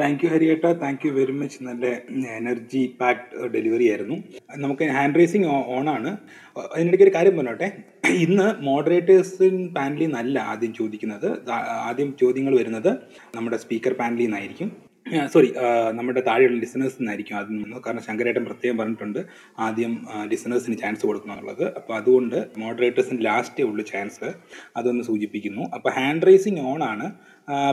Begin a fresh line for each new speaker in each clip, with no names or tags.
Thank you ഹരിയേട്ട. Thank you very much നല്ല energy packed delivery ആയിരുന്നു. നമുക്ക് ഹാൻഡ് റേസിങ് ഓൺ ആണ്. അതിനിടയ്ക്ക് ഒരു കാര്യം പറഞ്ഞോട്ടെ. ഇന്ന് മോഡറേറ്റേഴ്സിൻ പാനലിൽ നിന്നല്ല ആദ്യം ചോദിക്കുന്നത് ആദ്യം ചോദ്യങ്ങൾ വരുന്നത് നമ്മുടെ സ്പീക്കർ പാനലിൽ നിന്നായിരിക്കും. സോറി നമ്മുടെ താഴെയുള്ള ലിസണേഴ്സിൽ നിന്നായിരിക്കും ആദ്യം നിന്ന് കാരണം ശങ്കരേട്ടൻ പ്രത്യേകം പറഞ്ഞിട്ടുണ്ട് ആദ്യം ലിസണേഴ്സിന് ചാൻസ് കൊടുക്കണം എന്നുള്ളത്. അപ്പോൾ അതുകൊണ്ട് മോഡറേറ്റേഴ്സിന് ലാസ്റ്റേ ഉള്ളൂ ചാൻസ് അതൊന്ന് സൂചിപ്പിക്കുന്നു. അപ്പോൾ ഹാൻഡ് റൈസിങ് ഓൺ ആണ്.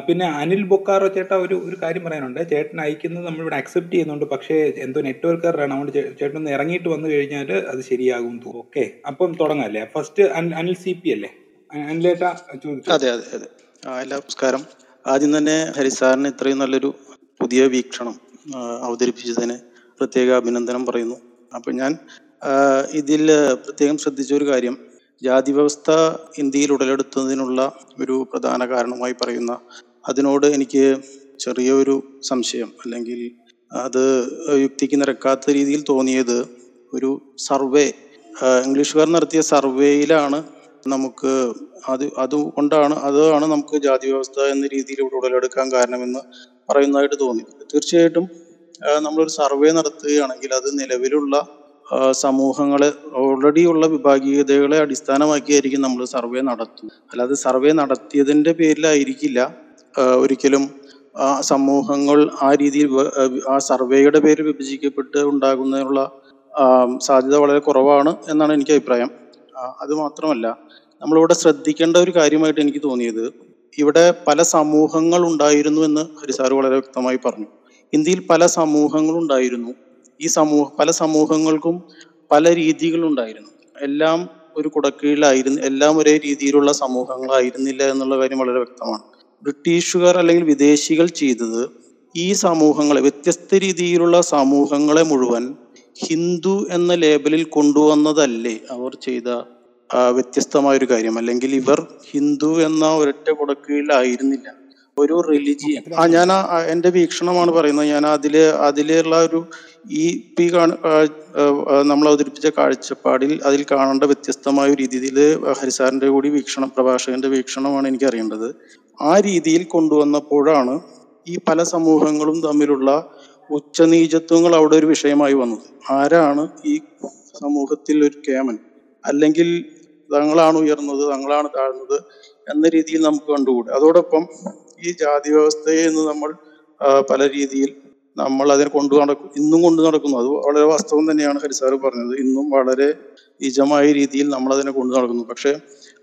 പിന്നെ അനിൽ ബൊക്കാറോ ചേട്ട ഒരു ഒരു കാര്യം പറയാനുണ്ട്. ചേട്ടൻ അയക്കുന്നത് നമ്മളിവിടെ അക്സെപ്റ്റ് ചെയ്യുന്നുണ്ട്. പക്ഷേ എന്തോ നെറ്റ്വർക്ക് എററാണ് അതുകൊണ്ട് ചേട്ടൻ ഒന്ന് ഇറങ്ങിയിട്ട് വന്നു കഴിഞ്ഞാൽ അത് ശരിയാകും ഓക്കെ അപ്പം തുടങ്ങല്ലേ ഫസ്റ്റ് അനിൽ സി പി അല്ലേ? അനിലേട്ടാ ചോദിച്ചു?
അതെ അതെ അതെ. നമസ്കാരം. ആദ്യം തന്നെ ഹരിസാറിന് ഇത്രയും നല്ലൊരു പുതിയ വീക്ഷണം അവതരിപ്പിച്ചതിന് പ്രത്യേക അഭിനന്ദനം പറയുന്നു. അപ്പം ഞാൻ ഇതിൽ പ്രത്യേകം ശ്രദ്ധിച്ച ഒരു കാര്യം. ജാതി വ്യവസ്ഥ ഇന്ത്യയിൽ ഉടലെടുത്തതിനുള്ള ഒരു പ്രധാന കാരണമായി പറയുന്ന അതിനോട് എനിക്ക് ചെറിയൊരു സംശയം. അല്ലെങ്കിൽ അത് യുക്തിക്ക് നിരക്കാത്ത രീതിയിൽ തോന്നിയത് ഒരു സർവേ. ഇംഗ്ലീഷുകാർ നടത്തിയ സർവേയിലാണ് നമുക്ക് അത് അതുകൊണ്ടാണ് അതാണ് നമുക്ക് ജാതി വ്യവസ്ഥ എന്ന രീതിയിൽ ഇവിടെ ഉടലെടുക്കാൻ കാരണമെന്ന് പറയുന്നതായിട്ട് തോന്നി. തീർച്ചയായിട്ടും നമ്മളൊരു സർവേ നടത്തുകയാണെങ്കിൽ അത് നിലവിലുള്ള ആ, സമൂഹങ്ങളെ ഓൾറെഡി ഉള്ള വിഭാഗീയതകളെ അടിസ്ഥാനമാക്കിയായിരിക്കും നമ്മൾ സർവേ നടത്തും. അല്ലാതെ സർവേ നടത്തിയതിന്റെ പേരിലായിരിക്കില്ല ഒരിക്കലും സമൂഹങ്ങൾ ആ രീതിയിൽ ആ സർവേയുടെ പേരിൽ വിഭജിക്കപ്പെട്ട് ഉണ്ടാകുന്നതിനുള്ള സാധ്യത വളരെ കുറവാണ് എന്നാണ് എനിക്ക് അഭിപ്രായം. അത് മാത്രമല്ല നമ്മളിവിടെ ശ്രദ്ധിക്കേണ്ട ഒരു കാര്യമായിട്ട് എനിക്ക് തോന്നിയത് ഇവിടെ പല സമൂഹങ്ങൾ ഉണ്ടായിരുന്നു എന്ന് ഹരിസാർ വളരെ വ്യക്തമായി പറഞ്ഞു. ഇന്ത്യയിൽ പല സമൂഹങ്ങൾ ഉണ്ടായിരുന്നു. ഈ സമൂഹ പല സമൂഹങ്ങൾക്കും പല രീതികളുണ്ടായിരുന്നു. എല്ലാം ഒരു കുടക്കീഴിലായിരുന്നു എല്ലാം ഒരേ രീതിയിലുള്ള സമൂഹങ്ങളായിരുന്നില്ല എന്നുള്ള കാര്യം വളരെ വ്യക്തമാണ്. ബ്രിട്ടീഷുകാർ അല്ലെങ്കിൽ വിദേശികൾ ചെയ്തത് ഈ സമൂഹങ്ങളെ വ്യത്യസ്ത രീതിയിലുള്ള സമൂഹങ്ങളെ മുഴുവൻ ഹിന്ദു എന്ന ലേബലിൽ കൊണ്ടുവന്നതല്ലേ അവർ ചെയ്ത വ്യത്യസ്തമായൊരു കാര്യം. അല്ലെങ്കിൽ ഇവർ ഹിന്ദു എന്ന ഒരൊറ്റ കുടക്കീഴിലായിരുന്നില്ല. ഒരു റിലിജിയൻ ആ ഞാൻ എന്റെ വീക്ഷണമാണ് പറയുന്നത്. ഞാൻ അതിൽ അതിലുള്ള ഒരു ഈ പി നമ്മൾ അവതരിപ്പിച്ച കാഴ്ചപ്പാടിൽ അതിൽ കാണേണ്ട വ്യത്യസ്തമായ രീതിയിൽ ഹരിസാറിന്റെ കൂടി വീക്ഷണം പ്രഭാഷകന്റെ വീക്ഷണമാണ് എനിക്ക് അറിയേണ്ടത്. ആ രീതിയിൽ കൊണ്ടുവന്നപ്പോഴാണ് ഈ പല സമൂഹങ്ങളും തമ്മിലുള്ള ഉച്ചനീചത്വങ്ങൾ അവിടെ ഒരു വിഷയമായി വന്നത്. ആരാണ് ഈ സമൂഹത്തിൽ ഒരു കേമൻ? അല്ലെങ്കിൽ തങ്ങളാണ് ഉയർന്നത് തങ്ങളാണ് താഴ്ന്നത് എന്ന രീതിയിൽ നമുക്ക് കണ്ടുകൂടെ. അതോടൊപ്പം ഈ ജാതി വ്യവസ്ഥയെ ഇന്ന് നമ്മൾ പല രീതിയിൽ നമ്മൾ അതിനെ കൊണ്ടു നടക്കും ഇന്നും കൊണ്ടു നടക്കുന്നു. അത് വളരെ വാസ്തവം തന്നെയാണ് ഹരിസാർ പറഞ്ഞത്. ഇന്നും വളരെ നിജമായ രീതിയിൽ നമ്മൾ അതിനെ കൊണ്ടു നടക്കുന്നു. പക്ഷെ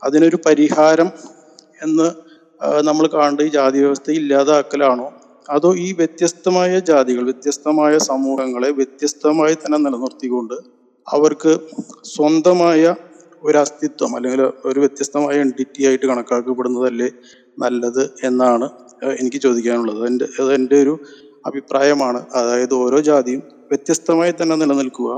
അതിനൊരു പരിഹാരം എന്ന് നമ്മൾ കാണേണ്ട ഈ ജാതി വ്യവസ്ഥ ഇല്ലാതാക്കലാണോ? അതോ ഈ വ്യത്യസ്തമായ ജാതികൾ വ്യത്യസ്തമായ സമൂഹങ്ങളെ വ്യത്യസ്തമായി തന്നെ നിലനിർത്തിക്കൊണ്ട് അവർക്ക് സ്വന്തമായ ഒരു അസ്തിത്വം അല്ലെങ്കിൽ ഒരു വ്യത്യസ്തമായ എന്റിറ്റി ആയിട്ട് കണക്കാക്കപ്പെടുന്നതല്ലേ നല്ലത് എന്നാണ് എനിക്ക് ചോദിക്കാനുള്ളത്. എന്റെ അതെന്റെ ഒരു അഭിപ്രായമാണ്. അതായത് ഓരോ ജാതിയും വ്യത്യസ്തമായി തന്നെ നിലനിൽക്കുക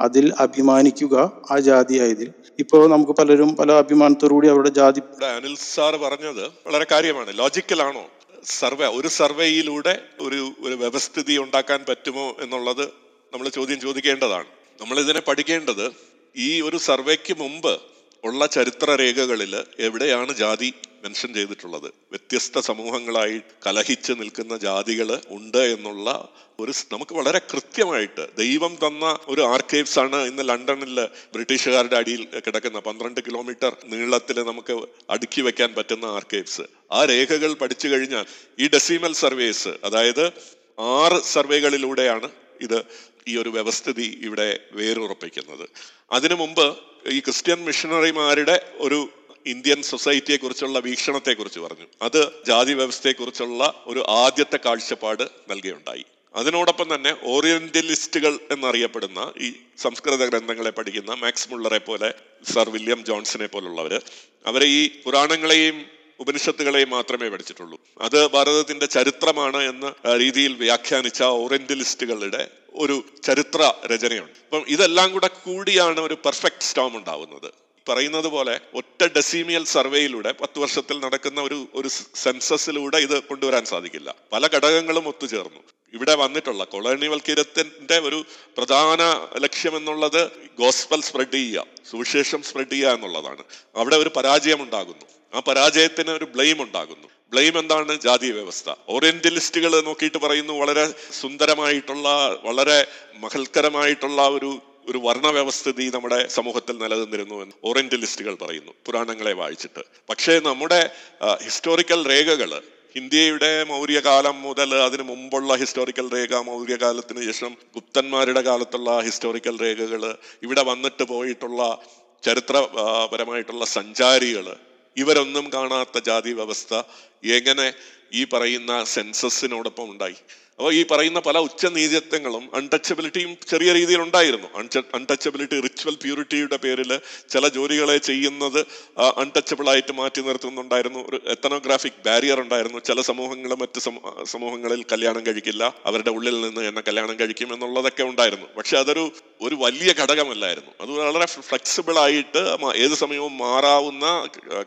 അതിൽ അഭിമാനിക്കുക ആ ജാതി ആയതിൽ ഇപ്പോൾ നമുക്ക് പലരും പല അഭിമാനത്തോടുകൂടി അവരുടെ ജാതി
അനിൽ സാർ പറഞ്ഞത് വളരെ കാര്യമാണ്. ലോജിക്കലാണോ സർവേ ഒരു സർവേയിലൂടെ ഒരു ഒരു വ്യവസ്ഥിതി ഉണ്ടാക്കാൻ പറ്റുമോ എന്നുള്ളത് നമ്മൾ ചോദ്യം ചോദിക്കേണ്ടതാണ്. നമ്മൾ ഇതിനെ പഠിക്കേണ്ടത് ഈ ഒരു സർവേക്ക് മുമ്പ് ഉള്ള ചരിത്ര രേഖകളിൽ എവിടെയാണ് ജാതി മെൻഷൻ ചെയ്തിട്ടുള്ളത്. വ്യത്യസ്ത സമൂഹങ്ങളായി കലഹിച്ച് നിൽക്കുന്ന ജാതികൾ ഉണ്ട് എന്നുള്ള ഒരു നമുക്ക് വളരെ കൃത്യമായിട്ട് ദൈവം തന്ന ഒരു ആർക്കൈവ്സ് ആണ് ഇന്ന് ലണ്ടനിൽ ബ്രിട്ടീഷുകാരുടെ അടിയിൽ കിടക്കുന്ന പന്ത്രണ്ട് കിലോമീറ്റർ നീളത്തിൽ നമുക്ക് അടുക്കി വെക്കാൻ പറ്റുന്ന ആർക്കൈവ്സ് ആ രേഖകൾ പഠിച്ചു കഴിഞ്ഞാൽ ഈ ഡെസിമൽ സർവേസ് അതായത് ആറ് സർവേകളിലൂടെയാണ് ഇത് ഈ ഒരു വ്യവസ്ഥിതി ഇവിടെ വേരുറപ്പിക്കുന്നത്. അതിനു മുമ്പ് ഈ ക്രിസ്ത്യൻ മിഷണറിമാരുടെ ഒരു ഇന്ത്യൻ സൊസൈറ്റിയെക്കുറിച്ചുള്ള വീക്ഷണത്തെക്കുറിച്ച് വീക്ഷണത്തെ കുറിച്ച് പറഞ്ഞു. അത് ജാതി വ്യവസ്ഥയെക്കുറിച്ചുള്ള ഒരു ആദ്യത്തെ കാഴ്ചപ്പാട് നൽകുകയുണ്ടായി അതിനോടൊപ്പം തന്നെ ഓറിയന്റലിസ്റ്റുകൾ എന്നറിയപ്പെടുന്ന ഈ സംസ്കൃത ഗ്രന്ഥങ്ങളെ പഠിക്കുന്ന മാക്സ് മുള്ളറെ പോലെ സർ വില്യം ജോൺസനെ പോലുള്ളവര് അവരെ ഈ പുരാണങ്ങളെയും ഉപനിഷത്തുകളെയും മാത്രമേ പഠിച്ചിട്ടുള്ളൂ. അത് ഭാരതത്തിന്റെ ചരിത്രമാണ് എന്ന രീതിയിൽ വ്യാഖ്യാനിച്ച ഓറിയന്റലിസ്റ്റുകളുടെ ഒരു ചരിത്ര രചനയുണ്ട്. അപ്പം ഇതെല്ലാം കൂടെ കൂടിയാണ് ഒരു പെർഫെക്റ്റ് സ്റ്റോം ഉണ്ടാവുന്നത്. പറയുന്നത് പോലെ ഒറ്റ ഡെസിമിയൽ സർവേയിലൂടെ പത്ത് വർഷത്തിൽ നടക്കുന്ന ഒരു ഒരു സെൻസസിലൂടെ ഇത് കൊണ്ടുവരാൻ സാധിക്കില്ല. പല ഘടകങ്ങളും ഒത്തുചേർന്നു. ഇവിടെ വന്നിട്ടുള്ള കൊളോണിവൽക്കരത്തിന്റെ ഒരു പ്രധാന ലക്ഷ്യം എന്നുള്ളത് ഗോസ്പൽ സ്പ്രെഡ് ചെയ്യുക സുവിശേഷം സ്പ്രെഡ് ചെയ്യുക എന്നുള്ളതാണ്. അവിടെ ഒരു പരാജയം ഉണ്ടാകുന്നു ആ പരാജയത്തിന് ഒരു ബ്ലെയിം ഉണ്ടാകുന്നു. ബ്ലെയിം എന്താണ്? ജാതി വ്യവസ്ഥ. ഓറിയന്റലിസ്റ്റുകൾ നോക്കിയിട്ട് പറയുന്നു വളരെ സുന്ദരമായിട്ടുള്ള വളരെ മഹൽക്കരമായിട്ടുള്ള ഒരു ഒരു വർണവ്യവസ്ഥിതി നമ്മുടെ സമൂഹത്തിൽ നിലനിന്നിരുന്നു എന്ന് ഓറിയന്റലിസ്റ്റുകൾ പറയുന്നു പുരാണങ്ങളെ വായിച്ചിട്ട്. പക്ഷേ നമ്മുടെ ഹിസ്റ്റോറിക്കൽ രേഖകൾ ഇന്ത്യയുടെ മൗര്യകാലം മുതൽ അതിനു മുമ്പുള്ള ഹിസ്റ്റോറിക്കൽ രേഖ മൗര്യകാലത്തിന് ശേഷം ഗുപ്തന്മാരുടെ കാലത്തുള്ള ഹിസ്റ്റോറിക്കൽ രേഖകൾ ഇവിടെ വന്നിട്ട് പോയിട്ടുള്ള ചരിത്രപരമായിട്ടുള്ള സഞ്ചാരികൾ ഇവരൊന്നും കാണാത്ത ജാതി വ്യവസ്ഥ എങ്ങനെ ഈ പറയുന്ന സെൻസസിനോടൊപ്പം ഉണ്ടായി? അപ്പോൾ ഈ പറയുന്ന പല ഉച്ചനീചത്വങ്ങളും അൺടച്ചബിലിറ്റിയും ചെറിയ രീതിയിൽ ഉണ്ടായിരുന്നു. അൺടച്ചബിലിറ്റി റിച്വൽ പ്യൂരിറ്റിയുടെ പേരിൽ ചില ജോലികളെ ചെയ്യുന്നത് അൺടച്ചബിളായിട്ട് മാറ്റി നിർത്തുന്നുണ്ടായിരുന്നു. ഒരു എത്തനോഗ്രാഫിക് ബാരിയർ ഉണ്ടായിരുന്നു. ചില സമൂഹങ്ങൾ മറ്റ് സമൂഹങ്ങളിൽ കല്യാണം കഴിക്കില്ല. അവരുടെ ഉള്ളിൽ നിന്ന് എന്നെ കല്യാണം കഴിക്കും എന്നുള്ളതൊക്കെ ഉണ്ടായിരുന്നു. പക്ഷെ അതൊരു ഒരു വലിയ ഘടകമല്ലായിരുന്നു. അത് വളരെ ഫ്ലെക്സിബിൾ ആയിട്ട് ഏത് സമയവും മാറാവുന്ന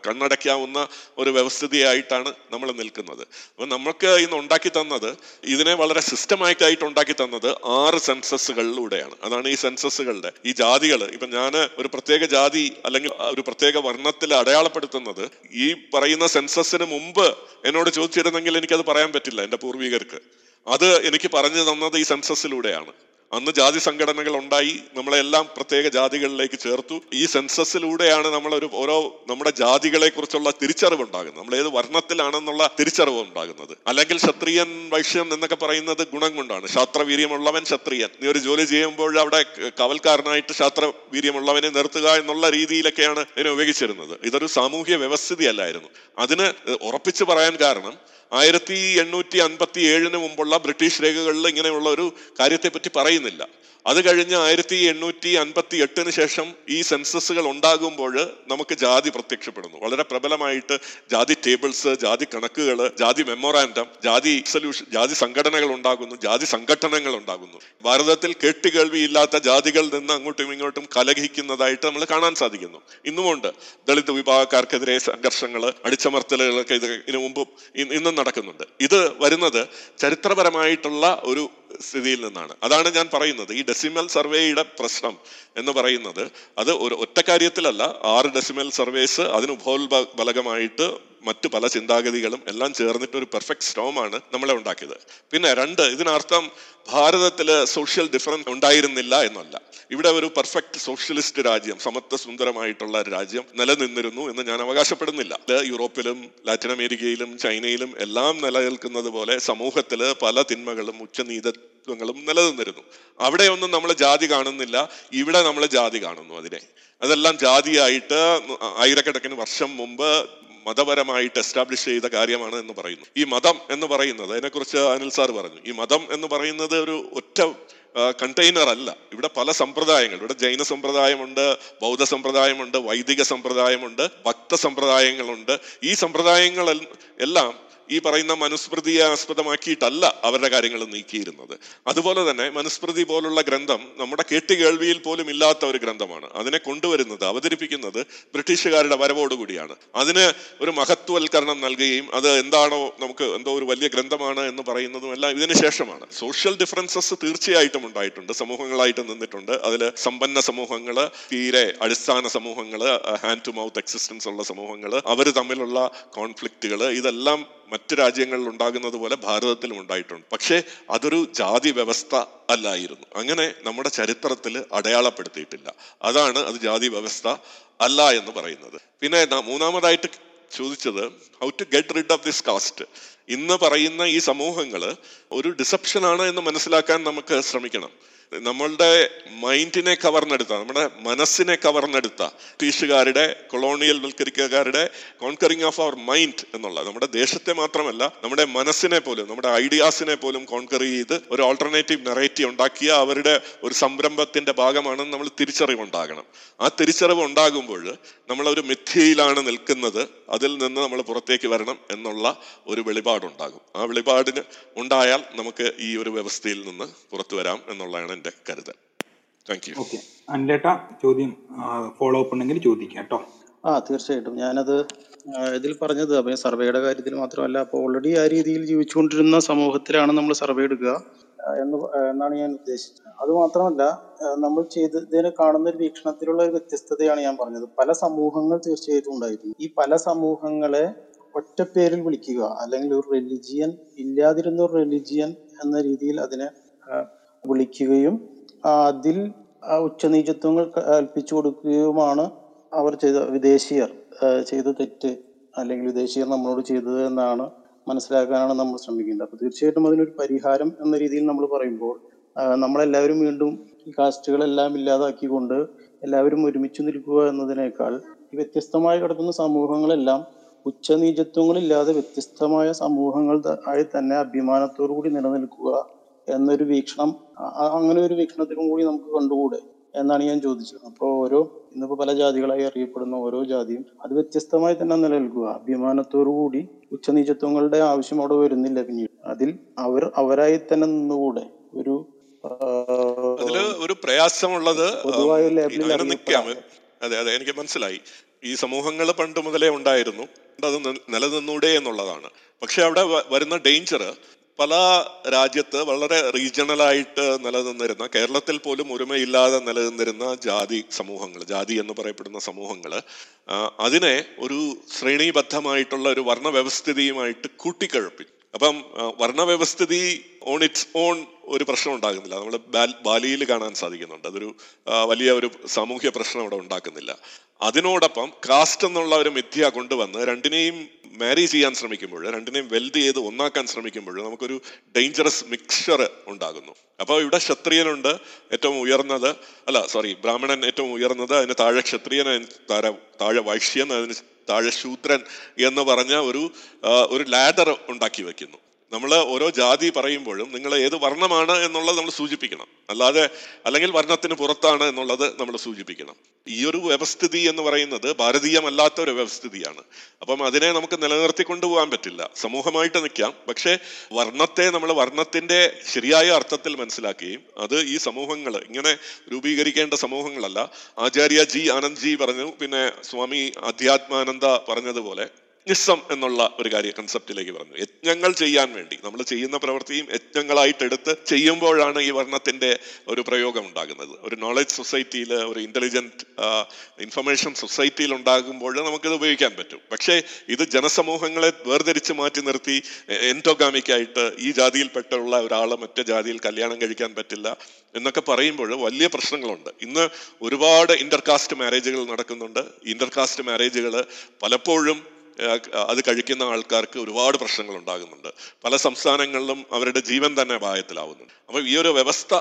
കണ്ണടയ്ക്കാവുന്ന ഒരു വ്യവസ്ഥിതിയായിട്ടാണ് നമ്മൾ നിൽക്കുന്നത്. അപ്പം നമുക്ക് ഇന്ന് ഉണ്ടാക്കി തന്നത് ഇതിനെ വളരെ സിസ്റ്റമാറ്റിക് ആയിട്ട് ഉണ്ടാക്കി തന്നത് ആറ് സെൻസസുകളിലൂടെയാണ് അതാണ് ഈ സെൻസസുകളുടെ ഈ ജാതികൾ ഇപ്പൊ ഞാൻ ഒരു പ്രത്യേക ജാതി അല്ലെങ്കിൽ ഒരു പ്രത്യേക വർണത്തിൽ അടയാളപ്പെടുത്തുന്നത് ഈ പറയുന്ന സെൻസസിന് മുമ്പ് എന്നോട് ചോദിച്ചിരുന്നെങ്കിൽ എനിക്കത് പറയാൻ പറ്റില്ല എന്റെ പൂർവികർക്ക്. അത് എനിക്ക് പറഞ്ഞു തന്നത് ഈ സെൻസസിലൂടെയാണ് അന്ന് ജാതി സംഘടനകൾ ഉണ്ടായി നമ്മളെല്ലാം പ്രത്യേക ജാതികളിലേക്ക് ചേർത്തു. ഈ സെൻസസിലൂടെയാണ് നമ്മൾ ഒരു ഓരോ നമ്മുടെ ജാതികളെ കുറിച്ചുള്ള തിരിച്ചറിവ് ഉണ്ടാകുന്നത്. നമ്മൾ ഏത് വർണത്തിലാണെന്നുള്ള തിരിച്ചറിവ് ഉണ്ടാകുന്നത്. അല്ലെങ്കിൽ ക്ഷത്രിയൻ വൈശ്യൻ എന്നൊക്കെ പറയുന്നത് ഗുണം കൊണ്ടാണ്. ശാസ്ത്രവീര്യമുള്ളവൻ ക്ഷത്രിയൻ. നീ ഒരു ജോലി ചെയ്യുമ്പോൾ അവിടെ കവൽക്കാരനായിട്ട് ശാസ്ത്രവീര്യമുള്ളവനെ നിർത്തുക എന്നുള്ള രീതിയിലൊക്കെയാണ് ഇതിനെ ഉപയോഗിച്ചിരുന്നത്. ഇതൊരു സാമൂഹ്യ വ്യവസ്ഥിതി അല്ലായിരുന്നു അതിന് ഉറപ്പിച്ചു പറയാൻ കാരണം ആയിരത്തി എണ്ണൂറ്റി അൻപത്തി ഏഴിന് മുമ്പുള്ള ബ്രിട്ടീഷ് രേഖകളിൽ ഇങ്ങനെയുള്ള ഒരു കാര്യത്തെപ്പറ്റി പറയുന്നില്ല. അത് കഴിഞ്ഞ് ആയിരത്തി എണ്ണൂറ്റി അൻപത്തി എട്ടിന് ശേഷം ഈ സെൻസസുകൾ ഉണ്ടാകുമ്പോൾ നമുക്ക് ജാതി പ്രത്യക്ഷപ്പെടുന്നു. വളരെ പ്രബലമായിട്ട് ജാതി ടേബിൾസ് ജാതി കണക്കുകൾ ജാതി മെമ്മോറാൻഡം ജാതി സൊല്യൂഷൻ ജാതി സംഘടനകൾ ഉണ്ടാകുന്നു ജാതി സംഘടനകൾ ഉണ്ടാകുന്നു. ഭാരതത്തിൽ കേട്ടുകേൾവിയില്ലാത്ത ജാതികൾ നിന്ന് അങ്ങോട്ടും ഇങ്ങോട്ടും കലഹിക്കുന്നതായിട്ട് നമ്മൾ കാണാൻ സാധിക്കുന്നു. ഇന്നുമുണ്ട് ദളിത് വിഭാഗക്കാർക്കെതിരെ സംഘർഷങ്ങൾ അടിച്ചമർത്തലുകളൊക്കെ ഇത് ഇതിനു മുമ്പും ഇന്നും നടക്കുന്നുണ്ട്. ഇത് വരുന്നത് ചരിത്രപരമായിട്ടുള്ള ഒരു സ്ഥിതിയിൽ നിന്നാണ്. അതാണ് ഞാൻ പറയുന്നത്. ഈ ഡെസിമൽ സർവേയുടെ പ്രശ്നം എന്ന് പറയുന്നത് അത് ഒരു ഒറ്റ കാര്യത്തിലല്ല. ആറ് ഡെസിമൽ സർവേസ് അതിന് ഉപോത്ബലകമായിട്ട് മറ്റു പല ചിന്താഗതികളും എല്ലാം ചേർന്നിട്ട് ഒരു പെർഫെക്റ്റ് സ്റ്റോമാണ് നമ്മളെ ഉണ്ടാക്കിയത്. പിന്നെ രണ്ട് ഇതിനർത്ഥം ഭാരതത്തിൽ സോഷ്യൽ ഡിഫറൻസ് ഉണ്ടായിരുന്നില്ല എന്നല്ല. ഇവിടെ ഒരു പെർഫെക്റ്റ് സോഷ്യലിസ്റ്റ് രാജ്യം സമത്വ സുന്ദരമായിട്ടുള്ള രാജ്യം നിലനിന്നിരുന്നു എന്ന് ഞാൻ അവകാശപ്പെടുന്നില്ല. യൂറോപ്പിലും ലാറ്റിൻ അമേരിക്കയിലും ചൈനയിലും എല്ലാം നിലനിൽക്കുന്നത് പോലെ സമൂഹത്തിൽ പല തിന്മകളും ഉച്ചനീതത്വങ്ങളും നിലനിന്നിരുന്നു. അവിടെയൊന്നും നമ്മൾ ജാതി കാണുന്നില്ല. ഇവിടെ നമ്മൾ ജാതി കാണുന്നു അതിനെ. അതെല്ലാം ജാതിയായിട്ട് ആയിരക്കണക്കിന് വർഷം മുമ്പ് മതപരമായിട്ട് എസ്റ്റാബ്ലിഷ് ചെയ്ത കാര്യമാണ് എന്ന് പറയുന്നു. ഈ മതം എന്ന് പറയുന്നത് അതിനെക്കുറിച്ച് അനിൽ സാർ പറഞ്ഞു. ഈ മതം എന്ന് പറയുന്നത് ഒരു ഒറ്റ കണ്ടെയ്നർ അല്ല. ഇവിടെ പല സമ്പ്രദായങ്ങൾ. ഇവിടെ ജൈന സമ്പ്രദായമുണ്ട് ബൗദ്ധ സമ്പ്രദായമുണ്ട് വൈദിക സമ്പ്രദായമുണ്ട് ഭക്ത സമ്പ്രദായങ്ങളുണ്ട്. ഈ സമ്പ്രദായങ്ങൾ എല്ലാം ഈ പറയുന്ന മനുസ്മൃതിയെ ആസ്പദമാക്കിയിട്ടല്ല അവരുടെ കാര്യങ്ങൾ നീക്കിയിരുന്നത്. അതുപോലെ തന്നെ മനുസ്മൃതി പോലുള്ള ഗ്രന്ഥം നമ്മുടെ കേട്ടുകേൾവിയിൽ പോലും ഇല്ലാത്ത ഒരു ഗ്രന്ഥമാണ്. അതിനെ കൊണ്ടുവരുന്നത് അവതരിപ്പിക്കുന്നത് ബ്രിട്ടീഷുകാരുടെ വരവോടുകൂടിയാണ് അതിന് ഒരു മഹത്വവൽക്കരണം നൽകുകയും അത് എന്താണോ നമുക്ക് എന്തോ ഒരു വലിയ ഗ്രന്ഥമാണ് എന്ന് പറയുന്നതും എല്ലാം ഇതിന് ശേഷമാണ്. സോഷ്യൽ ഡിഫറൻസസ് തീർച്ചയായിട്ടും ഉണ്ടായിട്ടുണ്ട് സമൂഹങ്ങളായിട്ട് നിന്നിട്ടുണ്ട്. അതിൽ സമ്പന്ന സമൂഹങ്ങൾ തീരെ അടിസ്ഥാന സമൂഹങ്ങൾ ഹാൻഡ് ടു മൗത്ത് എക്സിസ്റ്റൻസ് ഉള്ള സമൂഹങ്ങൾ അവർ തമ്മിലുള്ള കോൺഫ്ലിക്റ്റുകൾ ഇതെല്ലാം മറ്റു രാജ്യങ്ങളിൽ ഉണ്ടാകുന്നത് പോലെ ഭാരതത്തിലും ഉണ്ടായിട്ടുണ്ട്. പക്ഷേ അതൊരു ജാതി വ്യവസ്ഥ അല്ലായിരുന്നു. അങ്ങനെ നമ്മുടെ ചരിത്രത്തിൽ അടയാളപ്പെടുത്തിയിട്ടില്ല. അതാണ് അത് ജാതി വ്യവസ്ഥ അല്ല എന്ന് പറയുന്നത്. പിന്നെ മൂന്നാമതായിട്ട് ചോദിച്ചത് how to get rid of this caste ഇന്ന് പറയുന്ന ഈ സമൂഹങ്ങൾ ഒരു ഡിസപ്ഷൻ ആണ് എന്ന് മനസ്സിലാക്കാൻ നമുക്ക് ശ്രമിക്കണം. നമ്മളുടെ മൈൻഡിനെ കവർന്നെടുത്ത നമ്മുടെ മനസ്സിനെ കവർന്നെടുത്ത ബ്രിട്ടീഷുകാരുടെ കൊളോണിയൽ വൽക്കരിക്കാരുടെ കോൺകറിങ് ഓഫ് അവർ മൈൻഡ് എന്നുള്ള നമ്മുടെ ദേശത്തെ മാത്രമല്ല നമ്മുടെ മനസ്സിനെ പോലും നമ്മുടെ ഐഡിയാസിനെ പോലും കോൺകർ ചെയ്ത് ഒരു ആൾട്ടർനേറ്റീവ് നെറേറ്റീവ് ഉണ്ടാക്കിയ അവരുടെ ഒരു സംരംഭത്തിന്റെ ഭാഗമാണ് നമ്മൾ തിരിച്ചറിവുണ്ടാകണം. ആ തിരിച്ചറിവ് ഉണ്ടാകുമ്പോൾ നമ്മളൊരു മിഥ്യയിലാണ് നിൽക്കുന്നത് അതിൽ നിന്ന് നമ്മൾ പുറത്തേക്ക് വരണം എന്നുള്ള ഒരു വെളിപാടുണ്ടാകും. ആ വെളിപാടിന് ഉണ്ടായാൽ നമുക്ക് ഈ ഒരു വ്യവസ്ഥയിൽ നിന്ന് പുറത്തു വരാം എന്നുള്ളതാണ് എന്റെ കരുതൽ താങ്ക് യു
ഓക്കെ അനിലേട്ട ചോദ്യം ഫോളോ അപ്പ് ഉണ്ടെങ്കിൽ ചോദിക്കാം കേട്ടോ.
ആ തീർച്ചയായിട്ടും. ഞാനത് ഇതിൽ പറഞ്ഞത് അപ്പം സർവേയുടെ കാര്യത്തിൽ മാത്രമല്ല അപ്പോൾ ഓൾറെഡി ആ രീതിയിൽ ജീവിച്ചുകൊണ്ടിരുന്ന സമൂഹത്തിലാണ് നമ്മൾ സർവേ എടുക്കുക എന്ന് എന്നാണ് ഞാൻ ഉദ്ദേശിച്ചത്. അത് മാത്രമല്ല നമ്മൾ ചെയ്തതിന് കാണുന്ന ഒരു വീക്ഷണത്തിലുള്ള ഒരു വ്യത്യസ്തതയാണ് ഞാൻ പറഞ്ഞത്. പല സമൂഹങ്ങൾ തീർച്ചയായിട്ടും ഉണ്ടായിരുന്നു ഈ പല സമൂഹങ്ങളെ ഒറ്റ പേരിൽ വിളിക്കുക അല്ലെങ്കിൽ ഒരു റിലിജിയൻ ഇല്ലാതിരുന്ന ഒരു റിലിജിയൻ എന്ന രീതിയിൽ അതിനെ വിളിക്കുകയും അതിൽ ഉച്ചനീചത്വങ്ങൾ കൽപ്പിച്ചു കൊടുക്കുകയുമാണ് അവർ ചെയ്ത വിദേശീയർ ചെയ്ത തെറ്റ് അല്ലെങ്കിൽ വിദേശീയർ നമ്മളോട് ചെയ്തത് എന്നാണ് മനസ്സിലാക്കാനാണ് നമ്മൾ ശ്രമിക്കുന്നത് അപ്പൊ തീർച്ചയായിട്ടും അതിനൊരു പരിഹാരം എന്ന രീതിയിൽ നമ്മൾ പറയുമ്പോൾ നമ്മളെല്ലാവരും വീണ്ടും ഈ കാസ്റ്റുകളെല്ലാം ഇല്ലാതാക്കിക്കൊണ്ട് എല്ലാവരും ഒരുമിച്ച് നിൽക്കുക എന്നതിനേക്കാൾ ഈ വ്യത്യസ്തമായി കിടക്കുന്ന സമൂഹങ്ങളെല്ലാം ഉച്ചനീചത്വങ്ങളില്ലാതെ വ്യത്യസ്തമായ സമൂഹങ്ങൾ ആയി തന്നെ അഭിമാനത്തോടു കൂടി നിലനിൽക്കുക എന്നൊരു വീക്ഷണം അങ്ങനെ ഒരു വീക്ഷണത്തിനും കൂടി നമുക്ക് കണ്ടുകൂടെ എന്നാണ് ഞാൻ ചോദിച്ചത്. അപ്പോൾ ഓരോ ഇന്നിപ്പോ പല ജാതികളായി അറിയപ്പെടുന്ന ഓരോ ജാതിയും അത് വ്യത്യസ്തമായി തന്നെ നിലനിൽക്കുക. അഭിമാനത്തോടു കൂടി ഉച്ചനീചത്വങ്ങളുടെ ആവശ്യം അവിടെ വരുന്നില്ല പിന്നീട്. അതിൽ അവർ അവരായി തന്നെ നിന്നുകൂടെ ഒരു
അതിൽ ഒരു പ്രയാസമുള്ളത്
പൊതുവായ
ഉം,
ലേബലിൽ
നിൽക്കാം അതെ അതെ എനിക്ക് മനസ്സിലായി. ഈ സമൂഹങ്ങൾ പണ്ട് മുതലേ ഉണ്ടായിരുന്നു. അത് നിലനിന്നൂടെ എന്നുള്ളതാണ്. പക്ഷെ അവിടെ വരുന്ന ഡേഞ്ചർ പല രാജ്യത്ത് വളരെ റീജിയണലായിട്ട് നിലനിന്നിരുന്ന കേരളത്തിൽ പോലും ഒരുമയില്ലാതെ നിലനിന്നിരുന്ന ജാതി സമൂഹങ്ങൾ ജാതി എന്ന് പറയപ്പെടുന്ന സമൂഹങ്ങൾ അതിനെ ഒരു ശ്രേണീബദ്ധമായിട്ടുള്ള ഒരു വർണ വ്യവസ്ഥിതിയുമായിട്ട് കൂട്ടിക്കഴപ്പി അപ്പം വർണവ്യവസ്ഥിതി ഓൺ ഇറ്റ്സ് ഓൺ ഒരു പ്രശ്നം ഉണ്ടാകുന്നില്ല. നമ്മൾ ബാലിയിൽ കാണാൻ സാധിക്കുന്നുണ്ട്. അതൊരു വലിയ ഒരു സാമൂഹ്യ പ്രശ്നം അവിടെ ഉണ്ടാക്കുന്നില്ല. അതിനോടൊപ്പം കാസ്റ്റ് എന്നുള്ള ഒരു മിഥ്യ കൊണ്ടുവന്ന് രണ്ടിനെയും മാരി ചെയ്യാൻ ശ്രമിക്കുമ്പോൾ രണ്ടിനെയും വെൽഡ് ചെയ്ത് ഒന്നാക്കാൻ ശ്രമിക്കുമ്പോൾ നമുക്കൊരു ഡേഞ്ചറസ് മിക്സ്ചർ ഉണ്ടാകുന്നു. അപ്പോൾ ഇവിടെ ക്ഷത്രിയനുണ്ട് ഏറ്റവും ഉയർന്നത് അല്ല സോറി ബ്രാഹ്മണൻ ഏറ്റവും ഉയർന്നത് അതിന് താഴെ ക്ഷത്രിയൻ അതിന് താഴെ താഴെ വൈശ്യൻ അതിന് താഴെ ശൂദ്രൻ എന്ന് പറഞ്ഞ ഒരു ഒരു ലാഡർ ഉണ്ടാക്കി വെക്കുന്നു. നമ്മൾ ഓരോ ജാതി പറയുമ്പോഴും നിങ്ങൾ ഏത് വർണമാണ് എന്നുള്ളത് നമ്മൾ സൂചിപ്പിക്കണം. അല്ലാതെ അല്ലെങ്കിൽ വർണത്തിന് പുറത്താണ് എന്നുള്ളത് നമ്മൾ സൂചിപ്പിക്കണം. ഈ ഒരു വ്യവസ്ഥിതി എന്ന് പറയുന്നത് ഭാരതീയമല്ലാത്ത ഒരു വ്യവസ്ഥിതിയാണ്. അപ്പം അതിനെ നമുക്ക് നിലനിർത്തി കൊണ്ടുപോകാൻ പറ്റില്ല. സമൂഹമായിട്ട് നിൽക്കാം. പക്ഷേ വർണത്തെ നമ്മൾ വർണത്തിന്റെ ശരിയായ അർത്ഥത്തിൽ മനസ്സിലാക്കുകയും അത് ഈ സമൂഹങ്ങൾ ഇങ്ങനെ രൂപീകരിക്കേണ്ട സമൂഹങ്ങളല്ല. ആചാര്യ ജി ആനന്ദ് ജി പറഞ്ഞു പിന്നെ സ്വാമി അധ്യാത്മാനന്ദ പറഞ്ഞതുപോലെ യജ്ഞസം എന്നുള്ള ഒരു കാര്യം കൺസെപ്റ്റിലേക്ക് പറഞ്ഞു. യജ്ഞങ്ങൾ ചെയ്യാൻ വേണ്ടി നമ്മൾ ചെയ്യുന്ന പ്രവൃത്തിയും യജ്ഞങ്ങളായിട്ട് എടുത്ത് ചെയ്യുമ്പോഴാണ് ഈ വർണത്തിന്റെ ഒരു പ്രയോഗം ഉണ്ടാകുന്നത്. ഒരു നോളജ് സൊസൈറ്റിയിൽ ഒരു ഇന്റലിജന്റ് ഇൻഫർമേഷൻ സൊസൈറ്റിയിൽ ഉണ്ടാകുമ്പോൾ നമുക്കിത് ഉപയോഗിക്കാൻ പറ്റും. പക്ഷേ ഇത് ജനസമൂഹങ്ങളെ വേർതിരിച്ച് മാറ്റി നിർത്തി എന്റോഗാമിക്കായിട്ട് ഈ ജാതിയിൽപ്പെട്ടുള്ള ഒരാൾ മറ്റേ ജാതിയിൽ കല്യാണം കഴിക്കാൻ പറ്റില്ല എന്നൊക്കെ പറയുമ്പോൾ വലിയ പ്രശ്നങ്ങളുണ്ട്. ഇന്ന് ഒരുപാട് ഇന്റർകാസ്റ്റ് മാരേജുകൾ നടക്കുന്നുണ്ട്. ഇന്റർകാസ്റ്റ് മാരേജുകൾ പലപ്പോഴും അത് കഴിക്കുന്ന ആൾക്കാർക്ക് ഒരുപാട് പ്രശ്നങ്ങൾ ഉണ്ടാകുന്നുണ്ട്. പല സംസ്ഥാനങ്ങളിലും അവരുടെ ജീവൻ തന്നെ അപായത്തിലാവുന്നുണ്ട്. അപ്പോൾ ഈ ഒരു വ്യവസ്ഥ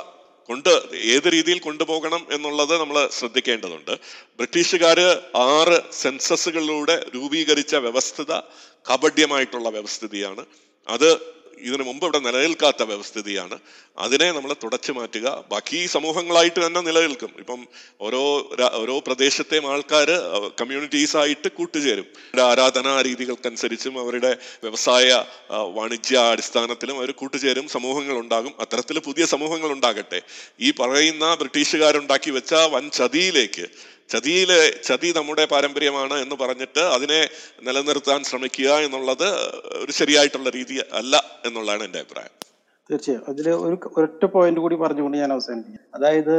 കൊണ്ട് ഏത് രീതിയിൽ കൊണ്ടുപോകണം എന്നുള്ളത് നമ്മൾ ശ്രദ്ധിക്കേണ്ടതുണ്ട്. ബ്രിട്ടീഷുകാർ ആറ് സെൻസസുകളിലൂടെ രൂപീകരിച്ച വ്യവസ്ഥിത കാപഡ്യമായിട്ടുള്ള വ്യവസ്ഥിതിയാണ്. അത് ഇതിനു മുമ്പ് ഇവിടെ നിലനിൽക്കാത്ത വ്യവസ്ഥിതിയാണ്. അതിനെ നമ്മൾ തുടച്ചു മാറ്റുക. ബാക്കി സമൂഹങ്ങളായിട്ട് തന്നെ നിലനിൽക്കും. ഇപ്പം ഓരോ ഓരോ പ്രദേശത്തെയും ആൾക്കാർ കമ്മ്യൂണിറ്റീസ് ആയിട്ട് കൂട്ടുചേരും. അവരുടെ ആരാധനാ രീതികൾക്കനുസരിച്ചും അവരുടെ വ്യവസായ വാണിജ്യ അടിസ്ഥാനത്തിലും അവർ കൂട്ടുചേരും. സമൂഹങ്ങൾ ഉണ്ടാകും അത്തരത്തിൽ പുതിയ സമൂഹങ്ങൾ ഉണ്ടാകട്ടെ ഈ പറയുന്ന ബ്രിട്ടീഷുകാരുണ്ടാക്കി വെച്ച വൻ ചതിയിലേക്ക് ചതിയിലെ ചതി നമ്മുടെ പാരമ്പര്യമാണ് എന്ന് പറഞ്ഞിട്ട് അതിനെ നിലനിർത്താൻ ശ്രമിക്കുക എന്നുള്ളത് ഒരു ശരിയായിട്ടുള്ള രീതി അല്ല എന്നുള്ളതാണ് എന്റെ അഭിപ്രായം.
തീർച്ചയായും. അതിൽ ഒരു ഒരൊറ്റ പോയിന്റ് കൂടി പറഞ്ഞുകൊണ്ട് ഞാൻ അവസാനിപ്പിക്കാം. അതായത്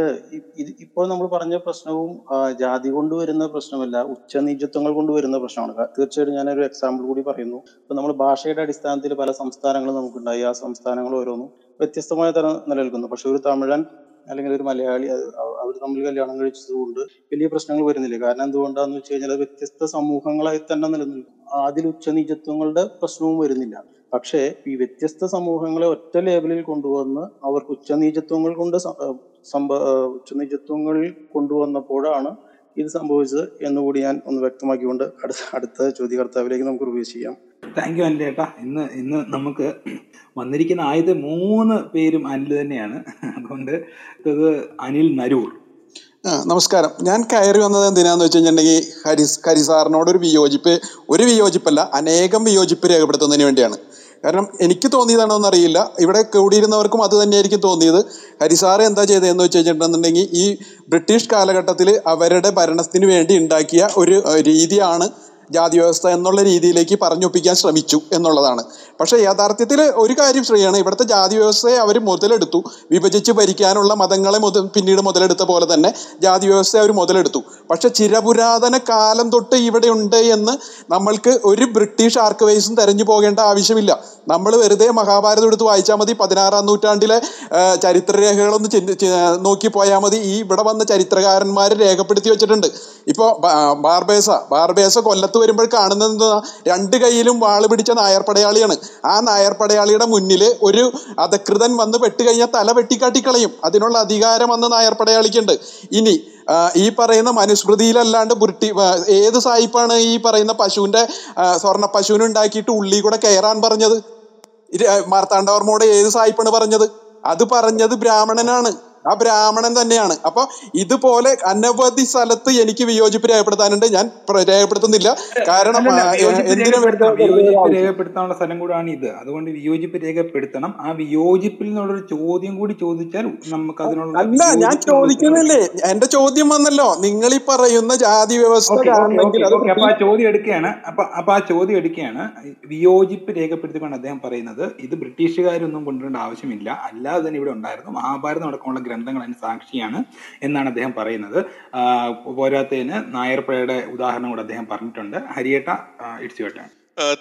ഇപ്പോൾ നമ്മൾ പറഞ്ഞ പ്രശ്നവും ജാതി കൊണ്ട് വരുന്ന പ്രശ്നമല്ല ഉച്ചനീചത്വങ്ങൾ കൊണ്ട് വരുന്ന പ്രശ്നമാണ് തീർച്ചയായിട്ടും ഞാനൊരു എക്സാമ്പിൾ കൂടി പറയുന്നു. ഇപ്പൊ നമ്മൾ ഭാഷയുടെ അടിസ്ഥാനത്തിൽ പല സംസ്ഥാനങ്ങളും നമുക്കുണ്ടായി. ആ സംസ്ഥാനങ്ങൾ ഓരോന്നും വ്യത്യസ്തമായ തരം നിലനിൽക്കുന്നു. പക്ഷെ ഒരു തമിഴൻ അല്ലെങ്കിൽ ഒരു മലയാളി അവർ തമ്മിൽ കല്യാണം കഴിച്ചതുകൊണ്ട് വലിയ പ്രശ്നങ്ങൾ വരുന്നില്ല. കാരണം എന്തുകൊണ്ടാന്ന് വെച്ച് കഴിഞ്ഞാൽ വ്യത്യസ്ത സമൂഹങ്ങളായി തന്നെ നിലനിൽക്കും. അതിൽ ഉച്ചനീചത്വങ്ങളുടെ പ്രശ്നവും വരുന്നില്ല. പക്ഷേ ഈ വ്യത്യസ്ത സമൂഹങ്ങളെ ഒറ്റ ലേബലിൽ കൊണ്ടുവന്ന് അവർക്ക് ഉച്ചനീചത്വങ്ങൾ കൊണ്ട് സംഭ ഏഹ് ഉച്ചനീചത്വങ്ങളിൽ കൊണ്ടുവന്നപ്പോഴാണ് ഇത് സംഭവിച്ചത് എന്നുകൂടി ഞാൻ ഒന്ന് വ്യക്തമാക്കിക്കൊണ്ട് അടുത്ത അടുത്ത ചോദ്യകർത്താവിലേക്ക് നമുക്ക് റിവ്യൂ ചെയ്യാം
താങ്ക് യു അനിൽ ചേട്ടാ ഇന്ന് ഇന്ന് നമുക്ക് വന്നിരിക്കുന്ന ആദ്യത്തെ മൂന്ന് പേരും അനിൽ തന്നെയാണ്. അതുകൊണ്ട് ഇത് അനിൽ നരൂർ.
നമസ്കാരം. ഞാൻ കയറി വന്നത് എന്തിനാന്ന് വെച്ച് കഴിഞ്ഞിട്ടുണ്ടെങ്കിൽ ഹരി ഹരി സാറിനോട് ഒരു വിയോജിപ്പ് ഒരു വിയോജിപ്പല്ല അനേകം വിയോജിപ്പ് രേഖപ്പെടുത്തുന്നതിന് വേണ്ടിയാണ്. കാരണം എനിക്ക് തോന്നിയതാണോ എന്നറിയില്ല ഇവിടെ കൂടിയിരുന്നവർക്കും അത് തന്നെയായിരിക്കും തോന്നിയത്. ഹരിസാറ് എന്താ ചെയ്തതെന്ന് വെച്ച് കഴിഞ്ഞിട്ടുണ്ടെന്നുണ്ടെങ്കിൽ ഈ ബ്രിട്ടീഷ് കാലഘട്ടത്തിൽ അവരുടെ ഭരണത്തിന് വേണ്ടി ഉണ്ടാക്കിയ ഒരു രീതിയാണ് ജാതി വ്യവസ്ഥ എന്നുള്ള രീതിയിലേക്ക് പറഞ്ഞൊപ്പിക്കാൻ ശ്രമിച്ചു എന്നുള്ളതാണ്. പക്ഷേ യഥാർത്ഥത്തിൽ ഒരു കാര്യം ശ്രീയാണ്. ഇവിടുത്തെ ജാതി വ്യവസ്ഥയെ അവർ മുതലെടുത്തു. വിഭജിച്ച് ഭരിക്കാനുള്ള മതങ്ങളെ മുതൽ പിന്നീട് മുതലെടുത്ത പോലെ തന്നെ ജാതി വ്യവസ്ഥയെ അവർ മുതലെടുത്തു. പക്ഷേ ചിരപുരാതന കാലം തൊട്ട് ഇവിടെ ഉണ്ട് എന്ന് നമ്മൾക്ക് ഒരു ബ്രിട്ടീഷ് ആർക്കവൈസും തെരഞ്ഞു പോകേണ്ട ആവശ്യമില്ല. നമ്മൾ വെറുതെ മഹാഭാരതം എടുത്ത് വായിച്ചാൽ മതി. പതിനാറാം നൂറ്റാണ്ടിലെ ചരിത്രരേഖകളൊന്ന് നോക്കി പോയാൽ മതി. ഈ ഇവിടെ വന്ന ചരിത്രകാരന്മാർ രേഖപ്പെടുത്തി വെച്ചിട്ടുണ്ട്. ഇപ്പോൾ ബാർബേസ ബാർബേസ കൊല്ലത്ത് വരുമ്പോൾ കാണുന്നത്? രണ്ട് കൈയിലും വാൾ പിടിച്ച നായർ പടയാളിയാണ്. ആ നായർ പടയാളിയുടെ മുന്നിൽ ഒരു അധകൃതൻ വന്ന് പെട്ടുകഴിഞ്ഞാൽ തല വെട്ടിക്കാട്ടിക്കളയും. അതിനുള്ള അധികാരം അന്ന് നായർ പടയാളിക്കുണ്ട്. ഇനി ഈ പറയുന്ന മനുസ്മൃതിയിലല്ലാണ്ട് പുരുട്ടി ഏത് സായിപ്പാണ് ഈ പറയുന്ന പശുവിന്റെ ആ, സ്വർണ പശുവിനെ ഉണ്ടാക്കിയിട്ട് ഉള്ളി കൂടെ കയറാൻ പറഞ്ഞത്? ഇത് മാർത്താണ്ഡവർമ്മയോട് ഏത് സായിപ്പാണ് പറഞ്ഞത്? അത് പറഞ്ഞത് ബ്രാഹ്മണനാണ്. ആ ബ്രാഹ്മണൻ തന്നെയാണ്. അപ്പൊ ഇതുപോലെ അനവധി സ്ഥലത്ത് എനിക്ക് വിയോജിപ്പ് രേഖപ്പെടുത്താനുണ്ട് ഞാൻ രേഖപ്പെടുത്തുന്നില്ല. കാരണം
രേഖപ്പെടുത്താനുള്ള സ്ഥലം കൂടാണ് ഇത്. അതുകൊണ്ട് വിയോജിപ്പ് രേഖപ്പെടുത്തണം ആ വിയോജിപ്പിൽ നിന്നുള്ളൊരു ചോദ്യം കൂടി ചോദിച്ചാൽ നമുക്ക് അതിനുള്ള
അല്ല ഞാൻ ചോദിക്കുന്നില്ലേ? എന്റെ ചോദ്യം വന്നല്ലോ. നിങ്ങൾ ഈ പറയുന്ന ജാതി വ്യവസ്ഥ
അപ്പൊ ആ ചോദ്യം എടുക്കുകയാണ്. അപ്പൊ അപ്പൊ ആ ചോദ്യം എടുക്കുകയാണ്. വിയോജിപ്പ് രേഖപ്പെടുത്തിക്കൊണ്ട് അദ്ദേഹം പറയുന്നത്. ഇത് ബ്രിട്ടീഷുകാരൊന്നും കൊണ്ടുവരേണ്ട ആവശ്യമില്ല. അല്ലാതെ തന്നെ ഇവിടെ ഉണ്ടായിരുന്നു. മഹാഭാരതം അടക്കമുള്ള ഗ്രന്ഥങ്ങൾ അതിന് സാക്ഷിയാണ് എന്നാണ് അദ്ദേഹം പറയുന്നത്. പോരാത്തതിന് നായർപ്പഴയുടെ ഉദാഹരണം കൂടെ അദ്ദേഹം പറഞ്ഞിട്ടുണ്ട്. ഹരിയേട്ട ഇറ്റ്സ് യുവർ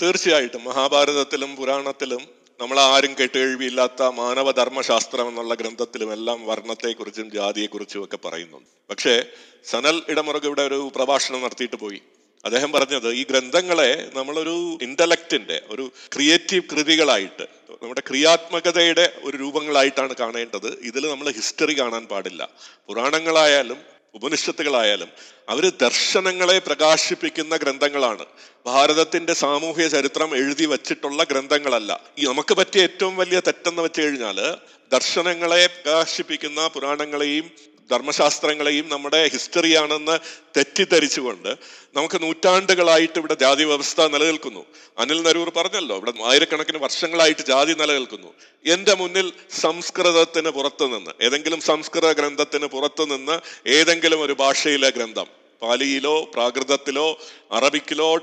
തീർച്ചയായിട്ടും. മഹാഭാരതത്തിലും പുരാണത്തിലും നമ്മൾ ആരും കേട്ടുകേഴ്വിയില്ലാത്ത മാനവധർമ്മശാസ്ത്രം എന്നുള്ള ഗ്രന്ഥത്തിലും എല്ലാം വർണത്തെക്കുറിച്ചും ജാതിയെക്കുറിച്ചും ഒക്കെ പറയുന്നുണ്ട്. പക്ഷേ സനൽ ഇടമുറക് ഇവിടെ ഒരു പ്രഭാഷണം നടത്തിയിട്ട് പോയി. അദ്ദേഹം പറഞ്ഞത് ഈ ഗ്രന്ഥങ്ങളെ നമ്മളൊരു ഇന്റലക്റ്റിന്റെ ഒരു ക്രിയേറ്റീവ് കൃതികളായിട്ട് നമ്മുടെ ക്രിയാത്മകതയുടെ ഒരു രൂപങ്ങളായിട്ടാണ് കാണേണ്ടത്. ഇതിൽ നമ്മൾ ഹിസ്റ്ററി കാണാൻ പാടില്ല. പുരാണങ്ങളായാലും ഉപനിഷത്തുകളായാലും അവർ ദർശനങ്ങളെ പ്രകാശിപ്പിക്കുന്ന ഗ്രന്ഥങ്ങളാണ്. ഭാരതത്തിന്റെ സാമൂഹ്യ ചരിത്രം എഴുതി വച്ചിട്ടുള്ള ഗ്രന്ഥങ്ങളല്ല. ഈ നമുക്ക് പറ്റിയ ഏറ്റവും വലിയ തെറ്റെന്ന് വെച്ച് കഴിഞ്ഞാൽ ദർശനങ്ങളെ പ്രകാശിപ്പിക്കുന്ന പുരാണങ്ങളെയും ധർമ്മശാസ്ത്രങ്ങളെയും നമ്മുടെ ഹിസ്റ്ററിയാണെന്ന് തെറ്റിദ്ധരിച്ചുകൊണ്ട് നമുക്ക് നൂറ്റാണ്ടുകളായിട്ട് ഇവിടെ ജാതി വ്യവസ്ഥ നിലനിൽക്കുന്നു. അനിൽ നരൂർ പറഞ്ഞല്ലോ ഇവിടെ ആയിരക്കണക്കിന് വർഷങ്ങളായിട്ട് ജാതി നിലനിൽക്കുന്നു. എന്റെ മുന്നിൽ സംസ്കൃതത്തിന് പുറത്തുനിന്ന് ഏതെങ്കിലും സംസ്കൃത ഗ്രന്ഥത്തിന് പുറത്തുനിന്ന് ഏതെങ്കിലും ഒരു ഭാഷയിലെ ഗ്രന്ഥം പാലിയിലോ പ്രാകൃതത്തിലോ അറബിക്കിലോ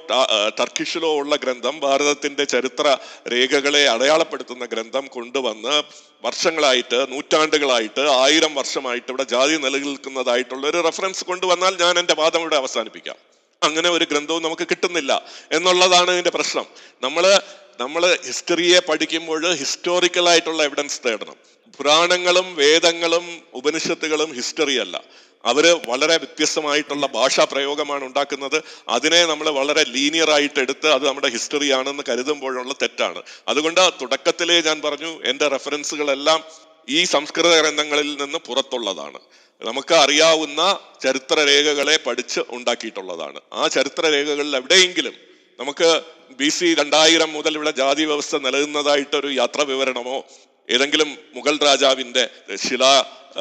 ടർക്കിഷിലോ ഉള്ള ഗ്രന്ഥം ഭാരതത്തിന്റെ ചരിത്ര രേഖകളെ അടയാളപ്പെടുത്തുന്ന ഗ്രന്ഥം കൊണ്ടുവന്ന് വർഷങ്ങളായിട്ട് നൂറ്റാണ്ടുകളായിട്ട് ആയിരം വർഷമായിട്ട് ഇവിടെ ജാതി നിലനിൽക്കുന്നതായിട്ടുള്ള ഒരു റെഫറൻസ് കൊണ്ടുവന്നാൽ ഞാൻ എന്റെ വാദം ഇവിടെ അവസാനിപ്പിക്കാം. അങ്ങനെ ഒരു ഗ്രന്ഥവും നമുക്ക് കിട്ടുന്നില്ല എന്നുള്ളതാണ് ഇതിന്റെ പ്രശ്നം. നമ്മൾ നമ്മൾ ഹിസ്റ്ററിയെ പഠിക്കുമ്പോൾ ഹിസ്റ്റോറിക്കലായിട്ടുള്ള എവിഡൻസ് തേടണം. പുരാണങ്ങളും വേദങ്ങളും ഉപനിഷത്തുകളും ഹിസ്റ്ററി അല്ല. അവർ വളരെ വ്യത്യസ്തമായിട്ടുള്ള ഭാഷാ പ്രയോഗമാണ് ഉണ്ടാക്കുന്നത്. അതിനെ നമ്മൾ വളരെ ലീനിയർ ആയിട്ട് എടുത്ത് അത് നമ്മുടെ ഹിസ്റ്ററി ആണെന്ന് കരുതുമ്പോഴുള്ള തെറ്റാണ്. അതുകൊണ്ട് തുടക്കത്തിലേ ഞാൻ പറഞ്ഞു എന്റെ റെഫറൻസുകളെല്ലാം ഈ സംസ്കൃത ഗ്രന്ഥങ്ങളിൽ നിന്ന് പുറത്തുള്ളതാണ്. നമുക്ക് അറിയാവുന്ന ചരിത്ര രേഖകളെ പഠിച്ച് ഉണ്ടാക്കിയിട്ടുള്ളതാണ്. ആ ചരിത്ര രേഖകളിൽ എവിടെയെങ്കിലും നമുക്ക് ബി സി രണ്ടായിരം മുതൽ ഇവിടെ ജാതി വ്യവസ്ഥ നിലനിന്നതായിട്ടൊരു യാത്രാ വിവരണമോ ഏതെങ്കിലും മുഗൾ രാജാവിന്റെ ശിലാ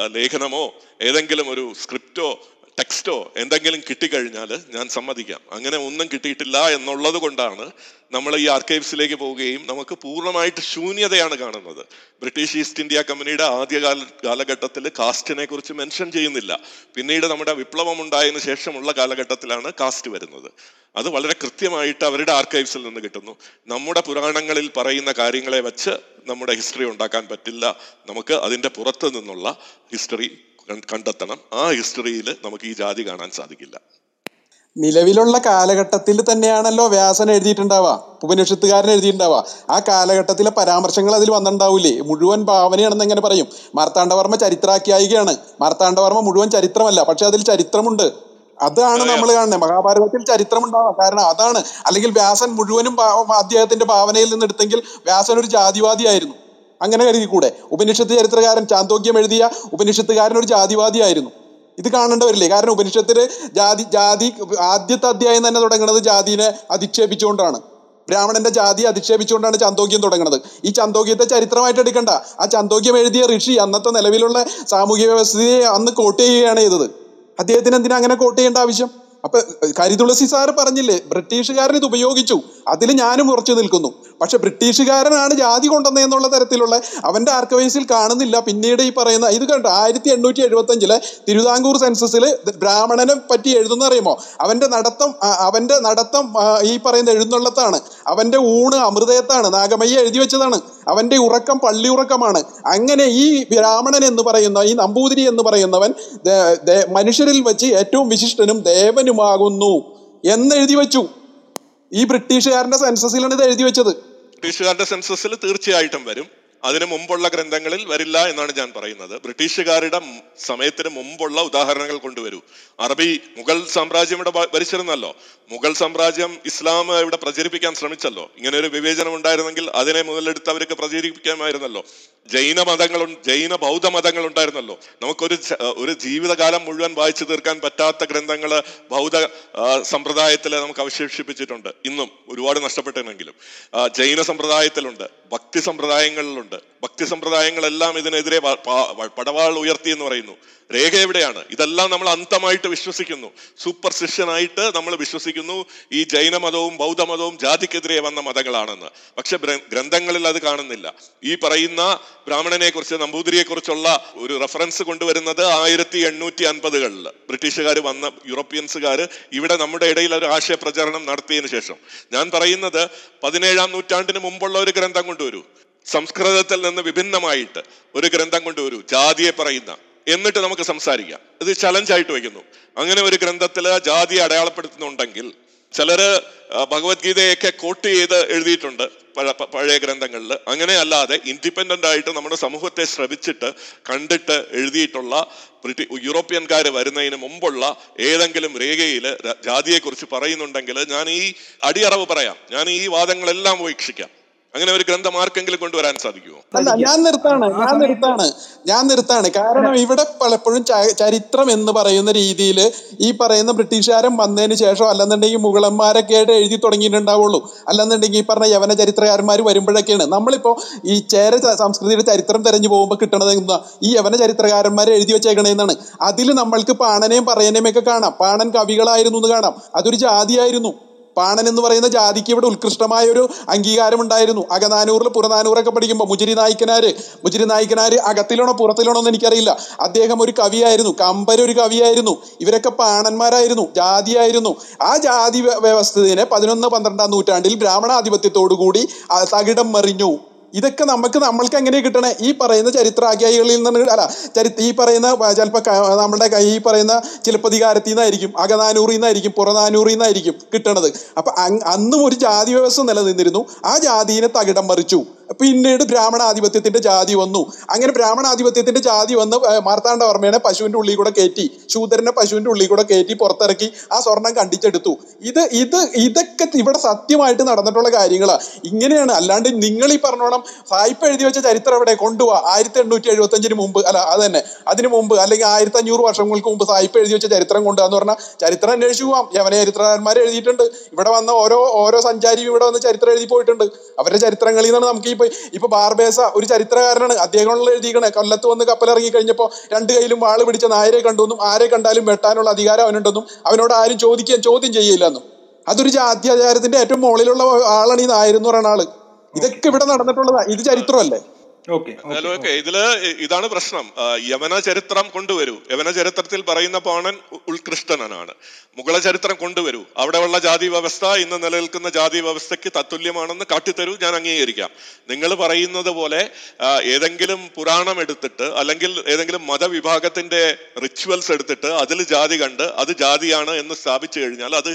ലേഖനമോ ഏതെങ്കിലും ഒരു സ്ക്രിപ്റ്റോ ടെക്സ്റ്റോ എന്തെങ്കിലും കിട്ടിക്കഴിഞ്ഞാൽ ഞാൻ സമ്മതിക്കാം. അങ്ങനെ ഒന്നും കിട്ടിയിട്ടില്ല എന്നുള്ളത് കൊണ്ടാണ് നമ്മൾ ഈ ആർക്കൈവ്സിലേക്ക് പോവുകയും നമുക്ക് പൂർണമായിട്ട് ശൂന്യതയാണ് കാണുന്നത്. ബ്രിട്ടീഷ് ഈസ്റ്റ് ഇന്ത്യ കമ്പനിയുടെ ആദ്യകാല കാലഘട്ടത്തിൽ കാസ്റ്റിനെ കുറിച്ച് മെൻഷൻ ചെയ്യുന്നില്ല. പിന്നീട് നമ്മുടെ വിപ്ലവം ഉണ്ടായതിനു ശേഷമുള്ള കാലഘട്ടത്തിലാണ് കാസ്റ്റ് വരുന്നത്. അത് വളരെ കൃത്യമായിട്ട് അവരുടെ ആർക്കൈവ്സിൽ നിന്ന് കിട്ടുന്നു. നമ്മുടെ പുരാണങ്ങളിൽ പറയുന്ന കാര്യങ്ങളെ വെച്ച് നമ്മുടെ ഹിസ്റ്ററി ഉണ്ടാക്കാൻ പറ്റില്ല. നമുക്ക് അതിന്റെ പുറത്ത് നിന്നുള്ള ഹിസ്റ്ററി കണ്ടെത്തണം. ആ ഹിസ്റ്ററിയിൽ നമുക്ക് ഈ ജാതി കാണാൻ സാധിക്കില്ല.
നിലവിലുള്ള കാലഘട്ടത്തിൽ തന്നെയാണല്ലോ വ്യാസൻ എഴുതിയിട്ടുണ്ടാവുക. ഉപനിഷത്തുകാരൻ എഴുതിയിട്ടുണ്ടാവുക. ആ കാലഘട്ടത്തിലെ പരാമർശങ്ങൾ അതിൽ വന്നിട്ടുണ്ടാവില്ലേ മുഴുവൻ ഭാവനയാണെന്ന് എങ്ങനെ പറയും? മാർത്താണ്ഡവർമ്മ ചരിത്രാഖ്യായികയാണ് മാർത്താണ്ഡവർമ്മ മുഴുവൻ ചരിത്രമല്ല പക്ഷെ അതിൽ ചരിത്രമുണ്ട്. അതാണ് നമ്മൾ കാണുന്നത്. മഹാഭാരതത്തിൽ ചരിത്രം ഉണ്ടാവാം കാരണം അതാണ്. അല്ലെങ്കിൽ വ്യാസൻ മുഴുവനും അദ്ദേഹത്തിന്റെ ഭാവനയിൽ നിന്ന് എടുത്തെങ്കിൽ വ്യാസൻ ഒരു ജാതിവാദിയായിരുന്നു. അങ്ങനെ കരുതിക്കൂടെ? ഉപനിഷത്ത് ചരിത്രകാരൻ ചാന്തോക്യം എഴുതിയ ഉപനിഷത്തുകാരൻ ഒരു ജാതിവാദിയായിരുന്നു. ഇത് കാണേണ്ടവരില്ലേ? കാരണം ഉപനിഷത്തിൽ ജാതി ജാതി ആദ്യത്തെ അധ്യായം തന്നെ തുടങ്ങുന്നത് ജാതിനെ അധിക്ഷേപിച്ചുകൊണ്ടാണ്. ബ്രാഹ്മണന്റെ ജാതി അധിക്ഷേപിച്ചുകൊണ്ടാണ് ചാന്തോക്യം തുടങ്ങുന്നത്. ഈ ചാന്തോക്യത്തെ ചരിത്രമായിട്ട് എടുക്കണ്ട. ആ ചാന്തോക്യം എഴുതിയ ഋഷി അന്നത്തെ നിലവിലുള്ള സാമൂഹിക വ്യവസ്ഥയെ അന്ന് കോട്ട് ചെയ്യുകയാണ് ചെയ്തത്. അദ്ദേഹത്തിന് എന്തിനാ അങ്ങനെ കോട്ട് ചെയ്യേണ്ട ആവശ്യം? അപ്പൊ കരിതുളസി സാറ് പറഞ്ഞില്ലേ ബ്രിട്ടീഷുകാരൻ ഇത് ഉപയോഗിച്ചു. അതിൽ ഞാനും ഉറച്ചു നിൽക്കുന്നു. പക്ഷെ ബ്രിട്ടീഷുകാരനാണ് ജാതി കൊണ്ടുവന്നതെന്നുള്ള തരത്തിലുള്ള അവന്റെ ആർക്കവൈസിൽ കാണുന്നില്ല. പിന്നീട് ഈ പറയുന്ന ഇത് കണ്ട? ആയിരത്തി എണ്ണൂറ്റി എഴുപത്തഞ്ചിലെ തിരുവിതാംകൂർ സെൻസസിൽ ബ്രാഹ്മണനെ പറ്റി എഴുതുന്ന അറിയുമോ? അവന്റെ നടത്തം അവന്റെ നടത്തം ഈ പറയുന്ന എഴുന്നള്ളത്താണ്. അവന്റെ ഊണ് അമൃതയത്താണ്. നാഗമയ്യ എഴുതി വെച്ചതാണ്. അവന്റെ ഉറക്കം പള്ളി ഉറക്കമാണ്. അങ്ങനെ ഈ ബ്രാഹ്മണൻ എന്ന് പറയുന്ന ഈ നമ്പൂതിരി എന്ന് പറയുന്നവൻ മനുഷ്യരിൽ വെച്ച് ഏറ്റവും വിശിഷ്ടനും ദേവനുമാകുന്നു എന്ന് എഴുതി വെച്ചു. ഈ ബ്രിട്ടീഷുകാരന്റെ സെൻസസിലാണ് ഇത് എഴുതി വെച്ചത്.
ബ്രിട്ടീഷുകാരുടെ സെൻസസിൽ തീർച്ചയായിട്ടും വരും. അതിന് മുമ്പുള്ള ഗ്രന്ഥങ്ങളിൽ വരില്ല എന്നാണ് ഞാൻ പറയുന്നത്. ബ്രിട്ടീഷുകാരുടെ സമയത്തിന് മുമ്പുള്ള ഉദാഹരണങ്ങൾ കൊണ്ടുവരൂ. അറബി മുഗൾ സാമ്രാജ്യം ഇവിടെ ഭരിച്ചിരുന്നല്ലോ. മുഗൾ സാമ്രാജ്യം ഇസ്ലാം ഇവിടെ പ്രചരിപ്പിക്കാൻ ശ്രമിച്ചല്ലോ. ഇങ്ങനെ ഒരു വിവേചനം ഉണ്ടായിരുന്നെങ്കിൽ അതിനെ മുതലെടുത്ത് അവർക്ക് പ്രചരിപ്പിക്കാമായിരുന്നല്ലോ. ജൈന മതങ്ങൾ ജൈന ബൗദ്ധ മതങ്ങൾ ഉണ്ടായിരുന്നല്ലോ. നമുക്കൊരു ഒരു ജീവിതകാലം മുഴുവൻ വായിച്ചു തീർക്കാൻ പറ്റാത്ത ഗ്രന്ഥങ്ങൾ ബൗദ്ധ സമ്പ്രദായത്തിൽ നമുക്ക് അവശേഷിപ്പിച്ചിട്ടുണ്ട്. ഇന്നും ഒരുപാട് നഷ്ടപ്പെട്ടിരുന്നെങ്കിലും ജൈന സമ്പ്രദായത്തിലുണ്ട് ഭക്തി സമ്പ്രദായങ്ങളിലുണ്ട്. ഭക്തി സമ്പ്രദായങ്ങളെല്ലാം ഇതിനെതിരെ പടവാൾ ഉയർത്തി എന്ന് പറയുന്നു. രേഖ എവിടെയാണ്? ഇതെല്ലാം നമ്മൾ അന്തമായിട്ട് വിശ്വസിക്കുന്നു. സൂപ്പർസിഷനായിട്ട് നമ്മൾ വിശ്വസിക്കുന്നു. ഈ ജൈനമതവും ബൗദ്ധമതവും ജാതിക്കെതിരെ വന്ന മതങ്ങളാണെന്ന്. പക്ഷെ ഗ്രന്ഥങ്ങളിൽ അത് കാണുന്നില്ല. ഈ പറയുന്ന ബ്രാഹ്മണനെ കുറിച്ച് നമ്പൂതിരിയെ കുറിച്ചുള്ള ഒരു റെഫറൻസ് കൊണ്ടുവരുന്നത് ആയിരത്തി എണ്ണൂറ്റി അൻപതുകളിൽ ബ്രിട്ടീഷുകാർ വന്ന യൂറോപ്യൻസുകാർ ഇവിടെ നമ്മുടെ ഇടയിൽ ഒരു ആശയ പ്രചരണം നടത്തിയതിനു ശേഷം. ഞാൻ പറയുന്നത് പതിനേഴാം നൂറ്റാണ്ടിന് മുമ്പുള്ള ഒരു ഗ്രന്ഥം കൊണ്ടുവരൂ. സംസ്കൃതത്തിൽ നിന്ന് വിഭിന്നമായിട്ട് ഒരു ഗ്രന്ഥം കൊണ്ടുവരൂ ജാതിയെ പറയുന്ന എന്നിട്ട് നമുക്ക് സംസാരിക്കാം. ഇത് ചലഞ്ചായിട്ട് വയ്ക്കുന്നു. അങ്ങനെ ഒരു ഗ്രന്ഥത്തിൽ ജാതി അടയാളപ്പെടുത്തുന്നുണ്ടെങ്കിൽ ചിലര് ഭഗവത്ഗീതയൊക്കെ കോട്ട് ചെയ്ത് എഴുതിയിട്ടുണ്ട് പഴയ ഗ്രന്ഥങ്ങളിൽ അങ്ങനെ അല്ലാതെ ഇൻഡിപെൻഡന്റ് ആയിട്ട് നമ്മുടെ സമൂഹത്തെ ശ്രവിച്ചിട്ട് കണ്ടിട്ട് എഴുതിയിട്ടുള്ള ബ്രിട്ടി യൂറോപ്യൻകാർ വരുന്നതിന് മുമ്പുള്ള ഏതെങ്കിലും രേഖയിൽ ജാതിയെക്കുറിച്ച് പറയുന്നുണ്ടെങ്കിൽ ഞാൻ ഈ അടിയറവ് പറയാം. ഞാൻ ഈ വാദങ്ങളെല്ലാം വീക്ഷിക്കാം അങ്ങനെ ഒരു ഗ്രന്ഥം ആർക്കെങ്കിലും കൊണ്ടുവരാൻ സാധിക്കുമോ
അല്ല ഞാൻ നിർത്താണ് ഞാൻ നിർത്താണ് ഞാൻ നിർത്താണ്. കാരണം ഇവിടെ പലപ്പോഴും ചരിത്രം എന്ന് പറയുന്ന രീതിയിൽ ഈ പറയുന്ന ബ്രിട്ടീഷുകാരൻ വന്നതിന് ശേഷം അല്ലെന്നുണ്ടെങ്കിൽ മുഗളന്മാരൊക്കെ ആയിട്ട് എഴുതി തുടങ്ങിയിട്ടുണ്ടാവുള്ളൂ. അല്ലെന്നുണ്ടെങ്കിൽ ഈ പറഞ്ഞ യവന ചരിത്രകാരന്മാർ വരുമ്പോഴൊക്കെയാണ്. നമ്മളിപ്പോ ഈ ചേര സംസ്കൃതിയുടെ ചരിത്രം തെരഞ്ഞു പോകുമ്പോൾ കിട്ടണത് എന്താ ഈ യവന ചരിത്രകാരന്മാർ എഴുതി വെച്ചേക്കണേന്നാണ്. അതിൽ നമ്മൾക്ക് പാണനെയും പറയനെയും ഒക്കെ കാണാം. പാണൻ കവികളായിരുന്നു എന്ന് കാണാം. അതൊരു ജാതിയായിരുന്നു. പാണൻ എന്ന് പറയുന്ന ജാതിക്ക് ഇവിടെ ഉത്കൃഷ്ടമായ ഒരു അംഗീകാരം ഉണ്ടായിരുന്നു അകനാനൂറിൽ പുറനാനൂറൊക്കെ പഠിക്കുമ്പോൾ മുജിരി നായിക്കനാര്? മുജിരി നായിക്കനാര് അകത്തിലാണോ പുറത്തിലാണോ എന്ന് എനിക്കറിയില്ല. അദ്ദേഹം ഒരു കവിയായിരുന്നു. കമ്പർ ഒരു കവിയായിരുന്നു. ഇവരൊക്കെ പാണന്മാരായിരുന്നു. ജാതിയായിരുന്നു. ആ ജാതി വ്യവസ്ഥതിനെ പതിനൊന്ന് പന്ത്രണ്ടാം നൂറ്റാണ്ടിൽ ബ്രാഹ്മണാധിപത്യത്തോടു കൂടി ആ തകിടം മറിഞ്ഞു. ഇതൊക്കെ നമുക്ക് നമ്മൾക്ക് എങ്ങനെ കിട്ടണേ? ഈ പറയുന്ന ചരിത്രാഖ്യായികളിൽ നിന്ന് അല്ല ചരി ഈ പറയുന്ന ചിലപ്പോൾ നമ്മുടെ ഈ പറയുന്ന ചിലപ്പതികാരത്തിൽ നിന്നായിരിക്കും അകനാനൂറിൽ നിന്നായിരിക്കും പുറനാനൂറിൽ നിന്നായിരിക്കും കിട്ടണത്. അപ്പൊ അന്നും ഒരു ജാതി വ്യവസ്ഥ നിലനിന്നിരുന്നു. ആ ജാതിനെ തകിടം മറിച്ചു. പിന്നീട് ബ്രാഹ്മണാധിപത്യത്തിന്റെ ജാതി വന്നു. അങ്ങനെ ബ്രാഹ്മണാധിപത്യത്തിന്റെ ജാതി വന്ന് മാർത്താണ്ഡവർമ്മേനെ പശുവിന്റെ ഉള്ളിൽ കൂടെ കയറ്റി ശൂദ്രനെ പശുവിന്റെ ഉള്ളിൽ കൂടെ കയറ്റി പുറത്തിറക്കി ആ സ്വർണം കണ്ടിച്ചെടുത്തു. ഇത് ഇത് ഇതൊക്കെ ഇവിടെ സത്യമായിട്ട് നടന്നിട്ടുള്ള കാര്യങ്ങളാണ് ഇങ്ങനെയാണ് അല്ലാണ്ട് നിങ്ങൾ ഈ പറഞ്ഞോണം സായിപ്പ് എഴുതി വെച്ച ചരിത്രം എവിടെ? കൊണ്ടുപോവാ ആയിരത്തി എണ്ണൂറ്റി എഴുപത്തി അഞ്ചിന് മുമ്പ് അല്ല അത് തന്നെ. അതിന് മുമ്പ് അല്ലെങ്കിൽ ആയിരത്തി അഞ്ഞൂറ് വർഷങ്ങൾക്ക് മുമ്പ് സായിപ്പ് എഴുതി വെച്ച ചരിത്രം കൊണ്ടുവന്ന് പറഞ്ഞാൽ ചരിത്രം അന്വേഷിച്ചു പോവാം. യവന ചരിത്രകാരന്മാർ എഴുതിയിട്ടുണ്ട്. ഇവിടെ വന്ന ഓരോ ഓരോ സഞ്ചാരിയും ഇവിടെ വന്ന് ചരിത്രം എഴുതി പോയിട്ടുണ്ട്. അവരുടെ ചരിത്രങ്ങളിൽ നിന്നാണ് നമുക്ക് ഇപ്പൊ ഇപ്പൊ ബാർബേസ ഒരു ചരിത്രകാരനാണ്. അദ്ദേഹമുള്ള എഴുതിയിക്കണേ കൊല്ലത്ത് വന്ന് കപ്പലിറങ്ങി കഴിഞ്ഞപ്പോൾ രണ്ട് കയ്യിലും വാൾ പിടിച്ച നായരെ കണ്ടുവെന്നും ആരെ കണ്ടാലും വെട്ടാനുള്ള അധികാരം അവനുണ്ടെന്നും അവനോട് ആരും ചോദിക്കാൻ ചോദ്യം ചെയ്യില്ലെന്നും അതൊരു ജാത്യാചാരത്തിന്റെ ഏറ്റവും മുകളിലുള്ള ആളാണ് ഈ നായർ എന്ന് പറയുന്ന ആൾ. ഇതൊക്കെ ഇവിടെ നടന്നിട്ടുള്ളതാ. ഇത് ചരിത്രമല്ലേ?
ഓക്കെ
എന്നാലും ഓക്കെ. ഇതിൽ ഇതാണ് പ്രശ്നം. യമന യവന ചരിത്രം കൊണ്ടുവരൂ. യവന ചരിത്രത്തിൽ പറയുന്ന പാണൻ ഉത്കൃഷ്ടനാണ്. മുഗള ചരിത്രം കൊണ്ടുവരൂ. അവിടെയുള്ള ജാതി വ്യവസ്ഥ ഇന്ന് നിലനിൽക്കുന്ന ജാതി വ്യവസ്ഥയ്ക്ക് തത്തുല്യമാണെന്ന് കാട്ടിത്തരൂ. ഞാൻ അംഗീകരിക്കാം. നിങ്ങൾ പറയുന്നത് പോലെ ഏതെങ്കിലും പുരാണം എടുത്തിട്ട് അല്ലെങ്കിൽ ഏതെങ്കിലും മതവിഭാഗത്തിന്റെ റിച്വൽസ് എടുത്തിട്ട് അതിൽ ജാതി കണ്ട് അത് ജാതിയാണ് എന്ന് സ്ഥാപിച്ചു കഴിഞ്ഞാൽ അത്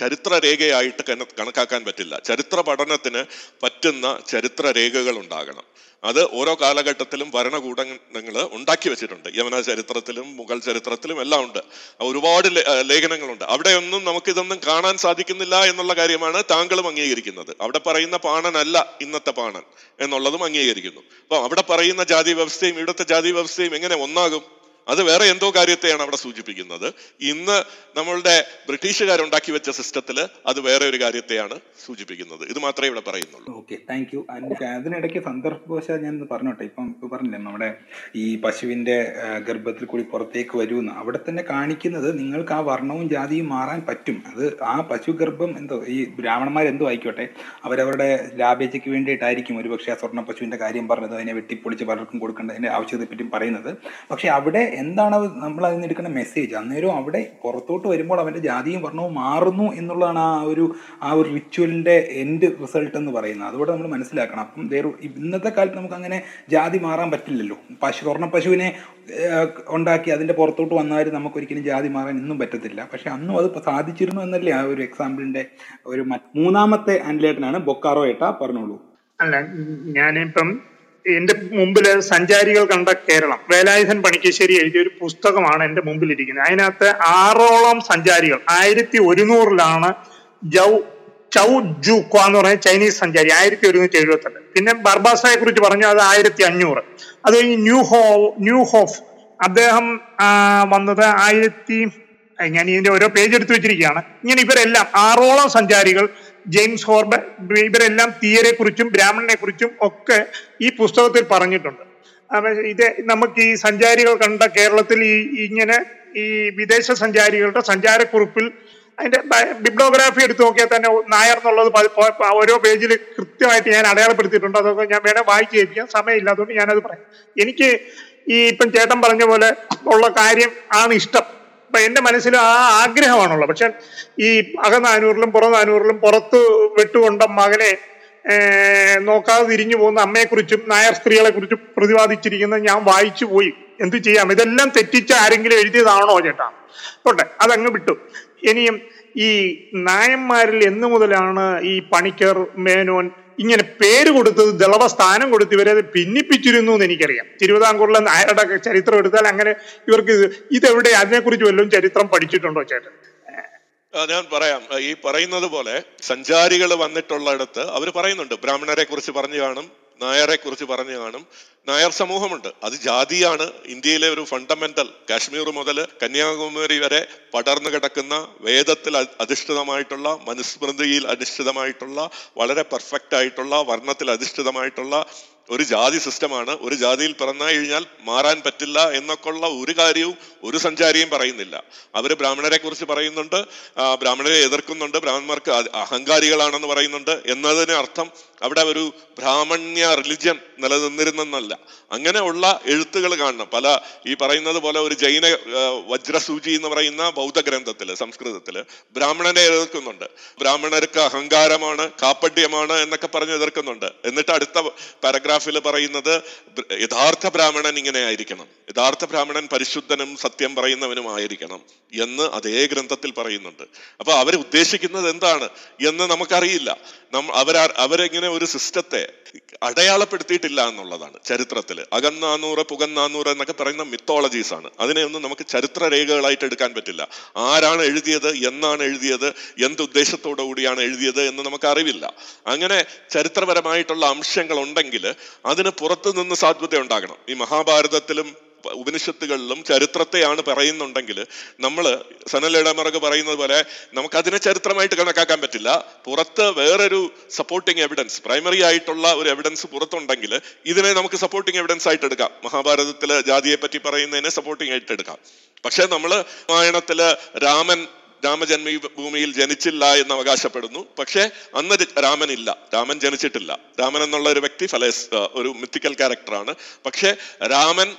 ചരിത്ര രേഖയായിട്ട് കണക്കാക്കാൻ പറ്റില്ല. ചരിത്ര പഠനത്തിന് പറ്റുന്ന ചരിത്രരേഖകൾ ഉണ്ടാകണം. അത് ഓരോ കാലഘട്ടത്തിലും ഭരണകൂടങ്ങൾ ഉണ്ടാക്കി വെച്ചിട്ടുണ്ട്. യമന ചരിത്രത്തിലും മുഗൾ ചരിത്രത്തിലും എല്ലാം ഉണ്ട്. ഒരുപാട് ലേഖനങ്ങളുണ്ട്. അവിടെയൊന്നും നമുക്കിതൊന്നും കാണാൻ സാധിക്കുന്നില്ല എന്നുള്ള കാര്യമാണ് താങ്കളും അംഗീകരിക്കുന്നത്. അവിടെ പറയുന്ന പാണനല്ല ഇന്നത്തെ പാണൻ എന്നുള്ളതും അംഗീകരിക്കുന്നു. അപ്പോൾ അവിടെ പറയുന്ന ജാതി വ്യവസ്ഥയും ഇവിടുത്തെ ജാതി വ്യവസ്ഥയും എങ്ങനെ ഒന്നാകും? അത് വേറെ എന്തോ കാര്യത്തെയാണ് അവിടെ സൂചിപ്പിക്കുന്നത്. ഇന്ന് നമ്മളുടെ ബ്രിട്ടീഷുകാർ ഉണ്ടാക്കി വെച്ച സിസ്റ്റത്തിൽ അത് വേറെ ഒരു കാര്യത്തെയാണ് സൂചിപ്പിക്കുന്നത്. ഇത് മാത്രമേ ഇവിടെ പറയുന്നുള്ളൂ.
ഓക്കെ താങ്ക് യു അതിനിടയ്ക്ക് സന്ദർഭവശാൽ ഞാൻ പറഞ്ഞോട്ടെ? ഇപ്പം പറഞ്ഞില്ലേ നമ്മുടെ ഈ പശുവിന്റെ ഗർഭത്തിൽ കൂടി പുറത്തേക്ക് വരുമെന്ന്. അവിടെ തന്നെ കാണിക്കുന്നത് നിങ്ങൾക്ക് ആ വർണവും ജാതിയും മാറാൻ പറ്റും. അത് ആ പശു ഗർഭം എന്തോ ഈ ബ്രാഹ്മണന്മാർ എന്തോ ആയിക്കോട്ടെ അവരവരുടെ ലാഭേജയ്ക്ക് വേണ്ടിയിട്ടായിരിക്കും ഒരുപക്ഷെ ആ സ്വർണ പശുവിന്റെ കാര്യം പറഞ്ഞത് അതിനെ വെട്ടിപ്പൊളിച്ച് പലർക്കും കൊടുക്കേണ്ടതിന്റെ ആവശ്യത്തെപ്പറ്റിയും പറയുന്നത്. പക്ഷേ അവിടെ എന്താണ് നമ്മൾ അതിൽ നിന്ന് എടുക്കുന്ന മെസ്സേജ് അന്നേരം അവിടെ പുറത്തോട്ട് വരുമ്പോൾ അവന്റെ ജാതിയും വർണവും മാറുന്നു എന്നുള്ളതാണ് ആ ഒരു ആ ഒരു റിച്വലിന്റെ എൻഡ് റിസൾട്ട് എന്ന് പറയുന്നത്. അതുകൂടെ നമ്മൾ മനസ്സിലാക്കണം. അപ്പം വേറെ ഇന്നത്തെ കാലത്ത് നമുക്ക് അങ്ങനെ ജാതി മാറാൻ പറ്റില്ലല്ലോ. പശു സ്വർണ പശുവിനെ ഉണ്ടാക്കി അതിന്റെ പുറത്തോട്ട് വന്നാലും നമുക്കൊരിക്കലും ജാതി മാറാൻ ഇന്നും പറ്റത്തില്ല. പക്ഷെ അന്നും അത് സാധിച്ചിരുന്നു എന്നല്ലേ ആ ഒരു എക്സാമ്പിളിന്റെ ഒരു മൂന്നാമത്തെ ആൻഡിലേറ്റനാണ് ബൊക്കാറോ ഏട്ട പറഞ്ഞോളൂ.
അല്ല ഞാനിപ്പം എന്റെ മുമ്പിൽ സഞ്ചാരികൾ കണ്ട കേരളം. വേലായുധൻ പണിക്കശ്ശേരി എഴുതിയ ഒരു പുസ്തകമാണ് എന്റെ മുമ്പിൽ ഇരിക്കുന്നത് അതിനകത്ത് ആറോളം സഞ്ചാരികൾ ആയിരത്തി ഒരുന്നൂറിലാണ് ജൗ ചൗ ജു എന്ന് പറയുന്ന ചൈനീസ് സഞ്ചാരി ആയിരത്തി ഒരുന്നൂറ്റി എഴുപത്തെട്ട്. പിന്നെ ബർബാസയെ കുറിച്ച് പറഞ്ഞു അത് ആയിരത്തി അഞ്ഞൂറ്. അത് കഴിഞ്ഞ് ന്യൂ ഹോ ന്യൂ ഹോഫ്. അദ്ദേഹം വന്നത് ആയിരത്തി ഞാൻ ഇതിന്റെ ഓരോ പേജ് എടുത്തു വെച്ചിരിക്കുകയാണ്. ഇങ്ങനെ ഇവരെല്ലാം ആറോളം സഞ്ചാരികൾ ജെയിംസ് ഹോർബൻ ഇവരെല്ലാം തീയരെ കുറിച്ചും ബ്രാഹ്മണനെ കുറിച്ചും ഒക്കെ ഈ പുസ്തകത്തിൽ പറഞ്ഞിട്ടുണ്ട്. ഇത് നമുക്ക് ഈ സഞ്ചാരികൾ കണ്ട കേരളത്തിൽ ഈ ഇങ്ങനെ ഈ വിദേശ സഞ്ചാരികളുടെ സഞ്ചാരക്കുറിപ്പിൽ അതിന്റെ ബിബ്ലോഗ്രാഫി എടുത്തു നോക്കിയാൽ തന്നെ നായർ എന്നുള്ളത് ഓരോ പേജിൽ കൃത്യമായിട്ട് ഞാൻ അടയാളപ്പെടുത്തിയിട്ടുണ്ട്. അതൊക്കെ ഞാൻ വേണേൽ വായിച്ചു കേൾപ്പിക്കാം. സമയമില്ലാത്തതുകൊണ്ട് ഞാനത് പറയാം. എനിക്ക് ഈ ഇപ്പം ചേട്ടൻ പറഞ്ഞ പോലെ ഉള്ള കാര്യം ആണ് ഇഷ്ടം. എന്റെ മനസ്സിൽ ആ ആഗ്രഹമാണുള്ളത്. പക്ഷെ ഈ അകനാനൂറിലും പുറനാനൂറിലും പുറത്ത് വെട്ടുകൊണ്ട മകനെ നോക്കാതെ തിരിഞ്ഞു പോകുന്ന അമ്മയെക്കുറിച്ചും നായർ സ്ത്രീകളെ കുറിച്ചും പ്രതിപാദിച്ചിരിക്കുന്നത് ഞാൻ വായിച്ചു പോയി. എന്ത് ചെയ്യാം? ഇതെല്ലാം തെറ്റിച്ച് ആരെങ്കിലും എഴുതിയതാണോ ചേട്ടാ? പോട്ടെ അതങ്ങ് വിട്ടു. ഇനിയും ഈ നായന്മാരിൽ എന്നു മുതലാണ് ഈ പണിക്കർ മേനോൻ ഇങ്ങനെ പേര് കൊടുത്തത് ദളവ സ്ഥാനം കൊടുത്ത് ഇവരെ ഭിന്നിപ്പിച്ചിരുന്നു എന്ന് എനിക്കറിയാം. തിരുവിതാംകൂറിലെ നായരുടെ ചരിത്രം എടുത്താൽ അങ്ങനെ ഇവർക്ക് ഇത് ഇതെവിടെ അതിനെക്കുറിച്ച് വല്ലതും ചരിത്രം പഠിച്ചിട്ടുണ്ടോ ചേട്ടൻ?
ഞാൻ പറയാം. ഈ പറയുന്നത് പോലെ സഞ്ചാരികൾ വന്നിട്ടുള്ളിടത്ത് അവർ പറയുന്നുണ്ട്. ബ്രാഹ്മണരെ കുറിച്ച് പറഞ്ഞു കാണും. നായരെ കുറിച്ച് പറഞ്ഞു കാണും. നായർ സമൂഹമുണ്ട്. അത് ജാതിയാണ്. ഇന്ത്യയിലെ ഒരു ഫണ്ടമെന്റൽ കാശ്മീർ മുതൽ കന്യാകുമാരി വരെ പടർന്നു കിടക്കുന്ന വേദത്തിൽ അധിഷ്ഠിതമായിട്ടുള്ള മനുസ്മൃതിയിൽ അധിഷ്ഠിതമായിട്ടുള്ള വളരെ പെർഫെക്റ്റ് ആയിട്ടുള്ള വർണത്തിൽ അധിഷ്ഠിതമായിട്ടുള്ള ഒരു ജാതി സിസ്റ്റമാണ്. ഒരു ജാതിയിൽ പിറന്നു കഴിഞ്ഞാൽ മാറാൻ പറ്റില്ല എന്നൊക്കെ ഉള്ള ഒരു കാര്യവും ഒരു സഞ്ചാരിയും പറയുന്നില്ല. അവർ ബ്രാഹ്മണരെ കുറിച്ച് പറയുന്നുണ്ട്. ബ്രാഹ്മണരെ എതിർക്കുന്നുണ്ട്. ബ്രാഹ്മണർക്ക് അഹങ്കാരികളാണെന്ന് പറയുന്നുണ്ട് എന്നതിന് അർത്ഥം അവിടെ ഒരു ബ്രാഹ്മണ്യ റിലിജ്യൻ നിലനിന്നിരുന്നെന്നല്ല. അങ്ങനെയുള്ള എഴുത്തുകൾ കാണണം. പല ഈ പറയുന്നത് പോലെ ഒരു ജൈന വജ്രസൂചി എന്ന് പറയുന്ന ബൗദ്ധ ഗ്രന്ഥത്തിൽ സംസ്കൃതത്തിൽ ബ്രാഹ്മണനെ എതിർക്കുന്നുണ്ട്. ബ്രാഹ്മണർക്ക് അഹങ്കാരമാണ് കാപ്പഡ്യമാണ് എന്നൊക്കെ പറഞ്ഞ് എതിർക്കുന്നുണ്ട്. എന്നിട്ട് അടുത്ത പാരഗ്രാഫിൽ പറയുന്നത് യഥാർത്ഥ ബ്രാഹ്മണൻ ഇങ്ങനെ ആയിരിക്കണം. യഥാർത്ഥ ബ്രാഹ്മണൻ പരിശുദ്ധനും സത്യം പറയുന്നവനും ആയിരിക്കണം എന്ന് അതേ ഗ്രന്ഥത്തിൽ പറയുന്നുണ്ട്. അപ്പൊ അവർ ഉദ്ദേശിക്കുന്നത് എന്താണ് എന്ന് നമുക്കറിയില്ല. അവർ അവരെങ്ങനെ ഒരു സിസ്റ്റത്തെ അടയാളപ്പെടുത്തിയിട്ടില്ല എന്നുള്ളതാണ് ചരിത്രത്തിൽ അകന്നാനൂറ് പുകന്നാനൂറ് എന്നൊക്കെ പറയുന്ന മിത്തോളജീസ് ആണ്. അതിനെ ഒന്നും നമുക്ക് ചരിത്ര രേഖകളായിട്ട് എടുക്കാൻ പറ്റില്ല. ആരാണ് എഴുതിയത് എന്നാണ് എഴുതിയത് എന്ത് ഉദ്ദേശത്തോടു കൂടിയാണ് എഴുതിയത് എന്ന് നമുക്ക് അറിവില്ല അങ്ങനെ ചരിത്രപരമായിട്ടുള്ള അംശങ്ങൾ ഉണ്ടെങ്കിൽ അതിന് പുറത്തു നിന്ന് സാധ്യത ഉണ്ടാകണം. ഈ മഹാഭാരതത്തിലും ഉപനിഷത്തുകളിലും ചരിത്രത്തെയാണ് പറയുന്നുണ്ടെങ്കിൽ നമ്മൾ സനലിടമറക് പറയുന്നത് പോലെ നമുക്കതിനെ ചരിത്രമായിട്ട് കണക്കാക്കാൻ പറ്റില്ല. പുറത്ത് വേറൊരു സപ്പോർട്ടിങ് എവിഡൻസ് പ്രൈമറി ആയിട്ടുള്ള ഒരു എവിഡൻസ് പുറത്തുണ്ടെങ്കിൽ ഇതിനെ നമുക്ക് സപ്പോർട്ടിങ് എവിഡൻസ് ആയിട്ട് എടുക്കാം. മഹാഭാരതത്തിലെ ജാതിയെ പറ്റി പറയുന്നതിനെ സപ്പോർട്ടിങ് ആയിട്ട് എടുക്കാം. പക്ഷെ നമ്മൾ രാമായണത്തിൽ രാമൻ രാമജന്മ ഭൂമിയിൽ ജനിച്ചില്ല എന്ന് അവകാശപ്പെടുന്നു. പക്ഷേ അന്ന് ഇല്ല രാമൻ ജനിച്ചിട്ടില്ല. രാമൻ എന്നുള്ള ഒരു വ്യക്തി ഫലേസ് ഒരു മിത്തിക്കൽ ക്യാരക്ടറാണ് പക്ഷേ രാമൻ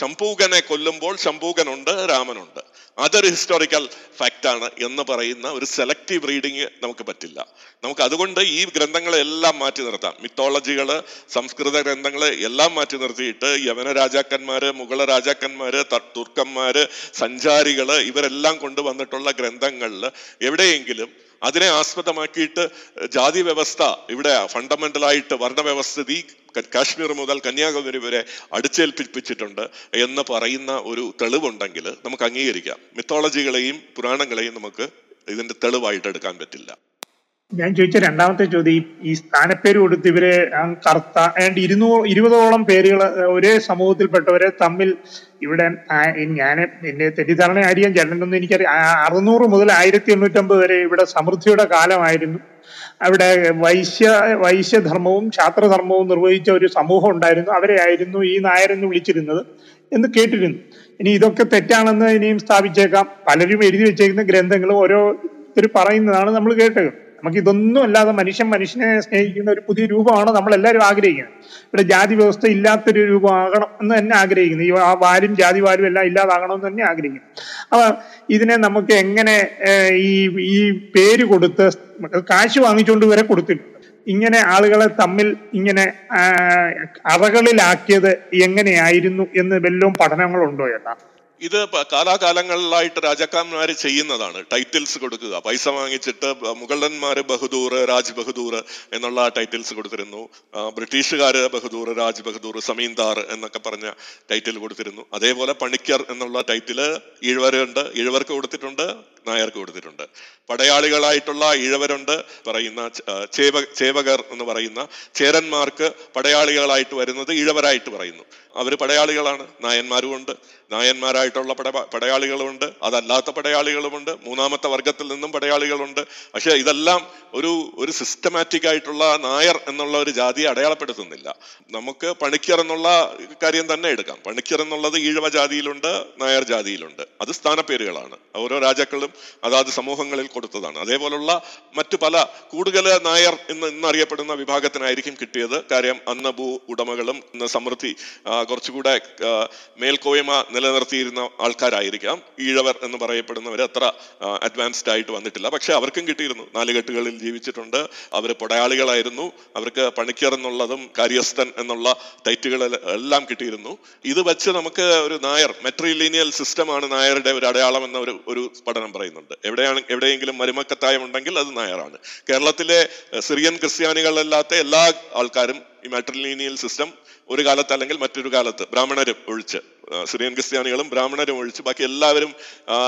ശംഭൂകനെ കൊല്ലുമ്പോൾ ശംഭൂകനുണ്ട് രാമനുണ്ട്. അതൊരു ഹിസ്റ്റോറിക്കൽ ഫാക്റ്റാണ് എന്ന് പറയുന്ന ഒരു സെലക്റ്റീവ് റീഡിങ് നമുക്ക് പറ്റില്ല. നമുക്ക് അതുകൊണ്ട് ഈ ഗ്രന്ഥങ്ങളെല്ലാം മാറ്റി നിർത്താം. മിത്തോളജികൾ സംസ്കൃത ഗ്രന്ഥങ്ങൾ എല്ലാം മാറ്റി നിർത്തിയിട്ട് യവന രാജാക്കന്മാർ മുഗള രാജാക്കന്മാർ തുർക്കന്മാർ സഞ്ചാരികൾ ഇവരെല്ലാം കൊണ്ടുവന്നിട്ടുള്ള ഗ്രന്ഥങ്ങളിൽ എവിടെയെങ്കിലും അതിനെ ആസ്പദമാക്കിയിട്ട് ജാതി വ്യവസ്ഥ ഇവിടെ ഫണ്ടമെന്റൽ ആയിട്ട് വർണവ്യവസ്ഥിതി ക- കാശ്മീർ മുതൽ കന്യാകുമാരി വരെ അടിച്ചേൽപ്പിച്ചിട്ടുണ്ട് എന്ന് പറയുന്ന ഒരു തെളിവുണ്ടെങ്കിൽ നമുക്ക് അംഗീകരിക്കാം. മിത്തോളജികളെയും പുരാണങ്ങളെയും നമുക്ക് ഇതിന്റെ തെളിവായിട്ട് എടുക്കാൻ പറ്റില്ല.
ഞാൻ ചോദിച്ച രണ്ടാമത്തെ ചോദ്യം ഈ- സ്ഥാനപ്പേര് കൊടുത്ത് ഇവരെ കറുത്ത ഏതാണ്ട് ഇരുന്നൂ ഇരുപതോളം പേരുകൾ ഒരേ സമൂഹത്തിൽപ്പെട്ടവരെ തമ്മിൽ ഇവിടെ ഞാൻ എന്റെ തെറ്റിദ്ധാരണ ആയിരിക്കാം. ചേട്ടനൊന്നും എനിക്കറിയാം അറുന്നൂറ് മുതൽ ആയിരത്തി എണ്ണൂറ്റമ്പത് വരെ ഇവിടെ സമൃദ്ധിയുടെ കാലമായിരുന്നു. അവിടെ വൈശ്യ വൈശ്യധർമ്മവും ക്ഷാത്രധർമ്മവും നിർവഹിച്ച ഒരു സമൂഹം ഉണ്ടായിരുന്നു. അവരെ ആയിരുന്നു ഈ നായരെന്ന് വിളിച്ചിരുന്നത് എന്ന് കേട്ടിരുന്നു. ഇനി ഇതൊക്കെ തെറ്റാണെന്ന് ഇനിയും സ്ഥാപിച്ചേക്കാം. പലരും എഴുതി വെച്ചേക്കുന്ന ഗ്രന്ഥങ്ങളും ഓരോരുത്തർ പറയുന്നതാണ് നമ്മൾ കേട്ടത്. നമുക്ക് ഇതൊന്നും അല്ലാതെ മനുഷ്യൻ മനുഷ്യനെ സ്നേഹിക്കുന്ന ഒരു പുതിയ രൂപമാണ് നമ്മൾ എല്ലാവരും ആഗ്രഹിക്കുന്നത്? ഇവിടെ ജാതി വ്യവസ്ഥ ഇല്ലാത്തൊരു രൂപമാകണം എന്ന് തന്നെ ആഗ്രഹിക്കുന്നു. ഈ ആ വാലും ജാതി വാലും എല്ലാം ഇല്ലാതാകണം എന്ന് തന്നെ ആഗ്രഹിക്കുന്നു. അപ്പൊ ഇതിനെ നമുക്ക് എങ്ങനെ ഈ ഈ പേര് കൊടുത്ത് കാശ് വാങ്ങിച്ചുകൊണ്ട് വരെ കൊടുത്തിട്ടുണ്ട്. ഇങ്ങനെ ആളുകളെ തമ്മിൽ ഇങ്ങനെ അറകളിലാക്കിയത് എങ്ങനെയായിരുന്നു എന്ന് വല്ലതും പഠനങ്ങളുണ്ടോ ചേട്ടാ
ഇത് കാലാകാലങ്ങളിലായിട്ട് രാജാക്കന്മാര് ചെയ്യുന്നതാണ്. ടൈറ്റിൽസ് കൊടുക്കുക. പൈസ വാങ്ങിച്ചിട്ട് മുഗളന്മാര് ബഹദൂർ രാജ് ബഹദൂർ എന്നുള്ള ടൈറ്റിൽസ് കൊടുത്തിരുന്നു. ബ്രിട്ടീഷുകാർ ബഹദൂർ രാജ് ബഹദൂർ സമീന്ദാർ എന്നൊക്കെ പറഞ്ഞ ടൈറ്റിൽ കൊടുത്തിരുന്നു. അതേപോലെ പണിക്കർ എന്നുള്ള ടൈറ്റിൽ ഈഴവരുണ്ട് ഈഴവർക്ക് കൊടുത്തിട്ടുണ്ട് നായർക്ക് കൊടുത്തിട്ടുണ്ട്. പടയാളികളായിട്ടുള്ള ഈഴവരുണ്ട് പറയുന്ന ചേവ ചേവകർ എന്ന് പറയുന്ന ചേരന്മാർക്ക് പടയാളികളായിട്ട് വരുന്നത് ഈഴവരായിട്ട് പറയുന്നു. അവർ പടയാളികളാണ്. നായന്മാരും ഉണ്ട്. നായന്മാരായിട്ടുള്ള പട പടയാളികളുമുണ്ട് അതല്ലാത്ത പടയാളികളുമുണ്ട് മൂന്നാമത്തെ വർഗത്തിൽ നിന്നും പടയാളികളുണ്ട് പക്ഷെ ഇതെല്ലാം ഒരു ഒരു സിസ്റ്റമാറ്റിക് ആയിട്ടുള്ള നായർ എന്നുള്ള ഒരു ജാതിയെ അടയാളപ്പെടുത്തുന്നില്ല. നമുക്ക് പണിക്കർ എന്നുള്ള കാര്യം തന്നെ എടുക്കാം. പണിക്കർ എന്നുള്ളത് ഈഴവ ജാതിയിലുണ്ട് നായർ ജാതിയിലുണ്ട്. അത് സ്ഥാനപ്പേരുകളാണ്. ഓരോ രാജാക്കളും അതാത് സമൂഹങ്ങളിൽ കൊടുത്തതാണ്. അതേപോലുള്ള മറ്റു പല കൂടുതൽ നായർ എന്ന് ഇന്നറിയപ്പെടുന്ന വിഭാഗത്തിനായിരിക്കും കിട്ടിയത്. കാര്യം അന്ന് ഭൂ ഉടമകളും ഇന്ന് സമൃദ്ധി കുറച്ചുകൂടെ മേൽക്കോയ്മ നിലനിർത്തിയിരുന്ന ആൾക്കാരായിരിക്കാം. ഈഴവർ എന്ന് പറയപ്പെടുന്നവർ അത്ര അഡ്വാൻസ്ഡ് ആയിട്ട് വന്നിട്ടില്ല. പക്ഷെ അവർക്കും കിട്ടിയിരുന്നു. നാലുകെട്ടുകളിൽ ജീവിച്ചിട്ടുണ്ട്. അവർ പൊടയാളികളായിരുന്നു. അവർക്ക് പണിക്കർ എന്നുള്ളതും കാര്യസ്ഥൻ എന്നുള്ള ടൈറ്റുകൾ എല്ലാം കിട്ടിയിരുന്നു. ഇത് വെച്ച് നമുക്ക് ഒരു നായർ മെട്രിലീനിയൽ സിസ്റ്റമാണ് നായരുടെ ഒരു അടയാളം എന്ന ഒരു ഒരു പഠനം പറയുന്നുണ്ട്. എവിടെയാണ് എവിടെയെങ്കിലും മരുമക്കത്തായം ഉണ്ടെങ്കിൽ അത് നായറാണ് കേരളത്തിലെ സിറിയൻ ക്രിസ്ത്യാനികളല്ലാത്ത എല്ലാ ആൾക്കാരും ഈ മാട്രിലീനിയൽ സിസ്റ്റം ഒരു കാലത്ത് അല്ലെങ്കിൽ മറ്റൊരു കാലത്ത് ബ്രാഹ്മണരും ഒഴിച്ച് സിറിയൻ ക്രിസ്ത്യാനികളും ബ്രാഹ്മണരും ഒഴിച്ച് ബാക്കി എല്ലാവരും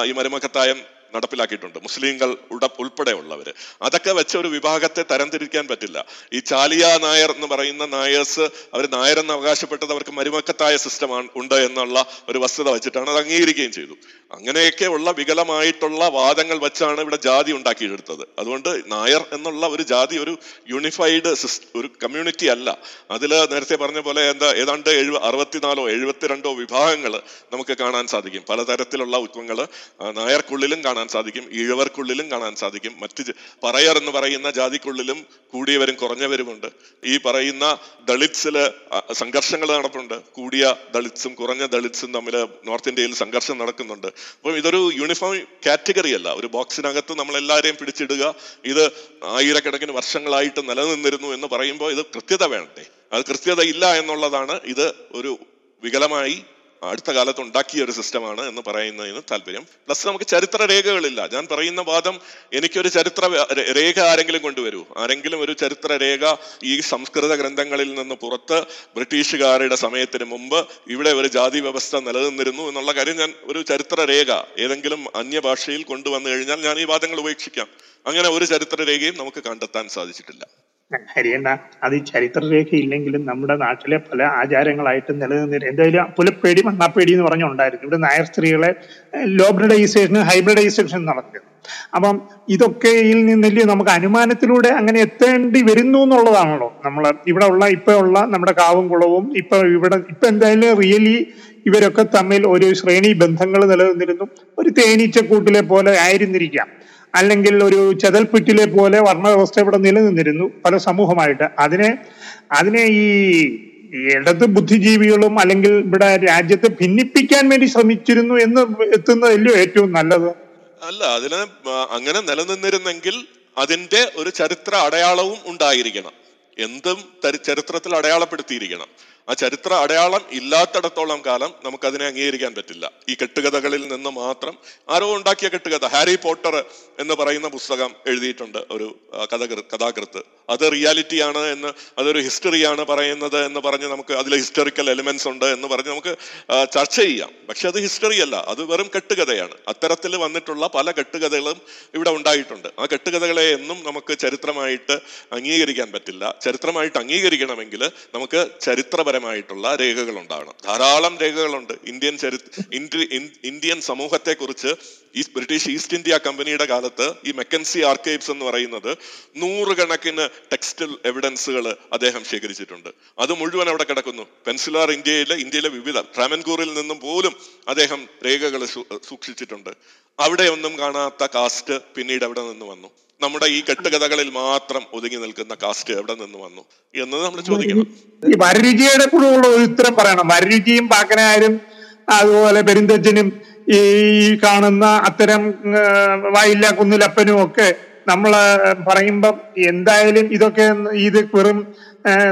ഈ മരുമക്കത്തായം നടപ്പിലാക്കിയിട്ടുണ്ട്. മുസ്ലിങ്ങൾ ഉട ഉൾപ്പെടെയുള്ളവർ അതൊക്കെ വെച്ച ഒരു വിഭാഗത്തെ തരംതിരിക്കാൻ പറ്റില്ല. ഈ ചാലിയ നായർ എന്ന് പറയുന്ന നായേഴ്സ് അവർ നായരെന്ന് അവകാശപ്പെട്ടത് അവർക്ക് മരുമക്കത്തായ സിസ്റ്റമാണ് ഉണ്ട് എന്നുള്ള ഒരു വസ്തുത വെച്ചിട്ടാണ് അത് അംഗീകരിക്കുകയും ചെയ്തു. അങ്ങനെയൊക്കെ ഉള്ള വികലമായിട്ടുള്ള വാദങ്ങൾ വെച്ചാണ് ഇവിടെ ജാതി ഉണ്ടാക്കിയെടുത്തത്. അതുകൊണ്ട് നായർ എന്നുള്ള ഒരു ജാതി ഒരു യൂണിഫൈഡ് ഒരു കമ്മ്യൂണിറ്റി അല്ല. അതിൽ നേരത്തെ പറഞ്ഞ പോലെ എന്താ ഏതാണ്ട് എഴുപ അറുപത്തിനാലോ എഴുപത്തിരണ്ടോ വിഭാഗങ്ങൾ നമുക്ക് കാണാൻ സാധിക്കും. പലതരത്തിലുള്ള ഉത്വങ്ങൾ നായർക്കുള്ളിലും കാണാൻ സാധിക്കും. ഈഴവർക്കുള്ളിലും കാണാൻ സാധിക്കും. മറ്റ് പറയർ എന്ന് പറയുന്ന ജാതിക്കുള്ളിലും കൂടിയവരും കുറഞ്ഞവരുമുണ്ട്. ഈ പറയുന്ന ദളിത്സിൽ സംഘർഷങ്ങൾ നടപ്പുണ്ട്. കൂടിയ ദളിത്സും കുറഞ്ഞ ദളിത്സും തമ്മിൽ നോർത്ത് ഇന്ത്യയിൽ സംഘർഷം നടക്കുന്നുണ്ട്. അപ്പം ഇതൊരു യൂണിഫോം കാറ്റഗറി അല്ല. ഒരു ബോക്സിനകത്ത് നമ്മൾ എല്ലാവരെയും പിടിച്ചിടുക. ഇത് ആയിരക്കണക്കിന് വർഷങ്ങളായിട്ട് നിലനിന്നിരുന്നു എന്ന് പറയുമ്പോൾ ഇത് കൃത്യത വേണ്ടേ? അത് കൃത്യത ഇല്ല എന്നുള്ളതാണ് ഇത് ഒരു വികലമായി അടുത്ത കാലത്ത് ഉണ്ടാക്കിയ ഒരു സിസ്റ്റമാണ് എന്ന് പറയുന്നതിന് താല്പര്യം. പ്ലസ് നമുക്ക് ചരിത്ര രേഖകളില്ല. ഞാൻ പറയുന്ന വാദം എനിക്കൊരു ചരിത്ര രേഖ ആരെങ്കിലും കൊണ്ടുവരൂ? ആരെങ്കിലും ഒരു ചരിത്ര രേഖ ഈ സംസ്കൃത ഗ്രന്ഥങ്ങളിൽ നിന്ന് പുറത്ത് ബ്രിട്ടീഷുകാരുടെ സമയത്തിന് മുമ്പ് ഇവിടെ ഒരു ജാതി വ്യവസ്ഥ നിലനിന്നിരുന്നു എന്നുള്ള കാര്യം ഞാൻ ഒരു ചരിത്ര രേഖ ഏതെങ്കിലും അന്യഭാഷയിൽ കൊണ്ടുവന്നു കഴിഞ്ഞാൽ ഞാൻ ഈ വാദങ്ങൾ ഉപേക്ഷിക്കാം. അങ്ങനെ ഒരു ചരിത്ര രേഖയും നമുക്ക് കണ്ടെത്താൻ സാധിച്ചിട്ടില്ല.
ഹരിയണ്ട അത് ഈ ചരിത്രരേഖ ഇല്ലെങ്കിലും നമ്മുടെ നാട്ടിലെ പല ആചാരങ്ങളായിട്ട് നിലനിന്നിട്ട് എന്തായാലും പുലപ്പേടി മണ്ണാപ്പേടി എന്ന് പറഞ്ഞുണ്ടായിരുന്നു ഇവിടെ നായർ സ്ത്രീകളെ ലോബ്രിഡൈസേഷൻ ഹൈബ്രിഡൈസേഷൻ നടത്തിയത്. അപ്പം ഇതൊക്കെയിൽ നിന്നല്ലേ നമുക്ക് അനുമാനത്തിലൂടെ അങ്ങനെ എത്തേണ്ടി വരുന്നു എന്നുള്ളതാണല്ലോ നമ്മൾ ഇവിടെ ഉള്ള ഇപ്പൊ ഉള്ള നമ്മുടെ കാവും കുളവും ഇപ്പൊ ഇവിടെ ഇപ്പൊ എന്തായാലും റിയലി ഇവരൊക്കെ തമ്മിൽ ഒരു ശ്രേണി ബന്ധങ്ങൾ നിലനിന്നിരുന്നു. ഒരു തേനീച്ചക്കൂട്ടിലെ പോലെ ആയിരുന്നിരിക്കാം. അല്ലെങ്കിൽ ഒരു ചതൽപ്പിറ്റിലെ പോലെ വർണവ്യവസ്ഥ ഇവിടെ നിലനിന്നിരുന്നു പല സമൂഹമായിട്ട്. അതിനെ അതിനെ ഈ ഇടത് ബുദ്ധിജീവികളും അല്ലെങ്കിൽ ഇവിടെ രാജ്യത്തെ ഭിന്നിപ്പിക്കാൻ വേണ്ടി ശ്രമിച്ചിരുന്നു എന്ന് എത്തുന്നതല്ലോ ഏറ്റവും നല്ലത്?
അല്ല അതിന് അങ്ങനെ നിലനിന്നിരുന്നെങ്കിൽ അതിന്റെ ഒരു ചരിത്ര അടയാളവും ഉണ്ടായിരിക്കണം. എന്തും ചരിത്രത്തിൽ അടയാളപ്പെടുത്തിയിരിക്കണം. ആ ചരിത്ര അടയാളം ഇല്ലാത്തിടത്തോളം കാലം നമുക്കതിനെ അംഗീകരിക്കാൻ പറ്റില്ല. ഈ കെട്ടുകഥകളിൽ നിന്ന് മാത്രം ആരോ ഉണ്ടാക്കിയ കെട്ടുകഥ ഹാരി പോട്ടർ എന്ന് പറയുന്ന പുസ്തകം എഴുതിയിട്ടുണ്ട് ഒരു കഥകൃ കഥാകൃത്ത്. അത് റിയാലിറ്റിയാണ് എന്ന് അതൊരു ഹിസ്റ്ററിയാണ് പറയുന്നത് എന്ന് പറഞ്ഞ് നമുക്ക് അതിൽ ഹിസ്റ്ററിക്കൽ എലിമെന്റ്സ് ഉണ്ട് എന്ന് പറഞ്ഞ് നമുക്ക് ചർച്ച ചെയ്യാം. പക്ഷെ അത് ഹിസ്റ്ററി അല്ല അത് വെറും കെട്ടുകഥയാണ്. അത്തരത്തിൽ വന്നിട്ടുള്ള പല കെട്ടുകഥകളും ഇവിടെ ഉണ്ടായിട്ടുണ്ട്. ആ കെട്ടുകഥകളെ എന്നും നമുക്ക് ചരിത്രമായിട്ട് അംഗീകരിക്കാൻ പറ്റില്ല. ചരിത്രമായിട്ട് അംഗീകരിക്കണമെങ്കിൽ നമുക്ക് ചരിത്രപരമായിട്ടുള്ള രേഖകൾ ഉണ്ടാകണം ധാരാളം രേഖകളുണ്ട്. ഇന്ത്യൻ ചരി ഇന്ത്യൻ സമൂഹത്തെക്കുറിച്ച് ഈ ബ്രിട്ടീഷ് ഈസ്റ്റ് ഇന്ത്യ കമ്പനിയുടെ കാലത്ത് ഈ മെക്കൻസി ആർക്കൈവ്സ് എന്ന് പറയുന്നത് നൂറുകണക്കിന് ടെക്സ്റ്റൽ എവിഡൻസുകൾ അദ്ദേഹം ശേഖരിച്ചിട്ടുണ്ട്. അത് മുഴുവൻ അവിടെ കിടക്കുന്നു. പെൻസിലാർ ഇന്ത്യയിലെ ഇന്ത്യയിലെ വിവിധ ട്രാമൻകൂറിൽ നിന്നും പോലും അദ്ദേഹം രേഖകൾ സൂക്ഷിച്ചിട്ടുണ്ട്. അവിടെ ഒന്നും കാണാത്ത കാസ്റ്റ് പിന്നീട് അവിടെ നിന്ന് വന്നു? നമ്മുടെ ഈ കെട്ടുകഥകളിൽ മാത്രം ഒതുങ്ങി നിൽക്കുന്ന കാസ്റ്റ് എവിടെ നിന്ന് വന്നു? എന്ന് നമ്മൾ ചോദിക്കണം.
ഈ വരരുചിയുടെ കൂടെ ഒരു ഉത്തരം പറയണം. വരരുചിയും പാക്കനാരും അതുപോലെ പെരുന്തച്ചനും ഈ കാണുന്ന അത്തരം വായില്ല കുന്നിലപ്പനും ഒക്കെ നമ്മൾ പറയുമ്പം എന്തായാലും ഇതൊക്കെ ഇത് വെറും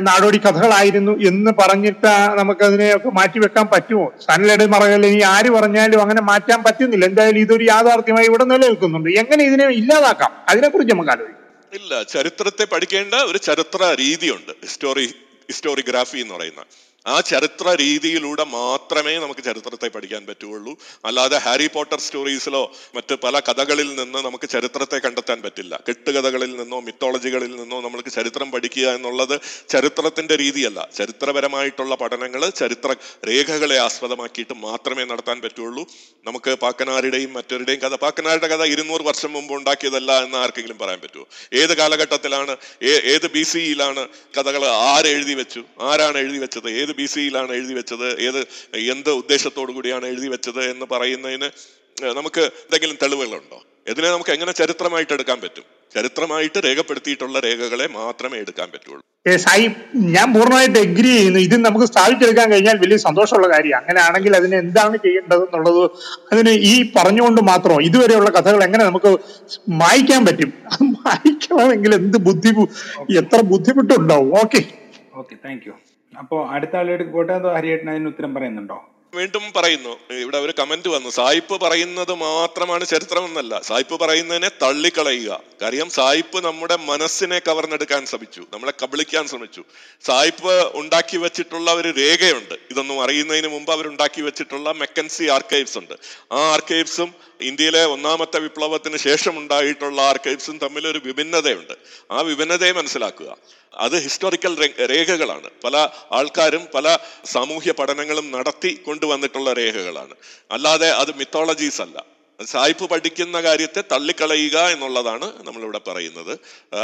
നാടോടി കഥകളായിരുന്നു എന്ന് പറഞ്ഞിട്ട് നമുക്കതിനെയൊക്കെ മാറ്റിവെക്കാൻ പറ്റുമോ? സനലയുടെ മറകല്ല ഇനി ആര് പറഞ്ഞാലും അങ്ങനെ മാറ്റാൻ പറ്റുന്നില്ല. എന്തായാലും ഇതൊരു യാഥാർത്ഥ്യമായി ഇവിടെ നിലനിൽക്കുന്നുണ്ട്. എങ്ങനെ ഇതിനെ ഇല്ലാതാക്കാം? അതിനെക്കുറിച്ച് നമുക്ക് ആലോചിക്കാം.
ഇല്ല ചരിത്രത്തെ പഠിക്കേണ്ട ഒരു ചരിത്ര രീതിയുണ്ട്. ഹിസ്റ്റോറി ഹിസ്റ്റോറിഗ്രാഫി എന്ന് പറയുന്ന. ആ ചരിത്ര രീതിയിലൂടെ മാത്രമേ നമുക്ക് ചരിത്രത്തെ പഠിക്കാൻ പറ്റുള്ളൂ അല്ലാതെ ഹാരി പോട്ടർ സ്റ്റോറീസിലോ മറ്റ് പല കഥകളിൽ നിന്ന് നമുക്ക് ചരിത്രത്തെ കണ്ടെത്താൻ പറ്റില്ല. കെട്ടുകഥകളിൽ നിന്നോ മിത്തോളജികളിൽ നിന്നോ നമ്മൾക്ക് ചരിത്രം പഠിക്കുക എന്നുള്ളത് ചരിത്രത്തിന്റെ രീതിയല്ല. ചരിത്രപരമായിട്ടുള്ള പഠനങ്ങൾ ചരിത്ര രേഖകളെ ആസ്പദമാക്കിയിട്ട് മാത്രമേ നടത്താൻ പറ്റുള്ളൂ നമുക്ക് പാക്കനാരുടെയും മറ്റൊരുടെയും കഥ പാക്കനാരുടെ കഥ ഇരുന്നൂറ് വർഷം മുമ്പ് ഉണ്ടാക്കിയതല്ല എന്ന് ആർക്കെങ്കിലും പറയാൻ പറ്റുമോ? ഏത് കാലഘട്ടത്തിലാണ് ഏത് ബി സിയിലാണ് കഥകൾ ആരെഴുതി വെച്ചു ആരാണ് എഴുതി വെച്ചത് ഏത് ബി സിയിലാണ് എഴുതി വെച്ചത്. ഏത് എന്ത് ഉദ്ദേശത്തോടു കൂടിയാണ് എഴുതി വെച്ചത് എന്ന് പറയുന്നതിന് നമുക്ക് എന്തെങ്കിലും തെളിവുകളുണ്ടോ? ഇതിനെ നമുക്ക് എങ്ങനെ ചരിത്രമായിട്ട് എടുക്കാൻ പറ്റും? ചരിത്രമായിട്ട് രേഖപ്പെടുത്തിയിട്ടുള്ള രേഖകളെ മാത്രമേ എടുക്കാൻ പറ്റുള്ളൂ.
സായി ഞാൻ പൂർണമായിട്ട് എഗ്രി ചെയ്യുന്നു. ഇത് നമുക്ക് സ്ഥാപിച്ചെടുക്കാൻ കഴിഞ്ഞാൽ വലിയ സന്തോഷമുള്ള കാര്യം അങ്ങനെയാണെങ്കിൽ അതിന് എന്താണ് ചെയ്യേണ്ടത് എന്നുള്ളത് അതിന് ഈ പറഞ്ഞുകൊണ്ട് മാത്രം ഇതുവരെയുള്ള കഥകൾ എങ്ങനെ നമുക്ക് മായ്ക്കാൻ പറ്റും? അത് മായ്ക്കണമെങ്കിൽ എന്ത് ബുദ്ധി എത്ര ബുദ്ധിമുട്ടുണ്ടാവും? ഓക്കെ
ഓക്കെ താങ്ക് യു അപ്പോൾ അടുത്ത ആളുകൾക്ക് പോട്ടെ അതോ ഹരിയേട്ടൻ അതിന് ഉത്തരം പറയുന്നുണ്ടോ?
വീണ്ടും പറയുന്നു. ഇവിടെ ഒരു കമന്റ് വന്നു. സായിപ്പ് പറയുന്നത് മാത്രമാണ് ചരിത്രം എന്നല്ല സായിപ്പ് പറയുന്നതിനെ തള്ളിക്കളയുക. കാര്യം സായിപ്പ് നമ്മുടെ മനസ്സിനെ കവർന്നെടുക്കാൻ ശ്രമിച്ചു. നമ്മളെ കബളിക്കാൻ ശ്രമിച്ചു. സായിപ്പ് ഉണ്ടാക്കി വെച്ചിട്ടുള്ള ഒരു രേഖയുണ്ട്. ഇതൊന്നും അറിയുന്നതിന് മുമ്പ് അവരുണ്ടാക്കി വെച്ചിട്ടുള്ള മെക്കൻസി ആർക്കൈവ്സ് ഉണ്ട്. ആ ആർക്കൈവ്സും ഇന്ത്യയിലെ ഒന്നാമത്തെ വിപ്ലവത്തിന് ശേഷം ഉണ്ടായിട്ടുള്ള ആർക്കൈവ്സും തമ്മിൽ ഒരു വിഭിന്നതയുണ്ട്. ആ വിഭിന്നതയെ മനസ്സിലാക്കുക. അത് ഹിസ്റ്റോറിക്കൽ രേഖകളാണ്. പല ആൾക്കാരും പല സാമൂഹ്യ പഠനങ്ങളും നടത്തി കൊണ്ടുവന്നിട്ടുള്ള രേഖകളാണ്. അല്ലാതെ അത് മിത്തോളജീസ് അല്ല. സായിപ്പ് പഠിക്കുന്ന കാര്യത്തെ തള്ളിക്കളയുക എന്നുള്ളതാണ് നമ്മളിവിടെ പറയുന്നത്.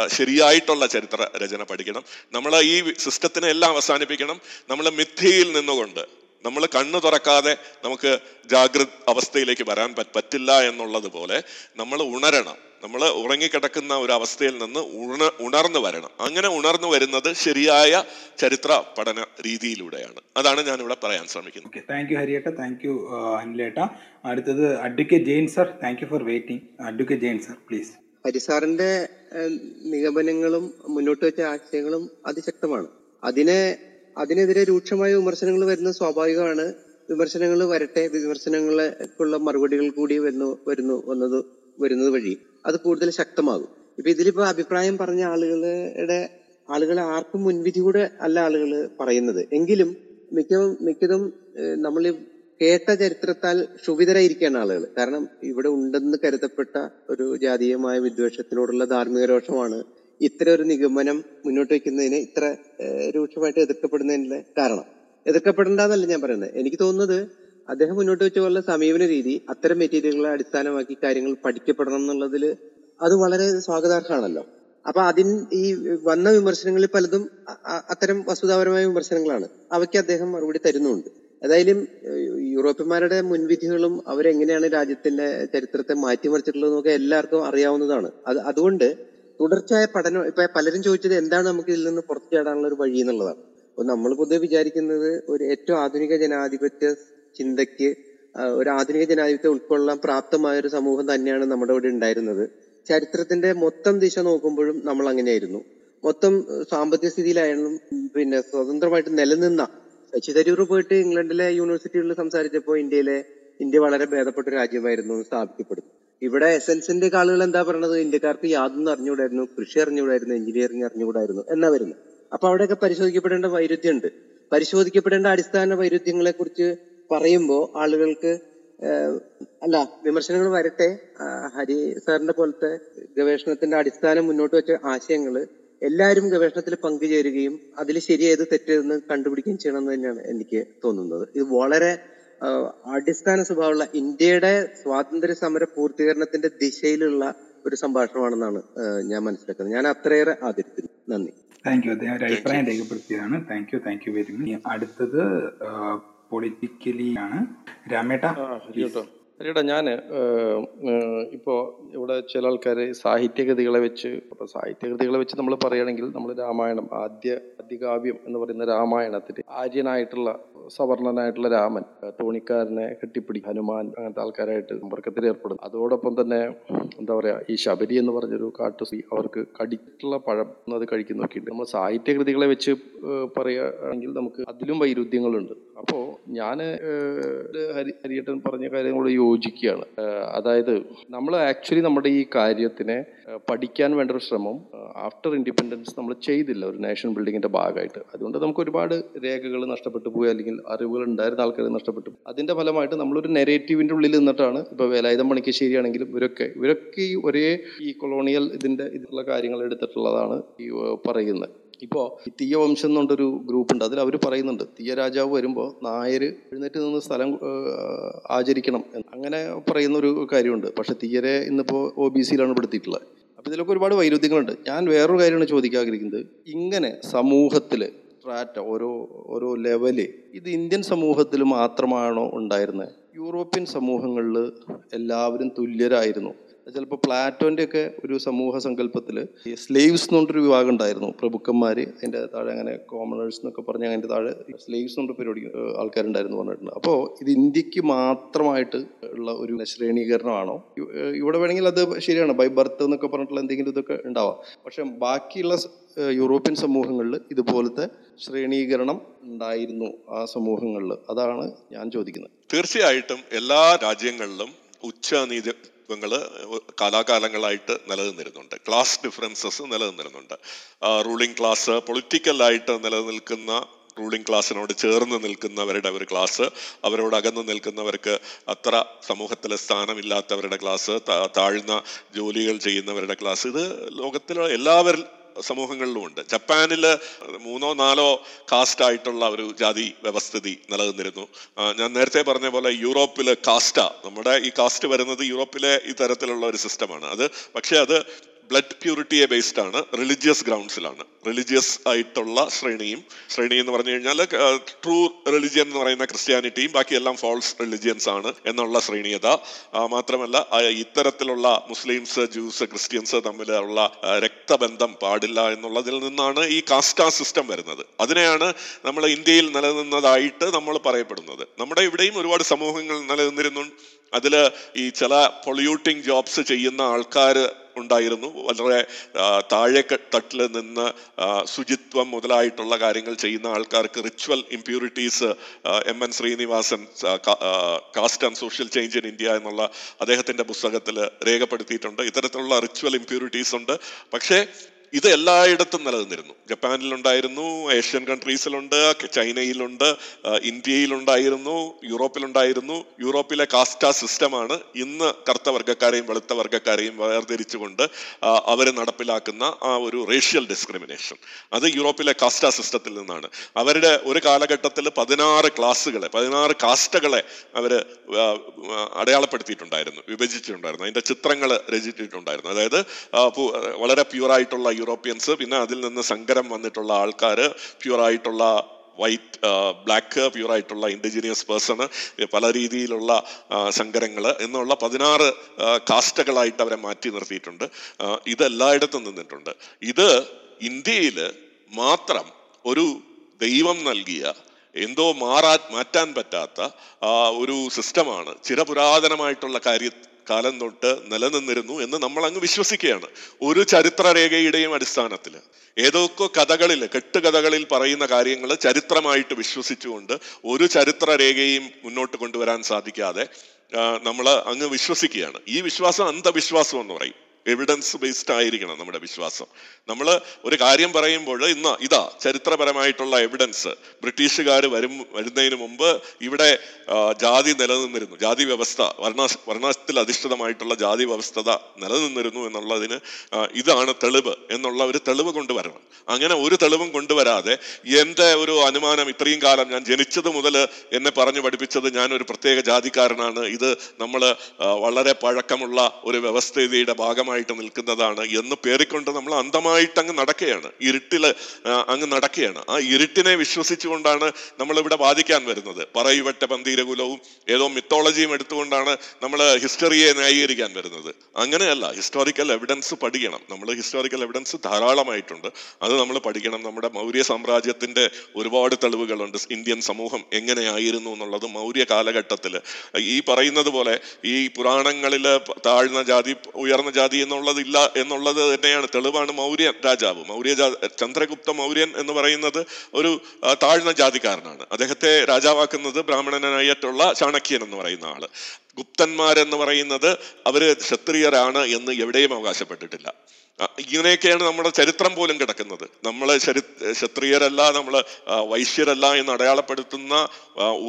ശരിയായിട്ടുള്ള ചരിത്ര രചന പഠിക്കണം. നമ്മൾ ഈ സിസ്റ്റത്തിനെ എല്ലാം അവസാനിപ്പിക്കണം. നമ്മൾ മിഥ്യയിൽ നിന്നുകൊണ്ട് നമ്മൾ കണ്ണു തുറക്കാതെ നമുക്ക് ജാഗ്രത അവസ്ഥയിലേക്ക് വരാൻ പറ്റില്ല എന്നുള്ളത് പോലെ നമ്മൾ ഉണരണം. നമ്മൾ ഉറങ്ങിക്കിടക്കുന്ന ഒരു അവസ്ഥയിൽ നിന്ന് ഉണ ഉണർന്നു വരണം. അങ്ങനെ ഉണർന്നു വരുന്നത് ശരിയായ ചരിത്ര പഠന രീതിയിലൂടെയാണ്. അതാണ് ഞാൻ ഇവിടെ പറയാൻ ശ്രമിക്കുന്നത്.
ഓക്കെ താങ്ക് യു ഹരിയേട്ട. താങ്ക് യു അനിലേട്ട. അടുത്തത് advocate Jain sir. Thank you for waiting advocate Jain sir please
ഹരിസാറിന്റെ നിഗമനങ്ങളും മുന്നോട്ട് വെച്ച ആശയങ്ങളും അതിശക്തമാണ്. അതിനെ അതിനെതിരെ രൂക്ഷമായ വിമർശനങ്ങൾ വരുന്നത് സ്വാഭാവികമാണ്. വിമർശനങ്ങൾ വരട്ടെ വിമർശനങ്ങൾക്കുള്ള മറുപടികൾ കൂടി വരുന്നു വരുന്നു വന്നത് വരുന്നത് വഴി. അത് കൂടുതൽ ശക്തമാകും. ഇപ്പൊ ഇതിലിപ്പോ അഭിപ്രായം പറഞ്ഞ ആളുകളുടെ ആളുകൾ ആർക്കും മുൻവിധിയോടെ അല്ല ആളുകൾ പറയുന്നത്. എങ്കിലും മിക്കതും മിക്കതും നമ്മൾ കേട്ട ചരിത്രത്താൽ ക്ഷുഭിതരായിരിക്കുകയാണ് ആളുകൾ കാരണം ഇവിടെ ഉണ്ടെന്ന് കരുതപ്പെട്ട ഒരു ജാതീയമായ വിദ്വേഷത്തിനോടുള്ള ധാർമ്മിക രോഷമാണ് ഇത്ര ഒരു നിഗമനം മുന്നോട്ട് വയ്ക്കുന്നതിന് ഇത്ര രൂക്ഷമായിട്ട് എതിർക്കപ്പെടുന്നതിന്റെ കാരണം. എതിർക്കപ്പെടേണ്ടെന്നല്ല ഞാൻ പറയുന്നത്. എനിക്ക് തോന്നുന്നത് അദ്ദേഹം മുന്നോട്ട് വെച്ച പോലുള്ള സമീപന രീതി അത്തരം മെറ്റീരിയലുകളെ അടിസ്ഥാനമാക്കി കാര്യങ്ങൾ പഠിക്കപ്പെടണം എന്നുള്ളതിൽ അത് വളരെ സ്വാഗതാർഹമാണല്ലോ. അപ്പൊ അതിൻ ഈ വന്ന വിമർശനങ്ങളിൽ പലതും അത്തരം വസ്തുതാപരമായ വിമർശനങ്ങളാണ് അവയ്ക്ക് അദ്ദേഹം മറുപടി തരുന്നുണ്ട്. ഏതായാലും യൂറോപ്യന്മാരുടെ മുൻവിധികളും അവരെങ്ങനെയാണ് രാജ്യത്തിന്റെ ചരിത്രത്തെ മാറ്റിമറിച്ചിട്ടുള്ളതെന്നൊക്കെ എല്ലാവർക്കും അറിയാവുന്നതാണ്. അത് അതുകൊണ്ട് തുടർച്ചയായ പഠനം ഇപ്പൊ പലരും ചോദിച്ചത് എന്താണ് നമുക്ക് ഇതിൽ നിന്ന് പുറത്തു ചാടാനുള്ള ഒരു വഴി എന്നുള്ളതാണ്. അപ്പൊ നമ്മൾ പൊതുവെ വിചാരിക്കുന്നത് ഒരു ഏറ്റവും ആധുനിക ജനാധിപത്യ ചിന്തയ്ക്ക് ഒരു ആധുനിക ജനാധിപത്യം ഉൾക്കൊള്ളാൻ പ്രാപ്തമായ ഒരു സമൂഹം തന്നെയാണ് നമ്മുടെ ഇവിടെ ഉണ്ടായിരുന്നത്. ചരിത്രത്തിന്റെ മൊത്തം ദിശ നോക്കുമ്പോഴും നമ്മൾ അങ്ങനെയായിരുന്നു. മൊത്തം സാമ്പത്തിക സ്ഥിതിയിലായാലും പിന്നെ സ്വതന്ത്രമായിട്ട് നിലനിന്ന ശശി തരൂർ പോയിട്ട് ഇംഗ്ലണ്ടിലെ യൂണിവേഴ്സിറ്റികളിൽ സംസാരിച്ചപ്പോൾ ഇന്ത്യയിലെ ഇന്ത്യ വളരെ ഭേദപ്പെട്ട രാജ്യമായിരുന്നു എന്ന് സ്ഥാപിക്കപ്പെടുന്നു. ഇവിടെ സിന്റെ ആളുകൾ എന്താ പറയുന്നത് ഇന്ത്യക്കാർക്ക് യാതൊന്നും അറിഞ്ഞുകൂടായിരുന്നു കൃഷി അറിഞ്ഞുകൂടായിരുന്നു എഞ്ചിനീയറിംഗ് അറിഞ്ഞുകൂടായിരുന്നു എന്നാ വരുന്നത്. അപ്പൊ അവിടെയൊക്കെ പരിശോധിക്കപ്പെടേണ്ട വൈരുദ്ധ്യമുണ്ട്. പരിശോധിക്കപ്പെടേണ്ട അടിസ്ഥാന വൈരുദ്ധ്യങ്ങളെ കുറിച്ച് പറയുമ്പോൾ ആളുകൾക്ക് അല്ല വിമർശനങ്ങൾ വരട്ടെ. ഹരി സാറിന്റെ പോലത്തെ ഗവേഷണത്തിന്റെ അടിസ്ഥാനം മുന്നോട്ട് വെച്ച ആശയങ്ങൾ എല്ലാവരും ഗവേഷണത്തിൽ പങ്കുചേരുകയും അതിൽ ശരിയേത് തെറ്റെന്ന് കണ്ടുപിടിക്കുകയും ചെയ്യണമെന്ന് തന്നെയാണ് എനിക്ക് തോന്നുന്നത്. ഇത് വളരെ അടിസ്ഥാന സ്വഭാവമുള്ള ഇന്ത്യയുടെ സ്വാതന്ത്ര്യ സമര പൂർത്തീകരണത്തിന്റെ ദിശയിലുള്ള ഒരു സംഭാഷണമാണെന്നാണ് ഞാൻ മനസ്സിലാക്കുന്നത്. ഞാൻ അത്രയേറെ ആദരിക്കുന്നു. നന്ദി.
Thank you. അദ്ദേഹം ഒരു. അഭിപ്രായം രേഖപ്പെടുത്തിയതാണ്. Thank you. Thank you very much. അടുത്തത് പൊളിറ്റിക്കലി ആണ്. രാമേട്ട
ഹരിയേട്ടാ ഞാൻ ഇപ്പോൾ ഇവിടെ ചില ആൾക്കാർ സാഹിത്യകൃതികളെ വെച്ച് ഇപ്പോൾ സാഹിത്യകൃതികളെ വെച്ച് നമ്മൾ പറയുകയാണെങ്കിൽ നമ്മൾ രാമായണം ആദ്യ ആദ്യകാവ്യം എന്ന് പറയുന്ന രാമായണത്തിൽ ആര്യനായിട്ടുള്ള സവർണനായിട്ടുള്ള രാമൻ തോണിക്കാരനെ കെട്ടിപ്പിടി ഹനുമാൻ അങ്ങനത്തെ ആൾക്കാരായിട്ട് സമ്പർക്കത്തിൽ ഏർപ്പെടുന്നു. അതോടൊപ്പം തന്നെ എന്താ പറയുക ഈ ശബരി എന്ന് പറഞ്ഞൊരു കാട്ടു അവർക്ക് കടിച്ചിട്ടുള്ള പഴം അത് കഴിക്കുന്ന നോക്കിയിട്ട് നമ്മൾ സാഹിത്യകൃതികളെ വെച്ച് പറയുകയാണെങ്കിൽ നമുക്ക് അതിലും വൈരുദ്ധ്യങ്ങളുണ്ട്. അപ്പോൾ ഞാൻ ഹരി ഹരിയേട്ടൻ പറഞ്ഞ കാര്യങ്ങളോട് യോജിക്കുകയാണ്. അതായത് നമ്മൾ ആക്ച്വലി നമ്മുടെ ഈ കാര്യത്തിനെ പഠിക്കാൻ വേണ്ട ഒരു ശ്രമം ആഫ്റ്റർ ഇൻഡിപെൻഡൻസ് നമ്മൾ ചെയ്തില്ല ഒരു നേഷൻ ബിൽഡിങ്ങിന്റെ ഭാഗമായിട്ട്. അതുകൊണ്ട് നമുക്ക് ഒരുപാട് രേഖകൾ നഷ്ടപ്പെട്ടു പോയി അല്ലെങ്കിൽ അറിവുകൾ ഉണ്ടായിരുന്ന ആൾക്കാർ നഷ്ടപ്പെട്ടു. അതിന്റെ ഫലമായിട്ട് നമ്മളൊരു നെറേറ്റീവിന്റെ ഉള്ളിൽ നിന്നിട്ടാണ് ഇപ്പോൾ വേലായുധം പണിക്കശ്ശേരി ആണെങ്കിലും ഇവരൊക്കെ ഇവരൊക്കെ ഈ ഒരേ ഈ കൊളോണിയൽ ഇതിന്റെ ഇതിലുള്ള കാര്യങ്ങൾ എടുത്തിട്ടുള്ളതാണ് ഈ പറയുന്നത്. ഇപ്പോൾ തീയവംശം എന്നുള്ളൊരു ഗ്രൂപ്പുണ്ട്. അതിൽ അവർ പറയുന്നുണ്ട് തീയ രാജാവ് വരുമ്പോൾ നായർ എഴുന്നേറ്റ് നിന്ന് സ്ഥലം ആചരിക്കണം. അങ്ങനെ പറയുന്ന ഒരു കാര്യമുണ്ട്. പക്ഷേ തീയരെ ഇന്നിപ്പോൾ ഒ ബി സിയിലാണ് പെടുത്തിയിട്ടുള്ളത്. അപ്പോൾ ഇതിലൊക്കെ ഒരുപാട് വൈരുദ്ധ്യങ്ങളുണ്ട്. ഞാൻ വേറൊരു കാര്യമാണ് ചോദിക്കാൻ ആഗ്രഹിക്കുന്നത്. ഇങ്ങനെ സമൂഹത്തിൽ സ്ട്രാറ്റ ഓരോ ഓരോ ലെവൽ ഇത് ഇന്ത്യൻ സമൂഹത്തിൽ മാത്രമാണോ ഉണ്ടായിരുന്നത് യൂറോപ്യൻ സമൂഹങ്ങളിൽ എല്ലാവരും തുല്യരായിരുന്നു. ചിലപ്പോൾ പ്ലാറ്റോന്റെ ഒക്കെ ഒരു സമൂഹ സങ്കല്പത്തിൽ ഈ സ്ലേവ്സ് എന്നുകൊണ്ടൊരു വിഭാഗം ഉണ്ടായിരുന്നു. പ്രഭുക്കന്മാർ അതിന്റെ താഴെ അങ്ങനെ കോമണേഴ്സ് എന്നൊക്കെ പറഞ്ഞ് അതിന്റെ താഴെ സ്ലേവ്സ് എന്നൊരു പരിപാടി ആൾക്കാരുണ്ടായിരുന്നു പറഞ്ഞിട്ടുണ്ട്. അപ്പോൾ ഇത് ഇന്ത്യയ്ക്ക് മാത്രമായിട്ട് ഉള്ള ഒരു ശ്രേണീകരണമാണോ? ഇവിടെ വേണമെങ്കിൽ അത് ശരിയാണ്. ബൈ ബർത്ത് എന്നൊക്കെ പറഞ്ഞിട്ടുള്ള എന്തെങ്കിലും ഇതൊക്കെ ഉണ്ടാവാം. പക്ഷേ ബാക്കിയുള്ള യൂറോപ്യൻ സമൂഹങ്ങളിൽ ഇതുപോലത്തെ ശ്രേണീകരണം ഉണ്ടായിരുന്നു ആ സമൂഹങ്ങളിൽ. അതാണ് ഞാൻ ചോദിക്കുന്നത്.
തീർച്ചയായിട്ടും എല്ലാ രാജ്യങ്ങളിലും ഉച്ചനീതിത്വങ്ങൾ കാലാകാലങ്ങളായിട്ട് നിലനിന്നിരുന്നുണ്ട്. ക്ലാസ് ഡിഫറൻസസ് നിലനിന്നിരുന്നുണ്ട്. റൂളിംഗ് ക്ലാസ് പൊളിറ്റിക്കലായിട്ട് നിലനിൽക്കുന്ന റൂളിംഗ് ക്ലാസ്സിനോട് ചേർന്ന് നിൽക്കുന്നവരുടെ ഒരു ക്ലാസ് അവരോട് അകന്ന് നിൽക്കുന്നവർക്ക് അത്ര സമൂഹത്തിലെ സ്ഥാനമില്ലാത്തവരുടെ ക്ലാസ് താഴ്ന്ന ജോലികൾ ചെയ്യുന്നവരുടെ ക്ലാസ്. ഇത് ലോകത്തിലെ എല്ലാവരും സമൂഹങ്ങളിലും ഉണ്ട് ജപ്പാനിൽ മൂന്നോ നാലോ കാസ്റ്റ് ആയിട്ടുള്ള ഒരു ജാതി വ്യവസ്ഥിതി നിലനിന്നിരുന്നു. ഞാൻ നേരത്തെ പറഞ്ഞ പോലെ യൂറോപ്പിൽ കാസ്റ്റാ. നമ്മുടെ ഈ കാസ്റ്റ് വരുന്നത് യൂറോപ്പിലെ ഈ തരത്തിലുള്ള ഒരു സിസ്റ്റമാണ്. അത് പക്ഷേ അത് ബ്ലഡ് പ്യൂരിറ്റിയെ ബേസ്ഡ് ആണ് റിലിജിയസ് ഗ്രൗണ്ട്സിലാണ് റിലിജിയസ് ആയിട്ടുള്ള ശ്രേണിയും ശ്രേണി എന്ന് പറഞ്ഞു കഴിഞ്ഞാൽ ട്രൂ റിലിജിയൻ എന്ന് പറയുന്ന ക്രിസ്ത്യാനിറ്റിയും ബാക്കിയെല്ലാം ഫോൾസ് റിലിജിയൻസ് ആണ് എന്നുള്ള ശ്രേണീയത. മാത്രമല്ല ഇത്തരത്തിലുള്ള മുസ്ലിംസ് ജൂസ് ക്രിസ്ത്യൻസ് തമ്മിലുള്ള രക്തബന്ധം പാടില്ല എന്നുള്ളതിൽ നിന്നാണ് ഈ കാസ്റ്റാ സിസ്റ്റം വരുന്നത്. അതിനെയാണ് നമ്മൾ ഇന്ത്യയിൽ നിലനിന്നതായിട്ട് നമ്മൾ പറയപ്പെടുന്നത്. നമ്മുടെ ഇവിടെയും ഒരുപാട് സമൂഹങ്ങൾ നിലനിന്നിരുന്നു. അതിൽ ഈ ചില പൊള്യൂട്ടിങ് ജോബ്സ് ചെയ്യുന്ന ആൾക്കാർ ഉണ്ടായിരുന്നു. വളരെ താഴെ തട്ടിൽ നിന്ന് ശുചിത്വം മുതലായിട്ടുള്ള കാര്യങ്ങൾ ചെയ്യുന്ന ആൾക്കാർക്ക് ritual impurities M N Srinivasan caste and social change in India എന്നുള്ള അദ്ദേഹത്തിന്റെ പുസ്തകത്തിൽ രേഖപ്പെടുത്തിയിട്ടുണ്ട്. ഇത്തരത്തിലുള്ള റിച്വൽ ഇമ്പ്യൂരിറ്റീസ് ഉണ്ട്. പക്ഷേ ഇത് എല്ലായിടത്തും നിലനിന്നിരുന്നു. ജപ്പാനിലുണ്ടായിരുന്നു ഏഷ്യൻ കൺട്രീസിലുണ്ട് ചൈനയിലുണ്ട് ഇന്ത്യയിലുണ്ടായിരുന്നു യൂറോപ്പിലുണ്ടായിരുന്നു. യൂറോപ്പിലെ കാസ്റ്റ സിസ്റ്റമാണ് ഇന്ന് കറുത്ത വർഗക്കാരെയും വെളുത്ത വർഗക്കാരെയും വേർതിരിച്ചുകൊണ്ട് അവർ നടപ്പിലാക്കുന്ന ആ ഒരു റേഷ്യൽ ഡിസ്ക്രിമിനേഷൻ അത് യൂറോപ്പിലെ കാസ്റ്റ സിസ്റ്റത്തിൽ നിന്നാണ്. അവരുടെ ഒരു കാലഘട്ടത്തിൽ പതിനാറ് ക്ലാസ്സുകളെ പതിനാറ് കാസ്റ്റകളെ അവർ അടയാളപ്പെടുത്തിയിട്ടുണ്ടായിരുന്നു വിഭജിച്ചിട്ടുണ്ടായിരുന്നു. അതിന്റെ ചിത്രങ്ങൾ രചിച്ചിട്ടുണ്ടായിരുന്നു. അതായത് വളരെ പ്യൂറായിട്ടുള്ള യൂറോപ്യൻസ് പിന്നെ അതിൽ നിന്ന് സങ്കരം വന്നിട്ടുള്ള ആൾക്കാർ പ്യുവറായിട്ടുള്ള വൈറ്റ് ബ്ലാക്ക് പ്യൂറായിട്ടുള്ള ഇൻഡിജിനിയസ് പേഴ്സൺ പല രീതിയിലുള്ള സങ്കരങ്ങൾ എന്നുള്ള പതിനാറ് കാസ്റ്റകളായിട്ട് അവരെ മാറ്റി നിർത്തിയിട്ടുണ്ട്. ഇതെല്ലായിടത്തും നിന്നിട്ടുണ്ട്. ഇത് ഇന്ത്യയിൽ മാത്രം ഒരു ദൈവം നൽകിയ എന്തോ മാറാ മാറ്റാൻ പറ്റാത്ത ഒരു സിസ്റ്റമാണ് ചിരപുരാതനമായിട്ടുള്ള കാര്യ കാലം തൊട്ട് നിലനിന്നിരുന്നു എന്ന് നമ്മൾ അങ്ങ് വിശ്വസിക്കുകയാണ്. ഒരു ചരിത്രരേഖയുടെയും അടിസ്ഥാനത്തിൽ ഏതൊക്കെ കഥകളിൽ കെട്ടുകഥകളിൽ പറയുന്ന കാര്യങ്ങൾ ചരിത്രമായിട്ട് വിശ്വസിച്ചുകൊണ്ട് ഒരു ചരിത്രരേഖയും മുന്നോട്ട് കൊണ്ടുവരാൻ സാധിക്കാതെ നമ്മൾ അങ്ങ് വിശ്വസിക്കുകയാണ്. ഈ വിശ്വാസം അന്ധവിശ്വാസം എന്ന് പറയും. എവിഡൻസ് ബേസ്ഡ് ആയിരിക്കണം നമ്മുടെ വിശ്വാസം. നമ്മൾ ഒരു കാര്യം പറയുമ്പോൾ ഇന്ന് ഇതാ ചരിത്രപരമായിട്ടുള്ള എവിഡൻസ് ബ്രിട്ടീഷുകാർ വരും വരുന്നതിന് മുമ്പ് ഇവിടെ ജാതി നിലനിന്നിരുന്നു. ജാതി വ്യവസ്ഥ വർണ വർണത്തിൽ അധിഷ്ഠിതമായിട്ടുള്ള ജാതി വ്യവസ്ഥത നിലനിന്നിരുന്നു എന്നുള്ളതിന് ഇതാണ് തെളിവ് എന്നുള്ള ഒരു തെളിവ് കൊണ്ടുവരണം. അങ്ങനെ ഒരു തെളിവും കൊണ്ടുവരാതെ എന്റെ ഒരു അനുമാനം ഇത്രയും കാലം ഞാൻ ജനിച്ചത് മുതൽ എന്നെ പറഞ്ഞു പഠിപ്പിച്ചത് ഞാൻ ഒരു പ്രത്യേക ജാതിക്കാരനാണ്. ഇത് നമ്മൾ വളരെ പഴക്കമുള്ള ഒരു വ്യവസ്ഥിതിയുടെ ഭാഗമായിട്ട് നിൽക്കുന്നതാണ് എന്ന് പേറിക്കൊണ്ട് നമ്മൾ അന്ധമായിട്ട് അങ്ങ് നടക്കുകയാണ്. ഇരുട്ടിൽ അങ്ങ് നടക്കുകയാണ്. ആ ഇരുട്ടിനെ വിശ്വസിച്ചുകൊണ്ടാണ് നമ്മളിവിടെ വാദിക്കാൻ വരുന്നത്. പറയുവട്ട പന്തീരകുലവും ഏതോ മിത്തോളജിയും എടുത്തുകൊണ്ടാണ് നമ്മൾ ഹിസ്റ്ററിയെ ന്യായീകരിക്കാൻ വരുന്നത്. അങ്ങനെയല്ല ഹിസ്റ്റോറിക്കൽ എവിഡൻസ് പഠിക്കണം. നമ്മൾ ഹിസ്റ്റോറിക്കൽ എവിഡൻസ് ധാരാളമായിട്ടുണ്ട്. അത് നമ്മൾ പഠിക്കണം. നമ്മുടെ മൗര്യ സാമ്രാജ്യത്തിന്റെ ഒരുപാട് തെളിവുകളുണ്ട്. ഇന്ത്യൻ സമൂഹം എങ്ങനെയായിരുന്നു എന്നുള്ളത് മൗര്യ കാലഘട്ടത്തിൽ ഈ പറയുന്നത് പോലെ ഈ പുരാണങ്ങളിൽ താഴ്ന്ന ജാതി ഉയർന്ന ജാതി എന്നുള്ളതില്ല എന്നുള്ളത് തന്നെയാണ്. തെളിവാണ് മൗര്യൻ രാജാവ്. മൗര്യ ചന്ദ്രഗുപ്ത മൗര്യൻ എന്ന് പറയുന്നത് ഒരു താഴ്ന്ന ജാതിക്കാരനാണ്. അദ്ദേഹത്തെ രാജാവാക്കുന്നത് ബ്രാഹ്മണനായിട്ടുള്ള ചാണക്യൻ എന്ന് പറയുന്ന ആൾ. ഗുപ്തന്മാരെന്ന് പറയുന്നത് അവർ ക്ഷത്രിയരാണ് എന്ന് എവിടെയും അവകാശപ്പെട്ടിട്ടില്ല. ഇങ്ങനെയൊക്കെയാണ് നമ്മുടെ ചരിത്രം പോലും കിടക്കുന്നത്. നമ്മൾ ചരി ക്ഷത്രിയരല്ല നമ്മൾ വൈശ്യരല്ല എന്ന് അടയാളപ്പെടുത്തുന്ന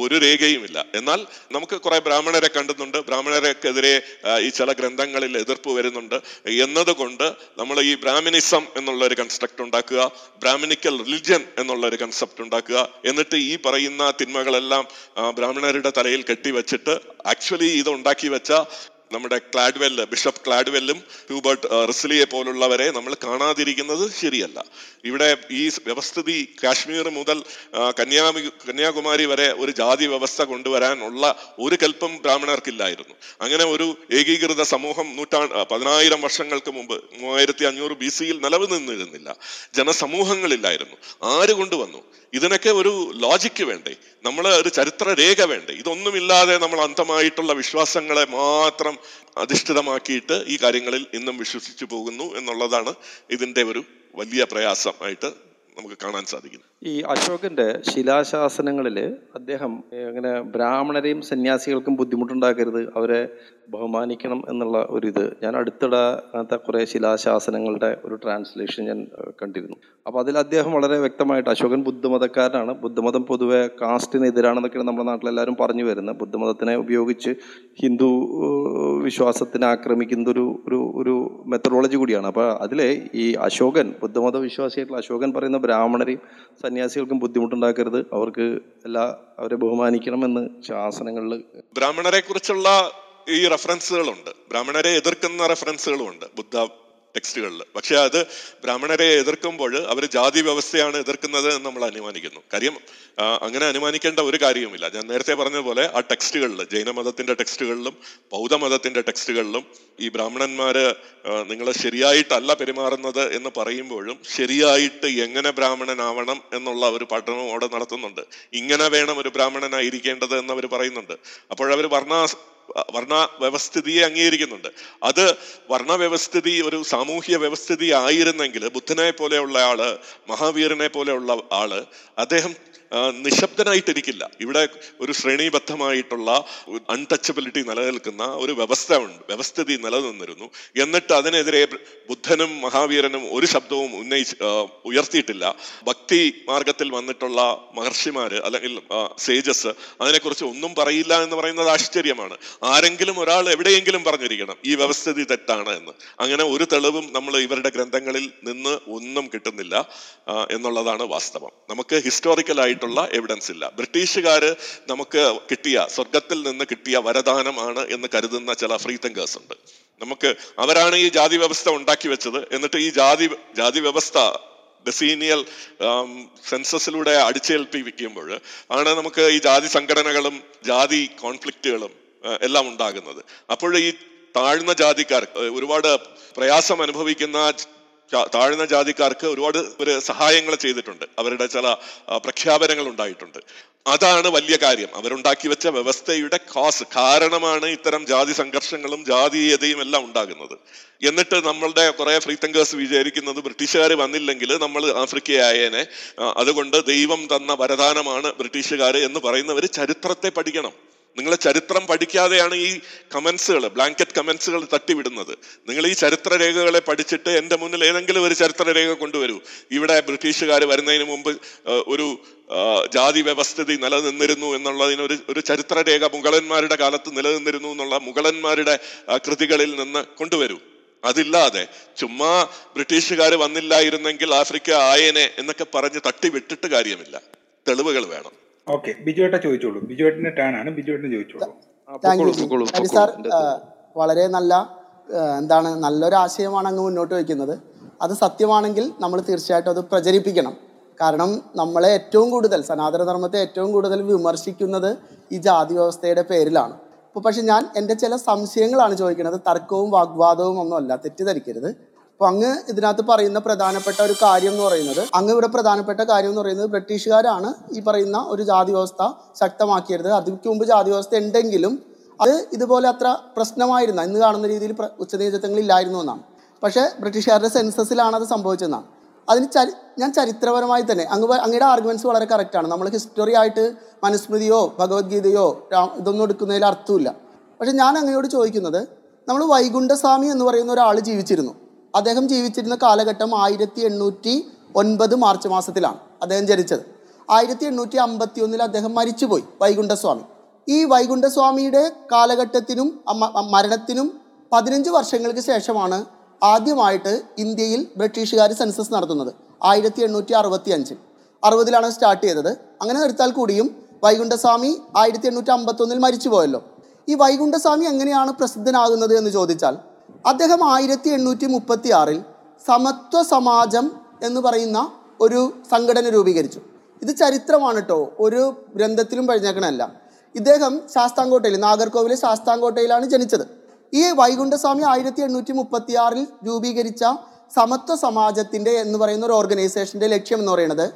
ഒരു രേഖയുമില്ല. എന്നാൽ നമുക്ക് കുറെ ബ്രാഹ്മണരെ കണ്ടുന്നുണ്ട്. ബ്രാഹ്മണരെക്കെതിരെ ഈ ചില ഗ്രന്ഥങ്ങളിൽ എതിർപ്പ് വരുന്നുണ്ട്. എന്നതുകൊണ്ട് നമ്മൾ ഈ ബ്രാഹ്മിനിസം എന്നുള്ള ഒരു കൺസ്ട്രക്ട് ഉണ്ടാക്കുക ബ്രാഹ്മിനിക്കൽ റിലിജ്യൻ എന്നുള്ള ഒരു കൺസെപ്റ്റ് ഉണ്ടാക്കുക എന്നിട്ട് ഈ പറയുന്ന തിന്മകളെല്ലാം ബ്രാഹ്മണരുടെ തലയിൽ കെട്ടിവെച്ചിട്ട് ആക്ച്വലി ഇത് ഉണ്ടാക്കി വെച്ച നമ്മുടെ ക്ലാഡ്വെല്ല് ബിഷപ്പ് ക്ലാഡ്വെല്ലും ഹ്യൂബർട്ട് റിസ്ലിയെ പോലുള്ളവരെ നമ്മൾ കാണാതിരിക്കുന്നത് ശരിയല്ല. ഇവിടെ ഈ വ്യവസ്ഥിതി കാശ്മീർ മുതൽ കന്യാമി കന്യാകുമാരി വരെ ഒരു ജാതി വ്യവസ്ഥ കൊണ്ടുവരാനുള്ള ഒരു കൽപ്പം ബ്രാഹ്മണർക്കില്ലായിരുന്നു. അങ്ങനെ ഒരു ഏകീകൃത സമൂഹം നൂറ്റാ പതിനായിരം വർഷങ്ങൾക്ക് മുമ്പ് മൂവായിരത്തി അഞ്ഞൂറ് ബി സിയിൽ നിലനിന്നിരുന്നില്ല ജനസമൂഹങ്ങളില്ലായിരുന്നു. ആര് കൊണ്ടുവന്നു? ഇതിനൊക്കെ ഒരു ലോജിക്ക് വേണ്ടേ? നമ്മൾ ഒരു ചരിത്ര രേഖ വേണ്ടേ? ഇതൊന്നുമില്ലാതെ നമ്മൾ അന്ധമായിട്ടുള്ള വിശ്വാസങ്ങളെ മാത്രം അധിഷ്ഠിതമാക്കിയിട്ട് ഈ കാര്യങ്ങളിൽ ഇന്നും വിശ്വസിച്ചു പോകുന്നു എന്നുള്ളതാണ് ഇതിന്റെ ഒരു വലിയ പ്രയാസമായിട്ട് നമുക്ക് കാണാൻ സാധിക്കുന്നത്.
ഈ അശോകന്റെ ശിലാശാസനങ്ങളിൽ അദ്ദേഹം അങ്ങനെ ബ്രാഹ്മണരെയും സന്യാസികൾക്കും ബുദ്ധിമുട്ടുണ്ടാക്കരുത് അവരെ ബഹുമാനിക്കണം എന്നുള്ള ഒരു ഇത് ഞാൻ അടുത്തിടെ അങ്ങനത്തെ കുറേ ശിലാശാസനങ്ങളുടെ ഒരു ട്രാൻസ്ലേഷൻ ഞാൻ കണ്ടിരുന്നു. അപ്പോൾ അതിൽ അദ്ദേഹം വളരെ വ്യക്തമായിട്ട് അശോകൻ ബുദ്ധമതക്കാരനാണ്. ബുദ്ധമതം പൊതുവെ കാസ്റ്റിനെതിരാണെന്നൊക്കെയാണ് നമ്മുടെ നാട്ടിലെല്ലാവരും പറഞ്ഞു വരുന്നത്. ബുദ്ധമതത്തിനെ ഉപയോഗിച്ച് ഹിന്ദു വിശ്വാസത്തിനെ ആക്രമിക്കുന്ന ഒരു ഒരു ഒരു മെത്തഡോളജി കൂടിയാണ്. അപ്പോൾ അതിലെ ഈ അശോകൻ ബുദ്ധമത വിശ്വാസിയായിട്ടുള്ള അശോകൻ പറയുന്ന ബ്രാഹ്മണരെയും സന്യാസികൾക്കും ബുദ്ധിമുട്ടുണ്ടാക്കരുത്. അവർക്ക് എല്ലാ അവരെ ബഹുമാനിക്കണമെന്ന് ശാസനങ്ങളിൽ
ബ്രാഹ്മണരെ കുറിച്ചുള്ള ഈ റെഫറൻസുകളുണ്ട് ബ്രാഹ്മണരെ എതിർക്കുന്ന റെഫറൻസുകളും ഉണ്ട് ബുദ്ധ ടെക്സ്റ്റുകളിൽ പക്ഷേ അത് ബ്രാഹ്മണരെ എതിർക്കുമ്പോൾ അവർ ജാതി വ്യവസ്ഥയാണ് എതിർക്കുന്നത് എന്ന് നമ്മൾ അനുമാനിക്കുന്നു. കാര്യം അങ്ങനെ അനുമാനിക്കേണ്ട ഒരു കാര്യവുമില്ല. ഞാൻ നേരത്തെ പറഞ്ഞതുപോലെ ആ ടെക്സ്റ്റുകളിൽ ജൈനമതത്തിന്റെ ടെക്സ്റ്റുകളിലും ബൗദ്ധമതത്തിന്റെ ടെക്സ്റ്റുകളിലും ഈ ബ്രാഹ്മണന്മാര് നിങ്ങൾ ശരിയായിട്ടല്ല പെരുമാറുന്നത് എന്ന് പറയുമ്പോഴും ശരിയായിട്ട് എങ്ങനെ ബ്രാഹ്മണനാവണം എന്നുള്ള ഒരു പഠനം അവിടെ നടത്തുന്നുണ്ട്. ഇങ്ങനെ വേണം ഒരു ബ്രാഹ്മണനായിരിക്കേണ്ടത് എന്ന് അവർ പറയുന്നുണ്ട്. അപ്പോഴവർ വർണ വർണ വ്യവസ്ഥിതിയെ അംഗീകരിക്കുന്നുണ്ട്. അത് വർണ വ്യവസ്ഥിതി ഒരു സാമൂഹ്യ വ്യവസ്ഥിതി ആയിരുന്നെങ്കിൽ ബുദ്ധനെ പോലെയുള്ള ആൾ മഹാവീരനെ പോലെയുള്ള ആൾ അദ്ദേഹം നിശബ്ദനായിട്ടിരിക്കില്ല ഇവിടെ ഒരു ശ്രേണീബദ്ധമായിട്ടുള്ള അൺടച്ചബിലിറ്റി നിലനിൽക്കുന്ന ഒരു വ്യവസ്ഥ ഉണ്ട്. വ്യവസ്ഥിതി നിലനിന്നിരുന്നു. എന്നിട്ട് അതിനെതിരെ ബുദ്ധനും മഹാവീരനും ഒരു ശബ്ദവും ഉന്നയിച്ച് ഉയർത്തിയിട്ടില്ല. ഭക്തി മാർഗത്തിൽ വന്നിട്ടുള്ള മഹർഷിമാര് അല്ലെങ്കിൽ സേജസ് അതിനെക്കുറിച്ച് ഒന്നും പറയില്ല എന്ന് പറയുന്നത് ആശ്ചര്യമാണ്. ആരെങ്കിലും ഒരാൾ എവിടെയെങ്കിലും പറഞ്ഞിരിക്കണം ഈ വ്യവസ്ഥിതി തെറ്റാണ് എന്ന്. അങ്ങനെ ഒരു തെളിവും നമ്മൾ ഇവരുടെ ഗ്രന്ഥങ്ങളിൽ നിന്ന് ഒന്നും കിട്ടുന്നില്ല എന്നുള്ളതാണ് വാസ്തവം. നമുക്ക് ഹിസ്റ്റോറിക്കൽ ആയിട്ടുള്ള എവിഡൻസ് ഇല്ല. ബ്രിട്ടീഷുകാർ നമുക്ക് കിട്ടിയ സ്വർഗത്തിൽ നിന്ന് കിട്ടിയ വരദാനമാണ് എന്ന് കരുതുന്ന ചില ഫ്രീ തിങ്കേഴ്സ് ഉണ്ട്. നമുക്ക് അവരാണ് ഈ ജാതി വ്യവസ്ഥ ഉണ്ടാക്കി വെച്ചത്. എന്നിട്ട് ഈ ജാതി ജാതി വ്യവസ്ഥ ഡെസീനിയൽ സെൻസസിലൂടെ അടിച്ചേൽപ്പിക്കുമ്പോൾ ആണ് നമുക്ക് ഈ ജാതി സംഘടനകളും ജാതി കോൺഫ്ലിക്റ്റുകളും എല്ലാം ഉണ്ടാകുന്നത്. അപ്പോൾ ഈ താഴ്ന്ന ജാതിക്കാർ ഒരുപാട് പ്രയാസം അനുഭവിക്കുന്ന താഴ്ന്ന ജാതിക്കാർക്ക് ഒരുപാട് ഒരു സഹായങ്ങൾ ചെയ്തിട്ടുണ്ട്. അവരുടെ ചില പ്രഖ്യാപനങ്ങൾ ഉണ്ടായിട്ടുണ്ട്. അതാണ് വലിയ കാര്യം. അവരുണ്ടാക്കി വെച്ച വ്യവസ്ഥയുടെ കോസ് കാരണമാണ് ഇത്തരം ജാതി സംഘർഷങ്ങളും ജാതീയതയും എല്ലാം ഉണ്ടാകുന്നത്. എന്നിട്ട് നമ്മളുടെ കുറെ ഫ്രീ തങ്കേഴ്സ് വിചാരിക്കുന്നത് ബ്രിട്ടീഷുകാർ വന്നില്ലെങ്കിൽ നമ്മൾ ആഫ്രിക്കയായേനെ അതുകൊണ്ട് ദൈവം തന്ന വരദാനമാണ് ബ്രിട്ടീഷുകാർ എന്ന് പറയുന്നവർ ചരിത്രത്തെ പഠിക്കണം. നിങ്ങൾ ചരിത്രം പഠിക്കാതെയാണ് ഈ കമൻസുകൾ ബ്ലാങ്കറ്റ് കമൻസുകൾ തട്ടിവിടുന്നത്. നിങ്ങൾ ഈ ചരിത്ര രേഖകളെ പഠിച്ചിട്ട് എന്റെ മുന്നിൽ ഏതെങ്കിലും ഒരു ചരിത്ര രേഖ കൊണ്ടുവരൂ. ഇവിടെ ബ്രിട്ടീഷുകാർ വരുന്നതിന് മുമ്പ് ഒരു ജാതി വ്യവസ്ഥിതി നിലനിന്നിരുന്നു എന്നുള്ളതിന് ഒരു ഒരു ചരിത്ര രേഖ മുഗളന്മാരുടെ കാലത്ത് നിലനിന്നിരുന്നു എന്നുള്ള മുഗളന്മാരുടെ കൃതികളിൽ നിന്ന് കൊണ്ടുവരൂ. അതില്ലാതെ ചുമ്മാ ബ്രിട്ടീഷുകാർ വന്നില്ലായിരുന്നെങ്കിൽ ആഫ്രിക്ക ആയേനെ എന്നൊക്കെ പറഞ്ഞ് തട്ടിവിട്ടിട്ട് കാര്യമില്ല. തെളിവുകൾ വേണം.
ഓക്കെ ബിജുവേട്ട ചോദിച്ചോളൂ. ബിജുവേട്ടന്റെ ടേൺ ആണ് ബിജുവേട്ടന് ചോദിച്ചോളൂ
താങ്ക് യു. സാർ വളരെ നല്ല എന്താണ് നല്ലൊരു ആശയമാണ് അങ്ങ് മുന്നോട്ട് വയ്ക്കുന്നത്. അത് സത്യമാണെങ്കിൽ നമ്മൾ തീർച്ചയായിട്ടും അത് പ്രചരിപ്പിക്കണം. കാരണം നമ്മളെ ഏറ്റവും കൂടുതൽ സനാതനധർമ്മത്തെ ഏറ്റവും കൂടുതൽ വിമർശിക്കുന്നത് ഈ ജാതി വ്യവസ്ഥയുടെ പേരിലാണ്. അപ്പോൾ പക്ഷെ ഞാൻ എന്റെ ചില സംശയങ്ങളാണ് ചോദിക്കുന്നത്. തർക്കവും വാഗ്വാദവും ഒന്നുമല്ല തെറ്റിദ്ധരിക്കരുത്. അപ്പോൾ അങ്ങ് ഇതിനകത്ത് പറയുന്ന പ്രധാനപ്പെട്ട ഒരു കാര്യം എന്ന് പറയുന്നത് അങ്ങ് ഇവിടെ പ്രധാനപ്പെട്ട കാര്യം എന്ന് പറയുന്നത് ബ്രിട്ടീഷുകാരാണ് ഈ പറയുന്ന ഒരു ജാതി വ്യവസ്ഥ ശക്തമാക്കിയത്. അതിക്ക് മുമ്പ് ജാതി വ്യവസ്ഥ ഉണ്ടെങ്കിലും അത് ഇതുപോലെ അത്ര പ്രശ്നമായിരുന്ന ഇന്ന് കാണുന്ന രീതിയിൽ ഉച്ചനീചത്വങ്ങൾ ഇല്ലായിരുന്നു എന്നാണ്. പക്ഷേ ബ്രിട്ടീഷുകാരുടെ സെൻസസിലാണ് അത് സംഭവിച്ചതെന്നാണ്. അതിന് ചരി ഞാൻ ചരിത്രപരമായി തന്നെ അങ്ങ് അങ്ങയുടെ ആർഗ്യുമെന്റ്സ് വളരെ കറക്റ്റാണ് നമ്മൾ ഹിസ്റ്ററി ആയിട്ട് മനുസ്മൃതിയോ ഭഗവത്ഗീതയോ ഇതൊന്നും എടുക്കുന്നതിൽ അർത്ഥമില്ല. പക്ഷെ ഞാൻ അങ്ങയോട് ചോദിക്കുന്നത് നമ്മൾ വൈകുണ്ഠസ്വാമി എന്ന് പറയുന്ന ഒരാൾ ജീവിച്ചിരുന്നു. അദ്ദേഹം ജീവിച്ചിരുന്ന കാലഘട്ടം ആയിരത്തി എണ്ണൂറ്റി ഒൻപത് മാർച്ച് മാസത്തിലാണ് അദ്ദേഹം ജനിച്ചത്. ആയിരത്തി എണ്ണൂറ്റി അമ്പത്തി ഒന്നിൽ അദ്ദേഹം മരിച്ചുപോയി വൈകുണ്ഠസ്വാമി. ഈ വൈകുണ്ഠസ്വാമിയുടെ കാലഘട്ടത്തിനും മരണത്തിനും പതിനഞ്ച് വർഷങ്ങൾക്ക് ശേഷമാണ് ആദ്യമായിട്ട് ഇന്ത്യയിൽ ബ്രിട്ടീഷുകാർ സെൻസസ് നടത്തുന്നത് ആയിരത്തി എണ്ണൂറ്റി അറുപത്തി അഞ്ചിൽ അറുപതിലാണ് സ്റ്റാർട്ട് ചെയ്തത്. അങ്ങനെ നിർത്താൽ കൂടിയും വൈകുണ്ഠസ്വാമി ആയിരത്തി എണ്ണൂറ്റി അമ്പത്തൊന്നിൽ മരിച്ചു പോയല്ലോ ഈ വൈകുണ്ഠസ്വാമി എങ്ങനെയാണ് പ്രസിദ്ധനാകുന്നത് എന്ന് ചോദിച്ചാൽ അദ്ദേഹം ആയിരത്തി എണ്ണൂറ്റി മുപ്പത്തി ആറിൽ സമത്വ സമാജം എന്ന് പറയുന്ന ഒരു സംഘടന രൂപീകരിച്ചു. ഇത് ചരിത്രമാണ് കേട്ടോ ഒരു ഗ്രന്ഥത്തിലും പഴിഞ്ഞേക്കണമല്ല ഇദ്ദേഹം ശാസ്താംകോട്ടയിൽ നാഗർകോവിലെ ശാസ്താംകോട്ടയിലാണ് ജനിച്ചത്. ഈ വൈകുണ്ഠസ്വാമി ആയിരത്തി എണ്ണൂറ്റി മുപ്പത്തി ആറിൽ രൂപീകരിച്ച സമത്വ സമാജത്തിന്റെ എന്ന് പറയുന്ന ഒരു ഓർഗനൈസേഷന്റെ ലക്ഷ്യം എന്ന് പറയുന്നത്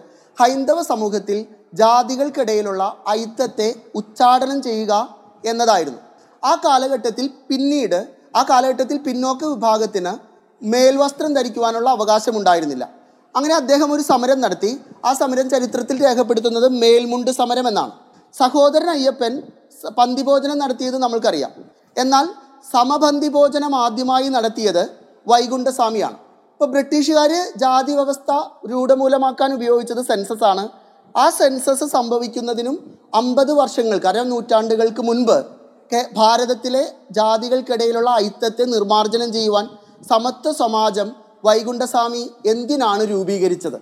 ഹൈന്ദവ സമൂഹത്തിൽ ജാതികൾക്കിടയിലുള്ള ഐത്തത്തെ ഉച്ചാടനം ചെയ്യുക എന്നതായിരുന്നു. ആ കാലഘട്ടത്തിൽ പിന്നീട് ആ കാലഘട്ടത്തിൽ പിന്നോക്ക വിഭാഗത്തിന് മേൽവസ്ത്രം ധരിക്കുവാനുള്ള അവകാശമുണ്ടായിരുന്നില്ല. അങ്ങനെ അദ്ദേഹം ഒരു സമരം നടത്തി. ആ സമരം ചരിത്രത്തിൽ രേഖപ്പെടുത്തുന്നത് മേൽമുണ്ട് സമരം എന്നാണ്. സഹോദരൻ അയ്യപ്പൻ പന്തിഭോജനം നടത്തിയത് നമ്മൾക്കറിയാം. എന്നാൽ സമപന്തി ഭോജനം ആദ്യമായി നടത്തിയത് വൈകുണ്ഠസ്വാമിയാണ്. ഇപ്പോൾ ബ്രിട്ടീഷുകാർ ജാതി വ്യവസ്ഥ രൂഢമൂലമാക്കാൻ ഉപയോഗിച്ചത് സെൻസസ് ആണ്. ആ സെൻസസ് സംഭവിക്കുന്നതിനും അമ്പത് വർഷങ്ങൾക്ക് അതായത് നൂറ്റാണ്ടുകൾക്ക് മുൻപ് ഭാരതത്തിലെ ജാതികൾക്കിടയിലുള്ള ഐത്തത്തെ നിർമ്മാർജനം ചെയ്യുവാൻ സമത്വ സമാജം വൈകുണ്ഠസ്വാമി എന്തിനാണ് രൂപീകരിച്ചത്?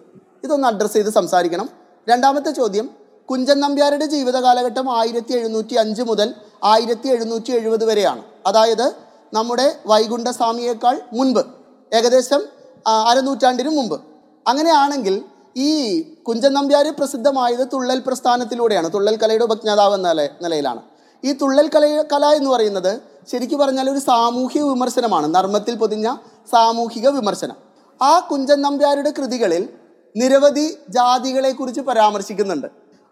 ഇതൊന്ന് അഡ്രസ്സ് ചെയ്ത് സംസാരിക്കണം. രണ്ടാമത്തെ ചോദ്യം കുഞ്ചൻ നമ്പ്യാരുടെ ജീവിത കാലഘട്ടം ആയിരത്തി എഴുന്നൂറ്റി അഞ്ച് മുതൽ ആയിരത്തി എഴുന്നൂറ്റി എഴുപത് വരെയാണ്. അതായത് നമ്മുടെ വൈകുണ്ഠസ്വാമിയേക്കാൾ മുൻപ് ഏകദേശം അരനൂറ്റാണ്ടിന് മുമ്പ്. അങ്ങനെയാണെങ്കിൽ ഈ കുഞ്ചൻ നമ്പ്യാർ പ്രസിദ്ധമായത് തുള്ളൽ പ്രസ്ഥാനത്തിലൂടെയാണ്. തുള്ളൽ കലയുടെ ഉപജ്ഞാതാവ് എന്ന നിലയിലാണ്. ഈ തുള്ളൽ കല കല എന്ന് പറയുന്നത് ശരിക്കും പറഞ്ഞാൽ ഒരു സാമൂഹിക വിമർശനമാണ്. നർമ്മത്തിൽ പൊതിഞ്ഞ സാമൂഹിക വിമർശനം. ആ കുഞ്ചൻ നമ്പ്യാരുടെ കൃതികളിൽ നിരവധി ജാതികളെക്കുറിച്ച് പരാമർശിക്കുന്നുണ്ട്.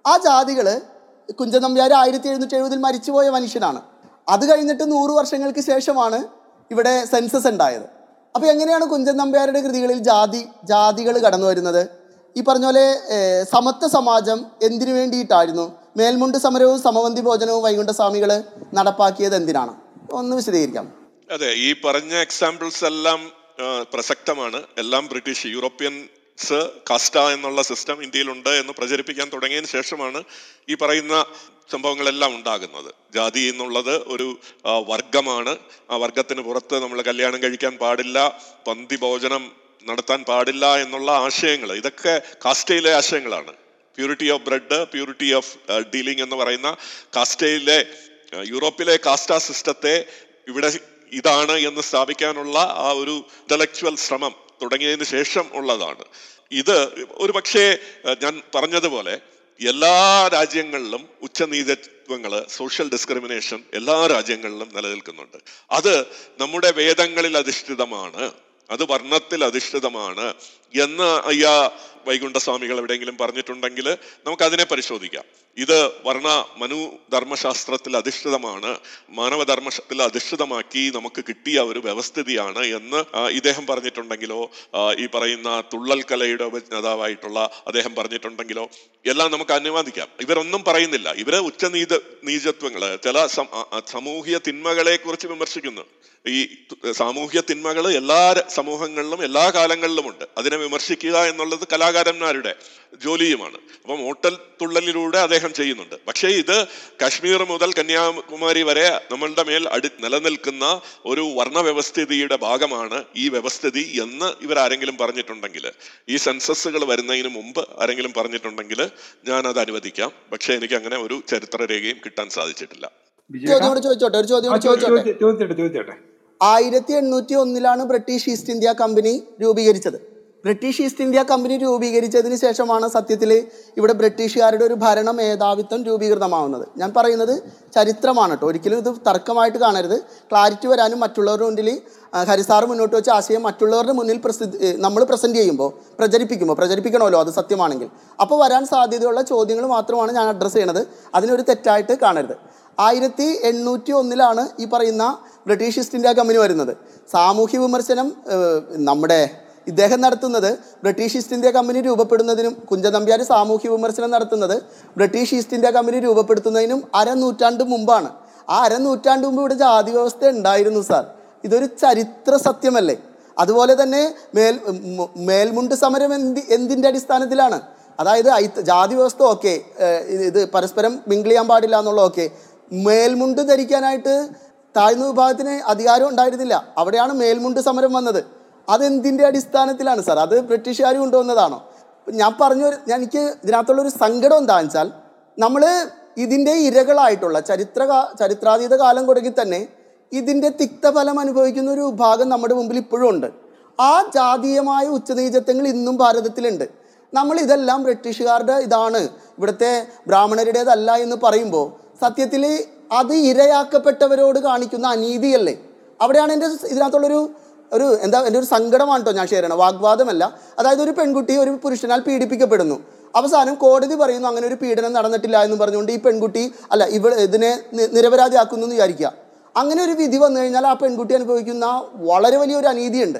ആ ജാതികൾ കുഞ്ചൻ നമ്പ്യാർ ആയിരത്തി എഴുന്നൂറ്റി എഴുപതിൽ മരിച്ചുപോയ മനുഷ്യനാണ്. അത് കഴിഞ്ഞിട്ട് നൂറ് വർഷങ്ങൾക്ക് ശേഷമാണ് ഇവിടെ സെൻസസ് ഉണ്ടായത്. അപ്പോൾ എങ്ങനെയാണ് കുഞ്ചൻ നമ്പ്യാരുടെ കൃതികളിൽ ജാതി ജാതികൾ കടന്നു വരുന്നത് ഈ പറഞ്ഞ പോലെ സമത്വ സമാജം എന്തിനു വേണ്ടിയിട്ടായിരുന്നു? മേൽമുണ്ട് സമരവും സമവന്തി ഭോജനവും വൈകുണ്ഠ സ്വാമികൾ നടപ്പാക്കിയത് എന്തിനാണ്? ഒന്ന് വിശദീകരിക്കാം.
അതെ ഈ പറഞ്ഞ എക്സാമ്പിൾസ് എല്ലാം പ്രസക്തമാണ്. എല്ലാം ബ്രിട്ടീഷ് യൂറോപ്യൻസ് കാസ്റ്റ എന്നുള്ള സിസ്റ്റം ഇന്ത്യയിലുണ്ട് എന്ന് പ്രചരിപ്പിക്കാൻ തുടങ്ങിയതിന് ശേഷമാണ് ഈ പറയുന്ന സംഭവങ്ങളെല്ലാം ഉണ്ടാകുന്നത്. ജാതി എന്നുള്ളത് ഒരു വർഗമാണ് ആ വർഗത്തിന് പുറത്ത് നമ്മൾ കല്യാണം കഴിക്കാൻ പാടില്ല പന്തി ഭോജനം നടത്താൻ പാടില്ല എന്നുള്ള ആശയങ്ങൾ. ഇതൊക്കെ കാസ്റ്റയിലെ ആശയങ്ങളാണ്. Purity of bread purity of dealing എന്ന് പറയുന്ന കാസ്റ്റയിലെ യൂറോപ്പിലെ കാസ്റ്റാ സിസ്റ്റത്തെ ഇവിടെ ഇതാണ് എന്ന് സ്ഥാപിക്കാനുള്ള ആ ഒരു ഇന്റലക്ച്വൽ ശ്രമം തുടങ്ങിയതിന് ശേഷം ഉള്ളതാണ്. ഇത് ഒരു പക്ഷേ ഞാൻ പറഞ്ഞതുപോലെ എല്ലാ രാജ്യങ്ങളിലും ഉച്ചനീതത്വങ്ങൾ സോഷ്യൽ ഡിസ്ക്രിമിനേഷൻ എല്ലാ രാജ്യങ്ങളിലും നിലനിൽക്കുന്നുണ്ട്. അത് നമ്മുടെ വേദങ്ങളിൽ അധിഷ്ഠിതമാണ് അത് വർണത്തിൽ അധിഷ്ഠിതമാണ് എന്ന് ആ വൈകുണ്ഠസ്വാമികൾ എവിടെയെങ്കിലും പറഞ്ഞിട്ടുണ്ടെങ്കിൽ നമുക്ക് അതിനെ പരിശോധിക്കാം. ഇത് വർണ മനു ധർമ്മശാസ്ത്രത്തിൽ അധിഷ്ഠിതമാണ്. മാനവധർമ്മത്തിൽ അധിഷ്ഠിതമാക്കി നമുക്ക് കിട്ടിയ ഒരു വ്യവസ്ഥിതിയാണ് എന്ന് ഇദ്ദേഹം പറഞ്ഞിട്ടുണ്ടെങ്കിലോ ഈ പറയുന്ന തുള്ളൽ കലയുടെ ഉപജ്ഞതാവായിട്ടുള്ള അദ്ദേഹം പറഞ്ഞിട്ടുണ്ടെങ്കിലോ എല്ലാം നമുക്ക് അനുവാദിക്കാം. ഇവരൊന്നും പറയുന്നില്ല. ഇവർ ഉച്ചനീത നീചത്വങ്ങൾ ചില സമൂഹ്യ തിന്മകളെ കുറിച്ച് വിമർശിക്കുന്നു. ഈ സാമൂഹ്യ തിന്മകൾ എല്ലാ സമൂഹങ്ങളിലും എല്ലാ കാലങ്ങളിലും ഉണ്ട്. അതിനെ വിമർശിക്കുക എന്നുള്ളത് കലാകാരന്മാരുടെ ജോലിയുമാണ്. അപ്പം ഹോട്ടൽ തുള്ളലിലൂടെ അദ്ദേഹം ചെയ്യുന്നുണ്ട്. പക്ഷേ ഇത് കാശ്മീർ മുതൽ കന്യാകുമാരി വരെ നമ്മളുടെ മേൽ അടി നിലനിൽക്കുന്ന ഒരു വർണവ്യവസ്ഥിതിയുടെ ഭാഗമാണ് ഈ വ്യവസ്ഥിതി എന്ന് ഇവർ ആരെങ്കിലും പറഞ്ഞിട്ടുണ്ടെങ്കിൽ. ഈ സെൻസസുകൾ വരുന്നതിന് മുമ്പ് ആരെങ്കിലും പറഞ്ഞിട്ടുണ്ടെങ്കിൽ ഞാൻ അത് അനുവദിക്കാം. പക്ഷേ എനിക്ക് അങ്ങനെ ഒരു ചരിത്രരേഖയും കിട്ടാൻ സാധിച്ചിട്ടില്ല.
ചോദിച്ചോട്ടെ? ഒരു ചോദ്യം ചോദിച്ചോട്ടെ. ആയിരത്തി എണ്ണൂറ്റി ഒന്നിലാണ് ബ്രിട്ടീഷ് ഈസ്റ്റ് ഇന്ത്യ കമ്പനി രൂപീകരിച്ചത്. ബ്രിട്ടീഷ് ഈസ്റ്റ് ഇന്ത്യ കമ്പനി രൂപീകരിച്ചതിന് ശേഷമാണ് സത്യത്തിൽ ഇവിടെ ബ്രിട്ടീഷുകാരുടെ ഒരു ഭരണ മേധാവിത്വം രൂപീകൃതമാവുന്നത്. ഞാൻ പറയുന്നത് ചരിത്രമാണ് കേട്ടോ. ഒരിക്കലും ഇത് തർക്കമായിട്ട് കാണരുത്. ക്ലാരിറ്റി വരാനും മറ്റുള്ളവരുടെ മുന്നിൽ ഹരിസാർ മുന്നോട്ട് വെച്ച ആശയം മറ്റുള്ളവരുടെ മുന്നിൽ പ്രസിദ്ധ നമ്മൾ പ്രസന്റ് ചെയ്യുമ്പോൾ പ്രചരിപ്പിക്കുമ്പോൾ പ്രചരിപ്പിക്കണമല്ലോ അത് സത്യമാണെങ്കിൽ. അപ്പോൾ വരാൻ സാധ്യതയുള്ള ചോദ്യങ്ങൾ മാത്രമാണ് ഞാൻ അഡ്രസ്സ് ചെയ്യണത്. അതിനൊരു തെറ്റായിട്ട് കാണരുത്. ആയിരത്തി എണ്ണൂറ്റി ഒന്നിലാണ് ഈ പറയുന്ന ബ്രിട്ടീഷ് ഈസ്റ്റ് ഇന്ത്യ കമ്പനി വരുന്നത്. സാമൂഹ്യ വിമർശനം നമ്മുടെ ഇദ്ദേഹം നടത്തുന്നത് ബ്രിട്ടീഷ് ഈസ്റ്റ് ഇന്ത്യ കമ്പനി രൂപപ്പെടുന്നതിനും കുഞ്ചനമ്പ്യാർ സാമൂഹ്യ വിമർശനം നടത്തുന്നത് ബ്രിട്ടീഷ് ഈസ്റ്റ് ഇന്ത്യ കമ്പനി രൂപപ്പെടുത്തുന്നതിനും അരനൂറ്റാണ്ട് മുമ്പാണ്. ആ അരനൂറ്റാണ്ട് മുമ്പ് ഇവിടെ ജാതി വ്യവസ്ഥ ഉണ്ടായിരുന്നു സാർ ഇതൊരു ചരിത്ര സത്യമല്ലേ? അതുപോലെ തന്നെ മേൽ മേൽമുണ്ട് സമരം എന്തി എന്തിന്റെ അടിസ്ഥാനത്തിലാണ്? അതായത് ജാതി വ്യവസ്ഥ ഓക്കെ ഇത് പരസ്പരം മിങ്കിൾ ചെയ്യാൻ പാടില്ല എന്നുള്ള ഓക്കെ. മേൽമുണ്ട് ധരിക്കാനായിട്ട് താഴ്ന്ന വിഭാഗത്തിന് അധികാരം ഉണ്ടായിരുന്നില്ല. അവിടെയാണ് മേൽമുണ്ട് സമരം വന്നത്. അതെന്തിന്റെ അടിസ്ഥാനത്തിലാണ് സാർ? അത് ബ്രിട്ടീഷുകാർ കൊണ്ടുവന്നതാണോ? ഞാൻ പറഞ്ഞ ഞാൻ എനിക്ക് ഇതിനകത്തുള്ളൊരു സങ്കടം എന്താണെന്ന് വെച്ചാൽ നമ്മൾ ഇതിന്റെ ഇരകളായിട്ടുള്ള ചരിത്ര ചരിത്രാതീത കാലം തുടങ്ങി തന്നെ ഇതിന്റെ തിക്തഫലം അനുഭവിക്കുന്ന ഒരു ഭാഗം നമ്മുടെ മുമ്പിൽ ഇപ്പോഴും ഉണ്ട്. ആ ജാതീയമായ ഉച്ചനീചത്വങ്ങൾ ഇന്നും ഭാരതത്തിലുണ്ട്. നമ്മൾ ഇതെല്ലാം ബ്രിട്ടീഷുകാരുടെ ഇതാണ്. ഇവിടുത്തെ ബ്രാഹ്മണരുടേതല്ല എന്ന് പറയുമ്പോൾ സത്യത്തിൽ അത് ഇരയാക്കപ്പെട്ടവരോട് കാണിക്കുന്ന അനീതിയല്ലേ? അവിടെയാണ് എന്റെ ഇതിനകത്തുള്ളൊരു ഒരു എന്താ എന്റെ ഒരു സങ്കടമാണ് കേട്ടോ ഞാൻ ഷെയർ ചെയ്യണം വാഗ്വാദമല്ല. അതായത് ഒരു പെൺകുട്ടി ഒരു പുരുഷനാൽ പീഡിപ്പിക്കപ്പെടുന്നു. അവസാനം കോടതി പറയുന്നു അങ്ങനെ ഒരു പീഡനം നടന്നിട്ടില്ല എന്ന് പറഞ്ഞുകൊണ്ട് ഈ പെൺകുട്ടി അല്ല ഇവ ഇതിനെ നിരപരാധിയാക്കുന്നു എന്ന് വിചാരിക്കുക. അങ്ങനെ ഒരു വിധി വന്നു കഴിഞ്ഞാൽ ആ പെൺകുട്ടി അനുഭവിക്കുന്ന വളരെ വലിയൊരു അനീതിയുണ്ട്.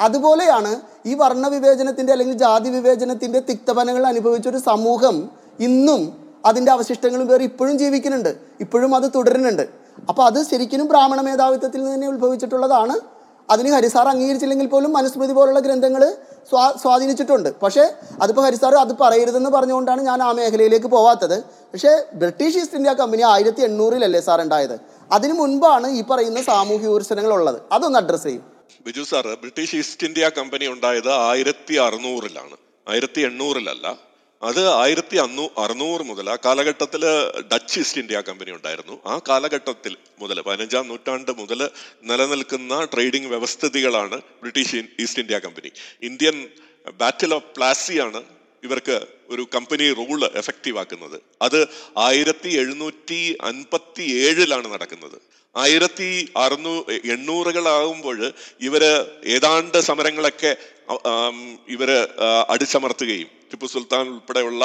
അതുപോലെയാണ് ഈ വർണവിവേചനത്തിന്റെ അല്ലെങ്കിൽ ജാതി വിവേചനത്തിന്റെ തിക്തപനങ്ങൾ അനുഭവിച്ച ഒരു സമൂഹം ഇന്നും അതിന്റെ അവശിഷ്ടങ്ങളും വേറെ ഇപ്പോഴും ജീവിക്കുന്നുണ്ട്. ഇപ്പോഴും അത് തുടരുന്നുണ്ട്. അപ്പോൾ അത് ശരിക്കും ബ്രാഹ്മണ മേധാവിത്വത്തിൽ നിന്ന് തന്നെ ഉത്ഭവിച്ചിട്ടുള്ളതാണ് അതിന് ഹരിസാർ അംഗീകരിച്ചില്ലെങ്കിൽ പോലും മനുസ്മൃതി പോലുള്ള ഗ്രന്ഥങ്ങൾ സ്വാ സ്വാധീനിച്ചിട്ടുണ്ട്. പക്ഷേ അതിപ്പോൾ ഹരിസാർ അത് പറയരുതെന്ന് പറഞ്ഞുകൊണ്ടാണ് ഞാൻ ആ മേഖലയിലേക്ക് പോവാത്തത്. പക്ഷേ ബ്രിട്ടീഷ് ഈസ്റ്റ് ഇന്ത്യ കമ്പനി ആയിരത്തി എണ്ണൂറിലല്ലേ സാർ ഉണ്ടായത്? അതിനു മുൻപാണ് ഈ പറയുന്ന സാമൂഹ്യ വിമർശനങ്ങൾ ഉള്ളത്. അതൊന്ന് അഡ്രസ്സ് ചെയ്യും.
Biju sir British East India Company ഉണ്ടായത് ആയിരത്തി അറുന്നൂറിലാണ് ആയിരത്തി എണ്ണൂറിലല്ല അത് ആയിരത്തി അന്നൂ അറുന്നൂറ് മുതൽ ആ കാലഘട്ടത്തിൽ ഡച്ച് ഈസ്റ്റ് ഇന്ത്യ കമ്പനി ഉണ്ടായിരുന്നു. ആ കാലഘട്ടത്തിൽ മുതൽ പതിനഞ്ചാം നൂറ്റാണ്ട് മുതൽ നിലനിൽക്കുന്ന trading വ്യവസ്ഥിതികളാണ് British East India Company. Indian battle of Plassey ആണ് ഇവർക്ക് ഒരു കമ്പനി റൂൾ എഫക്റ്റീവ് ആക്കുന്നത് അത് ആയിരത്തി എഴുന്നൂറ്റി അൻപത്തി ഏഴിലാണ് നടക്കുന്നത്. ആയിരത്തി അറുന്നൂ എണ്ണൂറുകളാകുമ്പോൾ ഇവർ ഏതാണ്ട് സമരങ്ങളൊക്കെ ഇവർ അടിച്ചമർത്തുകയും ടിപ്പു സുൽത്താൻ ഉൾപ്പെടെയുള്ള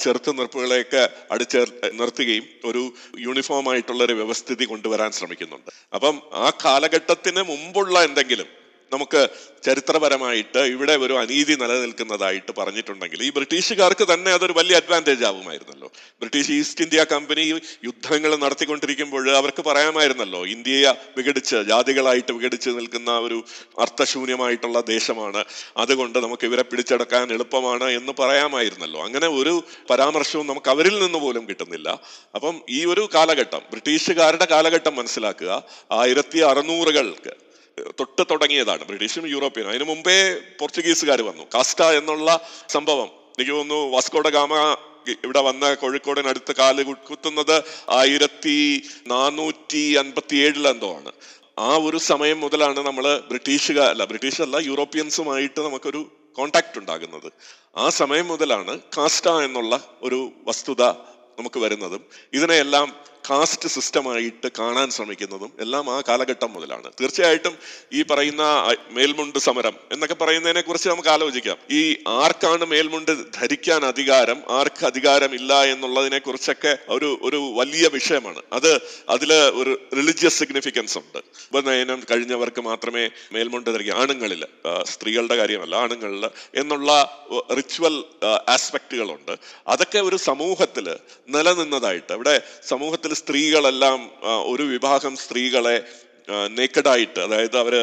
ചെറുത്ത് നിർപ്പുകളെയൊക്കെ അടിച്ചേർ നിർത്തുകയും ഒരു യൂണിഫോം ആയിട്ടുള്ള ഒരു വ്യവസ്ഥിതി കൊണ്ടുവരാൻ ശ്രമിക്കുന്നുണ്ട്. അപ്പം ആ കാലഘട്ടത്തിന് മുമ്പുള്ള എന്തെങ്കിലും നമുക്ക് ചരിത്രപരമായിട്ട് ഇവിടെ ഒരു അനീതി നിലനിൽക്കുന്നതായിട്ട് പറഞ്ഞിട്ടുണ്ടെങ്കിൽ ഈ ബ്രിട്ടീഷുകാർക്ക് തന്നെ അതൊരു വലിയ അഡ്വാന്റേജ് ആവുമായിരുന്നല്ലോ. ബ്രിട്ടീഷ് ഈസ്റ്റ് ഇന്ത്യ കമ്പനി യുദ്ധങ്ങൾ നടത്തിക്കൊണ്ടിരിക്കുമ്പോൾ അവർക്ക് പറയാമായിരുന്നല്ലോ ഇന്ത്യയെ വിഘടിച്ച് ജാതികളായിട്ട് വിഘടിച്ച് നിൽക്കുന്ന ഒരു അർത്ഥശൂന്യമായിട്ടുള്ള ദേശമാണ്. അതുകൊണ്ട് നമുക്ക് ഇവരെ പിടിച്ചെടുക്കാൻ എളുപ്പമാണ് എന്ന് പറയാമായിരുന്നല്ലോ. അങ്ങനെ ഒരു പരാമർശവും നമുക്ക് അവരിൽ നിന്ന് പോലും കിട്ടുന്നില്ല. അപ്പം ഈ ഒരു കാലഘട്ടം ബ്രിട്ടീഷുകാരുടെ കാലഘട്ടം മനസ്സിലാക്കുക ആയിരത്തി അറുന്നൂറുകൾക്ക് തൊട്ട് തുടങ്ങിയതാണ്. ബ്രിട്ടീഷും യൂറോപ്യനും അതിനു മുമ്പേ പോർച്ചുഗീസുകാർ വന്നു. കാസ്റ്റ എന്നുള്ള സംഭവം. എനിക്ക് തോന്നുന്നു വാസ്കോഡ ഗാമ ഇവിടെ വന്ന കോഴിക്കോടിനടുത്ത് കാൽ കുത്തുന്നത് ആയിരത്തി നാനൂറ്റി അൻപത്തി ഏഴിലെന്തോ ആണ്. ആ ഒരു സമയം മുതലാണ് നമ്മൾ ബ്രിട്ടീഷുകാർ അല്ല ബ്രിട്ടീഷല്ല യൂറോപ്യൻസുമായിട്ട് നമുക്കൊരു കോണ്ടാക്ട് ഉണ്ടാകുന്നത്. ആ സമയം മുതലാണ് കാസ്റ്റ എന്നുള്ള ഒരു വസ്തുത നമുക്ക് വരുന്നതും. ഇതിനെയെല്ലാം കാസ്റ്റ് സിസ്റ്റമായിട്ട് കാണാൻ ശ്രമിക്കുന്നതും എല്ലാം ആ കാലഘട്ടം മുതലാണ്. തീർച്ചയായിട്ടും ഈ പറയുന്ന മേൽമുണ്ട് സമരം എന്നൊക്കെ പറയുന്നതിനെ കുറിച്ച് നമുക്ക് ആലോചിക്കാം. ഈ ആർക്കാണ് മേൽമുണ്ട് ധരിക്കാൻ അധികാരം ആർക്ക് അധികാരമില്ല എന്നുള്ളതിനെ കുറിച്ചൊക്കെ ഒരു ഒരു വലിയ വിഷയമാണ്. അത് അതിൽ ഒരു റിലിജിയസ് സിഗ്നിഫിക്കൻസ് ഉണ്ട്. ഉപനയനം കഴിഞ്ഞവർക്ക് മാത്രമേ മേൽമുണ്ട് ധരിക്കുക ആണുങ്ങളിൽ സ്ത്രീകളുടെ കാര്യമല്ല ആണുങ്ങളിൽ എന്നുള്ള റിച്വൽ ആസ്പെക്റ്റുകളുണ്ട് അതൊക്കെ ഒരു സമൂഹത്തിൽ നിലനിന്നതായിട്ട് അവിടെ സമൂഹത്തിൽ സ്ത്രീകളെല്ലാം ഒരു വിഭാഗം സ്ത്രീകളെ നേക്കഡായിട്ട് അതായത് അവർ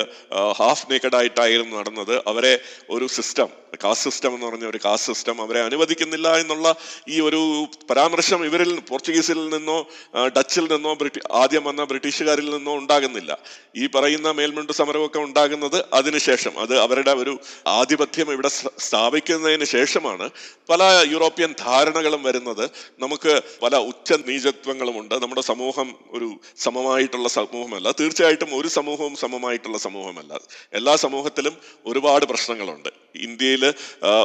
ഹാഫ് നേക്കഡായിട്ടായിരുന്നു നടന്നത്. അവരെ ഒരു സിസ്റ്റം കാസ്റ്റ് സിസ്റ്റം എന്ന് പറഞ്ഞ ഒരു കാസ്റ്റ് സിസ്റ്റം അവരെ അനുവദിക്കുന്നില്ല എന്നുള്ള ഈ ഒരു പരാമർശം ഇവരിൽ പോർച്ചുഗീസിൽ നിന്നോ ഡച്ചിൽ നിന്നോ ബ്രിട്ടി ആദ്യം വന്ന ബ്രിട്ടീഷുകാരിൽ നിന്നോ ഉണ്ടാകുന്നില്ല. ഈ പറയുന്ന മേൽമുണ്ട് സമരമൊക്കെ ഉണ്ടാകുന്നത് അതിനുശേഷം അത് അവരുടെ ഒരു ആധിപത്യം ഇവിടെ സ്ഥ- സ്ഥാപിക്കുന്നതിന് ശേഷമാണ് പല യൂറോപ്യൻ ധാരണകളും വരുന്നത്. നമുക്ക് പല ഉച്ച നീചത്വങ്ങളുമുണ്ട് നമ്മുടെ സമൂഹം ഒരു സമമായിട്ടുള്ള സമൂഹമല്ല. തീർച്ചയായിട്ടും ഒരു സമൂഹവും സമമായിട്ടുള്ള സമൂഹമല്ല. എല്ലാ സമൂഹത്തിലും ഒരുപാട് പ്രശ്നങ്ങളുണ്ട്. ഇന്ത്യയിൽ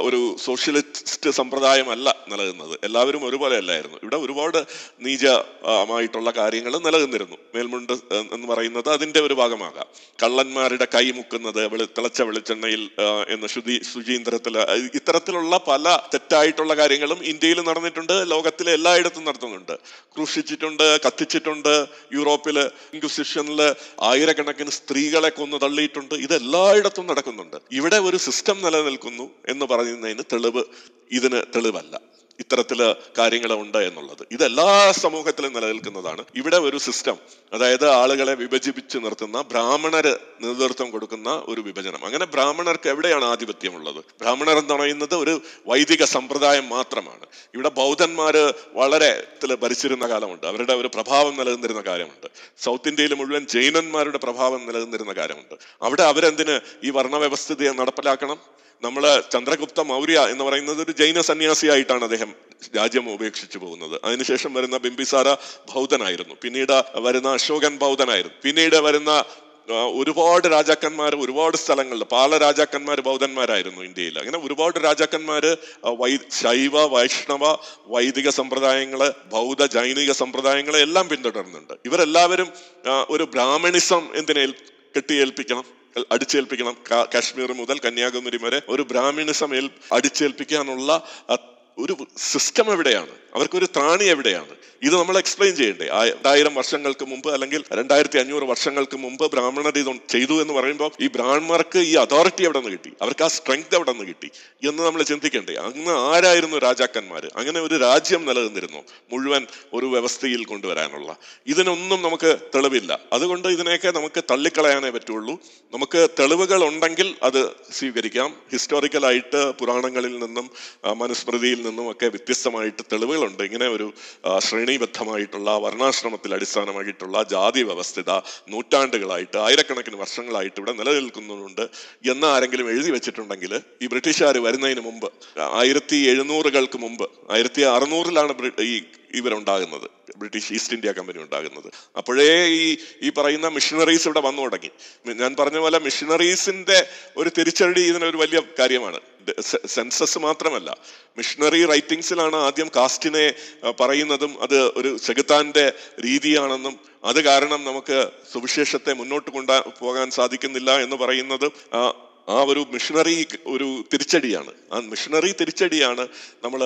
ഒരു സോഷ്യലിസ്റ്റ് സമ്പ്രദായമല്ല നിലനിന്നത്. എല്ലാവരും ഒരുപോലെ അല്ലായിരുന്നു ഇവിടെ ഒരുപാട് നീചമായിട്ടുള്ള കാര്യങ്ങൾ നിലനിന്നിരുന്നു. മേൽമുണ്ട് എന്ന് പറയുന്നത് അതിന്റെ ഒരു ഭാഗമാകാം. കള്ളന്മാരുടെ കൈ മുക്കുന്നത് തിളച്ച വെളിച്ചെണ്ണയിൽ എന്ന് ശുചി ശുചീന്ദ്രത്തിൽ ഇത്തരത്തിലുള്ള പല തെറ്റായിട്ടുള്ള കാര്യങ്ങളും ഇന്ത്യയിൽ നടന്നിട്ടുണ്ട് ലോകത്തിലെ എല്ലായിടത്തും നടത്തുന്നുണ്ട്. ക്രൂശിച്ചിട്ടുണ്ട് കത്തിച്ചിട്ടുണ്ട് യൂറോപ്പിൽ ഇൻക്വിസിഷനിൽ ആയിരക്കണക്കിന് സ്ത്രീകളെ കൊന്നു തള്ളിയിട്ടുണ്ട് ഇത് എല്ലായിടത്തും നടക്കുന്നുണ്ട്. ഇവിടെ ഒരു സിസ്റ്റം നിലനിൽക്കുന്നു എന്ന് പറയുന്നതിന് തെളിവ് ഇതിന് തെളിവല്ല. ഇത്തരത്തിൽ കാര്യങ്ങൾ ഉണ്ട് എന്നുള്ളത്. ഇതെല്ലാ സമൂഹത്തിലും നിലനിൽക്കുന്നതാണ്. ഇവിടെ ഒരു സിസ്റ്റം അതായത് ആളുകളെ വിഭജിപ്പിച്ച് നിർത്തുന്ന ബ്രാഹ്മണര് നേതൃത്വം കൊടുക്കുന്ന ഒരു വിഭജനം. അങ്ങനെ ബ്രാഹ്മണർക്ക് എവിടെയാണ് ആധിപത്യമുള്ളത്? ബ്രാഹ്മണർ എന്ന് പറയുന്നത് ഒരു വൈദിക സമ്പ്രദായം മാത്രമാണ്. ഇവിടെ ബൗദ്ധന്മാര് വളരെ ഭരിച്ചിരുന്ന കാലമുണ്ട്. അവരുടെ ഒരു പ്രഭാവം നിലനിന്നിരുന്ന കാര്യമുണ്ട്. സൗത്ത് ഇന്ത്യയിൽ മുഴുവൻ ജൈനന്മാരുടെ പ്രഭാവം നിലനിന്നിരുന്ന കാര്യമുണ്ട്. അവിടെ അവരെന്തിന് ഈ വർണവ്യവസ്ഥിതിയെ നടപ്പിലാക്കണം? നമ്മൾ ചന്ദ്രഗുപ്ത മൗര്യ എന്ന് പറയുന്നത് ഒരു ജൈന സന്യാസിയായിട്ടാണ് അദ്ദേഹം രാജ്യം ഉപേക്ഷിച്ചു പോകുന്നത്. അതിനുശേഷം വരുന്ന ബിംബിസാര ബൗദ്ധനായിരുന്നു. പിന്നീട് വരുന്ന അശോകൻ ബൗദ്ധനായിരുന്നു. പിന്നീട് വരുന്ന ഒരുപാട് രാജാക്കന്മാർ ഒരുപാട് സ്ഥലങ്ങളിൽ പാല രാജാക്കന്മാർ ബൗദ്ധന്മാരായിരുന്നു ഇന്ത്യയിൽ. അങ്ങനെ ഒരുപാട് രാജാക്കന്മാർ വൈ ശൈവ വൈഷ്ണവ വൈദിക സമ്പ്രദായങ്ങൾ ബൗദ്ധ ജൈനിക സമ്പ്രദായങ്ങളെ എല്ലാം പിന്തുടരുന്നുണ്ട് ഇവരെല്ലാവരും ഒരു ബ്രാഹ്മണിസം എന്തിനേൽ കെട്ടിയേൽപ്പിക്കണം? അടിച്ചേൽപ്പിക്കണം. കാശ്മീർ മുതൽ കന്യാകുമാരി വരെ ഒരു ബ്രാഹ്മിണിസം അടിച്ചേൽപ്പിക്കാനുള്ള ഒരു സിസ്റ്റം എവിടെയാണ്? അവർക്കൊരു ത്രാണി എവിടെയാണ്? ഇത് നമ്മൾ എക്സ്പ്ലെയിൻ ചെയ്യണ്ടേ? ആ രണ്ടായിരം വർഷങ്ങൾക്ക് മുമ്പ് അല്ലെങ്കിൽ രണ്ടായിരത്തി അഞ്ഞൂറ് വർഷങ്ങൾക്ക് മുമ്പ് ബ്രാഹ്മണർ ഇത് ചെയ്തു എന്ന് പറയുമ്പോൾ ഈ ബ്രാഹ്മണർക്ക് ഈ അതോറിറ്റി എവിടെ നിന്ന് കിട്ടി? അവർക്ക് ആ സ്ട്രെങ്ത് എവിടെ നിന്ന് കിട്ടി? എന്ന് നമ്മൾ ചിന്തിക്കണ്ടേ? അന്ന് ആരായിരുന്നു രാജാക്കന്മാർ? അങ്ങനെ ഒരു രാജ്യം നിലനിന്നിരുന്നു മുഴുവൻ ഒരു വ്യവസ്ഥയിൽ കൊണ്ടുവരാനുള്ള. ഇതിനൊന്നും നമുക്ക് തെളിവില്ല. അതുകൊണ്ട് ഇതിനെയൊക്കെ നമുക്ക് തള്ളിക്കളയാനേ പറ്റുള്ളൂ. നമുക്ക് തെളിവുകൾ ഉണ്ടെങ്കിൽ അത് സ്വീകരിക്കാം. ഹിസ്റ്റോറിക്കലായിട്ട് പുരാണങ്ങളിൽ നിന്നും മനുസ്മൃതിയിൽ നിന്നും ഒക്കെ വ്യത്യസ്തമായിട്ട് തെളിവുകളുണ്ട്. ഇങ്ങനെ ഒരു ശ്രേണീബദ്ധമായിട്ടുള്ള വർണാശ്രമത്തിൽ അടിസ്ഥാനമായിട്ടുള്ള ജാതി വ്യവസ്ഥിത നൂറ്റാണ്ടുകളായിട്ട് ആയിരക്കണക്കിന് വർഷങ്ങളായിട്ട് ഇവിടെ നിലനിൽക്കുന്നുണ്ട് എന്ന് ആരെങ്കിലും എഴുതി വെച്ചിട്ടുണ്ടെങ്കിൽ ഈ ബ്രിട്ടീഷുകാർ വരുന്നതിന് മുമ്പ് ആയിരത്തി എഴുന്നൂറുകൾക്ക് മുമ്പ് ആയിരത്തി അറുന്നൂറിലാണ് ഈ ഇവരുണ്ടാകുന്നത്. ബ്രിട്ടീഷ് ഈസ്റ്റ് ഇന്ത്യ കമ്പനി ഉണ്ടാകുന്നത്. അപ്പോഴേ ഈ ഈ പറയുന്ന മിഷണറീസ് ഇവിടെ വന്നു തുടങ്ങി. ഞാൻ പറഞ്ഞ പോലെ മിഷണറീസിന്റെ ഒരു തിരിച്ചടി ഇതിനൊരു വലിയ കാര്യമാണ്. സെൻസസ് മാത്രമല്ല. മിഷണറി റൈറ്റിംഗ്സിലാണ് ആദ്യം കാസ്റ്റിനെ പറയുന്നതും അത് ഒരു ചെകുത്താന്റെ രീതിയാണെന്നും അത് കാരണം നമുക്ക് സുവിശേഷത്തെ മുന്നോട്ട് കൊണ്ടാ പോകാൻ സാധിക്കുന്നില്ല എന്ന് പറയുന്നത് ആ, ഒരു മിഷണറി ഒരു തിരിച്ചടിയാണ്. ആ മിഷണറി തിരിച്ചടിയാണ് നമ്മൾ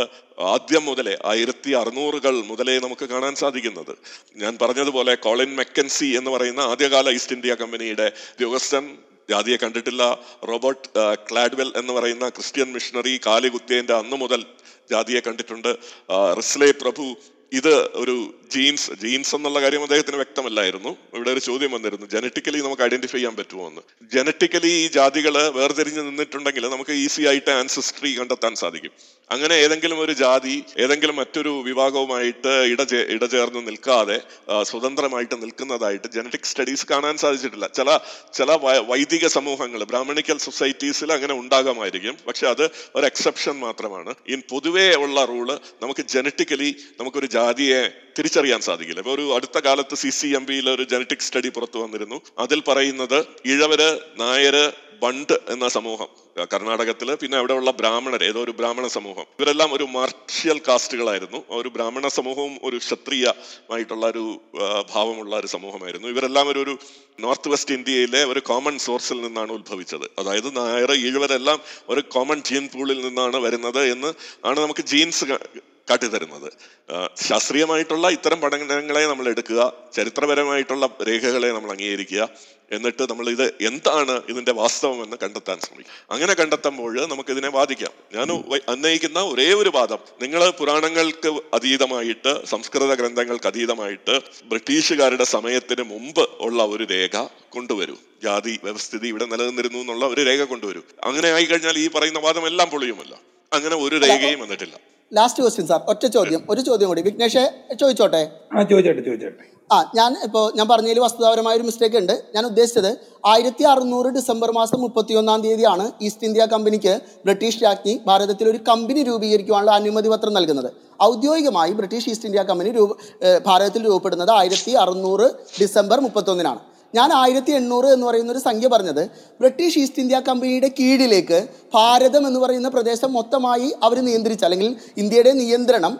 ആദ്യം മുതലേ ആയിരത്തി അറുന്നൂറുകൾ മുതലേ നമുക്ക് കാണാൻ സാധിക്കുന്നത്. ഞാൻ പറഞ്ഞതുപോലെ കോളിൻ മെക്കൻസി എന്ന് പറയുന്ന ആദ്യകാല ഈസ്റ്റ് ഇന്ത്യ കമ്പനിയുടെ ഉദ്യോഗസ്ഥൻ ജാതിയെ കണ്ടിട്ടില്ല റോബർട്ട് ക്ലാഡ്വെൽ എന്ന് പറയുന്ന ക്രിസ്ത്യൻ മിഷണറി കാലികുത്തിയന്റെ അന്ന് മുതൽ ജാതിയെ കണ്ടിട്ടുണ്ട്. റിസ്ലെ പ്രഭു ഇത് ഒരു ജീൻസ് ജീൻസ് എന്നുള്ള കാര്യം അദ്ദേഹത്തിന് വ്യക്തമല്ലായിരുന്നു. ഇവിടെ ഒരു ചോദ്യം വന്നിരുന്നു. ജനറ്റിക്കലി നമുക്ക് ഐഡന്റിഫൈ ചെയ്യാൻ പറ്റുമോ എന്ന് ജനറ്റിക്കലി ഈ ജാതികൾ വേർതിരിഞ്ഞ് നിന്നിട്ടുണ്ടെങ്കിൽ നമുക്ക് ഈസി ആയിട്ട് ആൻസിസ്ട്രി കണ്ടെത്താൻ സാധിക്കും. അങ്ങനെ ഏതെങ്കിലും ഒരു ജാതി ഏതെങ്കിലും മറ്റൊരു വിഭാഗവുമായിട്ട് ഇടചേ ഇടചേർന്ന് നിൽക്കാതെ സ്വതന്ത്രമായിട്ട് നിൽക്കുന്നതായിട്ട് ജനറ്റിക് സ്റ്റഡീസ് കാണാൻ സാധിച്ചിട്ടില്ല. ചില ചില വൈദിക സമൂഹങ്ങൾ ബ്രാഹ്മണിക്കൽ സൊസൈറ്റീസിൽ അങ്ങനെ ഉണ്ടാകാമായിരിക്കും. പക്ഷെ അത് ഒരു എക്സെപ്ഷൻ മാത്രമാണ്. ഇൻ പൊതുവേ ഉള്ള റൂൾ നമുക്ക് ജനറ്റിക്കലി നമുക്കൊരു ജാതിയെ തിരിച്ചറിയാൻ സാധിക്കില്ല. ഇപ്പൊ ഒരു അടുത്ത കാലത്ത് സി സി എം പിയിൽ ഒരു ജനറ്റിക് സ്റ്റഡി പുറത്തു വന്നിരുന്നു. അതിൽ പറയുന്നത് ഇഴവര് നായര് ബണ്ട് എന്ന സമൂഹം. കർണാടകത്തിൽ പിന്നെ അവിടെയുള്ള ബ്രാഹ്മണർ ഏതോ ഒരു ബ്രാഹ്മണ സമൂഹം. ഇവരെല്ലാം ഒരു മാർഷ്യൽ കാസ്റ്റുകളായിരുന്നു. ഒരു ബ്രാഹ്മണ സമൂഹവും ഒരു ക്ഷത്രിയമായിട്ടുള്ള ഒരു ഭാവമുള്ള ഒരു സമൂഹമായിരുന്നു. ഇവരെല്ലാം ഒരു ഒരു നോർത്ത് വെസ്റ്റ് ഇന്ത്യയിലെ ഒരു കോമൺ സോഴ്സിൽ നിന്നാണ് ഉത്ഭവിച്ചത്. അതായത് നായർ ഈഴവരെല്ലാം ഒരു കോമൺ ജീൻ പൂളിൽ നിന്നാണ് വരുന്നത് എന്ന് ആണ് നമുക്ക് ജീൻസ് കാട്ടിത്തരുന്നത്. ശാസ്ത്രീയമായിട്ടുള്ള ഇത്തരം പഠനങ്ങളെ നമ്മൾ എടുക്കുക ചരിത്രപരമായിട്ടുള്ള രേഖകളെ നമ്മൾ അംഗീകരിക്കുക എന്നിട്ട് നമ്മൾ ഇത് എന്താണ് ഇതിന്റെ വാസ്തവം എന്ന് കണ്ടെത്താൻ ശ്രമിക്കും. അങ്ങനെ കണ്ടെത്തുമ്പോൾ നമുക്ക് ഇതിനെ വാദിക്കാം. ഞാൻ അന്വയിക്കുന്ന ഒരേ ഒരു വാദം. നിങ്ങൾ പുരാണങ്ങൾക്ക് അതീതമായിട്ട് സംസ്കൃത ഗ്രന്ഥങ്ങൾക്ക് അതീതമായിട്ട് ബ്രിട്ടീഷുകാരുടെ സമയത്തിന് മുമ്പ് ഉള്ള ഒരു രേഖ കൊണ്ടുവരൂ. ജാതി വ്യവസ്ഥിതി ഇവിടെ നിലനിന്നിരുന്നു എന്നുള്ള ഒരു രേഖ കൊണ്ടുവരൂ. അങ്ങനെ ആയിക്കഴിഞ്ഞാൽ ഈ പറയുന്ന വാദം എല്ലാം പൊളിയുമല്ല. അങ്ങനെ ഒരു രേഖയും വന്നിട്ടില്ല.
ലാസ്റ്റ് ക്വസ്റ്റ്യൻ സാർ ഒറ്റ ചോദ്യം. ഒരു ചോദ്യം കൂടി. വിഘ്നേഷ് ചോദിച്ചോട്ടെ?
ആ ചോദിച്ചോട്ടെ ചോദിച്ചോട്ടെ.
ആ ഞാൻ ഇപ്പോൾ ഞാൻ പറഞ്ഞതിൽ വസ്തുതാപരമായ ഒരു മിസ്റ്റേക്ക് ഉണ്ട്. ഞാൻ ഉദ്ദേശിച്ചത് ആയിരത്തി അറുന്നൂറ് ഡിസംബർ മാസം മുപ്പത്തിയൊന്നാം തീയതിയാണ് ഈസ്റ്റ് ഇന്ത്യ കമ്പനിക്ക് ബ്രിട്ടീഷ് രാജ്ഞി ഭാരതത്തിൽ ഒരു കമ്പനി രൂപീകരിക്കുവാനുള്ള അനുമതി പത്രം നൽകുന്നത്. ഔദ്യോഗികമായി ബ്രിട്ടീഷ് ഈസ്റ്റ് ഇന്ത്യ കമ്പനി രൂപ ഭാരതത്തിൽ രൂപപ്പെടുന്നത് ആയിരത്തി അറുന്നൂറ് ഡിസംബർ മുപ്പത്തൊന്നിനാണ്. ഞാൻ ആയിരത്തി എണ്ണൂറ് എന്ന് പറയുന്ന ഒരു സംഖ്യ പറഞ്ഞത് ബ്രിട്ടീഷ് ഈസ്റ്റ് ഇന്ത്യ കമ്പനിയുടെ കീഴിലേക്ക് ഭാരതം എന്ന് പറയുന്ന പ്രദേശം മൊത്തമായി അവർ നിയന്ത്രിച്ച അല്ലെങ്കിൽ ഇന്ത്യയുടെ നിയന്ത്രണം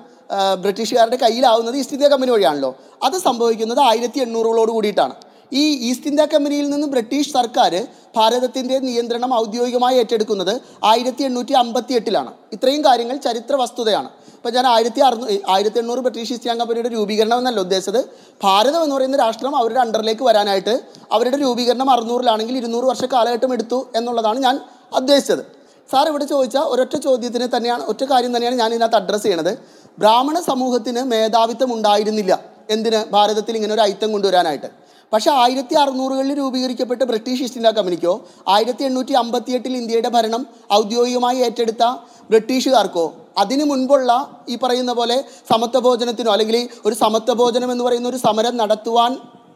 ബ്രിട്ടീഷുകാരുടെ കയ്യിലാവുന്നത് ഈസ്റ്റ് ഇന്ത്യ കമ്പനി വഴിയാണല്ലോ. അത് സംഭവിക്കുന്നത് ആയിരത്തി എണ്ണൂറുകളോട് കൂടിയിട്ടാണ്. ഈ ഈസ്റ്റ് ഇന്ത്യ കമ്പനിയിൽ നിന്ന് ബ്രിട്ടീഷ് സർക്കാർ ഭാരതത്തിന്റെ നിയന്ത്രണം ഔദ്യോഗികമായി ഏറ്റെടുക്കുന്നത് ആയിരത്തി എണ്ണൂറ്റി അമ്പത്തി എട്ടിലാണ് ഇത്രയും കാര്യങ്ങൾ ചരിത്ര വസ്തുതയാണ്. ഇപ്പം ഞാൻ ആയിരത്തി അറുന്നൂ ആയിരത്തി എണ്ണൂറ് ബ്രിട്ടീഷ് ഈസ്റ്റ് കമ്പനിയുടെ രൂപീകരണം എന്നല്ല ഉദ്ദേശിച്ചത്. ഭാരതം എന്ന് പറയുന്ന രാഷ്ട്രം അവരുടെ അണ്ടറിലേക്ക് വരാനായിട്ട് അവരുടെ രൂപീകരണം അറുന്നൂറിലാണെങ്കിൽ ഇരുന്നൂറ് വർഷ കാലഘട്ടം എടുത്തു എന്നുള്ളതാണ് ഞാൻ ഉദ്ദേശിച്ചത്. സാർ ഇവിടെ ചോദിച്ച ഒരൊറ്റ ചോദ്യത്തിന് തന്നെയാണ് ഒറ്റ കാര്യം തന്നെയാണ് ഞാൻ ഇതിനകത്ത് അഡ്രസ്സ് ചെയ്യണത്. ബ്രാഹ്മണ സമൂഹത്തിന് മേധാവിത്വം ഉണ്ടായിരുന്നില്ല. എന്തിന്? ഭാരതത്തിൽ ഇങ്ങനെ ഒരു ഐറ്റം കൊണ്ടുവരാനായിട്ട്. പക്ഷേ ആയിരത്തി അറുന്നൂറുകളിൽ രൂപീകരിക്കപ്പെട്ട ബ്രിട്ടീഷ് ഈസ്റ്റ് ഇന്ത്യ കമ്പനിക്കോ ആയിരത്തി എണ്ണൂറ്റി അമ്പത്തി എട്ടിൽ ഇന്ത്യയുടെ ഭരണം ഔദ്യോഗികമായി ഏറ്റെടുത്ത ബ്രിട്ടീഷുകാർക്കോ അതിനു മുൻപുള്ള ഈ പറയുന്ന പോലെ സമത്വ ഭോജനത്തിനോ അല്ലെങ്കിൽ ഒരു സമത്വ ഭോജനം എന്ന് പറയുന്ന ഒരു സമരം നടത്തുവാൻ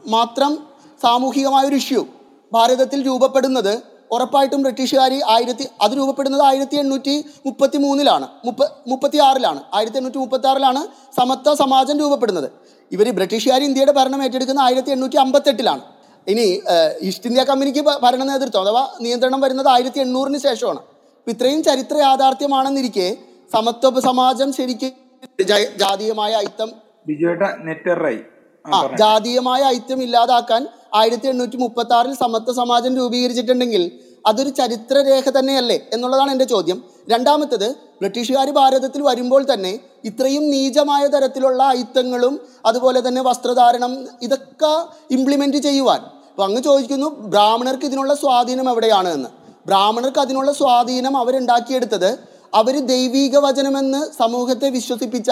മാത്രം സാമൂഹികമായ ഒരു ഇഷ്യൂ ഭാരതത്തിൽ രൂപപ്പെടുന്നത് ഉറപ്പായിട്ടും ബ്രിട്ടീഷുകാർ ആയിരത്തി അത് രൂപപ്പെടുന്നത് ആയിരത്തി എണ്ണൂറ്റി മുപ്പത്തി മൂന്നിലാണ് മുപ്പ മുപ്പത്തി ആറിലാണ് ആയിരത്തി എണ്ണൂറ്റി മുപ്പത്തി ആറിലാണ് സമത്വ സമാജം രൂപപ്പെടുന്നത്. ഇവർ ബ്രിട്ടീഷുകാർ ഇന്ത്യയുടെ ഭരണം ഏറ്റെടുക്കുന്ന ആയിരത്തി എണ്ണൂറ്റി അമ്പത്തെട്ടിലാണ് ഇനി ഈസ്റ്റ് ഇന്ത്യ കമ്പനിക്ക് ഭരണ നേതൃത്വം അഥവാ നിയന്ത്രണം വരുന്നത് ആയിരത്തി എണ്ണൂറിന് ശേഷമാണ്. അപ്പം ഇത്രയും ചരിത്ര യാഥാർത്ഥ്യമാണെന്നിരിക്കെ സമത്വ സമാജം ശരിക്കും ജാതീയമായ ഐത്തം ജാതീയമായ ഐക്യം ഇല്ലാതാക്കാൻ ആയിരത്തി എണ്ണൂറ്റി മുപ്പത്തി ആറിൽ സമത്വ സമാജം രൂപീകരിച്ചിട്ടുണ്ടെങ്കിൽ അതൊരു ചരിത്രരേഖ തന്നെയല്ലേ എന്നുള്ളതാണ് എന്റെ ചോദ്യം. രണ്ടാമത്തത് ബ്രിട്ടീഷുകാർ ഭാരതത്തിൽ വരുമ്പോൾ തന്നെ ഇത്രയും നീചമായ തരത്തിലുള്ള ഐത്തങ്ങളും അതുപോലെ തന്നെ വസ്ത്രധാരണം ഇതൊക്കെ ഇംപ്ലിമെന്റ് ചെയ്യുവാൻ. അപ്പോൾ അങ്ങ് ചോദിക്കുന്നു ബ്രാഹ്മണർക്ക് ഇതിനുള്ള സ്വാധീനം എവിടെയാണ് എന്ന് ബ്രാഹ്മണർക്ക് അതിനുള്ള സ്വാധീനം അവരുണ്ടാക്കിയെടുത്തത് അവർ ദൈവീക വചനമെന്ന് സമൂഹത്തെ വിശ്വസിപ്പിച്ച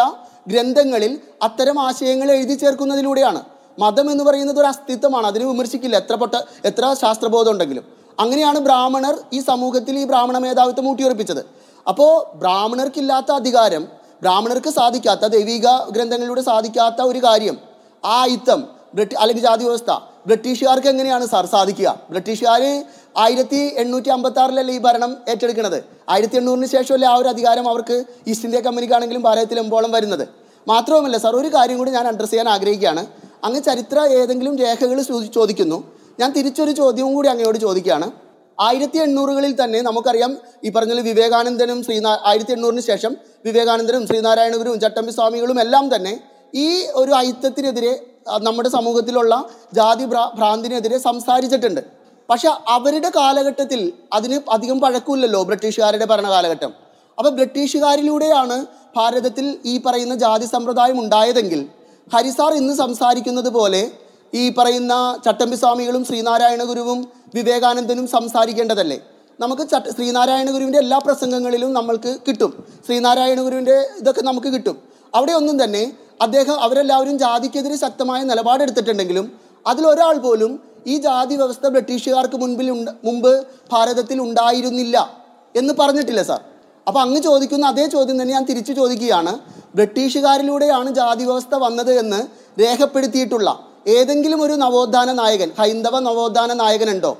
ഗ്രന്ഥങ്ങളിൽ അത്തരം ആശയങ്ങൾ എഴുതി ചേർക്കുന്നതിലൂടെയാണ്. മതം എന്ന് പറയുന്നത് ഒരു അസ്തിത്വമാണ്. അതിനെ വിമർശിക്കില്ല. എത്ര പൊട്ട എത്ര ശാസ്ത്രബോധം ഉണ്ടെങ്കിലും. അങ്ങനെയാണ് ബ്രാഹ്മണർ ഈ സമൂഹത്തിൽ ഈ ബ്രാഹ്മണ മേധാവിത്വം ഊട്ടിയുറപ്പിച്ചത്. അപ്പോൾ ബ്രാഹ്മണർക്കില്ലാത്ത അധികാരം ബ്രാഹ്മണർക്ക് സാധിക്കാത്ത ദൈവിക ഗ്രന്ഥങ്ങളിലൂടെ സാധിക്കാത്ത ഒരു കാര്യം ആ യുദ്ധം ബ്രിട്ടി അല്ലെങ്കിൽ ജാതി വ്യവസ്ഥ. ബ്രിട്ടീഷുകാർക്ക് എങ്ങനെയാണ് സാർ സാധിക്കുക? ബ്രിട്ടീഷുകാർ ആയിരത്തി എണ്ണൂറ്റി അമ്പത്തി ആറിലല്ലേ ഈ ഭരണം ഏറ്റെടുക്കുന്നത് ആയിരത്തി എണ്ണൂറിന് ശേഷമല്ലേ ആ ഒരു അധികാരം അവർക്ക് ഈസ്റ്റ് ഇന്ത്യ കമ്പനിക്കാണെങ്കിലും ഭാരതത്തിൽ എമ്പോളം വരുന്നത്? മാത്രവുമല്ല സാർ ഒരു കാര്യം കൂടി ഞാൻ അഡ്രസ്സ് ചെയ്യാൻ ആഗ്രഹിക്കുകയാണ്. അങ്ങ് ചരിത്ര ഏതെങ്കിലും രേഖകൾ ചോദിക്കുന്നു. ഞാൻ തിരിച്ചൊരു ചോദ്യവും കൂടി അങ്ങയോട് ചോദിക്കുകയാണ്. ആയിരത്തി എണ്ണൂറുകളിൽ തന്നെ നമുക്കറിയാം ഈ പറഞ്ഞ വിവേകാനന്ദനും ശ്രീനാ ആയിരത്തി എണ്ണൂറിന് ശേഷം വിവേകാനന്ദനും ശ്രീനാരായണഗുരുവും ചട്ടമ്പി സ്വാമികളും എല്ലാം തന്നെ ഈ ഒരു ഐത്തത്തിനെതിരെ നമ്മുടെ സമൂഹത്തിലുള്ള ജാതി ഭ്രാ ഭ്രാന്തിനെതിരെ സംസാരിച്ചിട്ടുണ്ട്. പക്ഷെ അവരുടെ കാലഘട്ടത്തിൽ അതിന് അധികം പഴക്കമില്ലല്ലോ ബ്രിട്ടീഷുകാരുടെ ഭരണകാലഘട്ടം. അപ്പൊ ബ്രിട്ടീഷുകാരിലൂടെയാണ് ഭാരതത്തിൽ ഈ പറയുന്ന ജാതി സമ്പ്രദായം ഉണ്ടായതെങ്കിൽ ഹരിസാർ ഇന്ന് സംസാരിക്കുന്നത് പോലെ ഈ പറയുന്ന ചട്ടമ്പി സ്വാമികളും ശ്രീനാരായണ ഗുരുവും വിവേകാനന്ദനും സംസാരിക്കേണ്ടതല്ലേ? നമുക്ക് ചട്ട ശ്രീനാരായണ ഗുരുവിന്റെ എല്ലാ പ്രസംഗങ്ങളിലും നമ്മൾക്ക് കിട്ടും. ശ്രീനാരായണ ഗുരുവിന്റെ ഇതൊക്കെ നമുക്ക് കിട്ടും. അവിടെ ഒന്നും തന്നെ അദ്ദേഹം അവരെല്ലാവരും ജാതിക്കെതിരെ ശക്തമായ നിലപാടെടുത്തിട്ടുണ്ടെങ്കിലും അതിലൊരാൾ പോലും ഈ ജാതി വ്യവസ്ഥ ബ്രിട്ടീഷുകാർക്ക് മുൻപിൽ മുമ്പ് ഭാരതത്തിൽ ഉണ്ടായിരുന്നില്ല എന്ന് പറഞ്ഞിട്ടില്ല സാർ. അപ്പൊ അങ്ങ് ചോദിക്കുന്ന അതേ ചോദ്യം തന്നെ ഞാൻ തിരിച്ചു ചോദിക്കുകയാണ്. ബ്രിട്ടീഷുകാരിലൂടെയാണ് ജാതി വ്യവസ്ഥ വന്നത് എന്ന് രേഖപ്പെടുത്തിയിട്ടുള്ള ഏതെങ്കിലും ഒരു നവോത്ഥാന നായകൻ ഹൈന്ദവ നവോത്ഥാന നായകനുണ്ടോ?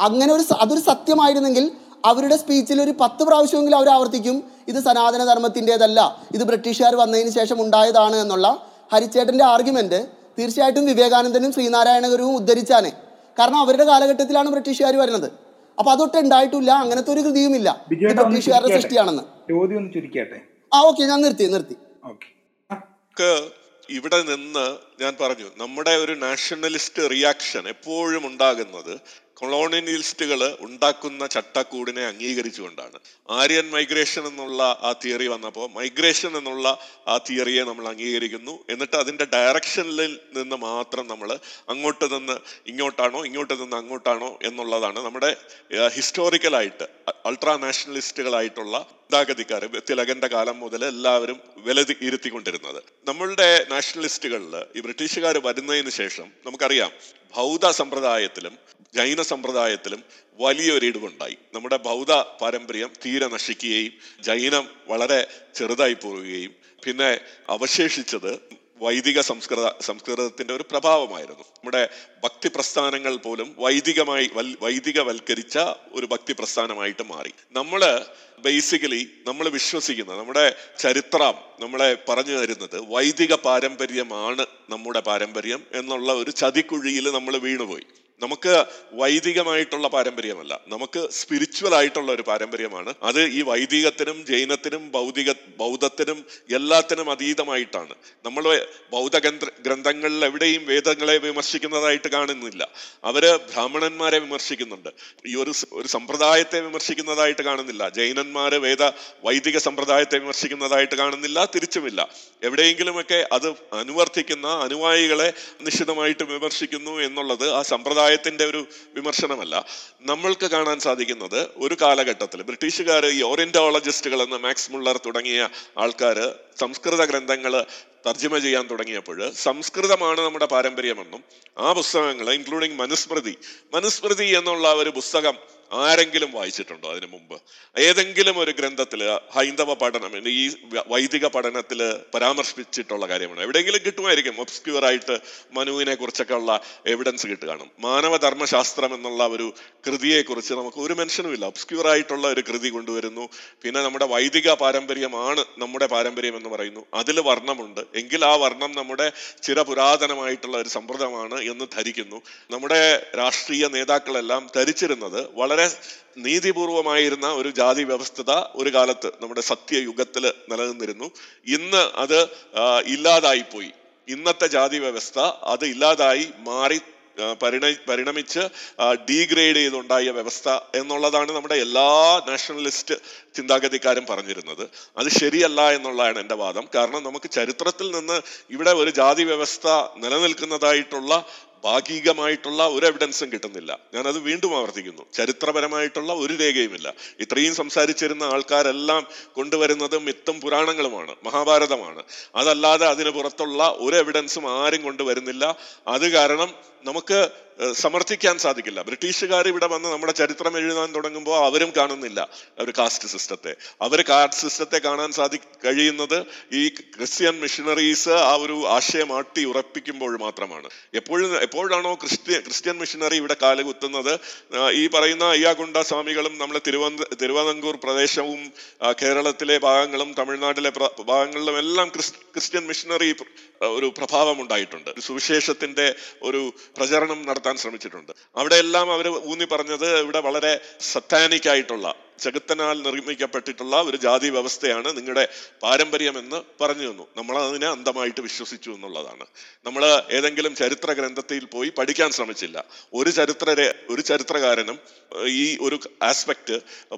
അങ്ങനെ ഒരു അതൊരു സത്യമായിരുന്നെങ്കിൽ അവരുടെ സ്പീച്ചിൽ ഒരു പത്ത് പ്രാവശ്യമെങ്കിലും അവർ ആവർത്തിക്കും ഇത് സനാതന ധർമ്മത്തിന്റെതല്ല ഇത് ബ്രിട്ടീഷുകാർ വന്നതിന് ശേഷം ഉണ്ടായതാണ് എന്നുള്ള ഹരിച്ചേട്ടന്റെ ആർഗ്യുമെന്റ് തീർച്ചയായിട്ടും വിവേകാനന്ദനും ശ്രീനാരായണ ഗുരുവും ഉദ്ധരിച്ചാണ്. കാരണം അവരുടെ കാലഘട്ടത്തിലാണ് ബ്രിട്ടീഷുകാർ വരുന്നത്. അപ്പൊ അതൊട്ട് ഉണ്ടായിട്ടില്ല അങ്ങനത്തെ ഒരു കൃതിയുമില്ല. ഇത് ബ്രിട്ടീഷുകാരുടെ സൃഷ്ടിയാണെന്ന്.
ചോദ്യം ഒന്ന് ചുരുക്കിയാട്ടെ?
ആ ഓക്കെ ഞാൻ നിർത്തി നിർത്തി.
ഇവിടെ നിന്ന് ഞാൻ പറഞ്ഞു നമ്മുടെ ഒരു നാഷണലിസ്റ്റ് റിയാക്ഷൻ എപ്പോഴും ഉണ്ടാകുന്നത് കൊളോണിയലിസ്റ്റുകൾ ഉണ്ടാക്കുന്ന ചട്ടക്കൂടിനെ അംഗീകരിച്ചുകൊണ്ടാണ്. ആര്യൻ മൈഗ്രേഷൻ എന്നുള്ള ആ തിയറി വന്നപ്പോൾ മൈഗ്രേഷൻ എന്നുള്ള ആ തിയറിയെ നമ്മൾ അംഗീകരിക്കുന്നു. എന്നിട്ട് അതിന്റെ ഡയറക്ഷനിൽ നിന്ന് മാത്രം നമ്മൾ അങ്ങോട്ട് നിന്ന് ഇങ്ങോട്ടാണോ ഇങ്ങോട്ട് നിന്ന് അങ്ങോട്ടാണോ എന്നുള്ളതാണ് നമ്മുടെ ഹിസ്റ്റോറിക്കലായിട്ട് അൾട്രാ നാഷണലിസ്റ്റുകളായിട്ടുള്ള ചിന്താഗതിക്കാർ തിലകന്റെ കാലം മുതൽ എല്ലാവരും വില ഇരുത്തിക്കൊണ്ടിരുന്നത്. നമ്മളുടെ നാഷണലിസ്റ്റുകളിൽ ഈ ബ്രിട്ടീഷുകാർ വരുന്നതിന് ശേഷം നമുക്കറിയാം ബൗദ്ധ സമ്പ്രദായത്തിലും ജൈന സമ്പ്രദായത്തിലും വലിയൊരു ഇടിവുണ്ടായി. നമ്മുടെ ബൗദ്ധ പാരമ്പര്യം തീരെ നശിക്കുകയും ജൈനം വളരെ ചെറുതായി പോവുകയും പിന്നെ അവശേഷിച്ചത് വൈദിക സംസ്കൃത സംസ്കൃതത്തിന്റെ ഒരു പ്രഭാവമായിരുന്നു. നമ്മുടെ ഭക്തി പ്രസ്ഥാനങ്ങൾ പോലും വൈദികമായി വൽ- വൈദികവൽക്കരിച്ച ഒരു ഭക്തി പ്രസ്ഥാനമായിട്ട് മാറി. നമ്മൾ ബേസിക്കലി നമ്മൾ വിശ്വസിക്കുന്ന നമ്മുടെ ചരിത്രം നമ്മളെ പറഞ്ഞു തരുന്നത് വൈദിക പാരമ്പര്യമാണ് നമ്മുടെ പാരമ്പര്യം എന്നുള്ള ഒരു ചതിക്കുഴിയിൽ നമ്മൾ വീണുപോയി. നമുക്ക് വൈദികമായിട്ടുള്ള പാരമ്പര്യമല്ല. നമുക്ക് സ്പിരിച്വൽ ആയിട്ടുള്ള ഒരു പാരമ്പര്യമാണ്. അത് ഈ വൈദികത്തിനും ജൈനത്തിനും ഭൗതിക ബൗദ്ധത്തിനും എല്ലാത്തിനും അതീതമായിട്ടാണ്. നമ്മൾ ബൗദ്ധ ഗ്രന്ഥ- ഗ്രന്ഥങ്ങളിൽ എവിടെയും വേദങ്ങളെ വിമർശിക്കുന്നതായിട്ട് കാണുന്നില്ല. അവർ ബ്രാഹ്മണന്മാരെ വിമർശിക്കുന്നുണ്ട്. ഈ ഒരു ഒരു സമ്പ്രദായത്തെ വിമർശിക്കുന്നതായിട്ട് കാണുന്നില്ല. ജൈനന്മാര് വേദ വൈദിക സമ്പ്രദായത്തെ വിമർശിക്കുന്നതായിട്ട് കാണുന്നില്ല തിരിച്ചുമില്ല. എവിടെയെങ്കിലുമൊക്കെ അത് അനുവർത്തിക്കുന്ന അനുയായികളെ നിശ്ചിതമായിട്ട് വിമർശിക്കുന്നു എന്നുള്ളത് ആ സമ്പ്രദായത്തിന്റെ ഒരു വിമർശനമല്ല. നമ്മൾക്ക് കാണാൻ സാധിക്കുന്നത് ഒരു കാലഘട്ടത്തിൽ ബ്രിട്ടീഷുകാർ ഈ ഓറിയന്റോളജിസ്റ്റുകൾ എന്ന മാക്സ് മുള്ളർ തുടങ്ങിയ ആൾക്കാർ സംസ്കൃത ഗ്രന്ഥങ്ങൾ തർജമ ചെയ്യാൻ തുടങ്ങിയപ്പോൾ സംസ്കൃതമാണ് നമ്മുടെ പാരമ്പര്യമെന്നും ആ പുസ്തകങ്ങൾ ഇൻക്ലൂഡിങ് മനുസ്മൃതി മനുസ്മൃതി എന്നുള്ള ഒരു പുസ്തകം ആരെങ്കിലും വായിച്ചിട്ടുണ്ടോ അതിനു മുമ്പ്? ഏതെങ്കിലും ഒരു ഗ്രന്ഥത്തിൽ ഹൈന്ദവ പഠനം ഈ വൈദിക പഠനത്തിൽ പരാമർശിച്ചിട്ടുള്ള കാര്യമാണ്? എവിടെയെങ്കിലും കിട്ടുമായിരിക്കും ഒബ്സ്ക്യൂർ ആയിട്ട് മനുവിനെ കുറിച്ചൊക്കെ ഉള്ള എവിഡൻസ് കിട്ടു കാണും മാനവധർമ്മശാസ്ത്രം എന്നുള്ള ഒരു കൃതിയെക്കുറിച്ച് നമുക്ക് ഒരു മെൻഷനും ഇല്ല. ഒബ്സ്ക്യൂർ ആയിട്ടുള്ള ഒരു കൃതി കൊണ്ടുവരുന്നു. പിന്നെ നമ്മുടെ വൈദിക പാരമ്പര്യമാണ് നമ്മുടെ പാരമ്പര്യം എന്ന് പറയുന്നു. അതിൽ വർണമുണ്ട്. എങ്കിൽ ആ വർണം നമ്മുടെ ചിരപുരാതനമായിട്ടുള്ള ഒരു സമ്പ്രദായമാണ് എന്ന് ധരിക്കുന്നു. നമ്മുടെ രാഷ്ട്രീയ നേതാക്കളെല്ലാം ധരിച്ചിരുന്നത് വളരെ നീതിപൂർവമായിരുന്ന ഒരു ജാതി വ്യവസ്ഥത ഒരു കാലത്ത് നമ്മുടെ സത്യയുഗത്തിൽ നിലനിന്നിരുന്നു. ഇന്ന് അത് ഇല്ലാതായിപ്പോയി. ഇന്നത്തെ ജാതി വ്യവസ്ഥ അത് ഇല്ലാതായി മാറി പരിണ പരിണമിച്ച് ഡീഗ്രേഡ് ചെയ്തുണ്ടായ വ്യവസ്ഥ എന്നുള്ളതാണ് നമ്മുടെ എല്ലാ നാഷണലിസ്റ്റ് ചിന്താഗതിക്കാരും പറഞ്ഞിരുന്നത്. അത് ശരിയല്ല എന്നുള്ളതാണ് എന്റെ വാദം. കാരണം നമുക്ക് ചരിത്രത്തിൽ നിന്ന് ഇവിടെ ഒരു ജാതി വ്യവസ്ഥ നിലനിൽക്കുന്നതായിട്ടുള്ള ഭാഗികമായിട്ടുള്ള ഒരു എവിഡൻസും കിട്ടുന്നില്ല. ഞാനത് വീണ്ടും ആവർത്തിക്കുന്നു. ചരിത്രപരമായിട്ടുള്ള ഒരു രേഖയുമില്ല. ഇത്രയും സംസാരിച്ചിരുന്ന ആൾക്കാരെല്ലാം കൊണ്ടുവരുന്നത് മിത്തും പുരാണങ്ങളുമാണ് മഹാഭാരതമാണ്. അതല്ലാതെ അതിന് പുറത്തുള്ള ഒരു എവിഡൻസും ആരും കൊണ്ടുവരുന്നില്ല. അത് കാരണം നമുക്ക് സമർത്ഥിക്കാൻ സാധിക്കില്ല. ബ്രിട്ടീഷുകാർ ഇവിടെ വന്ന് നമ്മുടെ ചരിത്രം എഴുതാൻ തുടങ്ങുമ്പോൾ അവരും കാണുന്നില്ല അവർ കാസ്റ്റ് സിസ്റ്റത്തെ. അവർ കാസ്റ്റ് സിസ്റ്റത്തെ കാണാൻ സാധി കഴിയുന്നത് ഈ ക്രിസ്ത്യൻ മിഷണറീസ് ആ ഒരു ആശയം ആട്ടി ഉറപ്പിക്കുമ്പോൾ മാത്രമാണ്. എപ്പോഴും എപ്പോഴാണോ ക്രിസ്ത്യ ക്രിസ്ത്യൻ മിഷണറി ഇവിടെ കാലുകുത്തുന്നത് ഈ പറയുന്ന അയ്യാഗുണ്ട സ്വാമികളും നമ്മളെ തിരുവനന്ത തിരുവിതാംകൂർ പ്രദേശവും കേരളത്തിലെ ഭാഗങ്ങളും തമിഴ്നാട്ടിലെ ഭാഗങ്ങളിലും എല്ലാം ക്രിസ് ക്രിസ്ത്യൻ മിഷണറി ഒരു പ്രഭാവം ഉണ്ടായിട്ടുണ്ട് സുവിശേഷത്തിന്റെ ഒരു പ്രചരണം നടത്താൻ ശ്രമിച്ചിട്ടുണ്ട്. അവിടെയെല്ലാം അവർ ഊന്നി പറഞ്ഞത് ഇവിടെ വളരെ സത്താനിക് ആയിട്ടുള്ള ചെകുത്തനാൽ നിർമ്മിക്കപ്പെട്ടിട്ടുള്ള ഒരു ജാതി വ്യവസ്ഥയാണ് നിങ്ങളുടെ പാരമ്പര്യമെന്ന് പറഞ്ഞു തന്നു. നമ്മൾ അതിനെ അന്ധമായിട്ട് വിശ്വസിച്ചു എന്നുള്ളതാണ്. നമ്മൾ ഏതെങ്കിലും ചരിത്ര ഗ്രന്ഥത്തിൽ പോയി പഠിക്കാൻ ശ്രമിച്ചില്ല. ഒരു ചരിത്ര ഒരു ചരിത്രകാരനും ഈ ഒരു ആസ്പെക്ട്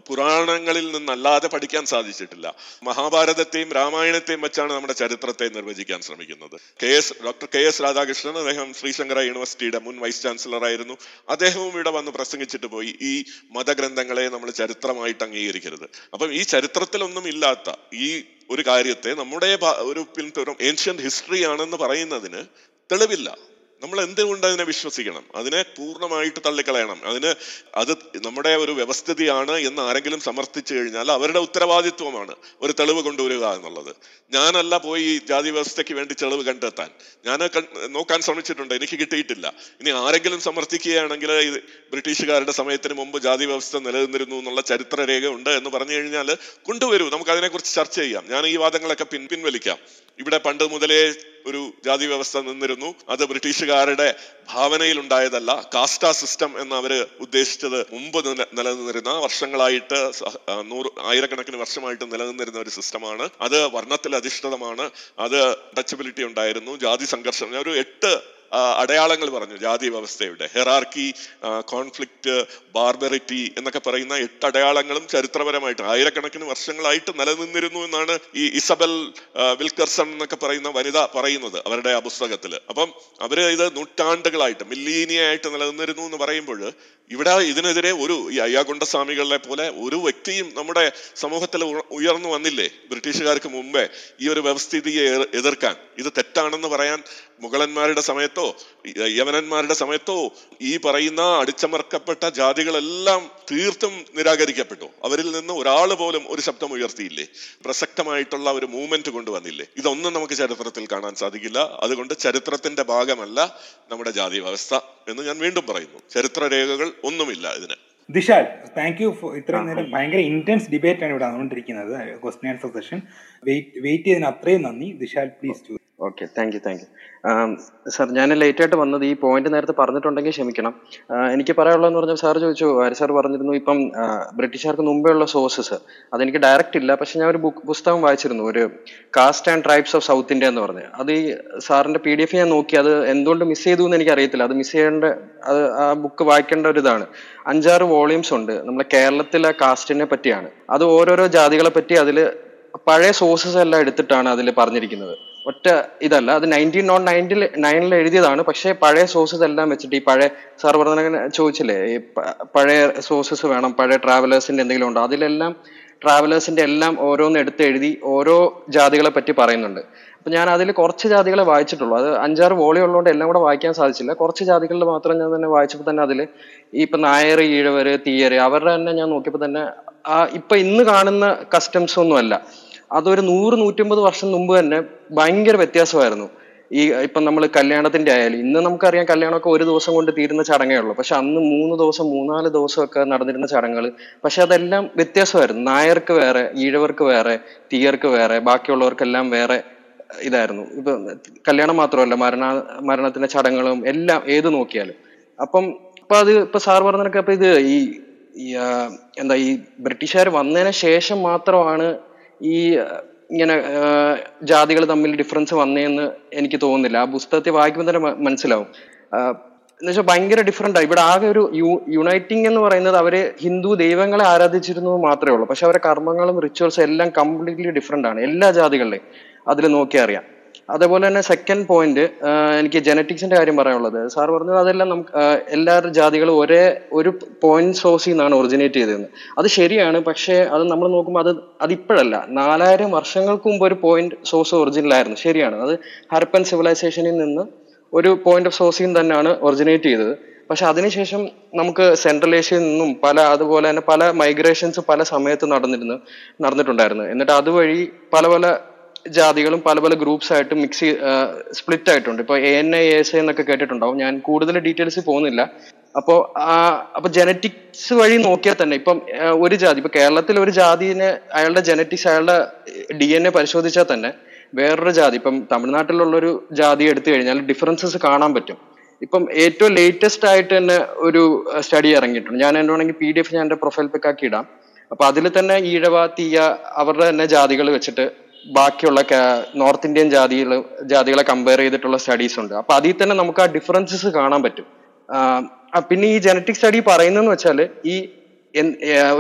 പുരാണങ്ങളിൽ നിന്നല്ലാതെ പഠിക്കാൻ സാധിച്ചിട്ടില്ല. മഹാഭാരതത്തെയും രാമായണത്തെയും വെച്ചാണ് നമ്മുടെ ചരിത്രത്തെ നിർവചിക്കാൻ ശ്രമിക്കുന്നത്. K S doctor K S Radhakrishnan അദ്ദേഹം ശ്രീശങ്കര യൂണിവേഴ്സിറ്റിയുടെ മുൻ വൈസ് ചാൻസലർ ആയിരുന്നു അദ്ദേഹവും ഇവിടെ വന്ന് പ്രസംഗിച്ചിട്ട് പോയി. ഈ മതഗ്രന്ഥങ്ങളെ നമ്മൾ ചരിത്രമായിട്ട് അംഗീകരിക്കരുത്. അപ്പം ഈ ചരിത്രത്തിലൊന്നും ഇല്ലാത്ത ഈ ഒരു കാര്യത്തെ നമ്മുടെ ഒരു ഏൻഷ്യന്റ് ഹിസ്റ്ററി ആണെന്ന് പറയുന്നതിന് തെളിവില്ല. നമ്മൾ എന്തുകൊണ്ട് അതിനെ വിശ്വസിക്കണം? അതിനെ പൂർണമായിട്ട് തള്ളിക്കളയണം. അതിന് അത് നമ്മുടെ ഒരു വ്യവസ്ഥിതിയാണ് എന്ന് ആരെങ്കിലും സമർത്ഥിച്ചു കഴിഞ്ഞാൽ അവരുടെ ഉത്തരവാദിത്വമാണ് ഒരു തെളിവ് കൊണ്ടുവരിക എന്നുള്ളത്. ഞാനല്ല പോയി ജാതി വ്യവസ്ഥയ്ക്ക് വേണ്ടി തെളിവ് കണ്ടെത്താൻ. ഞാൻ നോക്കാൻ ശ്രമിച്ചിട്ടുണ്ട്. എനിക്ക് കിട്ടിയിട്ടില്ല. ഇനി ആരെങ്കിലും സമർത്ഥിക്കുകയാണെങ്കിൽ ബ്രിട്ടീഷുകാരുടെ സമയത്തിന് മുമ്പ് ജാതി വ്യവസ്ഥ നിലനിന്നിരുന്നു എന്നുള്ള ചരിത്രരേഖ ഉണ്ട് എന്ന് പറഞ്ഞു കഴിഞ്ഞാൽ കൊണ്ടുവരൂ. നമുക്ക് അതിനെക്കുറിച്ച് ചർച്ച ചെയ്യാം. ഞാൻ ഈ വാദങ്ങളൊക്കെ പിൻ ഇവിടെ പണ്ട് മുതലേ ഒരു ജാതി വ്യവസ്ഥ നിന്നിരുന്നു. അത് ബ്രിട്ടീഷുകാരുടെ ഭാവനയിൽ ഉണ്ടായതല്ല കാസ്റ്റ സിസ്റ്റം എന്ന് അവർ ഉദ്ദേശിച്ചത് മുമ്പ് നില- നിലനിന്നിരുന്ന വർഷങ്ങളായിട്ട് നൂറ് ആയിരക്കണക്കിന് വർഷമായിട്ട് നിലനിന്നിരുന്ന ഒരു സിസ്റ്റമാണ്. അത് വർണത്തിൽ അധിഷ്ഠിതമാണ് അത് ടച്ചബിലിറ്റി ഉണ്ടായിരുന്നു. ജാതി സംഘർഷം ഒരു എട്ട് അടയാളങ്ങൾ പറഞ്ഞു ജാതി വ്യവസ്ഥയുടെ ഹെറാർക്കി കോൺഫ്ലിക്റ്റ് ബാർബറിറ്റി എന്നൊക്കെ പറയുന്ന എട്ട് അടയാളങ്ങളും ചരിത്രപരമായിട്ട് ആയിരക്കണക്കിന് വർഷങ്ങളായിട്ട് നിലനിന്നിരുന്നു എന്നാണ് ഈ ഇസബൽ വിൽക്കർസൺ എന്നൊക്കെ പറയുന്ന വനിത പറയുന്നത് അവരുടെ ആ പുസ്തകത്തിൽ അപ്പം അവർ ഇത് നൂറ്റാണ്ടുകളായിട്ട് മില്ലീനിയായിട്ട് നിലനിന്നിരുന്നു എന്ന് പറയുമ്പോൾ ഇവിടെ ഇതിനെതിരെ ഒരു ഈ അയ്യാകൊണ്ടസ്വാമികളെ പോലെ ഒരു വ്യക്തിയും നമ്മുടെ സമൂഹത്തിൽ ഉയർന്നു വന്നില്ലേ ബ്രിട്ടീഷുകാർക്ക് മുമ്പേ ഈ ഒരു വ്യവസ്ഥിതിയെ എതിർക്കാൻ. ഇത് തെറ്റാണെന്ന് പറയാൻ മുഗളന്മാരുടെ സമയത്തോ യവനന്മാരുടെ സമയത്തോ ഈ പറയുന്ന അടിച്ചമർക്കപ്പെട്ട ജാതികളെല്ലാം തീർത്തും നിരാകരിക്കപ്പെട്ടു. അവരിൽ നിന്ന് ഒരാൾ പോലും ഒരു ശബ്ദം ഉയർത്തിയില്ലേ? പ്രസക്തമായിട്ടുള്ള ഒരു മൂവ്മെന്റ് കൊണ്ടുവന്നില്ലേ? ഇതൊന്നും നമുക്ക് ചരിത്രത്തിൽ കാണാൻ സാധിക്കില്ല. അതുകൊണ്ട് ചരിത്രത്തിന്റെ ഭാഗമല്ല നമ്മുടെ ജാതി വ്യവസ്ഥ എന്ന് ഞാൻ വീണ്ടും പറയുന്നു. ചരിത്രരേഖകൾ ഒന്നുമില്ല ഇതിന്.
ദിശാൽ താങ്ക് യു ഫോർ ഇത്രയും നേരം ഭയങ്കര ഇന്റൻസ് ഡിബേറ്റ് ആണ് ഇവിടെ നടന്നുകൊണ്ടിരിക്കുന്നത് question answer session wait wait ചെയ്തതിന് അത്രയും നന്ദി. Dishal please
okay thank you thank you sir ഞാൻ ലേറ്റ് ആയിട്ട് വന്നത് ഈ പോയിന്റ് നേരത്തെ പറഞ്ഞിട്ടുണ്ടെങ്കിൽ ക്ഷമിക്കണം. ആ, എനിക്ക് പറയാനുള്ളതെന്ന് പറഞ്ഞാൽ സാർ ചോദിച്ചു ആര് സാർ പറഞ്ഞിരുന്നു? ഇപ്പം ആ, ബ്രിട്ടീഷുകാർക്ക് മുമ്പേ ഉള്ള സോഴ്സസ് അതെനിക്ക് ഡയറക്റ്റ് ഇല്ല. പക്ഷെ ഞാൻ ഒരു ബുക്ക് പുസ്തകം വായിച്ചിരുന്നു. ഒരു caste and tribes of South India എന്ന് പറഞ്ഞ്. അത് ഈ സാറിന്റെ പി ഡി എഫ് ഞാൻ നോക്കി. അത് എന്തുകൊണ്ട് മിസ് ചെയ്തു എന്ന് എനിക്ക് അറിയത്തില്ല അത് മിസ് ചെയ്യേണ്ട അത് ആ ബുക്ക് വായിക്കേണ്ട ഒരു ഇതാണ്. അഞ്ചാറ് വോളിയൂംസ് ഉണ്ട്. നമ്മുടെ കേരളത്തിലെ കാസ്റ്റിനെ പറ്റിയാണ്. അത് ഓരോരോ ജാതികളെ പറ്റി അതിൽ പഴയ സോഴ്സസ് എല്ലാം എടുത്തിട്ടാണ് അതിൽ പറഞ്ഞിരിക്കുന്നത്. ഒറ്റ ഇതല്ല. അത് നയന്റീൻ നോൺ നയന്റിൽ നയനിൽ എഴുതിയതാണ്. പക്ഷേ പഴയ സോഴ്സസ് എല്ലാം വെച്ചിട്ട് ഈ പഴയ സാർ പറഞ്ഞ ചോദിച്ചില്ലേ? ഈ പഴയ സോഴ്സസ് വേണം പഴയ ട്രാവലേഴ്സിന്റെ എന്തെങ്കിലും ഉണ്ടോ? അതിലെല്ലാം ട്രാവലേഴ്സിന്റെ എല്ലാം ഓരോന്ന് എടുത്ത് എഴുതി ഓരോ ജാതികളെ പറ്റി പറയുന്നുണ്ട്. അപ്പൊ ഞാൻ അതിൽ കുറച്ച് ജാതികളെ വായിച്ചിട്ടുള്ളൂ. അത് അഞ്ചാറ് വോളി ഉള്ളതുകൊണ്ട് എല്ലാം കൂടെ വായിക്കാൻ സാധിച്ചില്ല. കുറച്ച് ജാതികളിൽ മാത്രം ഞാൻ തന്നെ വായിച്ചപ്പോൾ തന്നെ അതിൽ ഈ ഇപ്പൊ നായർ ഈഴവര് തീയര് അവരുടെ തന്നെ ഞാൻ നോക്കിയപ്പോൾ തന്നെ ആ ഇപ്പൊ ഇന്ന് കാണുന്ന കസ്റ്റംസ് ഒന്നുമല്ല. അതൊരു നൂറ് നൂറ്റമ്പത് വർഷം മുമ്പ് തന്നെ ഭയങ്കര വ്യത്യാസമായിരുന്നു. ഈ ഇപ്പം നമ്മൾ കല്യാണത്തിന്റെ ആയാലും ഇന്ന് നമുക്കറിയാം കല്യാണമൊക്കെ ഒരു ദിവസം കൊണ്ട് തീരുന്ന ചടങ്ങേ ഉള്ളൂ. പക്ഷെ അന്ന് മൂന്ന് ദിവസം മൂന്നാൽ ദിവസമൊക്കെ നടന്നിരുന്ന ചടങ്ങുകൾ പക്ഷെ അതെല്ലാം വ്യത്യാസമായിരുന്നു. നായർക്ക് വേറെ ഈഴവർക്ക് വേറെ തീയർക്ക് വേറെ ബാക്കിയുള്ളവർക്കെല്ലാം വേറെ ഇതായിരുന്നു. ഇപ്പൊ കല്യാണം മാത്രമല്ല മരണ മരണത്തിന്റെ ചടങ്ങുകളും എല്ലാം ഏത് നോക്കിയാലും. അപ്പം ഇപ്പൊ അത് ഇപ്പൊ സാർ പറഞ്ഞതൊക്കെ അപ്പൊ ഇത് ഈ എന്താ ഈ ബ്രിട്ടീഷുകാർ വന്നതിന് ശേഷം മാത്രമാണ് ഈ ഇങ്ങനെ ജാതികൾ തമ്മിൽ ഡിഫറൻസ് വന്നേന്ന് എനിക്ക് തോന്നുന്നില്ല. ആ പുസ്തകത്തെ വായിക്കുമ്പോൾ തന്നെ മനസ്സിലാവും. എന്നുവെച്ചാൽ ഭയങ്കര ഡിഫറെന്റ് ആ. ഇവിടെ ആകെ ഒരു യു യുണൈറ്റിംഗ് എന്ന് പറയുന്നത് അവർ ഹിന്ദു ദൈവങ്ങളെ ആരാധിച്ചിരുന്നു മാത്രമേ ഉള്ളൂ. പക്ഷെ അവരുടെ കർമ്മങ്ങളും റിച്വൽസും എല്ലാം കംപ്ലീറ്റ്ലി ഡിഫറെന്റ് ആണ്. എല്ലാ ജാതികളിലെയും അതിൽ നോക്കിയാൽ അറിയാം. അതേപോലെ തന്നെ സെക്കൻഡ് പോയിന്റ് എനിക്ക് ജനറ്റിക്സിന്റെ കാര്യം പറയാനുള്ളത്. സാർ പറഞ്ഞത് അതെല്ലാം നമുക്ക് എല്ലാ ജാതികളും ഒരേ ഒരു പോയിന്റ് സോഴ്സിൽ നിന്നാണ് ഒറിജിനേറ്റ് ചെയ്തതെന്ന്. അത് ശരിയാണ് പക്ഷേ അത് നമ്മൾ നോക്കുമ്പോൾ അത് അതിപ്പോഴല്ല നാലായിരം വർഷങ്ങൾക്ക് മുമ്പ് ഒരു പോയിന്റ് സോഴ്സ് ഒറിജിനലായിരുന്നു ശരിയാണ്. അത് ഹരപ്പൻ സിവിലൈസേഷനിൽ നിന്ന് ഒരു പോയിന്റ് ഓഫ് സോഴ്സിൽ നിന്ന് തന്നെയാണ് ഒറിജിനേറ്റ് ചെയ്തത്. പക്ഷെ അതിനുശേഷം നമുക്ക് സെൻട്രൽ ഏഷ്യയിൽ നിന്നും പല അതുപോലെ തന്നെ പല മൈഗ്രേഷൻസ് പല സമയത്ത് നടന്നിരുന്നു നടന്നിട്ടുണ്ടായിരുന്നു. എന്നിട്ട് അതുവഴി പല പല ജാതികളും പല പല ഗ്രൂപ്പ്സ് ആയിട്ട് മിക്സ് സ്പ്ലിറ്റ് ആയിട്ടുണ്ട്. ഇപ്പൊ എ എൻ ഐ എസ് എന്നൊക്കെ കേട്ടിട്ടുണ്ടാവും. ഞാൻ കൂടുതൽ ഡീറ്റെയിൽസ് പോകുന്നില്ല. അപ്പോ ആ അപ്പൊ ജനറ്റിക്സ് വഴി നോക്കിയാൽ തന്നെ ഇപ്പം ഒരു ജാതി ഇപ്പൊ കേരളത്തിൽ ഒരു ജാതിനെ അയാളുടെ ജനറ്റിക്സ് അയാളുടെ ഡി എൻ എ പരിശോധിച്ചാൽ തന്നെ വേറൊരു ജാതി ഇപ്പം തമിഴ്നാട്ടിലുള്ള ഒരു ജാതി എടുത്തു കഴിഞ്ഞാൽ ഡിഫറൻസസ് കാണാൻ പറ്റും. ഇപ്പം ഏറ്റവും ലേറ്റസ്റ്റ് ആയിട്ട് തന്നെ ഒരു സ്റ്റഡി ഇറങ്ങിയിട്ടുണ്ട്. ഞാൻ എന്റെ വേണമെങ്കിൽ പി ഡി എഫ് ഞാൻ എന്റെ പ്രൊഫൈൽ പിക്കാക്കി ഇടാം. അപ്പൊ അതിൽ തന്നെ ഈഴവ തീയ അവരുടെ തന്നെ ജാതികൾ വെച്ചിട്ട് ബാക്കിയുള്ള നോർത്ത് ഇന്ത്യൻ ജാതികൾ ജാതികളെ കമ്പയർ ചെയ്തിട്ടുള്ള സ്റ്റഡീസ് ഉണ്ട്. അപ്പൊ അതിൽ തന്നെ നമുക്ക് ആ ഡിഫറൻസസ് കാണാൻ പറ്റും. പിന്നെ ഈ ജനറ്റിക് സ്റ്റഡി പറയുന്നതെന്ന് വെച്ചാൽ ഈ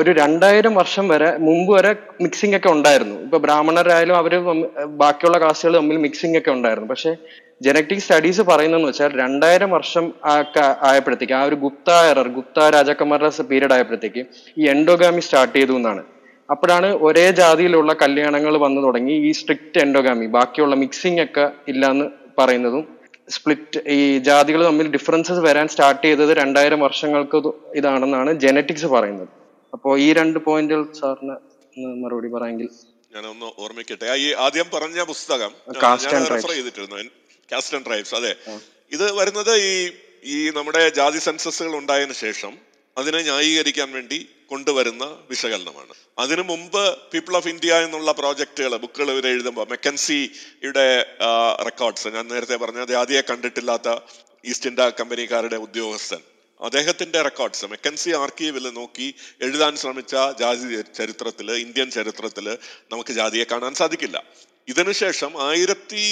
ഒരു രണ്ടായിരം വർഷം വരെ മുമ്പ് വരെ മിക്സിംഗ് ഒക്കെ ഉണ്ടായിരുന്നു. ഇപ്പൊ ബ്രാഹ്മണരായാലും അവർ ബാക്കിയുള്ള കാസ്റ്റുകൾ തമ്മിൽ മിക്സിംഗ് ഒക്കെ ഉണ്ടായിരുന്നു. പക്ഷെ ജനറ്റിക് സ്റ്റഡീസ് പറയുന്നതെന്ന് വെച്ചാൽ രണ്ടായിരം വർഷം ആയപ്പോഴത്തേക്ക് ആ ഒരു ഗുപ്ത എറർ ഗുപ്ത രാജാക്കന്മാരുടെ പീരീഡ് ആയപ്പോഴത്തേക്ക് ഈ എൻഡോഗാമി സ്റ്റാർട്ട് ചെയ്തു എന്നാണ്. അപ്പോഴാണ് ഒരേ ജാതിയിലുള്ള കല്യാണങ്ങൾ വന്നു തുടങ്ങി ഈ സ്ട്രിക്റ്റ് എൻഡോഗാമി ബാക്കിയുള്ള മിക്സിംഗ് ഒക്കെ ഇല്ലാന്ന് പറയുന്നതും സ്പ്ലിറ്റ് ഈ ജാതികൾ തമ്മിൽ ഡിഫറൻസസ് വരാൻ സ്റ്റാർട്ട് ചെയ്തത് രണ്ടായിരം വർഷങ്ങൾക്ക് ഇത് ഇതാണെന്നാണ് ജനറ്റിക്സ് പറയുന്നത്. അപ്പോൾ ഈ രണ്ട് പോയിന്റുകൾ സാറിന് മറുപടി പറയാമെങ്കിൽ.
ഞാൻ ഒന്ന് ഓർമ്മിക്കട്ടെ ഈ ആദ്യം പറഞ്ഞ പുസ്തകം ഞാൻ റെഫർ. ചെയ്തിട്ടിരുന്നു. കാസ്റ്റ് ആൻഡ് ട്രൈബ്സ് അതെ. ഇത് വരുന്നത് ഈ ഈ നമ്മുടെ ജാതി സെൻസസുകൾ ഉണ്ടായതിനു ശേഷം അതിനെ ന്യായീകരിക്കാൻ വേണ്ടി കൊണ്ടുവരുന്ന വിശകലനമാണ്. അതിനു മുമ്പ് പീപ്പിൾ ഓഫ് ഇന്ത്യ എന്നുള്ള പ്രോജക്റ്റുകൾ ബുക്കുകൾ ഇവർ എഴുതുമ്പോൾ മെക്കൻസിയുടെ റെക്കോർഡ്സ് ഞാൻ നേരത്തെ പറഞ്ഞ അത് കണ്ടിട്ടില്ലാത്ത ഈസ്റ്റ് ഇന്ത്യ കമ്പനിക്കാരുടെ ഉദ്യോഗസ്ഥൻ. അദ്ദേഹത്തിന്റെ റെക്കോർഡ്സ് മെക്കൻസി ആർക്കീവിൽ നോക്കി എഴുതാൻ ശ്രമിച്ച ജാതി ചരിത്രത്തിൽ ഇന്ത്യൻ ചരിത്രത്തിൽ നമുക്ക് ജാതിയെ കാണാൻ സാധിക്കില്ല. ഇതിനുശേഷം ആയിരത്തി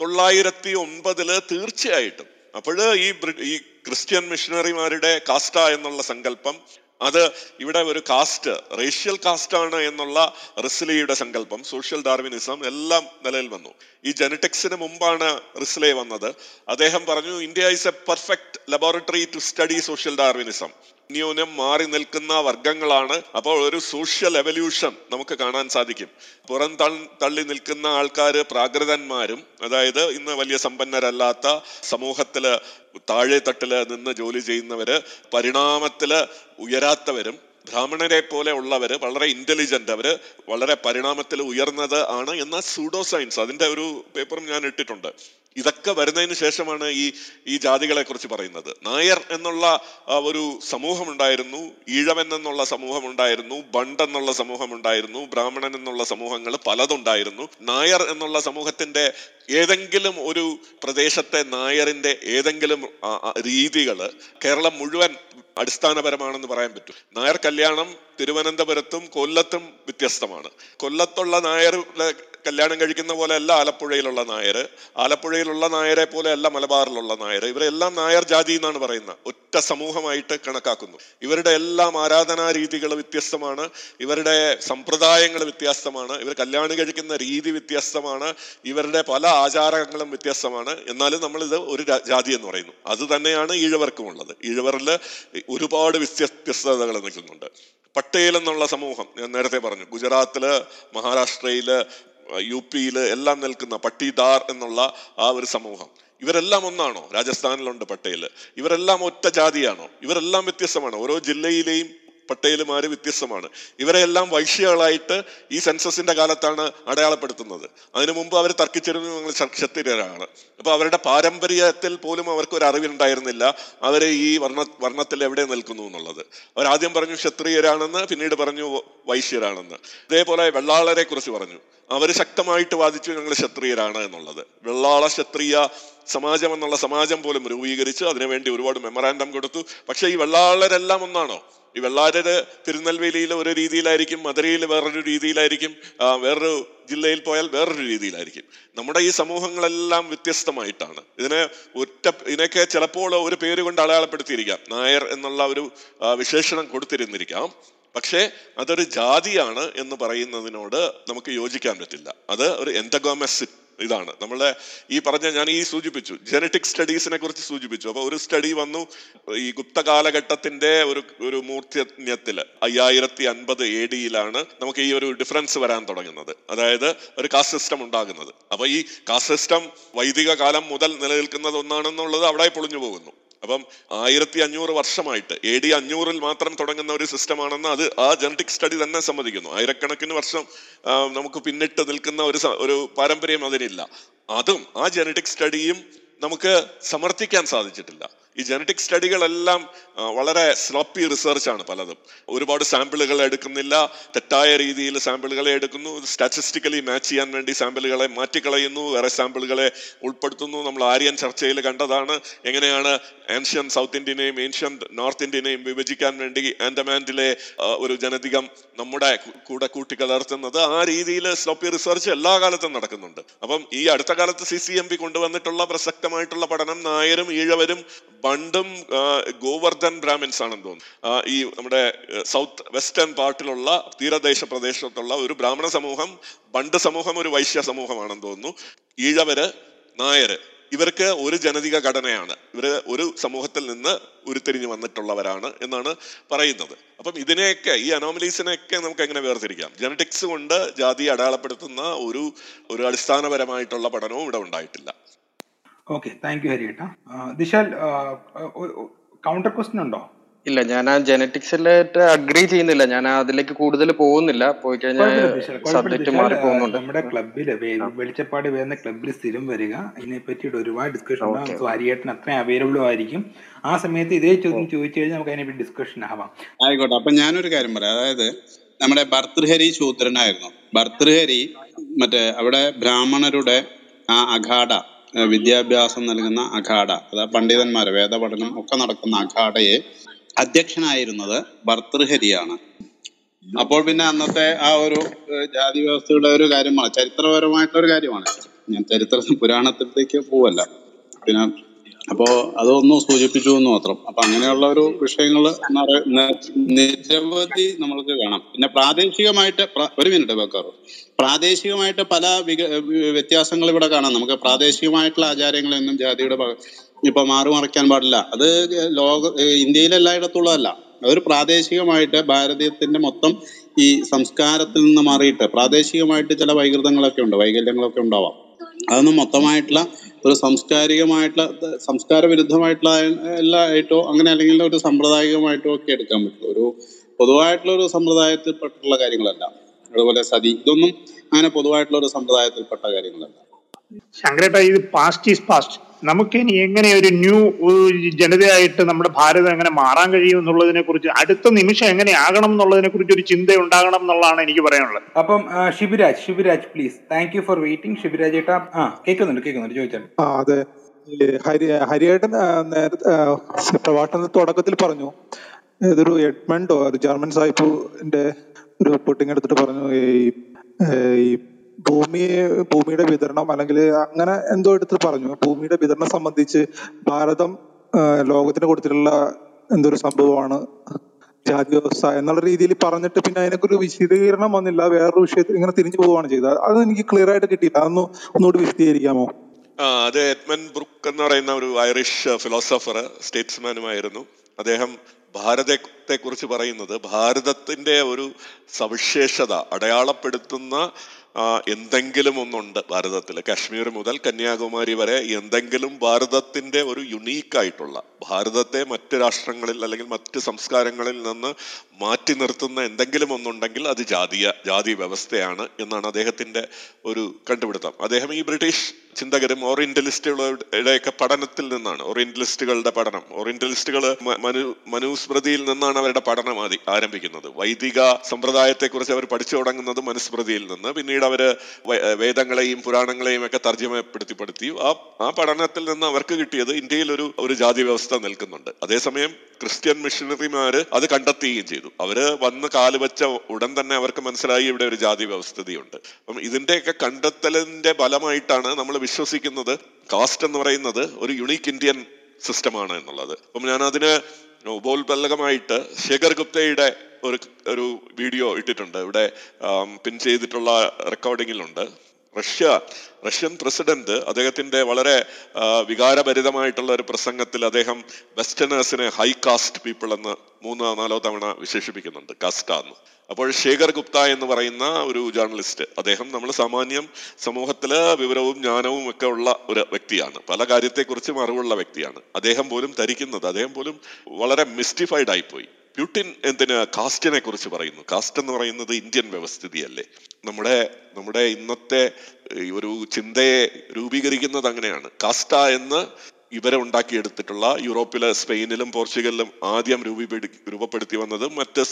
തൊള്ളായിരത്തി ഒൻപതിൽ തീർച്ചയായിട്ടും അപ്പോൾ ഈ ഈ ക്രിസ്ത്യൻ മിഷണറിമാരുടെ കാസ്റ്റ എന്നുള്ള സങ്കല്പം അത് ഇവിടെ ഒരു കാസ്റ്റ് റേഷ്യൽ കാസ്റ്റ് ആണ് എന്നുള്ള റിസ്ലിയുടെ സങ്കല്പം സോഷ്യൽ ഡാർവിനിസം എല്ലാം നിലയിൽ വന്നു. ഈ ജനറ്റിക്സിന് മുമ്പാണ് റിസ്ലെ വന്നത്. അദ്ദേഹം പറഞ്ഞു India is a perfect laboratory to study social Darwinism ന്യൂനം മാറി നിൽക്കുന്ന വർഗങ്ങളാണ് അപ്പോൾ ഒരു സോഷ്യൽ എവല്യൂഷൻ നമുക്ക് കാണാൻ സാധിക്കും. പുറം തള്ളി നിൽക്കുന്ന ആൾക്കാർ പ്രാകൃതന്മാരും അതായത് ഇന്ന് വലിയ സമ്പന്നരല്ലാത്ത സമൂഹത്തിൽ താഴെ തട്ടിൽ നിന്ന് ജോലി ചെയ്യുന്നവര് പരിണാമത്തിൽ ഉയരാത്തവരും ബ്രാഹ്മണരെ പോലെ ഉള്ളവര് വളരെ ഇന്റലിജന്റ് അവർ വളരെ പരിണാമത്തിൽ ഉയർന്നത് ആണ് എന്ന സൂഡോ സയൻസ് അതിന്റെ ഒരു പേപ്പറും ഞാൻ ഇട്ടിട്ടുണ്ട്. ഇതൊക്കെ വരുന്നതിന് ശേഷമാണ് ഈ ഈ ജാതികളെ കുറിച്ച് പറയുന്നത്. നായർ എന്നുള്ള ഒരു സമൂഹം ഉണ്ടായിരുന്നു ഈഴവൻ എന്നുള്ള സമൂഹം ഉണ്ടായിരുന്നു ബണ്ട് എന്നുള്ള സമൂഹം ഉണ്ടായിരുന്നു ബ്രാഹ്മണൻ എന്നുള്ള സമൂഹങ്ങൾ പലതുണ്ടായിരുന്നു. നായർ എന്നുള്ള സമൂഹത്തിന്റെ ഏതെങ്കിലും ഒരു പ്രദേശത്തെ നായറിന്റെ ഏതെങ്കിലും രീതികൾ കേരളം മുഴുവൻ അടിസ്ഥാനപരമാണെന്ന് പറയാൻ പറ്റും. നായർ കല്യാണം തിരുവനന്തപുരത്തും കൊല്ലത്തും വ്യത്യസ്തമാണ്. കൊല്ലത്തുള്ള നായർ കല്യാണം കഴിക്കുന്ന പോലെ അല്ല ആലപ്പുഴയിലുള്ള നായർ. ആലപ്പുഴയിലുള്ള നായരെ പോലെ അല്ല മലബാറിലുള്ള നായർ. ഇവരെല്ലാം നായർ ജാതി എന്നാണ് പറയുന്നത്. ഒറ്റ സമൂഹമായിട്ട് കണക്കാക്കുന്നു. ഇവരുടെ എല്ലാം ആരാധനാ രീതികൾ വ്യത്യസ്തമാണ്. ഇവരുടെ സമ്പ്രദായങ്ങൾ വ്യത്യസ്തമാണ്. ഇവർ കല്യാണം കഴിക്കുന്ന രീതി വ്യത്യസ്തമാണ്. ഇവരുടെ പല ആചാരങ്ങളും വ്യത്യസ്തമാണ്. എന്നാലും നമ്മളിത് ഒരു ജാതി എന്ന് പറയുന്നു. അത് തന്നെയാണ് ഈഴവർക്കും ഉള്ളത്. ഈഴവരിൽ ഒരുപാട് വ്യത്യസ്തതകൾ നിൽക്കുന്നുണ്ട്. പട്ടേൽ എന്നുള്ള സമൂഹം ഞാൻ നേരത്തെ പറഞ്ഞു ഗുജറാത്തിൽ മഹാരാഷ്ട്രയിൽ യു പിയിൽ എല്ലാം നിൽക്കുന്ന പട്ടിദാർ എന്നുള്ള ആ ഒരു സമൂഹം. ഇവരെല്ലാം ഒന്നാണോ? രാജസ്ഥാനിലുണ്ട് പട്ടേൽ. ഇവരെല്ലാം ഒറ്റ ജാതിയാണോ? ഇവരെല്ലാം വ്യത്യസ്തമാണ്. ഓരോ ജില്ലയിലെയും പട്ടേലുമാര് വ്യത്യസ്തമാണ്. ഇവരെല്ലാം വൈശ്യകളായിട്ട് ഈ സെൻസസിന്റെ കാലത്താണ് അടയാളപ്പെടുത്തുന്നത്. അതിനു മുമ്പ് അവർ തർക്കിച്ചിരുന്നു ഞങ്ങൾ ക്ഷത്രിയരാണ് അപ്പൊ അവരുടെ പാരമ്പര്യത്തിൽ പോലും അവർക്ക് ഒരു അറിവുണ്ടായിരുന്നില്ല അവർ ഈ വർണ വർണത്തിൽ എവിടെ നിൽക്കുന്നു എന്നുള്ളത്. അവർ ആദ്യം പറഞ്ഞു ക്ഷത്രിയരാണെന്ന് പിന്നീട് പറഞ്ഞു വൈശ്യരാണെന്ന്. ഇതേപോലെ വെള്ളാളരെ കുറിച്ച് പറഞ്ഞു. അവർ ശക്തമായിട്ട് വാദിച്ചു ഞങ്ങൾ ക്ഷത്രിയരാണ് എന്നുള്ളത്. വെള്ളാള ക്ഷത്രിയ സമാജം എന്നുള്ള സമാജം പോലും രൂപീകരിച്ച് അതിനുവേണ്ടി ഒരുപാട് മെമ്മറാൻഡം കൊടുത്തു. പക്ഷേ ഈ വെള്ളാളരെല്ലാം ഒന്നാണോ? ഈ വെള്ളാരര് തിരുനെൽവേലിയിൽ ഒരു രീതിയിലായിരിക്കും മധുരയിൽ വേറൊരു രീതിയിലായിരിക്കും വേറൊരു ജില്ലയിൽ പോയാൽ വേറൊരു രീതിയിലായിരിക്കും. നമ്മുടെ ഈ സമൂഹങ്ങളെല്ലാം വ്യത്യസ്തമായിട്ടാണ്. ഇതിനെ ഒറ്റ ഇതിനൊക്കെ ചിലപ്പോൾ ഒരു പേര് കൊണ്ട് അടയാളപ്പെടുത്തിയിരിക്കാം. നായർ എന്നുള്ള ഒരു വിശേഷണം കൊടുത്തിരുന്നിരിക്കാം. പക്ഷേ അതൊരു ജാതിയാണ് എന്ന് പറയുന്നതിനോട് നമുക്ക് യോജിക്കാൻ പറ്റില്ല. അത് ഒരു എൻതഗോമസ് ഇതാണ്. നമ്മളെ ഈ പറഞ്ഞ ഞാൻ ഈ സൂചിപ്പിച്ചു. ജനറ്റിക് സ്റ്റഡീസിനെ കുറിച്ച് സൂചിപ്പിച്ചു. അപ്പൊ ഒരു സ്റ്റഡി വന്നു ഈ ഗുപ്ത കാലഘട്ടത്തിന്റെ ഒരു ഒരു മൂർത്തിയത്തിൽ അയ്യായിരത്തി അൻപത് എ ഡിയിലാണ് നമുക്ക് ഈ ഒരു ഡിഫറൻസ് വരാൻ തുടങ്ങുന്നത്. അതായത് ഒരു കാസ്റ്റ് സിസ്റ്റം ഉണ്ടാകുന്നത്. അപ്പൊ ഈ കാസ്റ്റ് സിസ്റ്റം വൈദിക കാലം മുതൽ നിലനിൽക്കുന്നത് ഒന്നാണെന്നുള്ളത് അവിടെ പൊളിഞ്ഞു പോകുന്നു. അപ്പം ആയിരത്തി അഞ്ഞൂറ് വർഷമായിട്ട് എ ഡി അഞ്ഞൂറിൽ മാത്രം തുടങ്ങുന്ന ഒരു സിസ്റ്റമാണെന്ന് അത് ആ ജനറ്റിക് സ്റ്റഡി തന്നെ സമ്മതിക്കുന്നു. ആയിരക്കണക്കിന് വർഷം നമുക്ക് പിന്നിട്ട് നിൽക്കുന്ന ഒരു ഒരു പാരമ്പര്യം അതിനില്ല അതും ആ ജനറ്റിക് സ്റ്റഡിയും നമുക്ക് സമർത്ഥിക്കാൻ സാധിച്ചിട്ടില്ല. ഈ ജനറ്റിക് സ്റ്റഡികളെല്ലാം വളരെ സ്ലോപ്പി റിസർച്ച് ആണ് പലതും. ഒരുപാട് സാമ്പിളുകൾ എടുക്കുന്നില്ല. തെറ്റായ രീതിയിൽ സാമ്പിളുകളെ എടുക്കുന്നു. സ്റ്റാറ്റിസ്റ്റിക്കലി മാച്ച് ചെയ്യാൻ വേണ്ടി സാമ്പിളുകളെ മാറ്റിക്കളയുന്നു. വേറെ സാമ്പിളുകളെ ഉൾപ്പെടുത്തുന്നു. നമ്മൾ ആര്യൻ ചർച്ചയിൽ കണ്ടതാണ്. എങ്ങനെയാണ് ഏൻഷ്യൻ സൗത്ത് ഇന്ത്യനെയും ഏൻഷ്യൻ നോർത്ത് ഇന്ത്യനെയും വിഭജിക്കാൻ വേണ്ടി ആൻഡമാൻഡിലെ ഒരു ജനതികം നമ്മുടെ കൂടെ കൂട്ടിക്കലർത്തുന്നത് ആ രീതിയിൽ സ്ലോപ്പി റിസർച്ച് എല്ലാ കാലത്തും നടക്കുന്നുണ്ട്. അപ്പം ഈ അടുത്ത കാലത്ത് സി സി എം പി കൊണ്ടുവന്നിട്ടുള്ള പ്രസക്തമായിട്ടുള്ള പഠനം നായരും ഈഴവരും ബണ്ടും ഗോവർദ്ധൻ ബ്രാഹ്മിൻസ് ആണെന്ന് തോന്നുന്നു. ഈ നമ്മുടെ സൗത്ത് വെസ്റ്റേൺ പാർട്ടിലുള്ള തീരദേശ പ്രദേശത്തുള്ള ഒരു ബ്രാഹ്മണ സമൂഹം ബണ്ട് സമൂഹം ഒരു വൈശ്യ സമൂഹമാണെന്ന് തോന്നുന്നു. ഈഴവര് നായര് ഇവർക്ക് ഒരു ജനതിക ഘടനയാണ്. ഇവർ ഒരു സമൂഹത്തിൽ നിന്ന് ഉരുത്തിരിഞ്ഞു വന്നിട്ടുള്ളവരാണ് എന്നാണ് പറയുന്നത്. അപ്പം ഇതിനെയൊക്കെ ഈ അനോമലീസിനെയൊക്കെ നമുക്ക് എങ്ങനെ വേർതിരിക്കാം? ജനറ്റിക്സ് കൊണ്ട് ജാതി അടയാളപ്പെടുത്തുന്ന ഒരു ഒരു അടിസ്ഥാനപരമായിട്ടുള്ള പഠനവും ഇവിടെ ഉണ്ടായിട്ടില്ല.
ഓക്കെ താങ്ക് യു ഹരിയേട്ട. ദിശാൽ കൗണ്ടർ ക്വസ്റ്റ്യൻ ഉണ്ടോ?
ഇല്ല ഞാൻ ആ ജനറ്റിക്സിലായിട്ട് അഗ്രി ചെയ്യുന്നില്ല. ഞാൻ അതിലേക്ക് കൂടുതൽ പോകുന്നില്ല. പോയി കഴിഞ്ഞാൽ
സബ്ജക്ട്
മാറി പോകുന്നുണ്ട്.
നമ്മുടെ ക്ലബിൽ വെളിച്ചപ്പാട് വരുന്ന ക്ലബിൽ സ്ഥിരം വരിക. ഇതിനെ പറ്റിയിട്ട് ഒരുപാട് ഡിസ്കഷൻ ഉണ്ടാകും സോ ഹരിയേട്ടൻ അത്രയും അവൈലബിളും ആയിരിക്കും. ആ സമയത്ത് ഇതേ ചോദ്യം ചോദിച്ചു കഴിഞ്ഞാൽ നമുക്ക് അതിനെ ഡിസ്കഷൻ ആവാം.
ആയിക്കോട്ടെ. അപ്പൊ ഞാനൊരു കാര്യം പറയാം. അതായത് നമ്മുടെ ഭർത്തൃഹരി ശൂദ്രനായിരുന്നു. ഭർത്തൃഹരി മറ്റേ അവിടെ ബ്രാഹ്മണരുടെ ആ അഖാഡ ആ, വിദ്യാഭ്യാസം നൽകുന്ന അഖാഡ അതായത് പണ്ഡിതന്മാരെ വേദപഠനം ഒക്കെ നടക്കുന്ന അഖാഡയെ അധ്യക്ഷനായിരുന്നത് ഭർത്തൃഹരിയാണ് അപ്പോൾ പിന്നെ അന്നത്തെ ആ ഒരു ജാതി വ്യവസ്ഥയുടെ ഒരു കാര്യമാണ് ചരിത്രപരമായിട്ടുള്ള ഒരു കാര്യമാണ്. ഞാൻ ചരിത്ര പുരാണത്തിലേക്ക് പോവല്ല. പിന്നെ അപ്പോ അതൊന്ന് സൂചിപ്പിച്ചു എന്ന് മാത്രം. അപ്പൊ അങ്ങനെയുള്ള ഒരു വിഷയങ്ങൾ നിരവധി നമ്മൾക്ക് കാണാം പിന്നെ പ്രാദേശികമായിട്ട് ഒരു മിനിറ്റ് വെക്കാറു പ്രാദേശികമായിട്ട് പല വ്യത്യാസങ്ങൾ ഇവിടെ കാണാം. നമുക്ക് പ്രാദേശികമായിട്ടുള്ള ആചാരങ്ങളൊന്നും ജാതിയുടെ ഇപ്പൊ മാറുമറയ്ക്കാൻ പാടില്ല. അത് ലോക ഇന്ത്യയിലെല്ലായിടത്തുള്ളതല്ല അതൊരു പ്രാദേശികമായിട്ട് ഭാരതീയത്തിന്റെ മൊത്തം ഈ സംസ്കാരത്തിൽ നിന്ന് മാറിയിട്ട് പ്രാദേശികമായിട്ട് ചില വൈകൃതങ്ങളൊക്കെ ഉണ്ട്. വൈകല്യങ്ങളൊക്കെ ഉണ്ടാവാം. അതൊന്നും മൊത്തമായിട്ടുള്ള ഒരു സാംസ്കാരികമായിട്ടുള്ള സംസ്കാര വിരുദ്ധമായിട്ടുള്ള എല്ലാ ആയിട്ടോ അങ്ങനെ അല്ലെങ്കിൽ ഒരു സമ്പ്രദായികമായിട്ടോ ഒക്കെ എടുക്കാൻ പറ്റും ഒരു പൊതുവായിട്ടുള്ള ഒരു സമ്പ്രദായത്തിൽപ്പെട്ടുള്ള കാര്യങ്ങളല്ല. അതുപോലെ സതി ഇതൊന്നും അങ്ങനെ പൊതുവായിട്ടുള്ള ഒരു സമ്പ്രദായത്തിൽപ്പെട്ട കാര്യങ്ങളല്ല.
ശങ്കരേട്ട ഇത് പാസ്റ്റ് ഈസ് പാസ്റ്റ് നമുക്ക് ഇനി എങ്ങനെ ഒരു ന്യൂ ജനതയായിട്ട് നമ്മുടെ ഭാരതം എങ്ങനെ മാറാൻ കഴിയും എന്നുള്ളതിനെ കുറിച്ച് അടുത്ത നിമിഷം എങ്ങനെ ആകണം എന്നുള്ളതിനെ കുറിച്ച് ഒരു ചിന്ത ഉണ്ടാകണം എന്നുള്ളതാണ് എനിക്ക് പറയാനുള്ളത്.
അപ്പം Shivaraj Shivaraj please thank you for waiting Shivaraj ഏട്ടാ ആ കേൾക്കുന്നുണ്ട് കേൾക്കുന്നുണ്ട്. ചോദിച്ചാൽ
ആ അതെ. ഹരി ഹരിയേട്ടൻ നേരത്തെ പ്രഭാഷണ തുടക്കത്തിൽ പറഞ്ഞു. ഇതൊരു എഡ്മണ്ടോ ഒരു ജർമ്മൻ സാഹിബിന്റെ ഒരു പൊട്ടിങ് എടുത്തിട്ട് പറഞ്ഞു ഈ ഏ, ഈ ഭൂമി ഭൂമിയുടെ വിതരണം അല്ലെങ്കിൽ അങ്ങനെ എന്തോ എടുത്ത് പറഞ്ഞു. ഭൂമിയുടെ വിതരണം സംബന്ധിച്ച് ഭാരതം ലോകത്തിന് കൊടുത്തിട്ടുള്ള എന്തൊരു സംഭവമാണ്? ജാതി വ്യവസ്ഥ എന്നുള്ള രീതിയിൽ പറഞ്ഞിട്ട് പിന്നെ അതിനൊക്കെ ഒരു വിശദീകരണം വന്നില്ല. വേറൊരു വിഷയത്തിൽ ഇങ്ങനെ തിരിഞ്ഞു പോവുകയാണ് ചെയ്തത്. അത് എനിക്ക് ക്ലിയർ ആയിട്ട് കിട്ടിയില്ല. അതൊന്ന് ഒന്നുകൂടി വിശദീകരിക്കാമോ?
അത് എഡ്മൻ ബ്രുക്ക് എന്ന് പറയുന്ന ഒരു ഐറിഷ് ഫിലോസഫർ സ്റ്റേറ്റ്സ്മാനുമായിരുന്നു അദ്ദേഹം ഭാരതത്തെ കുറിച്ച് പറയുന്നത് ഭാരതത്തിന്റെ ഒരു സവിശേഷത അടയാളപ്പെടുത്തുന്ന എന്തെങ്കിലും ഒന്നുണ്ട് ഭാരതത്തിൽ കാശ്മീർ മുതൽ കന്യാകുമാരി വരെ എന്തെങ്കിലും ഭാരതത്തിന്റെ ഒരു യുണീക്ക് ആയിട്ടുള്ള ഭാരതത്തെ മറ്റ് രാഷ്ട്രങ്ങളിൽ അല്ലെങ്കിൽ മറ്റ് സംസ്കാരങ്ങളിൽ നിന്ന് മാറ്റി നിർത്തുന്ന എന്തെങ്കിലും ഒന്നുണ്ടെങ്കിൽ അത് ജാതീയ ജാതി വ്യവസ്ഥയാണ് എന്നാണ് അദ്ദേഹത്തിന്റെ ഒരു കണ്ടുപിടുത്തം. അദ്ദേഹം ഈ ബ്രിട്ടീഷ് ചിന്തകരും ഓറിയന്റലിസ്റ്റുകളുടെയൊക്കെ പഠനത്തിൽ നിന്നാണ് ഓറിയന്റലിസ്റ്റുകളുടെ പഠനം. ഓറിയന്റലിസ്റ്റുകൾ മനു മനുസ്മൃതിയിൽ നിന്നാണ് അവരുടെ പഠനം ആരംഭിക്കുന്നത്. വൈദിക സമ്പ്രദായത്തെ കുറിച്ച് അവർ പഠിച്ചു തുടങ്ങുന്നത് മനുസ്മൃതിയിൽ നിന്ന് പിന്നീട് അവർ വേദങ്ങളെയും പുരാണങ്ങളെയും ഒക്കെ തർജമപ്പെടുത്തിപ്പെടുത്തി ആ ആ പഠനത്തിൽ നിന്ന് അവർക്ക് കിട്ടിയത് ഇന്ത്യയിൽ ഒരു ഒരു ജാതി വ്യവസ്ഥ നിൽക്കുന്നുണ്ട്. അതേസമയം ക്രിസ്ത്യൻ മിഷണറിമാര് അത് കണ്ടെത്തുകയും ചെയ്തു. അവർ വന്ന് കാൽ വെച്ച ഉടൻ തന്നെ അവർക്ക് മനസ്സിലായി ഇവിടെ ഒരു ജാതി വ്യവസ്ഥതയുണ്ട്. അപ്പം ഇതിന്റെയൊക്കെ കണ്ടെത്തലിന്റെ ഫലമായിട്ടാണ് നമ്മൾ വിശ്വസിക്കുന്നത്. കാസ്റ്റ് എന്ന് പറയുന്നത് ഒരു യുണീക്ക് ഇന്ത്യൻ സിസ്റ്റമാണ് എന്നുള്ളത്. അപ്പം ഞാൻ അതിന് ഉപോത്ബലകമായിട്ട് ശേഖർ ഗുപ്തയുടെ ഒരു ഒരു വീഡിയോ ഇട്ടിട്ടുണ്ട്. ഇവിടെ പിൻ ചെയ്തിട്ടുള്ള റെക്കോർഡിങ്ങിലുണ്ട് റഷ്യ റഷ്യൻ പ്രസിഡന്റ് അദ്ദേഹത്തിന്റെ വളരെ വികാരഭരിതമായിട്ടുള്ള ഒരു പ്രസംഗത്തിൽ അദ്ദേഹം വെസ്റ്റേണേഴ്സിനെ ഹൈ കാസ്റ്റ് പീപ്പിൾ എന്ന് മൂന്നോ നാലോ തവണ വിശേഷിപ്പിക്കുന്നുണ്ട് കാസ്റ്റ് എന്ന് അപ്പോൾ ശേഖർ ഗുപ്ത എന്ന് പറയുന്ന ഒരു ജേർണലിസ്റ്റ് അദ്ദേഹം നമ്മൾ സാമാന്യം സമൂഹത്തിൽ വിവരവും ജ്ഞാനവും ഒക്കെ ഉള്ള ഒരു വ്യക്തിയാണ്. പല കാര്യത്തെക്കുറിച്ചും അറിവുള്ള വ്യക്തിയാണ്. അദ്ദേഹം പോലും ധരിക്കുന്നത് അദ്ദേഹം പോലും വളരെ മിസ്റ്റിഫൈഡ് ആയിപ്പോയി. പ്യൂട്ടിൻ എന്തിന് കാസ്റ്റിനെ കുറിച്ച് പറയുന്നു? കാസ്റ്റ് എന്ന് പറയുന്നത് ഇന്ത്യൻ വ്യവസ്ഥിതിയല്ലേ. നമ്മുടെ നമ്മുടെ ഇന്നത്തെ ഒരു ചിന്തയെ രൂപീകരിക്കുന്നത് അങ്ങനെയാണ്. കാസ്റ്റ എന്ന് ഇവരെ ഉണ്ടാക്കിയെടുത്തിട്ടുള്ള യൂറോപ്പിലെ സ്പെയിനിലും പോർച്ചുഗലിലും ആദ്യം രൂപപ്പെടുത്തി വന്നതും മറ്റ്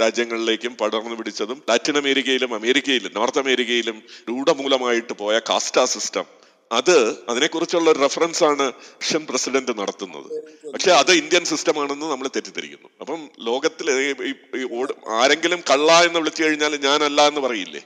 രാജ്യങ്ങളിലേക്കും പടർന്നു പിടിച്ചതും ലാറ്റിൻ അമേരിക്കയിലും അമേരിക്കയിലും നോർത്ത് അമേരിക്കയിലും രൂഢമൂലമായിട്ട് പോയ കാസ്റ്റ സിസ്റ്റം അത് അതിനെക്കുറിച്ചുള്ള ഒരു റെഫറൻസ് ആണ് റഷ്യൻ പ്രസിഡന്റ് നടത്തുന്നത്. പക്ഷെ അത് ഇന്ത്യൻ സിസ്റ്റം ആണെന്ന് നമ്മൾ തെറ്റിദ്ധരിക്കുന്നു. അപ്പം ലോകത്തിൽ ആരെങ്കിലും കള്ള എന്ന് വിളിച്ചു കഴിഞ്ഞാൽ ഞാനല്ല എന്ന് പറയില്ലേ?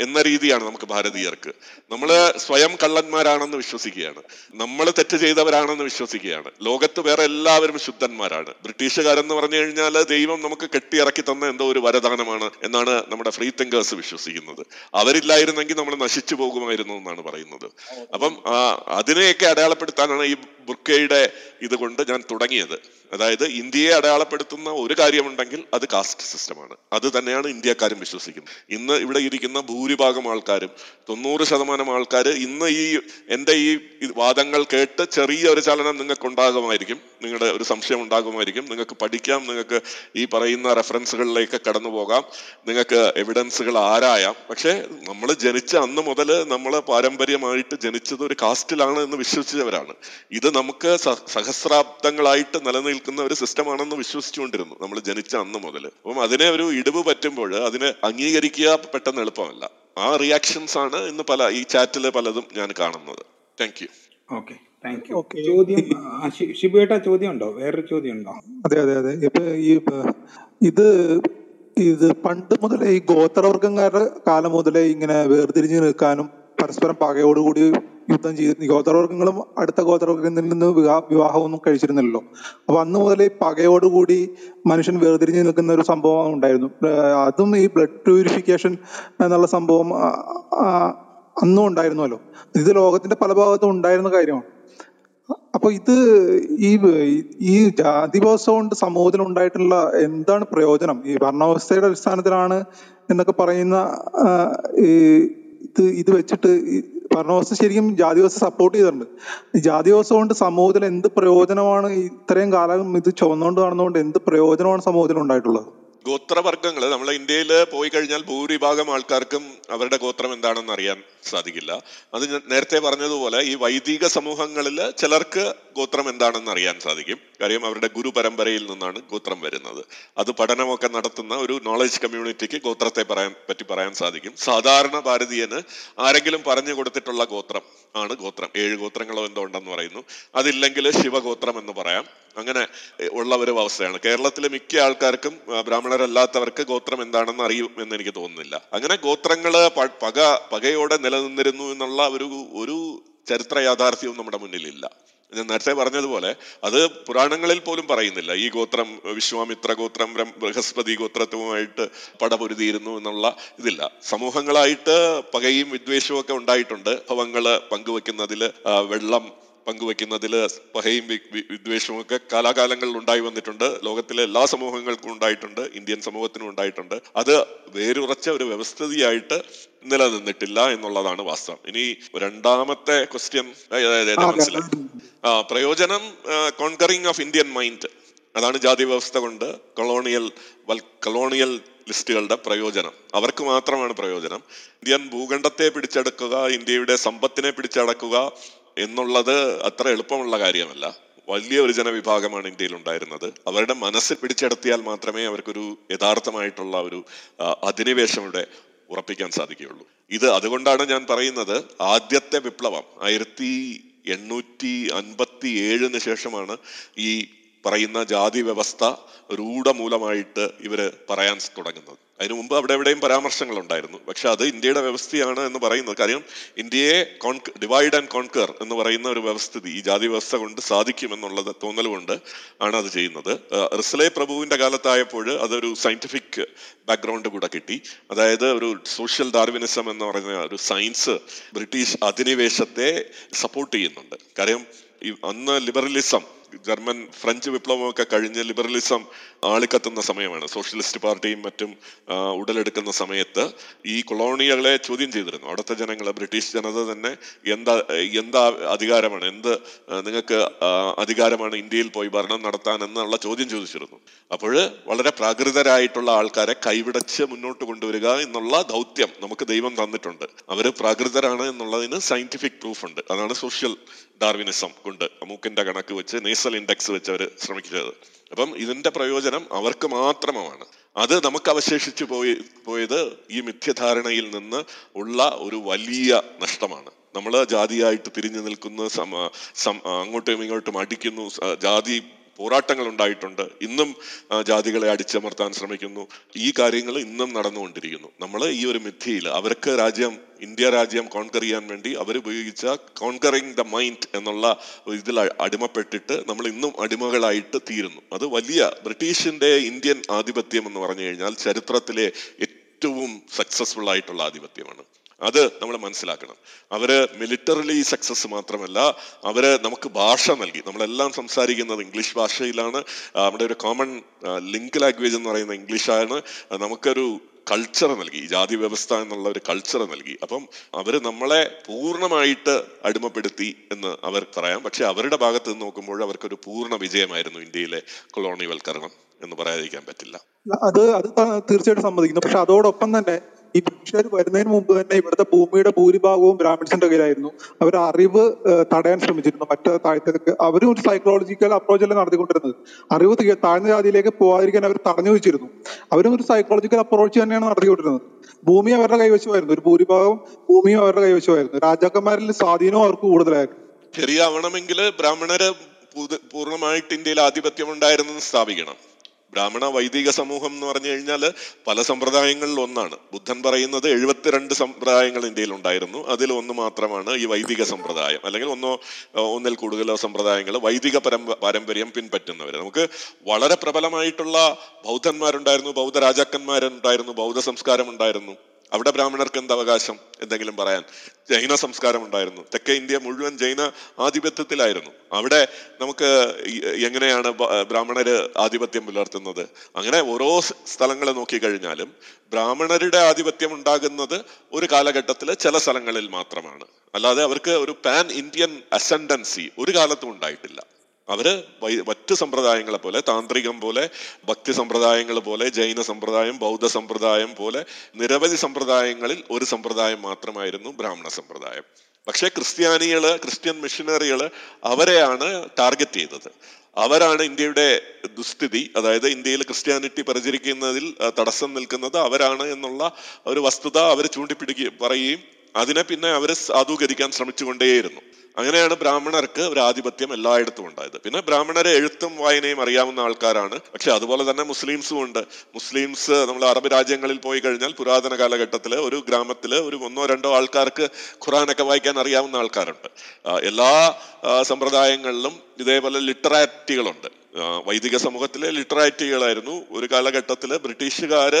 എന്ന രീതിയാണ് നമുക്ക് ഭാരതീയർക്ക്. നമ്മൾ സ്വയം കള്ളന്മാരാണെന്ന് വിശ്വസിക്കുകയാണ്. നമ്മൾ തെറ്റ് ചെയ്തവരാണെന്ന് വിശ്വസിക്കുകയാണ്. ലോകത്ത് വേറെ എല്ലാവരും ശുദ്ധന്മാരാണ്. ബ്രിട്ടീഷുകാരെന്ന് പറഞ്ഞു കഴിഞ്ഞാൽ ദൈവം നമുക്ക് കെട്ടിയിറക്കി തന്ന എന്തോ ഒരു വരദാനമാണ് എന്നാണ് നമ്മുടെ ഫ്രീ തിങ്കേഴ്സ് വിശ്വസിക്കുന്നത്. അവരില്ലായിരുന്നെങ്കിൽ നമ്മൾ നശിച്ചു പോകുമായിരുന്നു എന്നാണ് പറയുന്നത്. അപ്പം അതിനെയൊക്കെ അടയാളപ്പെടുത്താനാണ് ഈ ബുർക്കയുടെ ഇതുകൊണ്ട് ഞാൻ തുടങ്ങിയത്. അതായത് ഇന്ത്യയെ അടയാളപ്പെടുത്തുന്ന ഒരു കാര്യമുണ്ടെങ്കിൽ അത് കാസ്റ്റ് സിസ്റ്റമാണ്. അത് തന്നെയാണ് ഇന്ത്യക്കാരും വിശ്വസിക്കുന്നത്. ഇന്ന് ഇവിടെ ഇരിക്കുന്ന ഭൂരിഭാഗം ആൾക്കാരും തൊണ്ണൂറ് ശതമാനം ആൾക്കാർ ഇന്ന് ഈ എന്റെ ഈ വാദങ്ങൾ കേട്ട് ചെറിയ ഒരു ചലനം നിങ്ങൾക്ക് ഉണ്ടാകുമായിരിക്കും നിങ്ങളുടെ ഒരു സംശയം ഉണ്ടാകുമായിരിക്കും. നിങ്ങൾക്ക് പഠിക്കാം. നിങ്ങൾക്ക് ഈ പറയുന്ന റെഫറൻസുകളിലേക്ക് കടന്നു പോകാം. നിങ്ങൾക്ക് എവിഡൻസുകൾ ആരായാം. പക്ഷേ നമ്മൾ ജനിച്ച അന്ന് മുതൽ നമ്മൾ പാരമ്പര്യമായിട്ട് ജനിച്ചത് ഒരു കാസ്റ്റിലാണ് എന്ന് വിശ്വസിച്ചവരാണ്. ഇത് നമുക്ക് സ- സഹസ്രാബ്ദങ്ങളായിട്ട് നിലനിൽക്കുന്ന ഒരു സിസ്റ്റം ആണെന്ന് വിശ്വസിച്ചുകൊണ്ടിരുന്നു. നമ്മൾ ജനിച്ച അന്ന് മുതൽ അപ്പം അതിനെ ഒരു ഇടിവ് പറ്റുമ്പോൾ അതിനെ അംഗീകരിക്കുക പെട്ടെന്ന് എളുപ്പമല്ല. ആ റിയാക്ഷൻസ് ആണ് ഇന്ന് പല ഈ ചാറ്റിൽ പലതും ഞാൻ കാണുന്നത്. Thank you
okay thank you ചോദ്യം ആ, ശി- ഷിബുവേട്ടാ ചോദ്യം ഉണ്ടോ വേറൊരു ചോദ്യം ഉണ്ടോ
അതെ അതെ അതെ. ഇപ്പൊ ഈ ഇത് ഇത് പണ്ട് മുതലേ ഈ ഗോത്രവർഗക്കാരുടെ കാലം മുതലേ ഇങ്ങനെ വേർതിരിഞ്ഞു നിൽക്കാനും പരസ്പരം പകയോടുകൂടി യുദ്ധം ചെയ്ത് ഗോത്രവർഗങ്ങളും അടുത്ത ഗോത്രവർഗത്തിൽ നിന്ന് വിവാ- വിവാഹമൊന്നും കഴിച്ചിരുന്നില്ലല്ലോ. അപ്പൊ അന്ന് മുതലേ പകയോടുകൂടി മനുഷ്യൻ വേർതിരിഞ്ഞു നിൽക്കുന്ന ഒരു സംഭവം ഉണ്ടായിരുന്നു. അതും ഈ ബ്ലഡ് പ്യൂരിഫിക്കേഷൻ എന്നുള്ള സംഭവം അന്നും ഉണ്ടായിരുന്നല്ലോ. ഇത് ലോകത്തിന്റെ പല ഭാഗത്തും ഉണ്ടായിരുന്ന കാര്യമാണ്. അപ്പൊ ഇത് ഈ ഈ ജാതി വ്യവസ്ഥ കൊണ്ട് സമൂഹത്തിൽ ഉണ്ടായിട്ടുള്ള എന്താണ് പ്രയോജനം? ഈ ഭരണവ്യവസ്ഥയുടെ അടിസ്ഥാനത്തിലാണ് എന്നൊക്കെ പറയുന്ന ഈ ഇത് ഇത് വെച്ചിട്ട് ഭരണവ്യവസ്ഥ ശരിക്കും ജാതി വ്യവസ്ഥ സപ്പോർട്ട് ചെയ്തിട്ടുണ്ട്. ജാതി വ്യവസ്ഥ കൊണ്ട് സമൂഹത്തിൽ എന്ത് പ്രയോജനമാണ് ഇത്രയും കാലം ഇത് ചുവന്നുകൊണ്ട് നടന്നുകൊണ്ട് എന്ത് പ്രയോജനമാണ് സമൂഹത്തിൽ ഉണ്ടായിട്ടുള്ളത്
ഗോത്രവർഗങ്ങൾ നമ്മൾ ഇന്ത്യയിൽ പോയി കഴിഞ്ഞാൽ ഭൂരിഭാഗം ആൾക്കാർക്കും അവരുടെ ഗോത്രം എന്താണെന്ന് അറിയാൻ സാധിക്കില്ല. അത് നേരത്തെ പറഞ്ഞതുപോലെ ഈ വൈദിക സമൂഹങ്ങളിൽ ചിലർക്ക് ഗോത്രം എന്താണെന്ന് അറിയാൻ സാധിക്കും. കാര്യം അവരുടെ ഗുരു പരമ്പരയിൽ നിന്നാണ് ഗോത്രം വരുന്നത്. അത് പഠനമൊക്കെ നടത്തുന്ന ഒരു നോളജ് കമ്മ്യൂണിറ്റിക്ക് ഗോത്രത്തെ പറയാൻ പറ്റി പറയാൻ സാധിക്കും. സാധാരണ ഭാരതീയന് ആരെങ്കിലും പറഞ്ഞു കൊടുത്തിട്ടുള്ള ഗോത്രം ആണ് ഗോത്രം. ഏഴ് ഗോത്രങ്ങളോ എന്തോ ഉണ്ടെന്ന് പറയുന്നു. അതില്ലെങ്കിൽ ശിവഗോത്രം എന്ന് പറയാം. അങ്ങനെ ഉള്ള ഒരു അവസ്ഥയാണ്. കേരളത്തിലെ മിക്ക ആൾക്കാർക്കും ബ്രാഹ്മണരല്ലാത്തവർക്ക് ഗോത്രം എന്താണെന്ന് അറിയും എന്ന് എനിക്ക് തോന്നുന്നില്ല. അങ്ങനെ ഗോത്രങ്ങൾ പക പകയോടെ നിലനിന്നിരുന്നു എന്നുള്ള ഒരു ഒരു ചരിത്ര യാഥാർത്ഥ്യവും നമ്മുടെ മുന്നിലില്ല. ഞാൻ നേരത്തെ പറഞ്ഞതുപോലെ അത് പുരാണങ്ങളിൽ പോലും പറയുന്നില്ല. ഈ ഗോത്രം വിശ്വാമിത്ര ഗോത്രം ബൃഹസ്പതി ഗോത്രത്വമായിട്ട് പടപൊരുതിയിരുന്നു എന്നുള്ള ഇതില്ല. സമൂഹങ്ങളായിട്ട് പകയും വിദ്വേഷവും ഒക്കെ ഉണ്ടായിട്ടുണ്ട്. ഭവങ്ങൾ പങ്കുവെക്കുന്നതിൽ വെള്ളം പങ്കുവെക്കുന്നതിൽ വി- വിദ്വേഷവും ഒക്കെ കാലാകാലങ്ങളിൽ ഉണ്ടായി വന്നിട്ടുണ്ട്. ലോകത്തിലെ എല്ലാ സമൂഹങ്ങൾക്കും ഉണ്ടായിട്ടുണ്ട്. ഇന്ത്യൻ സമൂഹത്തിനും ഉണ്ടായിട്ടുണ്ട്. അത് വേരുറച്ച ഒരു വ്യവസ്ഥിതിയായിട്ട് നിലനിന്നിട്ടില്ല എന്നുള്ളതാണ് വാസ്തവം. ഇനി രണ്ടാമത്തെ ക്വസ്റ്റ്യൻ മനസ്സിലായി ആ പ്രയോജനം കോൺകറിങ് ഓഫ് ഇന്ത്യൻ മൈൻഡ് അതാണ് ജാതി വ്യവസ്ഥ കൊണ്ട് കൊളോണിയൽ കൊളോണിയൽ ലിസ്റ്റുകളുടെ പ്രയോജനം. അവർക്ക് മാത്രമാണ് പ്രയോജനം. ഇന്ത്യൻ ഭൂഖണ്ഡത്തെ പിടിച്ചെടുക്കുക ഇന്ത്യയുടെ സമ്പത്തിനെ പിടിച്ചടക്കുക എന്നുള്ളത് അത്ര എളുപ്പമുള്ള കാര്യമല്ല. വലിയ ഒരു ജനവിഭാഗമാണ് ഇന്ത്യയിൽ ഉണ്ടായിരുന്നത്. അവരുടെ മനസ്സിൽ പിടിച്ചെടുത്തിയാൽ മാത്രമേ അവർക്കൊരു യഥാർത്ഥമായിട്ടുള്ള ഒരു അധിനിവേശം ഇവിടെ ഉറപ്പിക്കാൻ സാധിക്കുകയുള്ളൂ. ഇത് അതുകൊണ്ടാണ് ഞാൻ പറയുന്നത് ആദ്യത്തെ വിപ്ലവം ആയിരത്തി എണ്ണൂറ്റി അൻപത്തി ഏഴിന് ശേഷമാണ് ഈ പറയുന്ന ജാതി വ്യവസ്ഥ രൂഢമൂലമായിട്ട് ഇവർ പറയാൻ തുടങ്ങുന്നത്. അതിനു മുമ്പ് അവിടെ എവിടെയും പരാമർശങ്ങൾ ഉണ്ടായിരുന്നു. പക്ഷെ അത് ഇന്ത്യയുടെ വ്യവസ്ഥയാണ് എന്ന് പറയുന്നത്. കാര്യം ഇന്ത്യയെ കോൺക് ഡിവൈഡ് ആൻഡ് കോൺകർ എന്ന് പറയുന്ന ഒരു വ്യവസ്ഥിതി ഈ ജാതി വ്യവസ്ഥ കൊണ്ട് സാധിക്കുമെന്നുള്ളത് തോന്നൽ കൊണ്ട് ആണ് അത് ചെയ്യുന്നത്. റിസ്ലെ പ്രഭുവിന്റെ കാലത്തായപ്പോൾ അതൊരു സയന്റിഫിക് ബാക്ക്ഗ്രൗണ്ട് കൂടെ കിട്ടി. അതായത് ഒരു സോഷ്യൽ ഡാർവിനിസം എന്ന് പറയുന്ന ഒരു സയൻസ് ബ്രിട്ടീഷ് അധിനിവേശത്തെ സപ്പോർട്ട് ചെയ്യുന്നുണ്ട്. കാര്യം അന്ന് ലിബറലിസം ജർമ്മൻ ഫ്രഞ്ച് വിപ്ലവമൊക്കെ കഴിഞ്ഞ് ലിബറലിസം ആളിക്കത്തുന്ന സമയമാണ്. സോഷ്യലിസ്റ്റ് പാർട്ടിയും മറ്റും ഉടലെടുക്കുന്ന സമയത്ത് ഈ കൊളോണിയകളെ ചോദ്യം ചെയ്തിരുന്നു. അവിടുത്തെ ജനങ്ങൾ ബ്രിട്ടീഷ് ജനത തന്നെ എന്താ എന്താ അധികാരമാണ് എന്ത് നിങ്ങൾക്ക് അധികാരമാണ് ഇന്ത്യയിൽ പോയി ഭരണം നടത്താൻ എന്നുള്ള ചോദ്യം ചോദിച്ചിരുന്നു. അപ്പോൾ വളരെ പ്രാകൃതരായിട്ടുള്ള ആൾക്കാരെ കൈവിടച്ച് മുന്നോട്ട് കൊണ്ടുവരിക എന്നുള്ള ദൗത്യം നമുക്ക് ദൈവം തന്നിട്ടുണ്ട്. അവർ പ്രാകൃതരാണ് എന്നുള്ളതിന് സയന്റിഫിക് പ്രൂഫ് ഉണ്ട്. അതാണ് സോഷ്യൽ ഡാർവിനിസം കൊണ്ട് മൂക്കിന്റെ കണക്ക് വെച്ച് നേസൽ ഇൻഡെക്സ് വെച്ച് അവർ ശ്രമിക്കുന്നത്. അപ്പം ഇതിന്റെ പ്രയോജനം അവർക്ക് മാത്രമാണ്. അത് നമുക്ക് അവശേഷിച്ചു പോയി പോയത് ഈ മിഥ്യധാരണയിൽ നിന്ന് ഉള്ള ഒരു വലിയ നഷ്ടമാണ്. നമ്മൾ ജാതിയായിട്ട് തിരിഞ്ഞു നിൽക്കുന്ന അങ്ങോട്ടും ഇങ്ങോട്ടും അടിക്കുന്നു ജാതി പോരാട്ടങ്ങൾ ഉണ്ടായിട്ടുണ്ട് ഇന്നും ജാതികളെ അടിച്ചമർത്താൻ ശ്രമിക്കുന്നു. ഈ കാര്യങ്ങൾ ഇന്നും നടന്നുകൊണ്ടിരിക്കുന്നു. നമ്മൾ ഈ ഒരു മിഥ്യയിൽ അവർക്ക് രാജ്യം ഇന്ത്യ രാജ്യം കോൺകർ ചെയ്യാൻ വേണ്ടി അവർ ഉപയോഗിച്ച കോൺകറിങ് ദ മൈൻഡ് എന്നുള്ള ഇതിൽ അടിമപ്പെട്ടിട്ട് നമ്മൾ ഇന്നും അടിമകളായിട്ട് തീരുന്നു. അത് വലിയ ബ്രിട്ടീഷിന്റെ ഇന്ത്യൻ ആധിപത്യം എന്ന് പറഞ്ഞു കഴിഞ്ഞാൽ ചരിത്രത്തിലെ ഏറ്റവും സക്സസ്ഫുൾ ആയിട്ടുള്ള ആധിപത്യമാണ്. അത് നമ്മൾ മനസ്സിലാക്കണം. അവർ മിലിറ്ററിലി സക്സസ് മാത്രമല്ല അവർ നമുക്ക് ഭാഷ നൽകി. നമ്മളെല്ലാം സംസാരിക്കുന്നത് ഇംഗ്ലീഷ് ഭാഷയിലാണ്. നമ്മുടെ ഒരു കോമൺ ലിങ്ക് ലാംഗ്വേജ് എന്ന് പറയുന്ന ഇംഗ്ലീഷാണ്. നമുക്കൊരു കൾച്ചർ നൽകി ജാതി വ്യവസ്ഥ എന്നുള്ള ഒരു കൾച്ചർ നൽകി. അപ്പം അവർ നമ്മളെ പൂർണമായിട്ട് അടിമപ്പെടുത്തി എന്ന് അവർ പറയാം. പക്ഷെ അവരുടെ ഭാഗത്ത് നിന്ന് നോക്കുമ്പോൾ അവർക്കൊരു പൂർണ വിജയമായിരുന്നു ഇന്ത്യയിലെ കൊളോണിവൽക്കരണം എന്ന് പറയാതിരിക്കാൻ പറ്റില്ല.
അത് അത് തീർച്ചയായിട്ടും സമ്മതിക്കുന്നു. പക്ഷെ അതോടൊപ്പം തന്നെ ഈ ബ്രിട്ടീഷുകാർ വരുന്നതിന് മുമ്പ് തന്നെ ഇവിടുത്തെ ഭൂമിയുടെ ഭൂരിഭാഗവും ബ്രാഹ്മിൺസിന്റെ കയ്യിലായിരുന്നു. അവർ അറിവ് തടയാൻ ശ്രമിച്ചിരുന്നു. മറ്റ് താഴ്ത്തക്ക് അവരും ഒരു സൈക്കോളജിക്കൽ അപ്രോച്ച് അല്ല നടത്തിക്കൊണ്ടിരുന്നത്. അറിവ് താഴ്ന്ന ജാതിയിലേക്ക് പോകാതിരിക്കാൻ അവർ തടഞ്ഞു വെച്ചിരുന്നു. അവരും ഒരു സൈക്കോളജിക്കൽ അപ്രോച്ച് തന്നെയാണ് നടത്തിക്കൊണ്ടിരുന്നത്. ഭൂമി അവരുടെ കൈവശമായിരുന്നു. ഒരു ഭൂരിഭാഗം ഭൂമിയും അവരുടെ കൈവശമായിരുന്നു. രാജാക്കന്മാരിൽ സ്വാധീനവും അവർക്ക് കൂടുതലായിരുന്നു.
ശരിയാവണമെങ്കിൽ ബ്രാഹ്മണര് പൂർണമായിട്ട് ഇന്ത്യയിൽ ആധിപത്യം ഉണ്ടായിരുന്നെന്ന് സ്ഥാപിക്കണം. ബ്രാഹ്മണ വൈദിക സമൂഹം എന്ന് പറഞ്ഞു കഴിഞ്ഞാൽ പല സമ്പ്രദായങ്ങളിൽ ഒന്നാണ്. ബുദ്ധൻ പറയുന്നത് എഴുപത്തിരണ്ട് സമ്പ്രദായങ്ങൾ ഇന്ത്യയിൽ ഉണ്ടായിരുന്നു. അതിൽ ഒന്ന് മാത്രമാണ് ഈ വൈദിക സമ്പ്രദായം. അല്ലെങ്കിൽ ഒന്നോ ഒന്നിൽ കൂടുതലോ സമ്പ്രദായങ്ങൾ വൈദിക പരമ്പ പാരമ്പര്യം പിൻപറ്റുന്നവർ നമുക്ക് വളരെ പ്രബലമായിട്ടുള്ള ബൗദ്ധന്മാരുണ്ടായിരുന്നു ബൗദ്ധ രാജാക്കന്മാരുണ്ടായിരുന്നു ബൗദ്ധ സംസ്കാരം ഉണ്ടായിരുന്നു. അവിടെ ബ്രാഹ്മണർക്ക് എന്ത് അവകാശം എന്തെങ്കിലും പറയാൻ? ജൈന സംസ്കാരം ഉണ്ടായിരുന്നു. തെക്കേ ഇന്ത്യ മുഴുവൻ ജൈന ആധിപത്യത്തിലായിരുന്നു. അവിടെ നമുക്ക് എങ്ങനെയാണ് ബ്രാഹ്മണര് ആധിപത്യം പുലർത്തുന്നത്? അങ്ങനെ ഓരോ സ്ഥലങ്ങളെ നോക്കിക്കഴിഞ്ഞാലും ബ്രാഹ്മണരുടെ ആധിപത്യം ഉണ്ടാകുന്നത് ഒരു കാലഘട്ടത്തിൽ ചില സ്ഥലങ്ങളിൽ മാത്രമാണ്. അല്ലാതെ അവർക്ക് ഒരു പാൻ ഇന്ത്യൻ അസെൻഡൻസി ഒരു കാലത്തും ഉണ്ടായിട്ടില്ല. അവർ വൈ- മറ്റ് സമ്പ്രദായങ്ങളെ പോലെ താന്ത്രികം പോലെ ഭക്തി സമ്പ്രദായങ്ങൾ പോലെ ജൈന സമ്പ്രദായം ബൗദ്ധ സമ്പ്രദായം പോലെ നിരവധി സമ്പ്രദായങ്ങളിൽ ഒരു സമ്പ്രദായം മാത്രമായിരുന്നു ബ്രാഹ്മണ സമ്പ്രദായം. പക്ഷേ ക്രിസ്ത്യാനികൾ ക്രിസ്ത്യൻ മിഷനറികൾ അവരെയാണ് ടാർഗറ്റ് ചെയ്തത്. അവരാണ് ഇന്ത്യയുടെ ദുസ്ഥിതി അതായത് ഇന്ത്യയിൽ ക്രിസ്ത്യാനിറ്റി പ്രചരിക്കുന്നതിൽ തടസ്സം നിൽക്കുന്നത് അവരാണ് എന്നുള്ള ഒരു വസ്തുത അവർ ചൂണ്ടിപ്പിടിക്കുകയും പറയുകയും അതിനെ പിന്നെ അവരെ സാധൂകരിക്കാൻ ശ്രമിച്ചുകൊണ്ടേയിരുന്നു. അങ്ങനെയാണ് ബ്രാഹ്മണർക്ക് ഒരു ആധിപത്യം എല്ലായിടത്തും ഉണ്ടായത്. പിന്നെ ബ്രാഹ്മണരെ എഴുത്തും വായനയും അറിയാവുന്ന ആൾക്കാരാണ്. പക്ഷെ അതുപോലെ തന്നെ മുസ്ലിംസും ഉണ്ട്. മുസ്ലിംസ് നമ്മൾ അറബ് രാജ്യങ്ങളിൽ പോയി കഴിഞ്ഞാൽ പുരാതന കാലഘട്ടത്തിൽ ഒരു ഗ്രാമത്തിൽ ഒരു ഒന്നോ രണ്ടോ ആൾക്കാർക്ക് ഖുറാനൊക്കെ വായിക്കാൻ അറിയാവുന്ന ആൾക്കാരുണ്ട്. എല്ലാ സമ്പ്രദായങ്ങളിലും ഇതേപോലെ ലിറ്ററാറ്റികളുണ്ട്. വൈദിക സമൂഹത്തിലെ ലിറ്ററാറ്റികളായിരുന്നു. ഒരു കാലഘട്ടത്തിൽ ബ്രിട്ടീഷുകാർ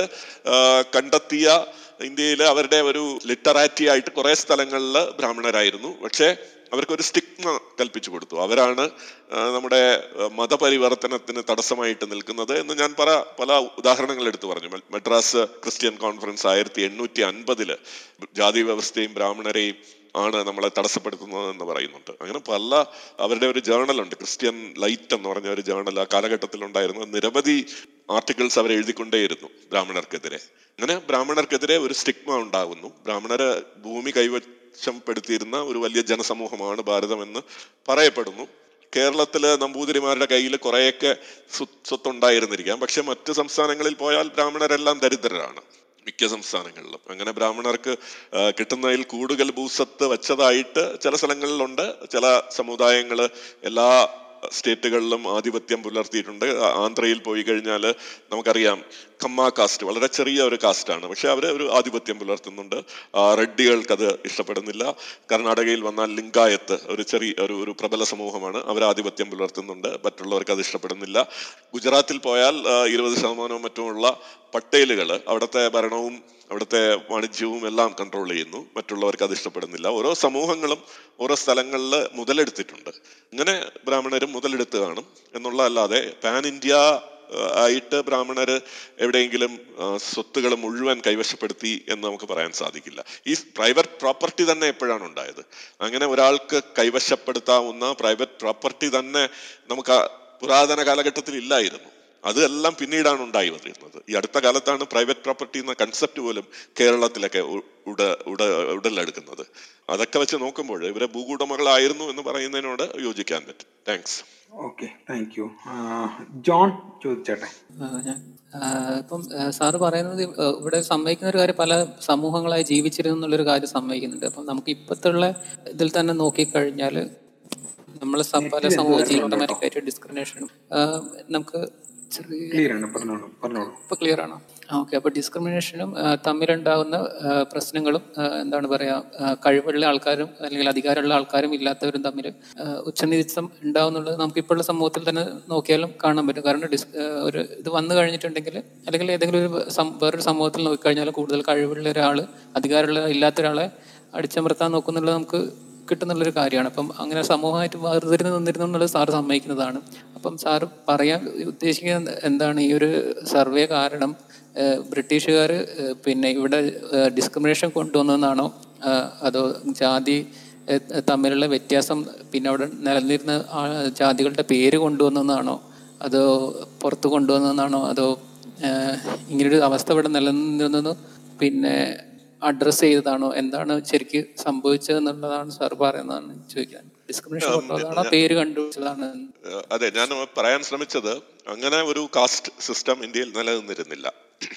കണ്ടെത്തിയ ഇന്ത്യയിൽ അവരുടെ ഒരു ലിറ്ററാറ്റി ആയിട്ട് കുറെ സ്ഥലങ്ങളിൽ ബ്രാഹ്മണരായിരുന്നു. പക്ഷേ അവർക്കൊരു സ്റ്റിഗ്മ കൽപ്പിച്ചു കൊടുത്തു. അവരാണ് നമ്മുടെ മതപരിവർത്തനത്തിന് തടസ്സമായിട്ട് നിൽക്കുന്നത് എന്ന് ഞാൻ പല പല ഉദാഹരണങ്ങൾ എടുത്തു പറഞ്ഞു. മദ്രാസ് ക്രിസ്ത്യൻ കോൺഫറൻസ് ആയിരത്തി എണ്ണൂറ്റി അൻപതിൽ ജാതി വ്യവസ്ഥയും ബ്രാഹ്മണരെയും ആണ് നമ്മളെ തടസ്സപ്പെടുത്തുന്നത് എന്ന് പറയുന്നുണ്ട്. അങ്ങനെ പല അവരുടെ ഒരു ജേണലുണ്ട് ക്രിസ്ത്യൻ ലൈറ്റ് എന്ന് പറഞ്ഞ ഒരു ജേണൽ ആ കാലഘട്ടത്തിൽ ഉണ്ടായിരുന്നു നിരവധി ആർട്ടിക്കിൾസ് അവർ എഴുതിക്കൊണ്ടേയിരുന്നു ബ്രാഹ്മണർക്കെതിരെ. അങ്ങനെ ബ്രാഹ്മണർക്കെതിരെ ഒരു സ്റ്റിഗ്മ ഉണ്ടാകുന്നു. ബ്രാഹ്മണര് ഭൂമി കൈവശപ്പെടുത്തിയിരുന്ന ഒരു വലിയ ജനസമൂഹമാണ് ഭാരതം എന്ന് പറയപ്പെടുന്നു. കേരളത്തിൽ നമ്പൂതിരിമാരുടെ കയ്യിൽ കുറേയൊക്കെ സ്വ- സ്വത്തുണ്ടായിരുന്നിരിക്കാം. പക്ഷെ മറ്റ് സംസ്ഥാനങ്ങളിൽ പോയാൽ ബ്രാഹ്മണരെല്ലാം ദരിദ്രരാണ്. മിക്ക സംസ്ഥാനങ്ങളിലും. അങ്ങനെ ബ്രാഹ്മണർക്ക് കിട്ടുന്നതിൽ കൂടുതൽ ഭൂസ്വത്ത് വെച്ചതായിട്ട് ചില സ്ഥലങ്ങളിലുണ്ട്. ചില സമുദായങ്ങൾ എല്ലാ സ്റ്റേറ്റുകളിലും ആധിപത്യം പുലർത്തിയിട്ടുണ്ട്. ആന്ധ്രയിൽ പോയി കഴിഞ്ഞാൽ നമുക്കറിയാം കമ്മ കാസ്റ്റ് വളരെ ചെറിയ ഒരു കാസ്റ്റാണ് പക്ഷെ അവർ ഒരു ആധിപത്യം പുലർത്തുന്നുണ്ട്. റെഡ്ഡികൾക്കത് ഇഷ്ടപ്പെടുന്നില്ല. കർണാടകയിൽ വന്നാൽ ലിംഗായത്ത് ഒരു ചെറിയ ഒരു ഒരു പ്രബല സമൂഹമാണ്. അവർ ആധിപത്യം പുലർത്തുന്നുണ്ട്. മറ്റുള്ളവർക്ക് അത് ഇഷ്ടപ്പെടുന്നില്ല. ഗുജറാത്തിൽ പോയാൽ ഇരുപത് ശതമാനവും മറ്റുമുള്ള പട്ടേലുകൾ അവിടുത്തെ ഭരണവും അവിടുത്തെ വാണിജ്യവും എല്ലാം കൺട്രോൾ ചെയ്യുന്നു. മറ്റുള്ളവർക്ക് അത് ഇഷ്ടപ്പെടുന്നില്ല. ഓരോ സമൂഹങ്ങളും ഓരോ സ്ഥലങ്ങളിൽ മുതലെടുത്തിട്ടുണ്ട്. ഇങ്ങനെ ബ്രാഹ്മണരും മുതലെടുത്ത് കാണും. എന്നുള്ള അല്ലാതെ പാൻ ഇന്ത്യ ആയിട്ട് ബ്രാഹ്മണർ എവിടെയെങ്കിലും സ്വത്തുകൾ മുഴുവൻ കൈവശപ്പെടുത്തി എന്ന് നമുക്ക് പറയാൻ സാധിക്കില്ല. ഈ പ്രൈവറ്റ് പ്രോപ്പർട്ടി തന്നെ എപ്പോഴാണ് ഉണ്ടായത്? അങ്ങനെ ഒരാൾക്ക് കൈവശപ്പെടുത്താവുന്ന പ്രൈവറ്റ് പ്രോപ്പർട്ടി തന്നെ നമുക്ക് പുരാതന കാലഘട്ടത്തിൽ ഇല്ലായിരുന്നു. അതെല്ലാം പിന്നീടാണ് ഉണ്ടായി വന്നിരുന്നത് ഈ അടുത്ത കാലത്താണ് പ്രൈവറ്റ് പ്രോപ്പർട്ടി എന്ന കൺസെപ്റ്റ് പോലും കേരളത്തിലൊക്കെ ഉട ഉട ഉടലെടുക്കുന്നത്. അതൊക്കെ വെച്ച് നോക്കുമ്പോൾ ഇവരെ ഭൂകൂടമകളായിരുന്നു എന്ന് പറയുന്നതിനോട് യോജിക്കാൻ പറ്റും. Thanks
okay thank you John ചോദിച്ചേട്ടെ.
ഇപ്പം സാറ് പറയുന്നത് ഇവിടെ സമ്മതിക്കുന്ന ഒരു കാര്യം പല സമൂഹങ്ങളായി ജീവിച്ചിരുന്നു എന്നുള്ളൊരു കാര്യം സമ്മതിക്കുന്നുണ്ട്. അപ്പം നമുക്ക് ഇപ്പോഴത്തുള്ള ഇതിൽ തന്നെ നോക്കിക്കഴിഞ്ഞാൽ നമ്മൾ പല സമൂഹ ഓട്ടോമാറ്റിക്കായിട്ട് ഡിസ്ക്രിമിനേഷനും നമുക്ക്
ക്ലിയർ ആണ് പറഞ്ഞോളൂ പറഞ്ഞോളൂ.
ഇപ്പൊ ക്ലിയർ ആണോ ഓക്കെ. അപ്പൊ ഡിസ്ക്രിമിനേഷനും തമ്മിലുണ്ടാകുന്ന പ്രശ്നങ്ങളും എന്താണ് പറയാ കഴിവുള്ള ആൾക്കാരും അല്ലെങ്കിൽ അധികാരമുള്ള ആൾക്കാരും ഇല്ലാത്തവരും തമ്മിൽ ആ, ഉച്ചനീചിത്വം ഉണ്ടാവുന്നുള്ളത് നമുക്ക് ഇപ്പോഴുള്ള സമൂഹത്തിൽ തന്നെ നോക്കിയാലും കാണാൻ പറ്റും. കാരണം ഡിസ് ഒരു ഇത് വന്നു കഴിഞ്ഞിട്ടുണ്ടെങ്കിൽ അല്ലെങ്കിൽ ഏതെങ്കിലും ഒരു വേറൊരു സമൂഹത്തിൽ നോക്കിക്കഴിഞ്ഞാൽ കൂടുതൽ കഴിവുള്ള ഒരാൾ അധികാരമുള്ള ഇല്ലാത്ത ഒരാളെ അടിച്ചമർത്താൻ നോക്കുന്നുള്ളത് നമുക്ക് കിട്ടുന്നുള്ളൊരു കാര്യമാണ്. അപ്പം അങ്ങനെ സമൂഹമായിട്ട് വേർതിരിഞ്ഞ് നിന്നിരുന്നു എന്നുള്ളത് സാറ് സമ്മതിക്കുന്നതാണ്. അപ്പം സാറ് പറയാൻ ഉദ്ദേശിക്കുന്ന എന്താണ്? ഈ ഒരു സർവേ കാരണം ബ്രിട്ടീഷുകാർ പിന്നെ ഇവിടെ ഡിസ്ക്രിമിനേഷൻ കൊണ്ടുവന്നതെന്നാണോ അതോ ജാതി തമ്മിലുള്ള വ്യത്യാസം പിന്നെ അവിടെ നിലനിന്നിരുന്ന ജാതികളുടെ പേര് കൊണ്ടുവന്നതാണോ? അതോ പുറത്ത് കൊണ്ടുവന്നതാണോ? അതോ ഇങ്ങനൊരു അവസ്ഥ ഇവിടെ നിലനിന്നിരുന്നത് പിന്നെ അഡ്രസ്സ് ചെയ്തതാണോ? എന്താണ് ശരിക്ക് സംഭവിച്ചത് എന്നുള്ളതാണ് സാർ പറയുന്നതാണ് ചോദിക്കാൻ. ഡിസ്ക്രിമിനേഷൻ പേര് കണ്ടുപിടിച്ചതാണ്
അതെ ഞാൻ പറയാൻ ശ്രമിച്ചത് അങ്ങനെ ഒരു കാസ്റ്റ് സിസ്റ്റം ഇന്ത്യയിൽ നിലനിന്നിരുന്നില്ല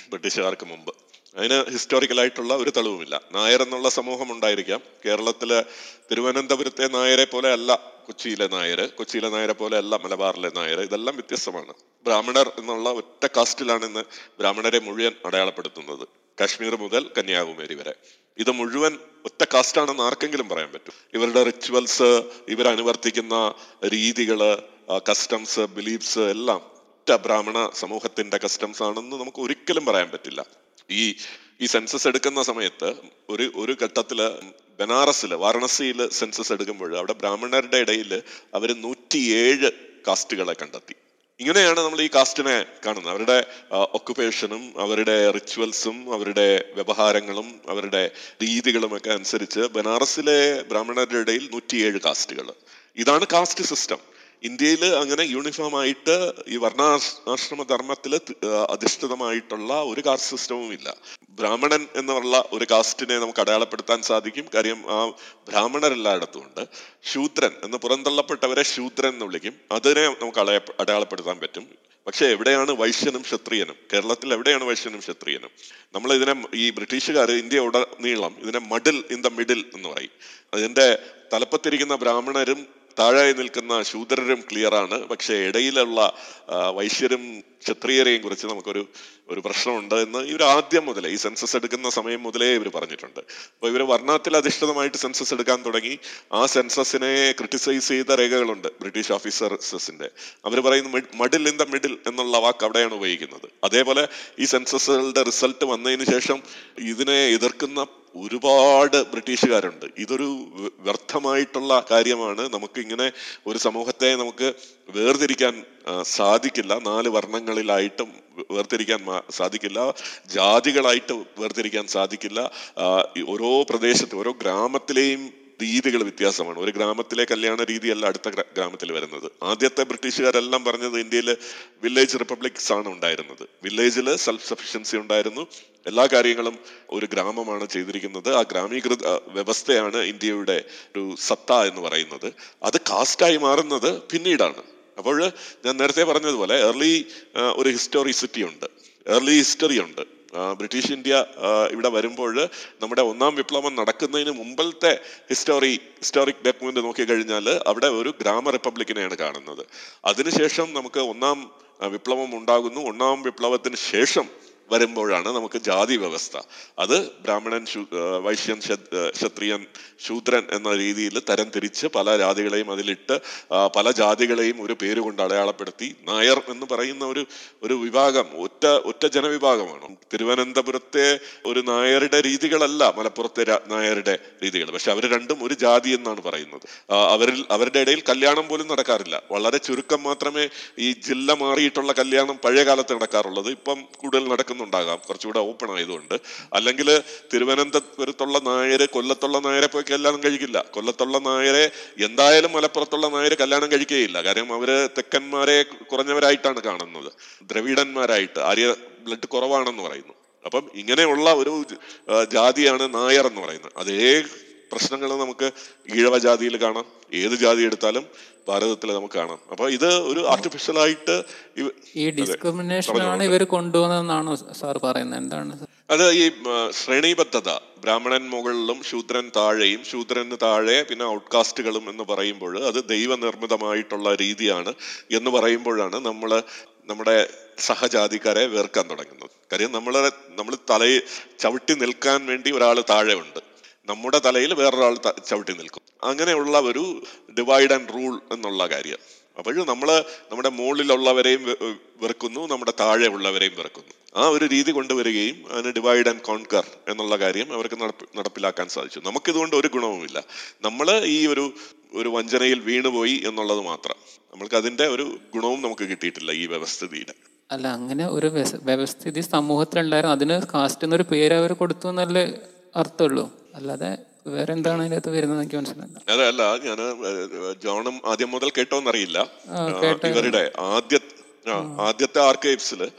ബ്രിട്ടീഷുകാർക്ക് മുമ്പ്. അതിന് ഹിസ്റ്റോറിക്കലായിട്ടുള്ള ഒരു തെളിവുമില്ല. നായർ എന്നുള്ള സമൂഹം ഉണ്ടായിരിക്കാം. കേരളത്തിലെ തിരുവനന്തപുരത്തെ നായരെ പോലെ അല്ല കൊച്ചിയിലെ നായർ കൊച്ചിയിലെ നായരെ പോലെ അല്ല മലബാറിലെ നായർ ഇതെല്ലാം വ്യത്യസ്തമാണ്. ബ്രാഹ്മണർ എന്നുള്ള ഒറ്റ കാസ്റ്റിലാണ് ഇന്ന് ബ്രാഹ്മണരെ മുഴുവൻ അടയാളപ്പെടുത്തുന്നത്. കാശ്മീർ മുതൽ കന്യാകുമാരി വരെ. ഇത് മുഴുവൻ ഒറ്റ കാസ്റ്റാണെന്ന് ആർക്കെങ്കിലും പറയാൻ പറ്റും. ഇവരുടെ റിച്വൽസ് ഇവരനുവർത്തിക്കുന്ന രീതികൾ കസ്റ്റംസ് ബിലീഫ്സ് എല്ലാം ഒറ്റ ബ്രാഹ്മണ സമൂഹത്തിന്റെ കസ്റ്റംസ് ആണെന്ന് നമുക്ക് ഒരിക്കലും പറയാൻ പറ്റില്ല. ഈ ഈ സെൻസസ് എടുക്കുന്ന സമയത്ത് ഒരു ഒരു ഘട്ടത്തിൽ ബനാറസിൽ വാരണസിയിൽ സെൻസസ് എടുക്കുമ്പോൾ അവിടെ ബ്രാഹ്മണരുടെ ഇടയിൽ അവർ നൂറ്റിയേഴ് കാസ്റ്റുകളെ കണ്ടെത്തി. ഇങ്ങനെയാണ് നമ്മൾ ഈ കാസ്റ്റിനെ കാണുന്നത്. അവരുടെ ഒക്കുപേഷനും അവരുടെ റിച്വൽസും അവരുടെ വ്യവഹാരങ്ങളും അവരുടെ രീതികളും ഒക്കെ അനുസരിച്ച് ബനാറസിലെ ബ്രാഹ്മണരുടെ ഇടയിൽ നൂറ്റിയേഴ് കാസ്റ്റുകൾ ഇതാണ് കാസ്റ്റ് സിസ്റ്റം ഇന്ത്യയിൽ അങ്ങനെ യൂണിഫോം ആയിട്ട് ഈ വർണാശ്രമ ധർമ്മത്തിൽ അധിഷ്ഠിതമായിട്ടുള്ള ഒരു കാസ്റ്റ് സിസ്റ്റവും ഇല്ല. ബ്രാഹ്മണൻ എന്നുള്ള ഒരു കാസ്റ്റിനെ നമുക്ക് അടയാളപ്പെടുത്താൻ സാധിക്കും. കാര്യം ആ ബ്രാഹ്മണരെല്ലായിടത്തും ഉണ്ട് ശൂദ്രൻ എന്ന് പുറന്തള്ളപ്പെട്ടവരെ ശൂദ്രൻ എന്ന് വിളിക്കും. അതിനെ നമുക്ക് അടയ അടയാളപ്പെടുത്താൻ പറ്റും. പക്ഷെ എവിടെയാണ് വൈശ്യനും ക്ഷത്രിയനും? കേരളത്തിൽ എവിടെയാണ് വൈശ്യനും ക്ഷത്രിയനും? നമ്മൾ ഇതിനെ ഈ ബ്രിട്ടീഷുകാർ ഇന്ത്യ ഉടനീളം ഇതിനെ മഡിൽ ഇൻ ദ മിഡിൽ എന്ന് പറയും. അതിന്റെ തലപ്പത്തിരിക്കുന്ന ബ്രാഹ്മണരും താഴെ നിൽക്കുന്ന ശൂദ്രരും ക്ലിയറാണ്. പക്ഷെ ഇടയിലുള്ള വൈശ്യരും ക്ഷത്രിയരെയും കുറിച്ച് നമുക്കൊരു ഒരു പ്രശ്നമുണ്ട് എന്ന് ഇവർ ആദ്യം മുതലേ ഈ സെൻസസ് എടുക്കുന്ന സമയം മുതലേ ഇവർ പറഞ്ഞിട്ടുണ്ട്. അപ്പോൾ ഇവർ വർണത്തിൽ അധിഷ്ഠിതമായിട്ട് സെൻസസ് എടുക്കാൻ തുടങ്ങി. ആ സെൻസസിനെ ക്രിട്ടിസൈസ് ചെയ്ത രേഖകളുണ്ട് ബ്രിട്ടീഷ് ഓഫീസർസിന്റെ അവർ പറയുന്ന മഡിൽ ഇൻ ദ മിഡിൽ എന്നുള്ള വാക്ക് അവിടെയാണ് ഉപയോഗിക്കുന്നത്. അതേപോലെ ഈ സെൻസസുകളുടെ റിസൾട്ട് വന്നതിന് ശേഷം ഇതിനെ എതിർക്കുന്ന ഒരുപാട് ബ്രിട്ടീഷുകാരുണ്ട്. ഇതൊരു വ്യ- വ്യർത്ഥമായിട്ടുള്ള കാര്യമാണ്. നമുക്ക് ഇങ്ങനെ ഒരു സമൂഹത്തെ നമുക്ക് വേർതിരിക്കാൻ സാധിക്കില്ല. നാല് വർണങ്ങളിലായിട്ടും വേർതിരിക്കാൻ സാധിക്കില്ല. ജാതികളായിട്ട് വേർതിരിക്കാൻ സാധിക്കില്ല. ഓരോ പ്രദേശത്ത് ഓരോ ഗ്രാമത്തിലെയും രീതികൾ വ്യത്യാസമാണ്. ഒരു ഗ്രാമത്തിലെ കല്യാണ രീതിയല്ല അടുത്ത ഗ്രാമത്തിൽ വരുന്നത്. ആദ്യത്തെ ബ്രിട്ടീഷുകാരെല്ലാം പറഞ്ഞത് ഇന്ത്യയിൽ വില്ലേജ് റിപ്പബ്ലിക്സ് ആണ് ഉണ്ടായിരുന്നത്. വില്ലേജിൽ സെൽഫ് സഫിഷ്യൻസി ഉണ്ടായിരുന്നു. എല്ലാ കാര്യങ്ങളും ഒരു ഗ്രാമമാണ് ചെയ്തിരിക്കുന്നത്. ആ ഗ്രാമീകൃത വ്യവസ്ഥയാണ് ഇന്ത്യയുടെ ഒരു സത്ത എന്ന് പറയുന്നത്. അത് കാസ്റ്റായി മാറുന്നത് പിന്നീടാണ്. അപ്പോൾ ഞാൻ നേരത്തെ പറഞ്ഞതുപോലെ ഏർലി ഒരു ഹിസ്റ്റോറിസിറ്റി ഉണ്ട്. ഏർലി ഹിസ്റ്ററി ഉണ്ട്. ബ്രിട്ടീഷ് ഇന്ത്യ ഇവിടെ വരുമ്പോൾ നമ്മുടെ ഒന്നാം വിപ്ലവം നടക്കുന്നതിന് മുമ്പത്തെ ഹിസ്റ്റോറി ഹിസ്റ്റോറിക് ഡോക്യുമെന്റ് നോക്കിക്കഴിഞ്ഞാൽ അവിടെ ഒരു ഗ്രാമ റിപ്പബ്ലിക്കിനെയാണ് കാണുന്നത്. അതിനുശേഷം നമുക്ക് ഒന്നാം വിപ്ലവം ഉണ്ടാകുന്നു. ഒന്നാം വിപ്ലവത്തിന് ശേഷം വരുമ്പോഴാണ് നമുക്ക് ജാതി വ്യവസ്ഥ. അത് ബ്രാഹ്മണൻ വൈശ്യൻ ക്ഷത്രിയൻ ശൂദ്രൻ എന്ന രീതിയിൽ തരം തിരിച്ച് പല ജാതികളെയും അതിലിട്ട് പല ജാതികളെയും ഒരു പേര് കൊണ്ട് അടയാളപ്പെടുത്തി നായർ എന്ന് പറയുന്ന ഒരു ഒരു വിഭാഗം ഒറ്റ ഒറ്റ ജനവിഭാഗമാണ്. തിരുവനന്തപുരത്തെ ഒരു നായരുടെ രീതികളല്ല മലപ്പുറത്തെ നായരുടെ രീതികൾ. പക്ഷെ അവർ രണ്ടും ഒരു ജാതി എന്നാണ് പറയുന്നത്. അവരിൽ അവരുടെ ഇടയിൽ കല്യാണം പോലും നടക്കാറില്ല. വളരെ ചുരുക്കം മാത്രമേ ഈ ജില്ല മാറിയിട്ടുള്ള കല്യാണം പഴയ കാലത്ത് നടക്കാറുള്ളത്. ഇപ്പം കൂടുതൽ നടക്കുന്നുണ്ടാകാം കുറച്ചുകൂടെ ഓപ്പൺ ആയതുകൊണ്ട്. അല്ലെങ്കിൽ തിരുവനന്തപുരത്തുള്ള നായര് കൊല്ലത്തുള്ള നായരെ പോയി കല്യാണം കഴിക്കില്ല. കൊല്ലത്തുള്ള നായരെ എന്തായാലും മലപ്പുറത്തുള്ള നായര് കല്യാണം കഴിക്കുകയില്ല കാര്യം അവർ തെക്കന്മാരെ കുറഞ്ഞവരായിട്ടാണ് കാണുന്നത്. ദ്രവിഡന്മാരായിട്ട് ആര്യ ബ്ലഡ് കുറവാണെന്ന് പറയുന്നു. അപ്പം ഇങ്ങനെയുള്ള ഒരു ജാതിയാണ് നായർ എന്ന് പറയുന്നത്. അതേ പ്രശ്നങ്ങൾ നമുക്ക് ഈഴവ ജാതിയിൽ കാണാം. ഏത് ജാതി എടുത്താലും ഭാരതത്തിൽ നമുക്ക് കാണാം. അപ്പൊ ഇത് ഒരു ആർട്ടിഫിഷ്യൽ ആയിട്ട്
ഈ ഡിസ്ക്രിമിനേഷനാണ് ഇവർ കൊണ്ടുവന്നതെന്നാണോ സാർ പറയുന്നത്? എന്താണ്
അത് ഈ ശ്രേണീബദ്ധത ബ്രാഹ്മണൻ മുകളിലും ശൂദ്രൻ താഴെയും ശൂദ്രന് താഴെ പിന്നെ ഔട്ട്കാസ്റ്റുകളും എന്ന് പറയുമ്പോൾ അത് ദൈവനിർമ്മിതമായിട്ടുള്ള രീതിയാണ് എന്ന് പറയുമ്പോഴാണ് നമ്മൾ നമ്മുടെ സഹജാതിക്കാരെ വേർക്കാൻ തുടങ്ങുന്നത്. കാര്യം നമ്മളെ നമ്മൾ തലയിൽ ചവിട്ടി നിൽക്കാൻ വേണ്ടി ഒരാൾ താഴെ ഉണ്ട് നമ്മുടെ തലയിൽ വേറൊരാൾ ചവിട്ടി നിൽക്കും. അങ്ങനെയുള്ള ഒരു ഡിവൈഡ് ആൻഡ് റൂൾ എന്നുള്ള കാര്യം. അപ്പോഴും നമ്മൾ നമ്മുടെ മുകളിലുള്ളവരെയും വെറുക്കുന്നു നമ്മുടെ താഴെ ഉള്ളവരെയും വെറുക്കുന്നു. ആ ഒരു രീതി കൊണ്ടുവരികയും അതിന് ഡിവൈഡ് ആൻഡ് കോൺകർ എന്നുള്ള കാര്യം അവർക്ക് നടപ്പി- നടപ്പിലാക്കാൻ സാധിച്ചു. നമുക്കിതുകൊണ്ട് ഒരു ഗുണവുമില്ല. നമ്മൾ ഈ ഒരു ഒരു വഞ്ചനയിൽ വീണുപോയി എന്നുള്ളത് മാത്രം. നമ്മൾക്ക് അതിന്റെ ഒരു ഗുണവും നമുക്ക് കിട്ടിയിട്ടില്ല ഈ വ്യവസ്ഥിതിയുടെ
അല്ല അങ്ങനെ ഒരു വ്യവ- വ്യവസ്ഥിതി സമൂഹത്തിലുണ്ടായിരുന്നു. അതിന് കാസ്റ്റ് എന്നൊരു പേര് അവർ കൊടുത്തു എന്നല്ലേ അർത്ഥമുള്ളൂ. അല്ലാതെ വേറെ എന്താണ് അതിനകത്ത് വരുന്നത് എനിക്ക് മനസ്സിലായില്ല
ഞാൻ ജോണും ആദ്യം മുതൽ കേട്ടോന്നറിയില്ല. ഇവരുടെ ആദ്യ ആദ്യത്തെ ആർക്കൈവ്സിൽ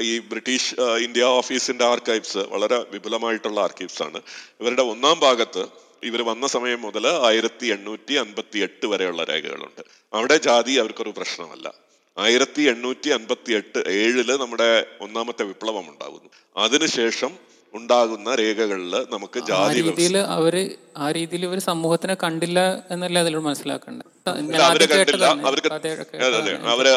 ഈ ബ്രിട്ടീഷ് ഇന്ത്യ ഓഫീസിന്റെ ആർക്കൈവ്സ് വളരെ വിപുലമായിട്ടുള്ള ആർക്കൈവ്സ് ആണ് ഇവരുടെ ഒന്നാം ഭാഗത്ത് ഇവർ വന്ന സമയം മുതൽ ആയിരത്തി എണ്ണൂറ്റി അൻപത്തി എട്ട് വരെയുള്ള രേഖകളുണ്ട്. അവിടെ ജാതി അവർക്കൊരു പ്രശ്നമല്ല. ആയിരത്തി എണ്ണൂറ്റി അൻപത്തി എട്ട് ഏഴിൽ നമ്മുടെ ഒന്നാമത്തെ വിപ്ലവം ഉണ്ടാകുന്നു അതിനുശേഷം ഉണ്ടാകുന്ന രേഖകളിൽ നമുക്ക് ജാതി
രീതിയിൽ അവർ ആ രീതിയിൽ ഇവർ സമൂഹത്തിനെ കണ്ടില്ല എന്നല്ലേ അതിലൂടെ മനസ്സിലാക്കേണ്ടത്?
അവരെ കണ്ടില്ല. അവർക്ക്
അതെ
അവർ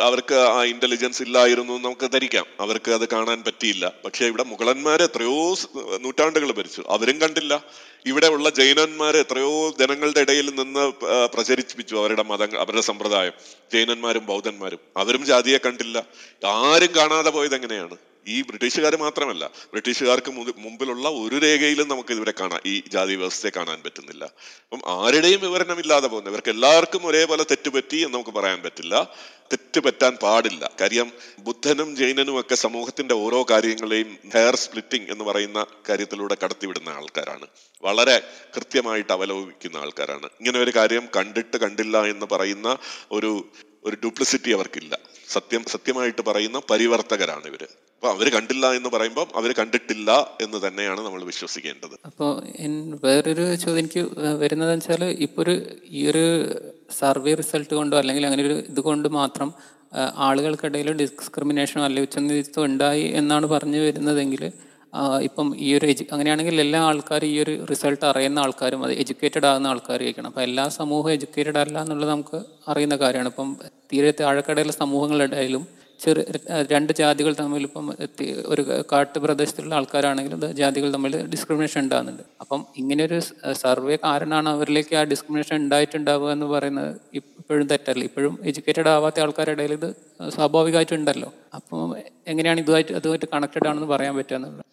അവർക്ക് ആ ഇന്റലിജൻസ് ഇല്ലായിരുന്നു നമുക്ക് ധരിക്കാം. അവർക്ക് അത് കാണാൻ പറ്റിയില്ല. പക്ഷെ ഇവിടെ മുഗളന്മാർ എത്രയോ നൂറ്റാണ്ടുകൾ ഭരിച്ചു. അവരും കണ്ടില്ല. ഇവിടെ ഉള്ള ജൈനന്മാര് എത്രയോ ജനങ്ങളുടെ ഇടയിൽ നിന്ന് പ്രചരിപ്പിച്ചു അവരുടെ മതങ്ങൾ അവരുടെ സമ്പ്രദായം. ജൈനന്മാരും ബൗദ്ധന്മാരും. അവരും ജാതിയെ കണ്ടില്ല. ആരും കാണാതെ പോയത് എങ്ങനെയാണ് ഈ ബ്രിട്ടീഷുകാർ മാത്രമല്ല ബ്രിട്ടീഷുകാർക്ക് മുമ്പിലുള്ള ഒരു രേഖയിലും നമുക്ക് ഇവരെ കാണാം ഈ ജാതി വ്യവസ്ഥയെ കാണാൻ പറ്റുന്നില്ല. അപ്പം ആരുടെയും വിവരണമില്ലാതെ പോകുന്നത് ഇവർക്ക് എല്ലാവർക്കും ഒരേപോലെ തെറ്റുപറ്റി എന്ന് നമുക്ക് പറയാൻ പറ്റില്ല. തെറ്റ് പറ്റാൻ പാടില്ല. കാര്യം ബുദ്ധനും ജൈനനും ഒക്കെ സമൂഹത്തിന്റെ ഓരോ കാര്യങ്ങളെയും ഹെയർ സ്പ്ലിറ്റിംഗ് എന്ന് പറയുന്ന കാര്യത്തിലൂടെ കടത്തിവിടുന്ന ആൾക്കാരാണ്. വളരെ കൃത്യമായിട്ട് അവലോകിക്കുന്ന ആൾക്കാരാണ്. ഇങ്ങനെ ഒരു കാര്യം കണ്ടിട്ട് കണ്ടില്ല എന്ന് പറയുന്ന ഒരു ഒരു ഡ്യൂപ്ലിസിറ്റി അവർക്കില്ല. സത്യം സത്യമായിട്ട് പറയുന്ന പരിവർത്തകരാണ് ഇവർ. അപ്പൊ അവർ കണ്ടില്ല എന്ന് പറയുമ്പോൾ അവർ കണ്ടിട്ടില്ല എന്ന് തന്നെയാണ് നമ്മൾ വിശ്വസിക്കേണ്ടത്.
അപ്പോൾ വേറൊരു ചോദ്യം എനിക്ക് വരുന്നത് വെച്ചാൽ ഇപ്പോൾ ഒരു ഈ ഒരു സർവേ റിസൾട്ട് കൊണ്ടോ അല്ലെങ്കിൽ അങ്ങനെ ഒരു ഇത് കൊണ്ട് മാത്രം ആളുകൾക്കിടയിൽ ഡിസ്ക്രിമിനേഷനോ അല്ലെങ്കിൽ ഉച്ചനീതിത്വം ഉണ്ടായി എന്നാണ് പറഞ്ഞു വരുന്നതെങ്കിൽ ഇപ്പം ഈ ഒരു എജു അങ്ങനെയാണെങ്കിൽ എല്ലാ ആൾക്കാരും ഈ ഒരു റിസൾട്ട് അറിയുന്ന ആൾക്കാരും അത് എഡ്യൂക്കേറ്റഡ് ആകുന്ന ആൾക്കാരായിരിക്കണം. അപ്പം എല്ലാ സമൂഹവും എഡ്യൂക്കേറ്റഡ് അല്ല എന്നുള്ളത് നമുക്ക് അറിയുന്ന കാര്യമാണ്. ഇപ്പം തീരെ താഴെക്കടയിലെ സമൂഹങ്ങളിടയിലും ചെറു രണ്ട് ജാതികൾ തമ്മിൽ ഇപ്പം ഒരു കാട്ടു പ്രദേശത്തുള്ള ആൾക്കാരാണെങ്കിലും ജാതികൾ തമ്മിൽ ഡിസ്ക്രിമിനേഷൻ ഉണ്ടാകുന്നുണ്ട്. അപ്പം ഇങ്ങനെ ഒരു സർവേ കാരണമാണ് അവരിലേക്ക് ആ ഡിസ്ക്രിമിനേഷൻ ഉണ്ടായിട്ടുണ്ടാവുക എന്ന് പറയുന്നത് ഇപ്പോഴും തെറ്റല്ല. ഇപ്പോഴും എഡ്യൂക്കേറ്റഡ് ആവാത്ത ആൾക്കാരുടെ ഇടയിൽ ഇത് സ്വാഭാവികമായിട്ടുണ്ടല്ലോ അപ്പം എങ്ങനെയാണ് ഇതുമായിട്ട് അതുമായിട്ട് കണക്റ്റഡ് ആണെന്ന് പറയാൻ പറ്റുക എന്നുള്ളത്?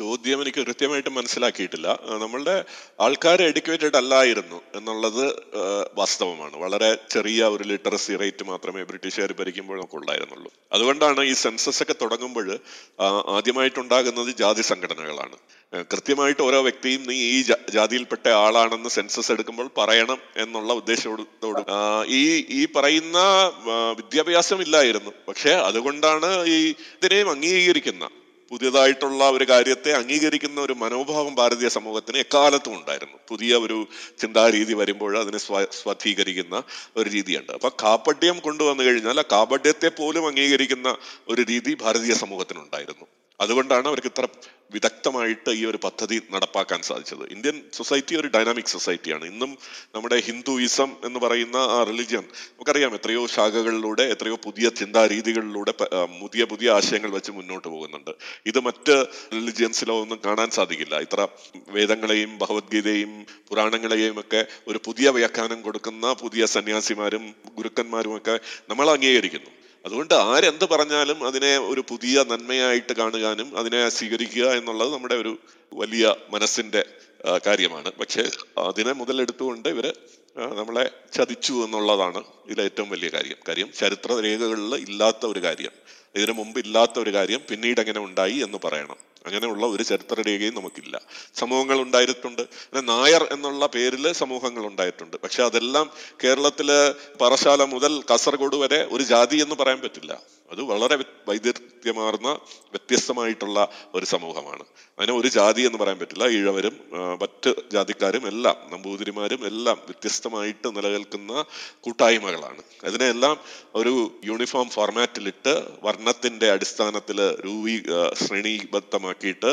ചോദ്യം എനിക്ക് കൃത്യമായിട്ട് മനസ്സിലാക്കിയിട്ടില്ല. നമ്മളുടെ ആൾക്കാർ എഡ്യൂക്കേറ്റഡ് അല്ലായിരുന്നു എന്നുള്ളത് വാസ്തവമാണ്. വളരെ ചെറിയ ഒരു ലിറ്ററസി റേറ്റ് മാത്രമേ ബ്രിട്ടീഷുകാർ ഭരിക്കുമ്പോൾ നമുക്ക് ഉണ്ടായിരുന്നുള്ളൂ. അതുകൊണ്ടാണ് ഈ സെൻസസ് ഒക്കെ തുടങ്ങുമ്പോൾ ആദ്യമായിട്ടുണ്ടാകുന്നത് ജാതി സംഘടനകളാണ്. കൃത്യമായിട്ട് ഓരോ വ്യക്തിയും നീ ഈ ജാതിയിൽപ്പെട്ട ആളാണെന്ന് സെൻസസ് എടുക്കുമ്പോൾ പറയണം എന്നുള്ള ഉദ്ദേശത്തോട് ഈ ഈ പറയുന്ന വിദ്യാഭ്യാസം ഇല്ലായിരുന്നു. പക്ഷെ അതുകൊണ്ടാണ് ഈ ഇതിനെയും അംഗീകരിക്കുന്ന പുതിയതായിട്ടുള്ള ഒരു കാര്യത്തെ അംഗീകരിക്കുന്ന ഒരു മനോഭാവം ഭാരതീയ സമൂഹത്തിന് എക്കാലത്തും ഉണ്ടായിരുന്നു. പുതിയ ഒരു ചിന്താരീതി വരുമ്പോൾ അതിനെ സ്വ സ്വധീകരിക്കുന്ന ഒരു രീതിയുണ്ട്. അപ്പൊ കാപട്യം കൊണ്ടുവന്നു കഴിഞ്ഞാൽ ആ കാപട്യത്തെ പോലും അംഗീകരിക്കുന്ന ഒരു രീതി ഭാരതീയ സമൂഹത്തിനുണ്ടായിരുന്നു. അതുകൊണ്ടാണ് അവർക്ക് ഇത്ര വിദഗ്ധമായിട്ട് ഈ ഒരു പദ്ധതി നടപ്പാക്കാൻ സാധിച്ചത്. ഇന്ത്യൻ സൊസൈറ്റി ഒരു ഡൈനാമിക് സൊസൈറ്റിയാണ് ഇന്നും നമ്മുടെ ഹിന്ദുയിസം എന്ന് പറയുന്ന ആ റിലിജ്യൻ നമുക്കറിയാം എത്രയോ ശാഖകളിലൂടെ എത്രയോ പുതിയ ചിന്താരീതികളിലൂടെ പുതിയ പുതിയ ആശയങ്ങൾ വെച്ച് മുന്നോട്ട് പോകുന്നുണ്ട്. ഇത് മറ്റ് റിലിജിയൻസിലോ ഒന്നും കാണാൻ സാധിക്കില്ല. ഇത്ര വേദങ്ങളെയും ഭഗവത്ഗീതയും പുരാണങ്ങളെയും ഒക്കെ ഒരു പുതിയ വ്യാഖ്യാനം കൊടുക്കുന്ന പുതിയ സന്യാസിമാരും ഗുരുക്കന്മാരും ഒക്കെ നമ്മൾ അംഗീകരിക്കുന്നു. അതുകൊണ്ട് ആരെന്ത് പറഞ്ഞാലും അതിനെ ഒരു പുതിയ നന്മയായിട്ട് കാണുവാനും അതിനെ സ്വീകരിക്കുക എന്നുള്ളത് നമ്മുടെ ഒരു വലിയ മനസ്സിന്റെ കാര്യമാണ്. പക്ഷെ അതിനെ മുതലെടുത്തുകൊണ്ട് ഇവർ നമ്മളെ ചതിച്ചു എന്നുള്ളതാണ് ഇതിലെ ഏറ്റവും വലിയ കാര്യം. കാര്യം ചരിത്ര രേഖകളിൽ ഇല്ലാത്ത ഒരു കാര്യം. ഇതിനു മുമ്പ് ഇല്ലാത്ത ഒരു കാര്യം പിന്നീട് എങ്ങനെ ഉണ്ടായി എന്ന് പറയണം. അങ്ങനെയുള്ള ഒരു ചരിത്ര രേഖയും നമുക്കില്ല. സമൂഹങ്ങൾ ഉണ്ടായിട്ടുണ്ട്. പിന്നെ നായർ എന്നുള്ള പേരിൽ സമൂഹങ്ങൾ ഉണ്ടായിട്ടുണ്ട്. പക്ഷെ അതെല്ലാം കേരളത്തിലെ പറശാല മുതൽ കാസർഗോഡ് വരെ ഒരു ജാതി എന്ന് പറയാൻ പറ്റില്ല. അത് വളരെ വൈദഗ്ധ്യമാർന്ന വ്യത്യസ്തമായിട്ടുള്ള ഒരു സമൂഹമാണ്. അതിനെ ഒരു ജാതി എന്ന് പറയാൻ പറ്റില്ല. ഈഴവരും മറ്റ് ജാതിക്കാരും എല്ലാം നമ്പൂതിരിമാരും എല്ലാം വ്യത്യസ്തമായിട്ട് നിലനിൽക്കുന്ന കൂട്ടായ്മകളാണ്. അതിനെല്ലാം ഒരു യൂണിഫോം ഫോർമാറ്റിലിട്ട് വർണത്തിന്റെ അടിസ്ഥാനത്തിൽ രൂപീ ആ, ശ്രേണീബദ്ധമാക്കിയിട്ട്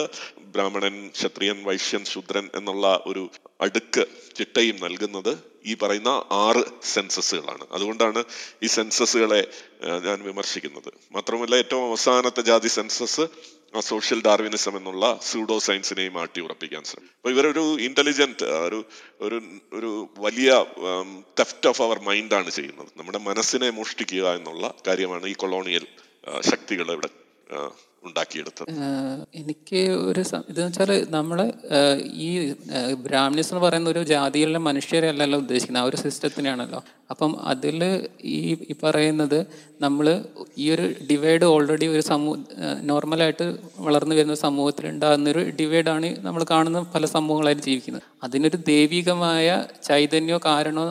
ബ്രാഹ്മണൻ ക്ഷത്രിയൻ വൈശ്യൻ ശൂദ്രൻ എന്നുള്ള ഒരു അടുക്ക് ചിട്ടയും നൽകുന്നത് ഈ പറയുന്ന ആറ് സെൻസസുകളാണ്. അതുകൊണ്ടാണ് ഈ സെൻസസുകളെ ഞാൻ വിമർശിക്കുന്നത്. മാത്രമല്ല ഏറ്റവും അവസാനത്തെ ജാതി സെൻസസ് ആ സോഷ്യൽ ഡാർവിനിസം എന്നുള്ള സ്യൂഡോ സയൻസിനെയും മാറ്റി ഉറപ്പിക്കാൻ ശ്രമിക്കും അപ്പൊ ഇവരൊരു ഇന്റലിജന്റ് ഒരു ഒരു ഒരു വലിയ തെഫ്റ്റ് ഓഫ് അവർ മൈൻഡാണ് ചെയ്യുന്നത്. നമ്മുടെ മനസ്സിനെ മോഷ്ടിക്കുക എന്നുള്ള കാര്യമാണ് ഈ കൊളോണിയൽ ശക്തികൾ ഇവിടെ ഉണ്ടാക്കിയെടുത്തത്.
എനിക്ക് ഒരു ഇതെന്ന് വെച്ചാൽ നമ്മൾ ഈ ബ്രാഹ്മിൻസ് എന്ന് പറയുന്ന ഒരു ജാതിയിലുള്ള മനുഷ്യരെ അല്ലല്ലോ ഉദ്ദേശിക്കുന്നത്. ആ ഒരു സിസ്റ്റത്തിനെയാണല്ലോ അപ്പം അതിൽ ഈ ഈ പറയുന്നത് നമ്മൾ ഈ ഒരു ഡിവൈഡ് ഓൾറെഡി ഒരു സമൂഹ നോർമലായിട്ട് വളർന്നു വരുന്ന സമൂഹത്തിൽ ഉണ്ടാകുന്ന ഒരു ഡിവൈഡാണ് നമ്മൾ കാണുന്ന പല സമൂഹങ്ങളായിട്ട് ജീവിക്കുന്നത്. അതിനൊരു ദൈവികമായ ചൈതന്യമോ കാരണമോ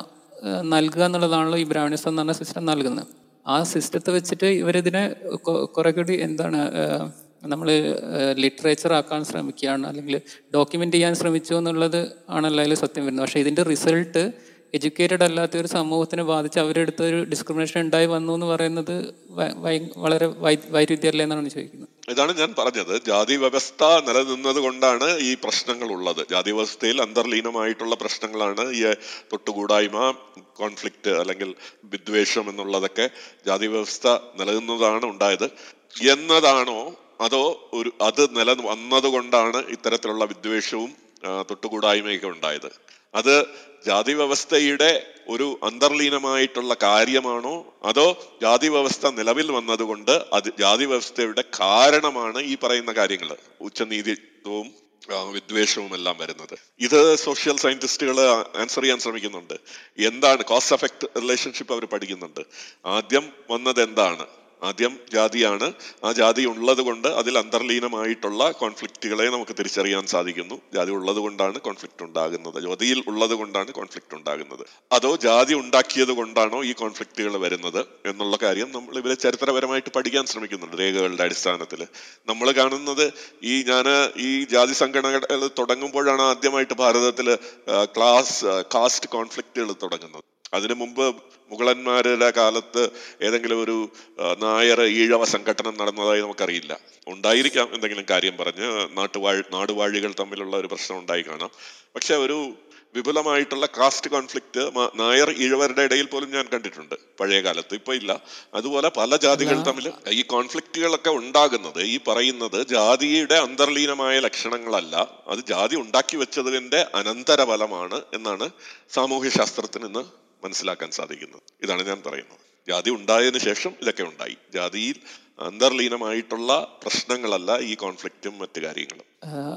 ആഹ് നൽകുക എന്നുള്ളതാണല്ലോ ഈ ബ്രാഹ്മിണിസം എന്ന് പറഞ്ഞ സിസ്റ്റം നൽകുന്നത്. ആ സിസ്റ്റത്തെ വെച്ചിട്ട് ഇവരിതിനെ കുറെ കൂടി എന്താണ് നമ്മൾ ലിറ്ററേച്ചർ ആക്കാൻ ശ്രമിക്കുകയാണ്. അല്ലെങ്കിൽ ഡോക്യുമെന്റ് ചെയ്യാൻ ശ്രമിച്ചു എന്നുള്ളത് ആണല്ലോ അതിൽ സത്യം വരുന്നത്. പക്ഷേ ഇതിന്റെ റിസൾട്ട് എഡ്യൂക്കേറ്റഡ് അല്ലാത്ത ഒരു സമൂഹത്തിനെ ബാധിച്ച് അവരെടുത്ത ഒരു ഡിസ്ക്രിമിനേഷൻ ഉണ്ടായി വന്നു എന്ന് പറയുന്നത് വളരെ വൈരുദ്ധ്യമല്ലേ എന്നാണ് ചോദിക്കുന്നത്.
ഇതാണ് ഞാൻ പറഞ്ഞത്. ജാതി വ്യവസ്ഥ നിലനിന്നത് കൊണ്ടാണ് ഈ പ്രശ്നങ്ങൾ ഉള്ളത് ജാതി വ്യവസ്ഥയിൽ അന്തർലീനമായിട്ടുള്ള പ്രശ്നങ്ങളാണ് ഈ തൊട്ടുകൂടായ്മ കോൺഫ്ലിക്റ്റ് അല്ലെങ്കിൽ വിദ്വേഷം എന്നുള്ളതൊക്കെ ജാതി വ്യവസ്ഥ നിലനിന്നതാണ് ഉണ്ടായത്. എന്നതാണോ അതോ ഒരു അത് നില വന്നതുകൊണ്ടാണ് ഇത്തരത്തിലുള്ള വിദ്വേഷവും തൊട്ടുകൂടായ്മയൊക്കെ ഉണ്ടായത്? അത് ജാതി വ്യവസ്ഥയുടെ ഒരു അന്തർലീനമായിട്ടുള്ള കാര്യമാണോ? അതോ ജാതി വ്യവസ്ഥ നിലവിൽ വന്നതുകൊണ്ട് അത് ജാതി വ്യവസ്ഥയുടെ കാരണമാണ് ഈ പറയുന്ന കാര്യങ്ങൾ? ഉച്ചനീതിത്വവും വിദ്വേഷവും എല്ലാം വരുന്നത്. ഇത് സോഷ്യൽ സയന്റിസ്റ്റുകൾ ആൻസർ ചെയ്യാൻ ശ്രമിക്കുന്നുണ്ട്. എന്താണ് കോസ് എഫക്ട് റിലേഷൻഷിപ്പ് അവർ പഠിക്കുന്നുണ്ട്. ആദ്യം വന്നത് എന്താണ്? ആദ്യം ജാതിയാണ്. ആ ജാതി ഉള്ളത് കൊണ്ട് അതിൽ അന്തർലീനമായിട്ടുള്ള കോൺഫ്ലിക്റ്റുകളെ നമുക്ക് തിരിച്ചറിയാൻ സാധിക്കുന്നു. ജാതി ഉള്ളത് കൊണ്ടാണ് കോൺഫ്ലിക്റ്റ് ഉണ്ടാകുന്നത്. ജ്യോതിയിൽ ഉള്ളത് കൊണ്ടാണ് കോൺഫ്ലിക്റ്റ് ഉണ്ടാകുന്നത്. അതോ ജാതി ഉണ്ടാക്കിയത് കൊണ്ടാണോ ഈ കോൺഫ്ലിക്റ്റുകൾ വരുന്നത് എന്നുള്ള കാര്യം നമ്മൾ ഇവരെ ചരിത്രപരമായിട്ട് പഠിക്കാൻ ശ്രമിക്കുന്നുണ്ട് രേഖകളുടെ അടിസ്ഥാനത്തിൽ. നമ്മൾ കാണുന്നത് ഈ ഞാൻ ഈ ജാതി സംഘടനകൾ തുടങ്ങുമ്പോഴാണ് ആദ്യമായിട്ട് ഭാരതത്തിൽ ക്ലാസ് കാസ്റ്റ് കോൺഫ്ലിക്റ്റുകൾ തുടങ്ങുന്നത്. അതിനു മുമ്പ് മുഗളന്മാരുടെ കാലത്ത് ഏതെങ്കിലും ഒരു നായർ ഈഴവ സംഘടനം നടന്നതായി നമുക്കറിയില്ല. ഉണ്ടായിരിക്കാം എന്തെങ്കിലും കാര്യം പറഞ്ഞ് നാട്ടുവാഴ് നാടുവാഴികൾ തമ്മിലുള്ള ഒരു പ്രശ്നം ഉണ്ടായി കാണാം. പക്ഷെ ഒരു വിപുലമായിട്ടുള്ള കാസ്റ്റ് കോൺഫ്ലിക്റ്റ് നായർ ഈഴവരുടെ ഇടയിൽ പോലും ഞാൻ കണ്ടിട്ടുണ്ട് പഴയ കാലത്ത്. ഇപ്പൊ ഇല്ല. അതുപോലെ പല ജാതികൾ തമ്മിൽ ഈ കോൺഫ്ലിക്റ്റുകളൊക്കെ ഉണ്ടാകുന്നത് ഈ പറയുന്നത് ജാതിയുടെ അന്തർലീനമായ ലക്ഷണങ്ങളല്ല. അത് ജാതി ഉണ്ടാക്കി വെച്ചതിന്റെ അനന്തരഫലമാണ് എന്നാണ് സാമൂഹ്യ ശാസ്ത്രത്തിൽ ഇന്ന് മനസ്സിലാക്കാൻ സാധിക്കുന്നത്. ഇതാണ് ഞാൻ പറയുന്നത്. ജാതി ഉണ്ടായതിനു ശേഷം ഇതൊക്കെ ഉണ്ടായി. ജാതിയിൽ അന്തർലീനമായിട്ടുള്ള പ്രശ്നങ്ങളല്ല ഈ കോൺഫ്ലിക്റ്റും മറ്റു കാര്യങ്ങളും.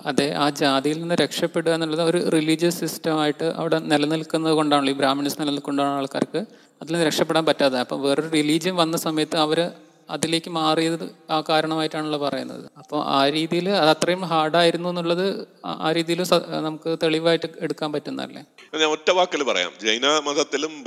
അതെ ആ ജാതിയിൽ നിന്ന് രക്ഷപ്പെടുക എന്നുള്ളത് ഒരു റിലീജിയസ് സിസ്റ്റം ആയിട്ട് അവിടെ നിലനിൽക്കുന്നത് കൊണ്ടാണല്ലോ ഈ ബ്രാഹ്മിൻസ് നിലനിൽക്കൊണ്ടാണ് ആൾക്കാർക്ക് അതിൽ നിന്ന് രക്ഷപ്പെടാൻ പറ്റാതെ അപ്പം വേറൊരു റിലീജിയൻ വന്ന സമയത്ത് അവർ അതിലേക്ക് മാറിയത് ആ കാരണമായിട്ടാണല്ലോ പറയുന്നത്. അപ്പോൾ ആ രീതിയിൽ അത് അത്രയും ഹാർഡായിരുന്നു എന്നുള്ളത് ആ- രീതിയിൽ നമുക്ക് തെളിവായിട്ട് എടുക്കാൻ പറ്റുന്നതല്ലേ?
ഞാൻ ഒറ്റ വാക്കിൽ പറയാം. ജൈന മതത്തിലും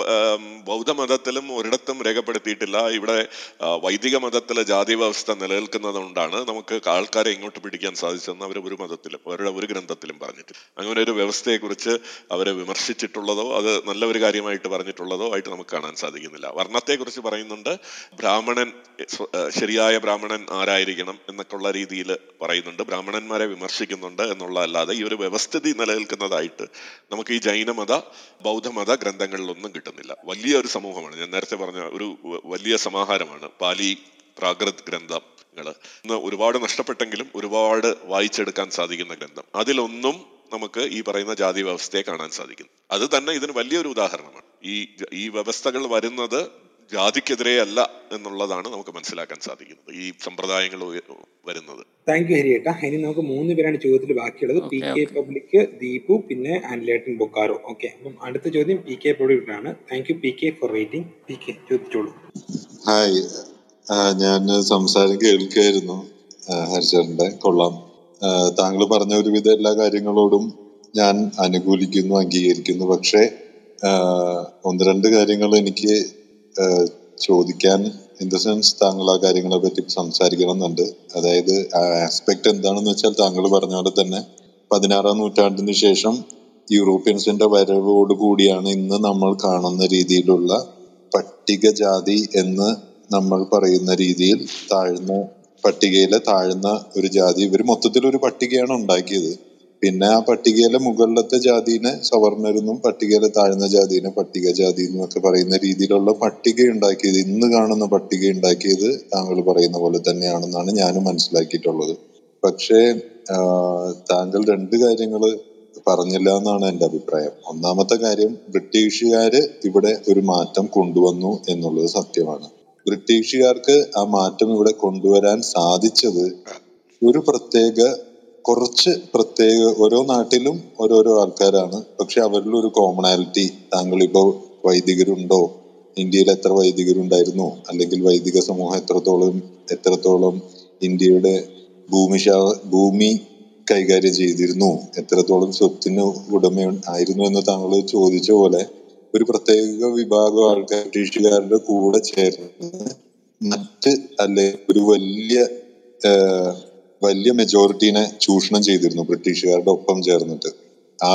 ബൗദ്ധ മതത്തിലും ഒരിടത്തും രേഖപ്പെടുത്തിയിട്ടില്ല. ഇവിടെ വൈദിക മതത്തിലെ ജാതി വ്യവസ്ഥ നിലനിൽക്കുന്നത് കൊണ്ടാണ് നമുക്ക് ആൾക്കാരെ ഇങ്ങോട്ട് പിടിക്കാൻ സാധിച്ചതെന്ന് അവർ ഒരു മതത്തിലും അവരുടെ ഒരു ഗ്രന്ഥത്തിലും പറഞ്ഞിട്ടില്ല. അങ്ങനെ ഒരു വ്യവസ്ഥയെക്കുറിച്ച് അവരെ വിമർശിച്ചിട്ടുള്ളതോ അത് നല്ല ഒരു കാര്യമായിട്ട് പറഞ്ഞിട്ടുള്ളതോ ആയിട്ട് നമുക്ക് കാണാൻ സാധിക്കുന്നില്ല. വർണത്തെക്കുറിച്ച് പറയുന്നുണ്ട്. ബ്രാഹ്മണൻ ശരിയായ ബ്രാഹ്മണൻ ആരായിരിക്കണം എന്നൊക്കെ ഉള്ള രീതിയിൽ പറയുന്നുണ്ട്. ബ്രാഹ്മണന്മാരെ വിമർശിക്കുന്നുണ്ട് എന്നുള്ളതല്ലാതെ ഈ ഒരു വ്യവസ്ഥിതി നിലനിൽക്കുന്നതായിട്ട് നമുക്ക് ഈ ജൈനമത ബൗദ്ധമത ഗ്രന്ഥങ്ങളിലൊന്നും കിട്ടുന്നില്ല. വലിയ ഒരു സമൂഹമാണ്. ഞാൻ നേരത്തെ പറഞ്ഞ ഒരു വലിയ സമാഹാരമാണ് പാലി പ്രാകൃത് ഗ്രന്ഥങ്ങൾ ഇന്ന് ഒരുപാട് നഷ്ടപ്പെട്ടെങ്കിലും ഒരുപാട് വായിച്ചെടുക്കാൻ സാധിക്കുന്ന ഗ്രന്ഥം. അതിലൊന്നും നമുക്ക് ഈ പറയുന്ന ജാതി വ്യവസ്ഥയെ കാണാൻ സാധിക്കും അത് തന്നെ ഇതിന് വലിയൊരു ഉദാഹരണമാണ്. ഈ ഈ വ്യവസ്ഥകൾ വരുന്നത് ജാതിക്കെതിരെ അല്ല എന്നുള്ളതാണ് നമുക്ക് മനസ്സിലാക്കാൻ സാധിക്കുന്നത് ഈ സമ്പ്രദായങ്ങൾ വരുന്നത്.
താങ്ക് യു ഹരിയേട്ട. ഇനി നമുക്ക് മൂന്ന് പേരാണ് ചോദ്യത്തിൽ ബാക്കിയുള്ളത്. പി കെ പബ്ലിക് ദീപു പിന്നെ ആൻലേട്ടൻ ബൊക്കാറോ ഓക്കെ അപ്പം അടുത്ത ചോദ്യം P K പബ്ലിക്കാണ് thank you P K for rating P K ചോദിച്ചോളൂ.
ഹായ് ഞാൻ സംസാരം കേൾക്കുകയായിരുന്നു ഹരിചേട്ടന്റെ കൊള്ളാം. താങ്കൾ പറഞ്ഞ ഒരുവിധ എല്ലാ കാര്യങ്ങളോടും ഞാൻ അനുകൂലിക്കുന്നു അംഗീകരിക്കുന്നു. പക്ഷേ ഒന്ന് രണ്ട് കാര്യങ്ങൾ എനിക്ക് ചോദിക്കാൻ ഇൻ ദ സെൻസ് താങ്കൾ ആ കാര്യങ്ങളെ പറ്റി സംസാരിക്കണം എന്നുണ്ട് അതായത് ആസ്പെക്ട് എന്താണെന്ന് വെച്ചാൽ താങ്കൾ പറഞ്ഞ പോലെ തന്നെ പതിനാറാം നൂറ്റാണ്ടിന് ശേഷം യൂറോപ്യൻസിന്റെ വരവോട് കൂടിയാണ് ഇന്ന് നമ്മൾ കാണുന്ന രീതിയിലുള്ള പട്ടികജാതി എന്ന് നമ്മൾ പറയുന്ന രീതിയിൽ താഴ്ന്ന പട്ടികയിലെ താഴ്ന്ന ഒരു ജാതി. ഇവർ മൊത്തത്തിൽ ഒരു പട്ടികയാണ് ഉണ്ടാക്കിയത്. പിന്നെ ആ പട്ടികയിലെ മുകളിലത്തെ ജാതിനെ സവർണരെന്നും പട്ടികയിലെ താഴ്ന്ന ജാതിനെ പട്ടികജാതി എന്നും ഒക്കെ പറയുന്ന രീതിയിലുള്ള പട്ടിക ഉണ്ടാക്കിയത് ഇന്ന് കാണുന്ന പട്ടിക ഉണ്ടാക്കിയത് താങ്കൾ പറയുന്ന പോലെ തന്നെയാണെന്നാണ് ഞാൻ മനസ്സിലാക്കിയിട്ടുള്ളത്. പക്ഷേ താങ്കൾ രണ്ട് കാര്യങ്ങൾ പറഞ്ഞില്ല എന്നാണ് എന്റെ അഭിപ്രായം. ഒന്നാമത്തെ കാര്യം ബ്രിട്ടീഷുകാര് ഇവിടെ ഒരു മാറ്റം കൊണ്ടുവന്നു എന്നുള്ളത് സത്യമാണ്. ബ്രിട്ടീഷുകാർക്ക് ആ മാറ്റം ഇവിടെ കൊണ്ടുവരാൻ സാധിച്ചത് ഒരു പ്രത്യേക കുറച്ച് പ്രത്യേക ഓരോ നാട്ടിലും ഓരോരോ ആൾക്കാരാണ്. പക്ഷെ അവരിൽ ഒരു കോമണാലിറ്റി താങ്കൾ ഇപ്പോ വൈദികരുണ്ടോ? ഇന്ത്യയിൽ എത്ര വൈദികരുണ്ടായിരുന്നു? അല്ലെങ്കിൽ വൈദിക സമൂഹം എത്രത്തോളം എത്രത്തോളം ഇന്ത്യയുടെ ഭൂമിശാ ഭൂമി കൈകാര്യം ചെയ്തിരുന്നു? എത്രത്തോളം സ്വത്തിന് ഉടമ ആയിരുന്നു എന്ന് താങ്കൾ ചോദിച്ച പോലെ ഒരു പ്രത്യേക വിഭാഗം ആൾക്കാർ ബ്രിട്ടീഷുകാരുടെ കൂടെ ചേർന്ന് മറ്റ് അല്ലെ ഒരു വലിയ വലിയ മെജോറിറ്റീനെ ചൂഷണം ചെയ്തിരുന്നു ബ്രിട്ടീഷുകാരുടെ ഒപ്പം ചേർന്നിട്ട്. ആ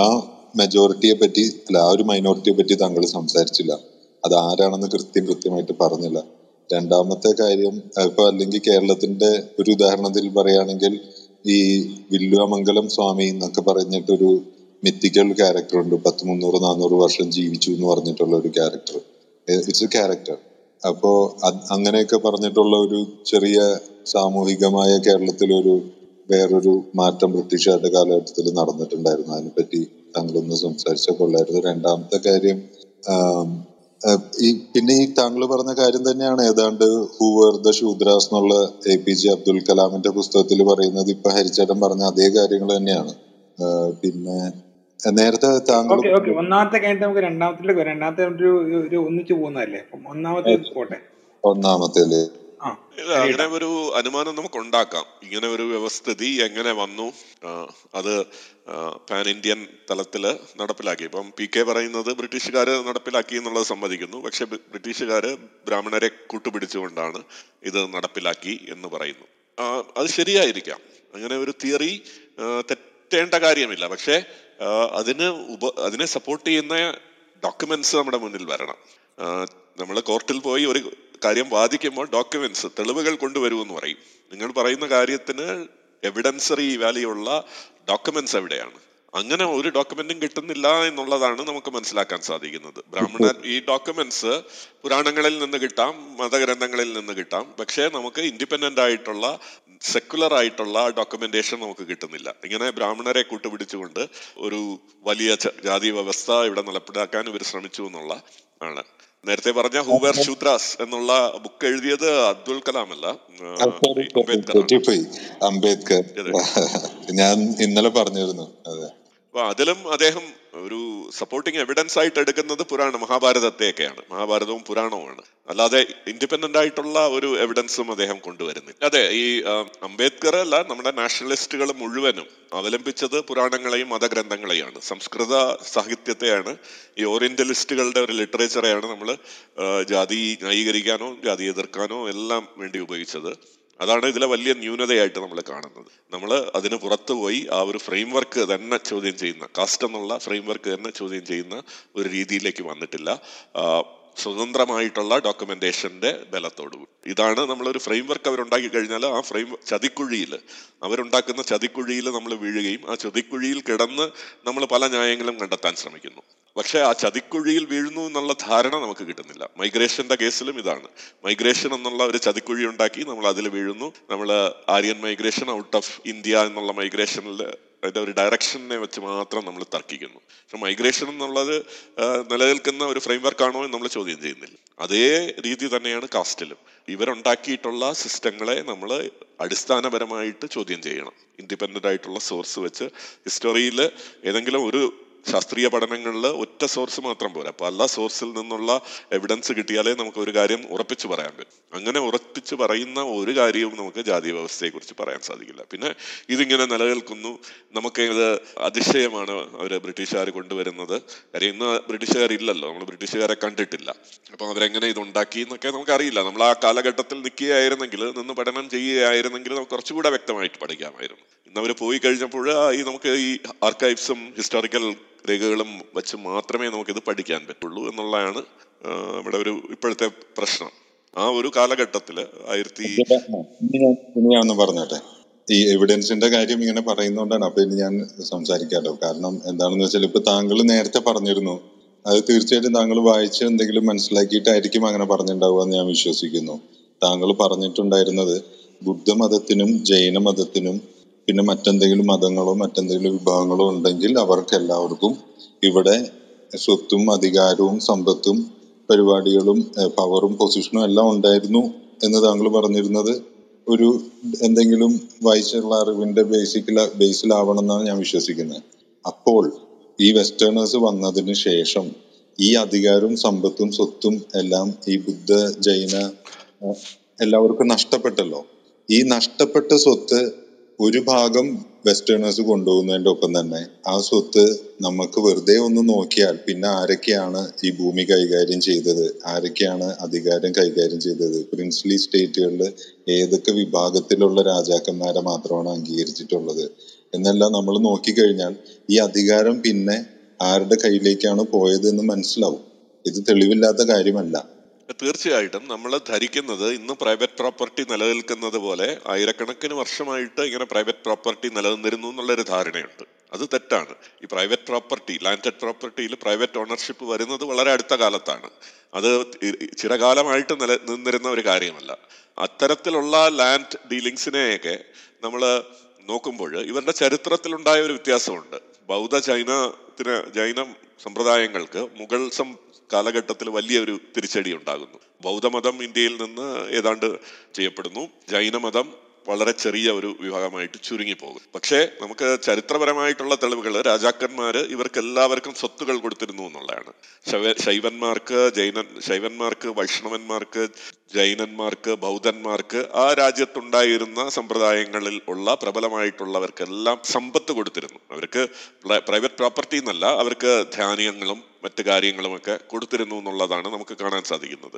മെജോറിറ്റിയെ പറ്റി അല്ല ആ ഒരു മൈനോറിറ്റിയെ പറ്റി താങ്കൾ സംസാരിച്ചില്ല. അത് ആരാണെന്ന് കൃത്യം കൃത്യമായിട്ട് പറഞ്ഞില്ല. രണ്ടാമത്തെ കാര്യം ഇപ്പൊ അല്ലെങ്കിൽ കേരളത്തിന്റെ ഒരു ഉദാഹരണത്തിൽ പറയുകയാണെങ്കിൽ ഈ വില്ലുവമംഗലം സ്വാമി എന്നൊക്കെ പറഞ്ഞിട്ടൊരു മിത്തിക്കൽ ക്യാരക്ടർ ഉണ്ട്. പത്ത് മുന്നൂറ് നാനൂറ് വർഷം ജീവിച്ചു എന്ന് പറഞ്ഞിട്ടുള്ള ഒരു ക്യാരക്ടർ ഇറ്റ്സ് എ ക്യാരക്ടർ അപ്പോ അങ്ങനെയൊക്കെ പറഞ്ഞിട്ടുള്ള ഒരു ചെറിയ സാമൂഹികമായ കേരളത്തിലൊരു വേറൊരു മാറ്റം ബ്രിട്ടീഷുകാരുടെ കാലഘട്ടത്തിൽ നടന്നിട്ടുണ്ടായിരുന്നു. അതിനെപ്പറ്റി താങ്കളൊന്ന് സംസാരിച്ചാൽ കൊള്ളായിരുന്നു. രണ്ടാമത്തെ കാര്യം ഈ പിന്നെ ഈ താങ്കൾ പറഞ്ഞ കാര്യം തന്നെയാണ്. ഏതാണ്ട് ഹൂവർ ദ ശൂദ്രാസ് എന്നുള്ള എ പി ജെ അബ്ദുൽ കലാമിന്റെ പുസ്തകത്തിൽ പറയുന്നത് ഇപ്പൊ ഹരിച്ചേട്ടൻ പറഞ്ഞ അതേ കാര്യങ്ങൾ തന്നെയാണ്. പിന്നെ നേരത്തെ താങ്കൾ
ഓക്കെ ഓക്കെ. ഒന്നാമത്തെ കഴിഞ്ഞിട്ട് നമുക്ക് രണ്ടാമത്തിലേക്ക് രണ്ടാമത്തെ ഒരു ഒന്നിച്ചു പോകുന്നതല്ലേ? ഒന്നാമത്തെ പോട്ടെ. ഒന്നാമത്തേൽ.
ഇല്ല, അങ്ങനെ ഒരു അനുമാനം നമുക്ക് ഉണ്ടാക്കാം ഇങ്ങനെ ഒരു വ്യവസ്ഥിതി എങ്ങനെ വന്നു? അത് പാൻ ഇന്ത്യൻ തലത്തിൽ നടപ്പിലാക്കി. ഇപ്പം പി കെ പറയുന്നത് ബ്രിട്ടീഷുകാർ നടപ്പിലാക്കി എന്നുള്ളത് സമ്മതിക്കുന്നു. പക്ഷെ ബ്രിട്ടീഷുകാർ ബ്രാഹ്മണരെ കൂട്ടുപിടിച്ചുകൊണ്ടാണ് ഇത് നടപ്പിലാക്കി എന്ന് പറയുന്നു. അത് ശരിയായിരിക്കാം. അങ്ങനെ ഒരു തിയറി തെറ്റേണ്ട കാര്യമില്ല. പക്ഷേ അതിന് ഉപ അതിനെ സപ്പോർട്ട് ചെയ്യുന്ന ഡോക്യുമെന്റ്സ് നമ്മുടെ മുന്നിൽ വരണം. നമ്മൾ കോർട്ടിൽ പോയി ഒരു കാര്യം വാദിക്കുമ്പോൾ ഡോക്യുമെന്റ്സ് തെളിവുകൾ കൊണ്ടുവരുമെന്ന് പറയും. നിങ്ങൾ പറയുന്ന കാര്യത്തിന് എവിഡൻസറി വാല്യൂ ഉള്ള ഡോക്യുമെന്റ്സ് എവിടെയാണ്? അങ്ങനെ ഒരു ഡോക്യുമെന്റും കിട്ടുന്നില്ല എന്നുള്ളതാണ് നമുക്ക് മനസ്സിലാക്കാൻ സാധിക്കുന്നത്. ബ്രാഹ്മണ ഈ ഡോക്യുമെന്റ്സ് പുരാണങ്ങളിൽ നിന്ന് കിട്ടാം മതഗ്രന്ഥങ്ങളിൽ നിന്ന് കിട്ടാം. പക്ഷേ നമുക്ക് ഇൻഡിപെൻഡന്റ് ആയിട്ടുള്ള സെക്കുലർ ആയിട്ടുള്ള ഡോക്യുമെന്റേഷൻ നമുക്ക് കിട്ടുന്നില്ല. ഇങ്ങനെ ബ്രാഹ്മണരെ കൂട്ടുപിടിച്ചുകൊണ്ട് ഒരു വലിയ ജാതി വ്യവസ്ഥ ഇവിടെ നടപ്പിലാക്കാൻ ഇവർ ശ്രമിച്ചു എന്നുള്ള ആണ്. നേരത്തെ പറഞ്ഞ ഹൂവർ ശൂദ്രാസ് എന്നുള്ള ബുക്ക് എഴുതിയത് അബ്ദുൽ കലാം അല്ല അംബേദ്കർ.
ഞാൻ ഇന്നലെ പറഞ്ഞിരുന്നു. അതെ.
അപ്പൊ അതിലും അദ്ദേഹം ഒരു സപ്പോർട്ടിങ് എവിഡൻസ് ആയിട്ട് എടുക്കുന്നത് പുരാണ മഹാഭാരതത്തെയൊക്കെയാണ്. മഹാഭാരതവും പുരാണവുമാണ്. അല്ലാതെ ഇൻഡിപെൻഡന്റ് ആയിട്ടുള്ള ഒരു എവിഡൻസും അദ്ദേഹം കൊണ്ടുവരുന്നില്ല. അതെ ഈ അംബേദ്കർ അല്ല നമ്മുടെ നാഷണലിസ്റ്റുകൾ മുഴുവനും അവലംബിച്ചത് പുരാണങ്ങളെയും മതഗ്രന്ഥങ്ങളെയാണ്. സംസ്കൃത സാഹിത്യത്തെയാണ് ഈ ഓറിയന്റലിസ്റ്റുകളുടെ ഒരു ലിറ്ററേച്ചറെയാണ് നമ്മൾ ജാതി ന്യായീകരിക്കാനോ ജാതി എതിർക്കാനോ എല്ലാം വേണ്ടി ഉപയോഗിച്ചത്. അതാണ് ഇതിലെ വലിയ ന്യൂനതയായിട്ട് നമ്മൾ കാണുന്നത്. നമ്മൾ അതിന് പുറത്തു പോയി ആ ഒരു ഫ്രെയിം വർക്ക് തന്നെ ചോദ്യം ചെയ്യുന്ന കാസ്റ്റ് എന്നുള്ള ഫ്രെയിം വർക്ക് തന്നെ ചോദ്യം ചെയ്യുന്ന ഒരു രീതിയിലേക്ക് വന്നിട്ടില്ല. സ്വതന്ത്രമായിട്ടുള്ള ഡോക്യുമെന്റേഷന്റെ ബലത്തോടു ഇതാണ് നമ്മളൊരു ഫ്രെയിം വർക്ക് അവരുണ്ടാക്കി കഴിഞ്ഞാൽ ആ ഫ്രെയിം ചതിക്കുഴിയിൽ അവരുണ്ടാക്കുന്ന ചതിക്കുഴിയിൽ നമ്മൾ വീഴുകയും ആ ചതിക്കുഴിയിൽ കിടന്ന് നമ്മൾ പല ന്യായങ്ങളും കണ്ടെത്താൻ ശ്രമിക്കുന്നു. പക്ഷേ ആ ചതിക്കുഴിയിൽ വീഴുന്നു എന്നുള്ള ധാരണ നമുക്ക് കിട്ടുന്നില്ല. മൈഗ്രേഷന്റെ കേസിലും ഇതാണ്. മൈഗ്രേഷൻ എന്നുള്ള ഒരു ചതിക്കുഴി ഉണ്ടാക്കി നമ്മൾ അതിൽ വീഴുന്നു. നമ്മൾ Aryan migration out of India എന്നുള്ള മൈഗ്രേഷനിൽ അതിന്റെ ഒരു ഡയറക്ഷനെ വെച്ച് മാത്രം നമ്മൾ തർക്കിക്കുന്നു. പക്ഷെ മൈഗ്രേഷൻ എന്നുള്ളത് നിലനിൽക്കുന്ന ഒരു ഫ്രെയിം വർക്ക് ആണോ എന്ന് നമ്മൾ ചോദ്യം ചെയ്യുന്നില്ല. അതേ രീതി തന്നെയാണ് കാസ്റ്റിലും ഇവരുണ്ടാക്കിയിട്ടുള്ള സിസ്റ്റങ്ങളെ നമ്മൾ അടിസ്ഥാനപരമായിട്ട് ചോദ്യം ചെയ്യണം. ഇൻഡിപെൻഡന്റ് ആയിട്ടുള്ള സോഴ്സ് വെച്ച്. ഹിസ്റ്ററിയിൽ ഏതെങ്കിലും ഒരു ശാസ്ത്രീയ പഠനങ്ങളിൽ ഒറ്റ സോഴ്സ് മാത്രം പോരാ. പല സോഴ്സിൽ നിന്നുള്ള എവിഡൻസ് കിട്ടിയാലേ നമുക്ക് ഒരു കാര്യം ഉറപ്പിച്ചു പറയാൻ പറ്റും. അങ്ങനെ ഉറപ്പിച്ചു പറയുന്ന ഒരു കാര്യവും നമുക്ക് ജാതി വ്യവസ്ഥയെ കുറിച്ച് പറയാൻ സാധിക്കില്ല. പിന്നെ ഇതിങ്ങനെ നിലനിൽക്കുന്നു. നമുക്ക് ഇത് അതിശയമാണ് അവർ ബ്രിട്ടീഷുകാർ കൊണ്ടുവരുന്നത്. കാര്യം ഇന്ന് ബ്രിട്ടീഷുകാരില്ലല്ലോ നമ്മൾ ബ്രിട്ടീഷുകാരെ കണ്ടിട്ടില്ല. അപ്പം അവരെങ്ങനെ ഇത് ഉണ്ടാക്കി എന്നൊക്കെ നമുക്കറിയില്ല. നമ്മൾ ആ കാലഘട്ടത്തിൽ നിൽക്കുകയായിരുന്നെങ്കിൽ നിന്ന് പഠനം ചെയ്യുകയായിരുന്നെങ്കിൽ നമുക്ക് കുറച്ചുകൂടെ വ്യക്തമായിട്ട് പഠിക്കാമായിരുന്നു. അവർ പോയി കഴിഞ്ഞപ്പോൾ ഈ നമുക്ക് ഈ ആർക്കൈവ്സും ഹിസ്റ്റോറിക്കൽ രേഖകളും വെച്ച് മാത്രമേ നമുക്കിത് പഠിക്കാൻ പറ്റുള്ളൂ എന്നുള്ളതാണ് ഇവിടെ ഒരു ഇപ്പോഴത്തെ പ്രശ്നം. ആ ഒരു കാലഘട്ടത്തിൽ ആയിരത്തി
ഒന്ന് ഈ എവിഡൻസിന്റെ കാര്യം ഇങ്ങനെ പറയുന്നോണ്ടാണ് അപ്പൊ ഇനി ഞാൻ സംസാരിക്കാലോ. കാരണം എന്താണെന്ന് വെച്ചാൽ ഇപ്പൊ താങ്കൾ നേരത്തെ പറഞ്ഞിരുന്നു. അത് തീർച്ചയായിട്ടും താങ്കൾ വായിച്ച് എന്തെങ്കിലും മനസ്സിലാക്കിയിട്ടായിരിക്കും അങ്ങനെ പറഞ്ഞിട്ടുണ്ടാവുക എന്ന് ഞാൻ വിശ്വസിക്കുന്നു. താങ്കൾ പറഞ്ഞിട്ടുണ്ടായിരുന്നത് ബുദ്ധമതത്തിനും ജൈന മതത്തിനും പിന്നെ മറ്റെന്തെങ്കിലും മതങ്ങളോ മറ്റെന്തെങ്കിലും വിഭാഗങ്ങളോ ഉണ്ടെങ്കിൽ അവർക്ക് എല്ലാവർക്കും ഇവിടെ സ്വത്തും അധികാരവും സമ്പത്തും പരിപാടികളും പവറും പൊസിഷനും എല്ലാം ഉണ്ടായിരുന്നു എന്ന് താങ്കൾ പറഞ്ഞിരുന്നത്. ഒരു എന്തെങ്കിലും വായിച്ചുള്ള അറിവിന്റെ ബേസിക്കല ബേസിലാവണം എന്നാണ് ഞാൻ വിശ്വസിക്കുന്നത്. അപ്പോൾ ഈ വെസ്റ്റേണേഴ്സ് വന്നതിന് ശേഷം ഈ അധികാരവും സമ്പത്തും സ്വത്തും എല്ലാം ഈ ബുദ്ധ ജൈന എല്ലാവർക്കും നഷ്ടപ്പെട്ടല്ലോ. ഈ നഷ്ടപ്പെട്ട സ്വത്ത് ഒരു ഭാഗം വെസ്റ്റേണേഴ്സ് കൊണ്ടുപോകുന്നതിന്റെ ഒപ്പം തന്നെ ആ സ്വത്ത് നമുക്ക് വെറുതെ ഒന്ന് നോക്കിയാൽ പിന്നെ ആരൊക്കെയാണ് ഈ ഭൂമി കൈകാര്യം ചെയ്തത്? ആരൊക്കെയാണ് അധികാരം കൈകാര്യം ചെയ്തത്? പ്രിൻസ്ലി സ്റ്റേറ്റുകളിൽ ഏതൊക്കെ വിഭാഗത്തിലുള്ള രാജാക്കന്മാരെ മാത്രമാണ് അംഗീകരിച്ചിട്ടുള്ളത്? എന്നെല്ലാം നമ്മൾ നോക്കിക്കഴിഞ്ഞാൽ ഈ അധികാരം പിന്നെ ആരുടെ കയ്യിലേക്കാണ് പോയത് എന്ന് മനസ്സിലാവും. ഇത് തെളിവില്ലാത്ത കാര്യമല്ല.
തീർച്ചയായിട്ടും നമ്മൾ ധരിക്കുന്നത് ഇന്ന് പ്രൈവറ്റ് പ്രോപ്പർട്ടി നിലനിൽക്കുന്നത് പോലെ ആയിരക്കണക്കിന് വർഷമായിട്ട് ഇങ്ങനെ പ്രൈവറ്റ് പ്രോപ്പർട്ടി നിലനിന്നിരുന്നു എന്നുള്ളൊരു ധാരണയുണ്ട്. അത് തെറ്റാണ്. ഈ പ്രൈവറ്റ് പ്രോപ്പർട്ടി ലാൻഡഡ് പ്രോപ്പർട്ടിയിൽ പ്രൈവറ്റ് ഓണർഷിപ്പ് വരുന്നത് വളരെ അടുത്ത കാലത്താണ്. അത് ചിരകാലമായിട്ട് നില നിന്നിരുന്ന ഒരു കാര്യമല്ല. അത്തരത്തിലുള്ള ലാൻഡ് ഡീലിങ്സിനെയൊക്കെ നമ്മൾ നോക്കുമ്പോൾ ഇവരുടെ ചരിത്രത്തിലുണ്ടായ ഒരു വ്യത്യാസമുണ്ട്. ബൗദ്ധ ജൈനത്തിന് ജൈന സമ്പ്രദായങ്ങൾക്ക് മുഗൾ സം കാലഘട്ടത്തിൽ വലിയൊരു തിരിച്ചടി ഉണ്ടാകുന്നു. ബൗദ്ധമതം ഇന്ത്യയിൽ നിന്ന് ഏതാണ്ട് ചെയ്യപ്പെടുന്നു. ജൈനമതം വളരെ ചെറിയ ഒരു വിഭാഗമായിട്ട് ചുരുങ്ങിപ്പോകും പക്ഷേ നമുക്ക് ചരിത്രപരമായിട്ടുള്ള തെളിവുകൾ രാജാക്കന്മാർ ഇവർക്ക് എല്ലാവർക്കും സ്വത്തുകൾ കൊടുത്തിരുന്നു എന്നുള്ളതാണ്. ശൈവന്മാർക്ക് ജൈനൻ ശൈവന്മാർക്ക് വൈഷ്ണവന്മാർക്ക് ജൈനന്മാർക്ക് ബൗദ്ധന്മാർക്ക് ആ രാജ്യത്തുണ്ടായിരുന്ന സമ്പ്രദായങ്ങളിൽ ഉള്ള പ്രബലമായിട്ടുള്ളവർക്കെല്ലാം സമ്പത്ത് കൊടുത്തിരുന്നു. അവർക്ക് പ്രൈവറ്റ് പ്രോപ്പർട്ടി എന്നല്ല അവർക്ക് ധാന്യങ്ങളും മറ്റു കാര്യങ്ങളുമൊക്കെ കൊടുത്തിരുന്നു എന്നുള്ളതാണ് നമുക്ക് കാണാൻ സാധിക്കുന്നത്.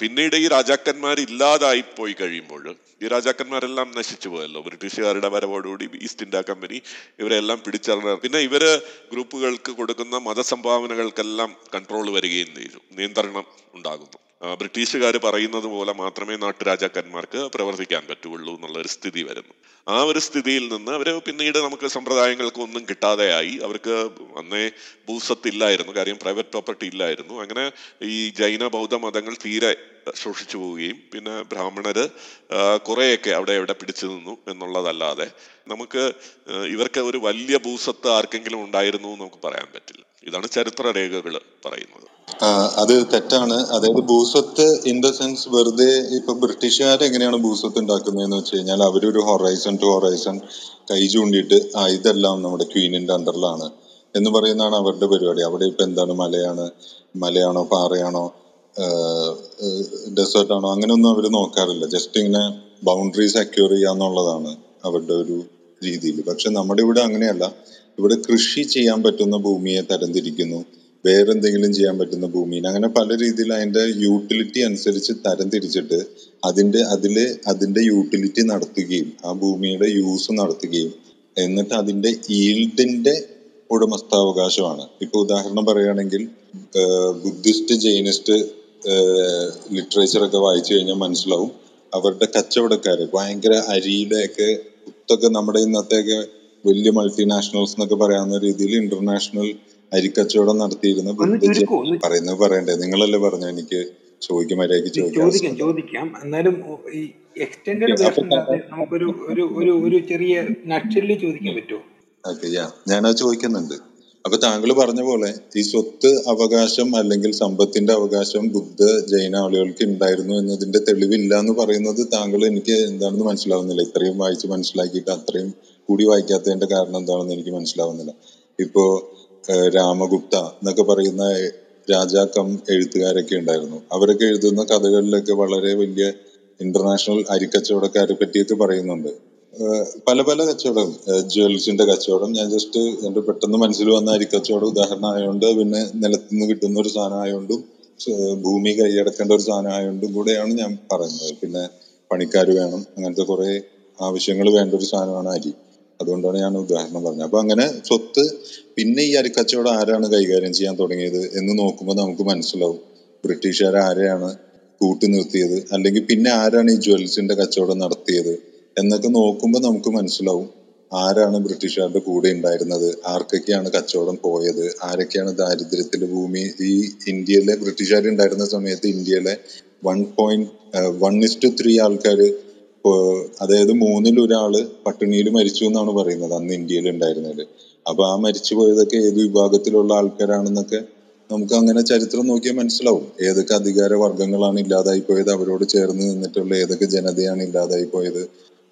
പിന്നീട് ഈ രാജാക്കന്മാർ ഇല്ലാതായി പോയി കഴിയുമ്പോൾ ഈ രാജാക്കന്മാരെല്ലാം നശിച്ചു പോയല്ലോ. ബ്രിട്ടീഷുകാരുടെ വരവോടുകൂടി ഈസ്റ്റ് ഇന്ത്യ കമ്പനി ഇവരെല്ലാം പിടിച്ചറിഞ്ഞ പിന്നെ ഇവർ ഗ്രൂപ്പുകൾക്ക് കൊടുക്കുന്ന മതസംഭാവനകൾക്കെല്ലാം കൺട്രോൾ വരികയും ചെയ്തു. നിയന്ത്രണം ഉണ്ടാകുന്നു. ബ്രിട്ടീഷുകാർ പറയുന്നത് പോലെ മാത്രമേ നാട്ടുരാജാക്കന്മാർക്ക് പ്രവർത്തിക്കാൻ പറ്റുള്ളൂ എന്നുള്ള ഒരു സ്ഥിതി വരുന്നു. ആ ഒരു സ്ഥിതിയിൽ നിന്ന് അവർ പിന്നീട് നമുക്ക് സമ്പ്രദായങ്ങൾക്ക് ഒന്നും കിട്ടാതെയായി. അവർക്ക് അന്നേ ഭൂസ്വത്തില്ലായിരുന്നു കാര്യം പ്രൈവറ്റ് പ്രോപ്പർട്ടി ഇല്ലായിരുന്നു. അങ്ങനെ ഈ ജൈന ബൗദ്ധ മതങ്ങൾ തീരെ ശോഷിച്ചു പോവുകയും പിന്നെ ബ്രാഹ്മണര് ആ, കുറേയൊക്കെ അവിടെ എവിടെ പിടിച്ചു നിന്നു എന്നുള്ളതല്ലാതെ നമുക്ക് ഇവർക്ക് ഒരു വലിയ ഭൂസ്വത്ത് ആർക്കെങ്കിലും ഉണ്ടായിരുന്നു എന്ന് നമുക്ക് പറയാൻ പറ്റില്ല. ഇതാണ് ചരിത്ര രേഖകൾ പറയുന്നത്
അത് തെറ്റാണ്. അതായത് ഭൂസ്വത്ത് ഇൻ ദ സെൻസ് വെറുതെ ഇപ്പൊ ബ്രിട്ടീഷുകാർ എങ്ങനെയാണ് ഭൂസ്വത്ത് ഉണ്ടാക്കുന്നതെന്ന് വെച്ച് കഴിഞ്ഞാൽ അവരൊരു ഹൊറൈസൺ ടു ഹൊറൈസൺ കൈ ചൂണ്ടിയിട്ട് ആ ഇതെല്ലാം നമ്മുടെ ക്വീനിന്റെ അണ്ടറിലാണ് എന്ന് പറയുന്നതാണ് അവരുടെ പരിപാടി. അവിടെ ഇപ്പൊ എന്താണ് മലയാണ് മലയാണോ പാറയാണോ ഡെസേർട്ട് ആണോ അങ്ങനെയൊന്നും അവർ നോക്കാറില്ല. ജസ്റ്റ് ഇങ്ങനെ ബൗണ്ടറി സെക്യൂർ ചെയ്യാന്നുള്ളതാണ് അവരുടെ ഒരു രീതിയിൽ പക്ഷെ നമ്മുടെ ഇവിടെ അങ്ങനെയല്ല. ഇവിടെ കൃഷി ചെയ്യാൻ പറ്റുന്ന ഭൂമിയെ തരംതിരിക്കുന്നു. വേറെന്തെങ്കിലും ചെയ്യാൻ പറ്റുന്ന ഭൂമിയെ അങ്ങനെ പല രീതിയിൽ അതിന്റെ യൂട്ടിലിറ്റി അനുസരിച്ച് തരം തിരിച്ചിട്ട് അതിന്റെ അതിൽ അതിന്റെ യൂട്ടിലിറ്റി നടത്തുകയും ആ ഭൂമിയുടെ യൂസ് നടത്തുകയും എന്നിട്ട് അതിന്റെ ഈൽഡിന്റെ ഉടമസ്ഥാവകാശമാണ്. ഇപ്പൊ ഉദാഹരണം പറയുകയാണെങ്കിൽ ബുദ്ധിസ്റ്റ് ജൈനിസ്റ്റ് ലിറ്ററേച്ചർ ഒക്കെ വായിച്ചു കഴിഞ്ഞാൽ മനസ്സിലാവും. അവരുടെ കച്ചവടക്കാര് ഭയങ്കര അരിയുടെ ഒക്കെ കുത്തൊക്കെ നമ്മുടെ ഇന്നത്തെയൊക്കെ വലിയ മൾട്ടിനാഷണൽസ് എന്നൊക്കെ പറയാവുന്ന രീതിയിൽ ഇന്റർനാഷണൽ അരിക്കച്ചവടം നടത്തിയിരുന്ന പറയുന്നത് പറയണ്ടേ? നിങ്ങളല്ലേ പറഞ്ഞു എനിക്ക് ചോദിക്കും മര്യാദയ്ക്ക്
ചോദിക്കാം ചോദിക്കാം. എന്നാലും ഈ അല്ലാതെ നമുക്കൊരു ഒരു ഒരു ഒരു ചെറിയ നക്ഷലിൽ ചോദിക്കാൻ പറ്റുമോ?
ഓക്കെ യാ ഞാനത് ചോദിക്കുന്നുണ്ട്. അപ്പൊ താങ്കൾ പറഞ്ഞ പോലെ ഈ സ്വത്ത് അവകാശം അല്ലെങ്കിൽ സമ്പത്തിന്റെ അവകാശം ബുദ്ധ ജൈന ആളുകൾക്ക് ഉണ്ടായിരുന്നു എന്നതിന്റെ തെളിവില്ല എന്ന് പറയുന്നത് താങ്കൾ എനിക്ക് എന്താണെന്ന് മനസ്സിലാവുന്നില്ല. ഇത്രയും വായിച്ച് മനസ്സിലാക്കിയിട്ട് അത്രയും കൂടി വായിക്കാത്തതിന്റെ കാരണം എന്താണെന്ന് എനിക്ക് മനസ്സിലാവുന്നില്ല. ഇപ്പോ രാമഗുപ്ത എന്നൊക്കെ പറയുന്ന രാജാക്കം എഴുത്തുകാരൊക്കെ ഉണ്ടായിരുന്നു. അവരൊക്കെ എഴുതുന്ന കഥകളിലൊക്കെ വളരെ വലിയ ഇന്റർനാഷണൽ അരിക്കച്ചവടക്കാരെ പറ്റിയൊക്കെ പറയുന്നുണ്ട്. പല പല കച്ചവടം. ജ്വൽസിന്റെ കച്ചവടം. ഞാൻ ജസ്റ്റ് എന്റെ പെട്ടെന്ന് മനസ്സിൽ വന്ന അരിക്കച്ചവടം ഉദാഹരണം ആയതുകൊണ്ട് പിന്നെ നിലത്തുനിന്ന് കിട്ടുന്ന ഒരു സാധനം ആയതുകൊണ്ടും ഭൂമി കൈയടക്കേണ്ട ഒരു സാധനം ആയതുകൊണ്ടും കൂടെയാണ് ഞാൻ പറയുന്നത്. പിന്നെ പണിക്കാർ വേണം. അങ്ങനത്തെ കുറെ ആവശ്യങ്ങൾ വേണ്ട ഒരു സാധനമാണ് അരി. അതുകൊണ്ടാണ് ഞാൻ ഉദാഹരണം പറഞ്ഞത്. അപ്പൊ അങ്ങനെ സ്വത്ത് പിന്നെ ഈ അരിക്കച്ചവടം ആരാണ് കൈകാര്യം ചെയ്യാൻ തുടങ്ങിയത് എന്ന് നോക്കുമ്പോൾ നമുക്ക് മനസ്സിലാവും. ബ്രിട്ടീഷുകാർ ആരെയാണ് കൂട്ടി നിർത്തിയത്? അല്ലെങ്കിൽ പിന്നെ ആരാണ് ഈ ജ്വൽസിന്റെ കച്ചവടം നടത്തിയത്? എന്നൊക്കെ നോക്കുമ്പോൾ നമുക്ക് മനസ്സിലാവും. ആരാണ് ബ്രിട്ടീഷുകാരുടെ കൂടെ ഉണ്ടായിരുന്നത്? ആർക്കൊക്കെയാണ് കച്ചവടം പോയത്? ആരൊക്കെയാണ് ദാരിദ്ര്യത്തിൽ ഭൂമി? ഈ ഇന്ത്യയിലെ ബ്രിട്ടീഷുകാർ ഉണ്ടായിരുന്ന സമയത്ത് ഇന്ത്യയിലെ one point one is to three ആൾക്കാർ അതായത് മൂന്നിൽ ഒരാൾ പട്ടിണിയിൽ മരിച്ചു എന്നാണ് പറയുന്നത് അന്ന് ഇന്ത്യയിൽ ഉണ്ടായിരുന്നത്. അപ്പൊ ആ മരിച്ചു പോയതൊക്കെ ഏത് വിഭാഗത്തിലുള്ള ആൾക്കാരാണെന്നൊക്കെ നമുക്ക് അങ്ങനെ ചരിത്രം നോക്കിയാൽ മനസ്സിലാവും. ഏതൊക്കെ അധികാര വർഗങ്ങളാണ് ഇല്ലാതായി പോയത് അവരോട് ചേർന്ന് നിന്നിട്ടുള്ള ഏതൊക്കെ ജനതയാണ് ഇല്ലാതായി പോയത്.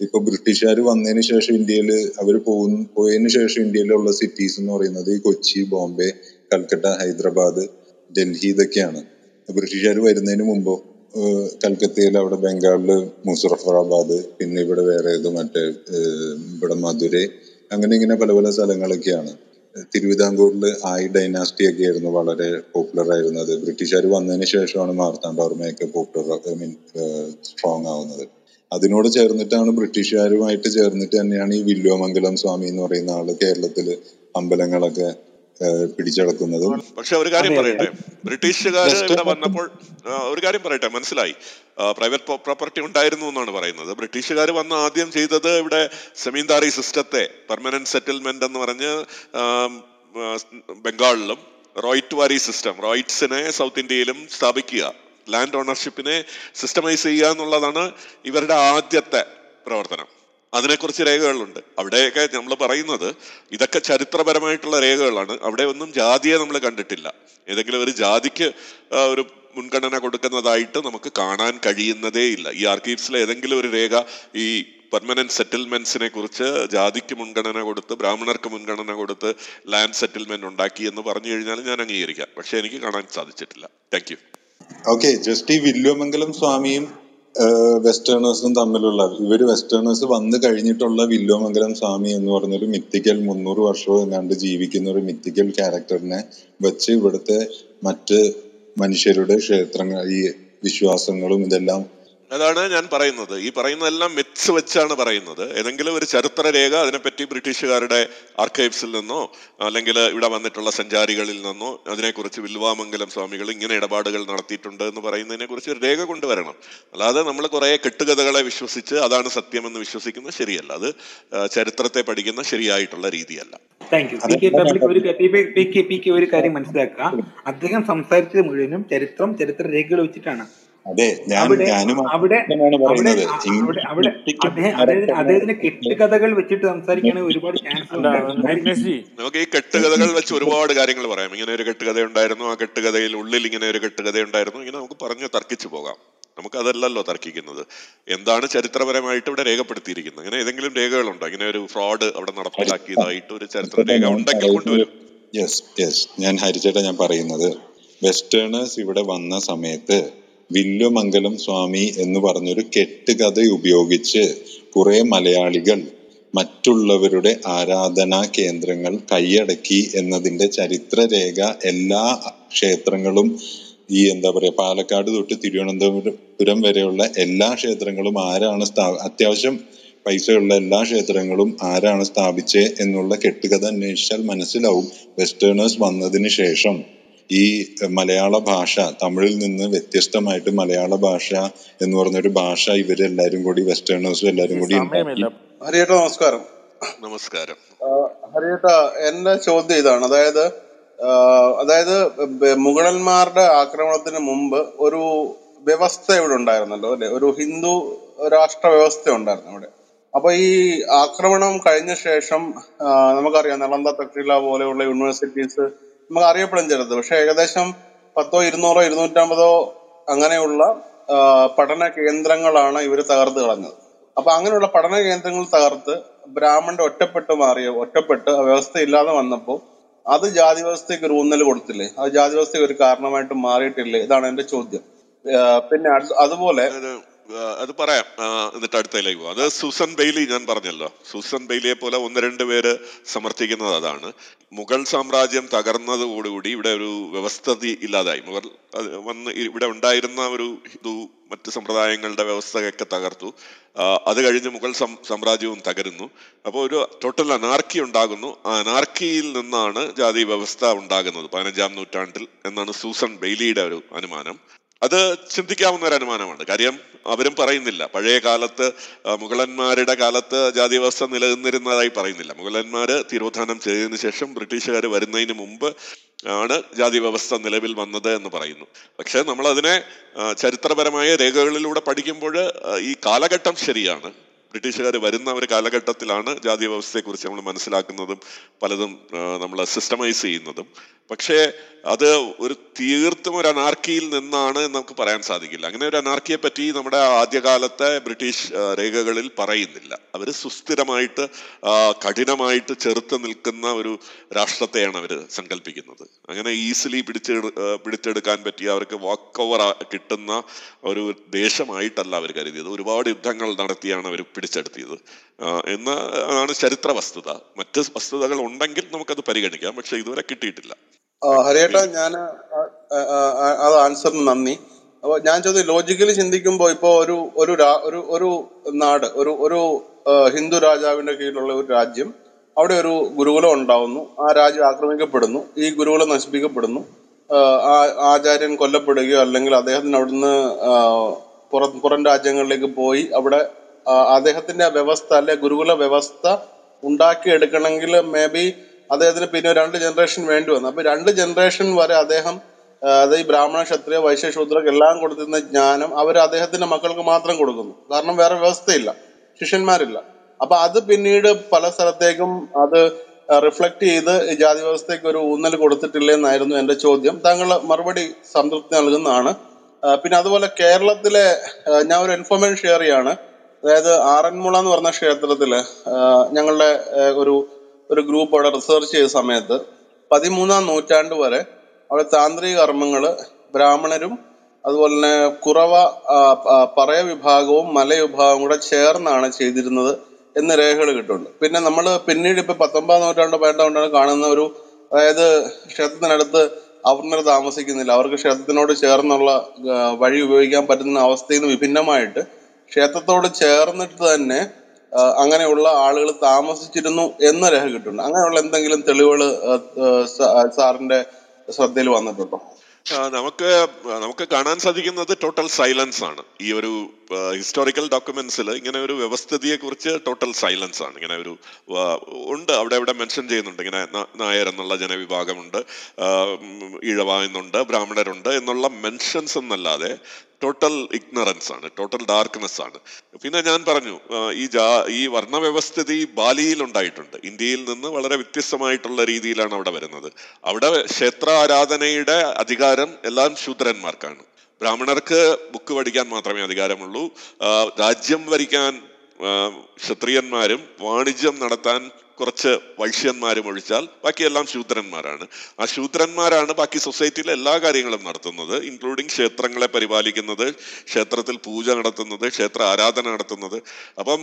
ഇപ്പൊ ബ്രിട്ടീഷുകാർ വന്നതിന് ശേഷം ഇന്ത്യയിൽ അവർ പോകുന്ന പോയതിന് ശേഷം ഇന്ത്യയിലുള്ള സിറ്റീസ് എന്ന് പറയുന്നത് ഈ കൊച്ചി ബോംബെ കൽക്കട്ട ഹൈദരാബാദ് ഡൽഹി ഇതൊക്കെയാണ്. ബ്രിട്ടീഷുകാർ വരുന്നതിന് മുമ്പ് കൽക്കത്തയിൽ അവിടെ ബംഗാളിൽ മുസഫറാബാദ് പിന്നെ ഇവിടെ വേറെ ഏത് മറ്റേ ഇവിടെ മധുരൈ അങ്ങനെ ഇങ്ങനെ പല പല സ്ഥലങ്ങളൊക്കെയാണ്. തിരുവിതാംകൂറിൽ ആയി ഡൈനാസ്റ്റി ഒക്കെ ആയിരുന്നു വളരെ പോപ്പുലർ ആയിരുന്നത്. ബ്രിട്ടീഷുകാർ വന്നതിന് ശേഷമാണ് മാർത്താണ്ഡവർമ്മയൊക്കെ പോപ്പുലർ ഐ മീൻ സ്ട്രോങ് ആവുന്നത്. അതിനോട് ചേർന്നിട്ടാണ് ബ്രിട്ടീഷുകാരുമായിട്ട് ചേർന്നിട്ട് തന്നെയാണ് ഈ വില്വമംഗലം സ്വാമി എന്ന് പറയുന്ന ആൾ കേരളത്തിൽ അമ്പലങ്ങളൊക്കെ പിടിച്ചടക്കുന്നതും.
പക്ഷെ ഒരു കാര്യം പറയട്ടെ. ബ്രിട്ടീഷുകാർ ഇവിടെ വന്നപ്പോൾ ഒരു കാര്യം പറയട്ടെ മനസ്സിലായി. പ്രൈവറ്റ് പ്രോപ്പർട്ടി ഉണ്ടായിരുന്നു എന്നാണ് പറയുന്നത്. ബ്രിട്ടീഷുകാർ വന്ന് ആദ്യം ചെയ്തത് ഇവിടെ സെമീന്ദാറി സിസ്റ്റത്തെ പെർമനന്റ് സെറ്റിൽമെന്റ് എന്ന് പറഞ്ഞ് ബംഗാളിലും റോയിറ്റ് വാരി സിസ്റ്റം റോയിറ്റ്സിനെ സൗത്ത് ഇന്ത്യയിലും സ്ഥാപിക്കുക ലാൻഡ് ഓണർഷിപ്പിനെ സിസ്റ്റമൈസ് ചെയ്യുക എന്നുള്ളതാണ് ഇവരുടെ ആദ്യത്തെ പ്രവർത്തനം. അതിനെക്കുറിച്ച് രേഖകളുണ്ട്. അവിടെയൊക്കെ നമ്മൾ പറയുന്നത് ഇതൊക്കെ ചരിത്രപരമായിട്ടുള്ള രേഖകളാണ്. അവിടെ ഒന്നും ജാതിയെ നമ്മൾ കണ്ടിട്ടില്ല. ഏതെങ്കിലും ഒരു ജാതിക്ക് ഒരു മുൻഗണന കൊടുക്കുന്നതായിട്ട് നമുക്ക് കാണാൻ കഴിയുന്നതേ ഇല്ല. ഈ ആർക്കീവ്സിലെ ഏതെങ്കിലും ഒരു രേഖ ഈ പെർമനന്റ് സെറ്റിൽമെന്റ്സിനെ കുറിച്ച് ജാതിക്ക് മുൻഗണന കൊടുത്ത് ബ്രാഹ്മണർക്ക് മുൻഗണന കൊടുത്ത് ലാൻഡ് സെറ്റിൽമെന്റ് ഉണ്ടാക്കി എന്ന് പറഞ്ഞു കഴിഞ്ഞാൽ ഞാൻ അംഗീകരിക്കാം. പക്ഷെ എനിക്ക് കാണാൻ സാധിച്ചിട്ടില്ല. Thank you
okay just Vilwamangalam സ്വാമിയും വെസ്റ്റേണേഴ്സും തമ്മിലുള്ള ഇവർ വെസ്റ്റേണേഴ്സ് വന്നു കഴിഞ്ഞിട്ടുള്ള വില്വമംഗലം സ്വാമി എന്ന് പറഞ്ഞൊരു മിത്തിക്കൽ മുന്നൂറ് വർഷവും എങ്ങാണ്ട് ജീവിക്കുന്ന ഒരു മിത്തിക്കൽ ക്യാരക്ടറിനെ വെച്ച് ഇവിടുത്തെ മറ്റ് മനുഷ്യരുടെ ക്ഷേത്രങ്ങൾ ഈ വിശ്വാസങ്ങളും ഇതെല്ലാം
അതാണ് ഞാൻ പറയുന്നത്. ഈ പറയുന്നതെല്ലാം മിത്സ് വെച്ചാണ് പറയുന്നത്. ഏതെങ്കിലും ഒരു ചരിത്രരേഖ അതിനെപ്പറ്റി ബ്രിട്ടീഷുകാരുടെ ആർക്കൈവ്സിൽ നിന്നോ അല്ലെങ്കിൽ ഇവിടെ വന്നിട്ടുള്ള സഞ്ചാരികളിൽ നിന്നോ അതിനെക്കുറിച്ച് വില്വാമംഗലം സ്വാമികൾ ഇങ്ങനെ ഇടപാടുകൾ നടത്തിയിട്ടുണ്ട് എന്ന് പറയുന്നതിനെ കുറിച്ച് ഒരു രേഖ കൊണ്ടുവരണം. അല്ലാതെ നമ്മൾ കുറെ കെട്ടുകഥകളെ വിശ്വസിച്ച് അതാണ് സത്യമെന്ന് വിശ്വസിക്കുന്നത് ശരിയല്ല. അത് ചരിത്രത്തെ പഠിക്കുന്ന ശരിയായിട്ടുള്ള രീതിയല്ല.
ഒരു കാര്യം മനസ്സിലാക്കുക. അദ്ദേഹം സംസാരിച്ചത് മുഴുവനും ചരിത്രം ചരിത്ര രേഖകൾ വെച്ചിട്ടാണ്.
അതെ
കെട്ടുകഥകൾ വെച്ചിട്ട് സംസാരിക്കുകയാണെങ്കിൽ ഒരുപാട് ചാൻസ് ഉണ്ട്.
നമുക്ക് ഈ കെട്ടുകഥകൾ വെച്ച് ഒരുപാട് കാര്യങ്ങൾ പറയാം. ഇങ്ങനെ ഒരു കെട്ടുകഥ ഉണ്ടായിരുന്നു ആ കെട്ടുകഥയിൽ ഉള്ളിൽ ഇങ്ങനെ ഒരു കെട്ടുകഥ ഉണ്ടായിരുന്നു. ഇങ്ങനെ നമുക്ക് പറഞ്ഞു തർക്കിച്ചു പോകാം. നമുക്ക് അതല്ലല്ലോ തർക്കിക്കുന്നത്. എന്താണ് ചരിത്രപരമായിട്ട് ഇവിടെ രേഖപ്പെടുത്തിയിരിക്കുന്നത്? ഇങ്ങനെ ഏതെങ്കിലും രേഖകളുണ്ടോ? ഇങ്ങനെ ഒരു ഫ്രോഡ് അവിടെ നടപ്പിലാക്കിയതായിട്ട് ഒരു ചരിത്ര രേഖ ഉണ്ടെങ്കിൽ കൊണ്ടുവരും.
യെസ് യെസ് ഞാൻ ഹരിച്ചേട്ടാ ഞാൻ പറയുന്നത്. വെസ്റ്റേണേഴ്സ് ഇവിടെ വന്ന സമയത്ത് വില്ലുമംഗലം സ്വാമി എന്ന് പറഞ്ഞൊരു കെട്ടുകഥ ഉപയോഗിച്ച് കുറെ മലയാളികൾ മറ്റുള്ളവരുടെ ആരാധനാ കേന്ദ്രങ്ങൾ കൈയടക്കി എന്നതിന്റെ ചരിത്രരേഖ എല്ലാ ക്ഷേത്രങ്ങളും ഈ എന്താ പറയാ പാലക്കാട് തൊട്ട് തിരുവനന്തപുരം വരെയുള്ള എല്ലാ ക്ഷേത്രങ്ങളും ആരാണ് സ്ഥാ അത്യാവശ്യം പൈസയുള്ള എല്ലാ ക്ഷേത്രങ്ങളും ആരാണ് സ്ഥാപിച്ചത് എന്നുള്ള കെട്ടുകഥ അന്വേഷിച്ചാൽ മനസ്സിലാവും. വെസ്റ്റേണേഴ്സ് വന്നതിന് ശേഷം ഈ മലയാള ഭാഷ തമിഴിൽ നിന്ന് വ്യത്യസ്തമായിട്ട് മലയാള ഭാഷ എന്ന് പറഞ്ഞൊരു ഭാഷ ഇവരെല്ലാരും കൂടി വെസ്റ്റേണേഴ്സും എല്ലാരും കൂടി
ഹരിയേട്ട നമസ്കാരം.
നമസ്കാരം.
ഹരിയേട്ട എന്റെ ചോദ്യം ഇതാണ്. അതായത് അതായത് മുഗളന്മാരുടെ ആക്രമണത്തിന് മുമ്പ് ഒരു വ്യവസ്ഥ ഇവിടെ ഉണ്ടായിരുന്നല്ലോ അല്ലെ? ഒരു ഹിന്ദു രാഷ്ട്ര വ്യവസ്ഥ ഉണ്ടായിരുന്നു ഇവിടെ അപ്പൊ ഈ ആക്രമണം കഴിഞ്ഞ ശേഷം നമുക്കറിയാം നളന്ദ തക്ഷീല പോലെയുള്ള യൂണിവേഴ്സിറ്റീസ് നമുക്ക് അറിയപ്പെടും ചിലത്. പക്ഷെ ഏകദേശം പത്തോ ഇരുന്നൂറോ ഇരുന്നൂറ്റമ്പതോ അങ്ങനെയുള്ള പഠന കേന്ദ്രങ്ങളാണ് ഇവർ തകർത്ത് കളഞ്ഞത്. അപ്പൊ അങ്ങനെയുള്ള പഠന കേന്ദ്രങ്ങൾ തകർത്ത് ബ്രാഹ്മണന്റെ ഒറ്റപ്പെട്ട് മാറിയ ഒറ്റപ്പെട്ട് വ്യവസ്ഥ ഇല്ലാതെ വന്നപ്പോൾ അത് ജാതി വ്യവസ്ഥയ്ക്ക് ഒരു ഊന്നൽ കൊടുത്തില്ലേ? അത് ജാതി വ്യവസ്ഥയ്ക്ക് ഒരു കാരണമായിട്ട് മാറിയിട്ടില്ലേ? ഇതാണ് എന്റെ ചോദ്യം. പിന്നെ അത് അതുപോലെ
അത് പറയാം. എന്നിട്ട് അടുത്തതിലേക്ക് പോകാം. അത് സൂസൻ ബെയ്ലി ഞാൻ പറഞ്ഞല്ലോ. സൂസൻ ബെയ്ലിയെ പോലെ ഒന്ന് രണ്ട് പേര് സമർത്ഥിക്കുന്നത് അതാണ്. മുഗൾ സാമ്രാജ്യം തകർന്നതോടുകൂടി ഇവിടെ ഒരു വ്യവസ്ഥതി ഇല്ലാതായി. മുഗൾ വന്ന് ഇവിടെ ഉണ്ടായിരുന്ന ഒരു ഹിന്ദു മറ്റ് സമ്പ്രദായങ്ങളുടെ വ്യവസ്ഥയൊക്കെ തകർത്തു. അത് കഴിഞ്ഞ് മുഗൾ സാമ്രാജ്യവും തകരുന്നു. അപ്പോൾ ഒരു ടോട്ടൽ അനാർക്കി ഉണ്ടാകുന്നു. ആ അനാർക്കിയിൽ നിന്നാണ് ജാതി വ്യവസ്ഥ ഉണ്ടാകുന്നത്. പതിനഞ്ചാം നൂറ്റാണ്ടിൽ എന്നാണ് സൂസൻ ബെയ്ലിയുടെ ഒരു അനുമാനം. അത് ചിന്തിക്കാവുന്ന ഒരു അനുമാനമാണ്. കാര്യം അവരും പറയുന്നില്ല. പഴയ കാലത്ത് മുഗളന്മാരുടെ കാലത്ത് ജാതി വ്യവസ്ഥ നിലനിന്നിരുന്നതായി പറയുന്നില്ല. മുഗളന്മാർ തിരോധാനം ചെയ്തതിന് ശേഷം ബ്രിട്ടീഷുകാർ വരുന്നതിന് മുമ്പ് ആണ് ജാതി വ്യവസ്ഥ നിലവിൽ വന്നത് എന്ന് പറയുന്നു. പക്ഷെ നമ്മൾ അതിനെ ചരിത്രപരമായ രേഖകളിലൂടെ പഠിക്കുമ്പോൾ ഈ കാലഘട്ടം ശരിയാണ്. ബ്രിട്ടീഷുകാർ വരുന്ന ഒരു കാലഘട്ടത്തിലാണ് ജാതി വ്യവസ്ഥയെക്കുറിച്ച് നമ്മൾ മനസ്സിലാക്കുന്നതും പലതും നമ്മൾ സിസ്റ്റമൈസ് ചെയ്യുന്നതും. പക്ഷേ അത് ഒരു തീർത്തും ഒരു അനാർക്കിയിൽ നിന്നാണ് നമുക്ക് പറയാൻ സാധിക്കില്ല. അങ്ങനെ ഒരു അനാർക്കിയെ പറ്റി നമ്മുടെ ആദ്യകാലത്തെ ബ്രിട്ടീഷ് രേഖകളിൽ പറയുന്നില്ല. അവർ സുസ്ഥിരമായിട്ട് കഠിനമായിട്ട് ചെറുത്ത് നിൽക്കുന്ന ഒരു രാഷ്ട്രത്തെയാണ് അവർ സങ്കല്പിക്കുന്നത് അങ്ങനെ ഈസിലി പിടിച്ച് പിടിച്ചെടുക്കാൻ പറ്റിയ അവർക്ക് വാക്ക് ഓവർ കിട്ടുന്ന ഒരു ദേശമായിട്ടല്ല അവർ കരുതിയത്. ഒരുപാട് യുദ്ധങ്ങൾ നടത്തിയാണ് അവർ പിടിച്ചെടുത്തിയത്. എന്നാണ് എന്ന ആണ് ചരിത്ര വസ്തുത. മറ്റ് വസ്തുതകൾ ഉണ്ടെങ്കിൽ നമുക്കത് പരിഗണിക്കാം. പക്ഷെ ഇതുവരെ കിട്ടിയിട്ടില്ല.
ഹരിയേട്ടാ ഞാൻ അത് ആൻസറിന് നന്ദി. അപ്പോൾ ഞാൻ ചോദിച്ചു ലോജിക്കലി ചിന്തിക്കുമ്പോൾ ഇപ്പോ ഒരു ഒരു ഒരു ഒരു നാട് ഒരു ഒരു ഹിന്ദു രാജാവിന്റെ കീഴിലുള്ള ഒരു രാജ്യം അവിടെ ഒരു ഗുരുകുലം ഉണ്ടാവുന്നു. ആ രാജ്യം ആക്രമിക്കപ്പെടുന്നു. ഈ ഗുരുകുലം നശിപ്പിക്കപ്പെടുന്നു. ആ, ആചാര്യൻ കൊല്ലപ്പെടുകയോ അല്ലെങ്കിൽ അദ്ദേഹത്തിന് അവിടുന്ന് പുറം പുറം രാജ്യങ്ങളിലേക്ക് പോയി അവിടെ അദ്ദേഹത്തിന്റെ വ്യവസ്ഥ അല്ലെ ഗുരുകുല വ്യവസ്ഥ ഉണ്ടാക്കിയെടുക്കണമെങ്കിൽ മേ ബി അദ്ദേഹത്തിന് പിന്നെ രണ്ട് ജനറേഷൻ വേണ്ടി വന്നു. അപ്പൊ രണ്ട് ജനറേഷൻ വരെ അദ്ദേഹം അത് ഈ ബ്രാഹ്മണ ക്ഷത്രിയ വൈശ്യ ശൂദ്രക്ക് എല്ലാം കൊടുത്തിരുന്ന ജ്ഞാനം അവർ അദ്ദേഹത്തിന്റെ മക്കൾക്ക് മാത്രം കൊടുക്കുന്നു. കാരണം വേറെ വ്യവസ്ഥയില്ല. ശിഷ്യന്മാരില്ല. അപ്പൊ അത് പിന്നീട് പല സ്ഥലത്തേക്കും അത് റിഫ്ലക്ട് ചെയ്ത് ജാതി വ്യവസ്ഥയ്ക്ക് ഒരു ഊന്നൽ കൊടുത്തിട്ടില്ലെന്നായിരുന്നു എന്റെ ചോദ്യം. താങ്കൾ മറുപടി സംതൃപ്തി നൽകുന്നതാണ്. പിന്നെ അതുപോലെ കേരളത്തിലെ ഞാൻ ഒരു ഇൻഫോർമേഷൻ ഷെയർ ചെയ്യാണ്. അതായത് ആറന്മുള എന്ന് പറഞ്ഞ ക്ഷേത്രത്തിൽ ഞങ്ങളുടെ ഒരു ഒരു ഗ്രൂപ്പ് അവിടെ റിസർച്ച് ചെയ്ത സമയത്ത് പതിമൂന്നാം നൂറ്റാണ്ട് വരെ അവിടെ താന്ത്രിക കർമ്മങ്ങൾ ബ്രാഹ്മണരും അതുപോലെ തന്നെ കുറവ പറയ വിഭാഗവും മല വിഭാഗവും കൂടെ ചേർന്നാണ് ചെയ്തിരുന്നത് എന്ന് രേഖകൾ കിട്ടുന്നുണ്ട്. പിന്നെ നമ്മൾ പിന്നീട് ഇപ്പൊ പത്തൊമ്പതാം നൂറ്റാണ്ട് പതിനെട്ടാം കാണുന്ന ഒരു അതായത് ക്ഷേത്രത്തിനടുത്ത് അവർണർ താമസിക്കുന്നില്ല. അവർക്ക് ക്ഷേത്രത്തിനോട് ചേർന്നുള്ള വഴി ഉപയോഗിക്കാൻ പറ്റുന്ന അവസ്ഥയിൽ നിന്ന് വിഭിന്നമായിട്ട് ക്ഷേത്രത്തോട് ചേർന്നിട്ട് തന്നെ അങ്ങനെയുള്ള ആളുകൾ താമസിച്ചിരുന്നു എന്ന രേഖ കിട്ടുന്നുണ്ട് അങ്ങനെയുള്ള എന്തെങ്കിലും തെളിവുകൾ സാറിന്റെ ശ്രദ്ധയിൽ വന്നിട്ടുണ്ടോ?
നമുക്ക് നമുക്ക് കാണാൻ സാധിക്കുന്നത് ടോട്ടൽ സൈലൻസ് ആണ്. ഈ ഒരു ഹിസ്റ്റോറിക്കൽ ഡോക്യുമെന്റ്സിൽ ഇങ്ങനെ ഒരു വ്യവസ്ഥിതിയെ കുറിച്ച് ടോട്ടൽ സൈലൻസ് ആണ്. ഇങ്ങനെ ഒരു ഉണ്ട്. അവിടെ അവിടെ മെൻഷൻ ചെയ്യുന്നുണ്ട്. ഇങ്ങനെ നായർ എന്നുള്ള ജനവിഭാഗമുണ്ട്. ഈഴവ എന്നുണ്ട് ബ്രാഹ്മണരുണ്ട് എന്നുള്ള മെൻഷൻസ് എന്നല്ലാതെ ടോട്ടൽ ഇഗ്നറൻസ് ആണ് ടോട്ടൽ ഡാർക്ക്നെസ് ആണ്. പിന്നെ ഞാൻ പറഞ്ഞു ഈ ജാ ഈ വർണവ്യവസ്ഥിതി ബാലിയിൽ ഉണ്ടായിട്ടുണ്ട്. ഇന്ത്യയിൽ നിന്ന് വളരെ വ്യത്യസ്തമായിട്ടുള്ള രീതിയിലാണ് അവിടെ വരുന്നത്. അവിടെ ക്ഷേത്ര ആരാധനയുടെ അധികാരം എല്ലാം ശൂദ്രന്മാർക്കാണ്. ബ്രാഹ്മണർക്ക് ബുക്ക് പഠിക്കാൻ മാത്രമേ അധികാരമുള്ളൂ. രാജ്യം ഭരിക്കാൻ ക്ഷത്രിയന്മാരും വാണിജ്യം നടത്താൻ കുറച്ച് വൈശ്യന്മാരും ഒഴിച്ചാൽ ബാക്കിയെല്ലാം ശൂദ്രന്മാരാണ്. ആ ശൂദ്രന്മാരാണ് ബാക്കി സൊസൈറ്റിയിലെ എല്ലാ കാര്യങ്ങളും നടത്തുന്നത് ഇൻക്ലൂഡിങ് ക്ഷേത്രങ്ങളെ പരിപാലിക്കുന്നത് ക്ഷേത്രത്തിൽ പൂജ നടത്തുന്നത് ക്ഷേത്ര ആരാധന നടത്തുന്നത്. അപ്പം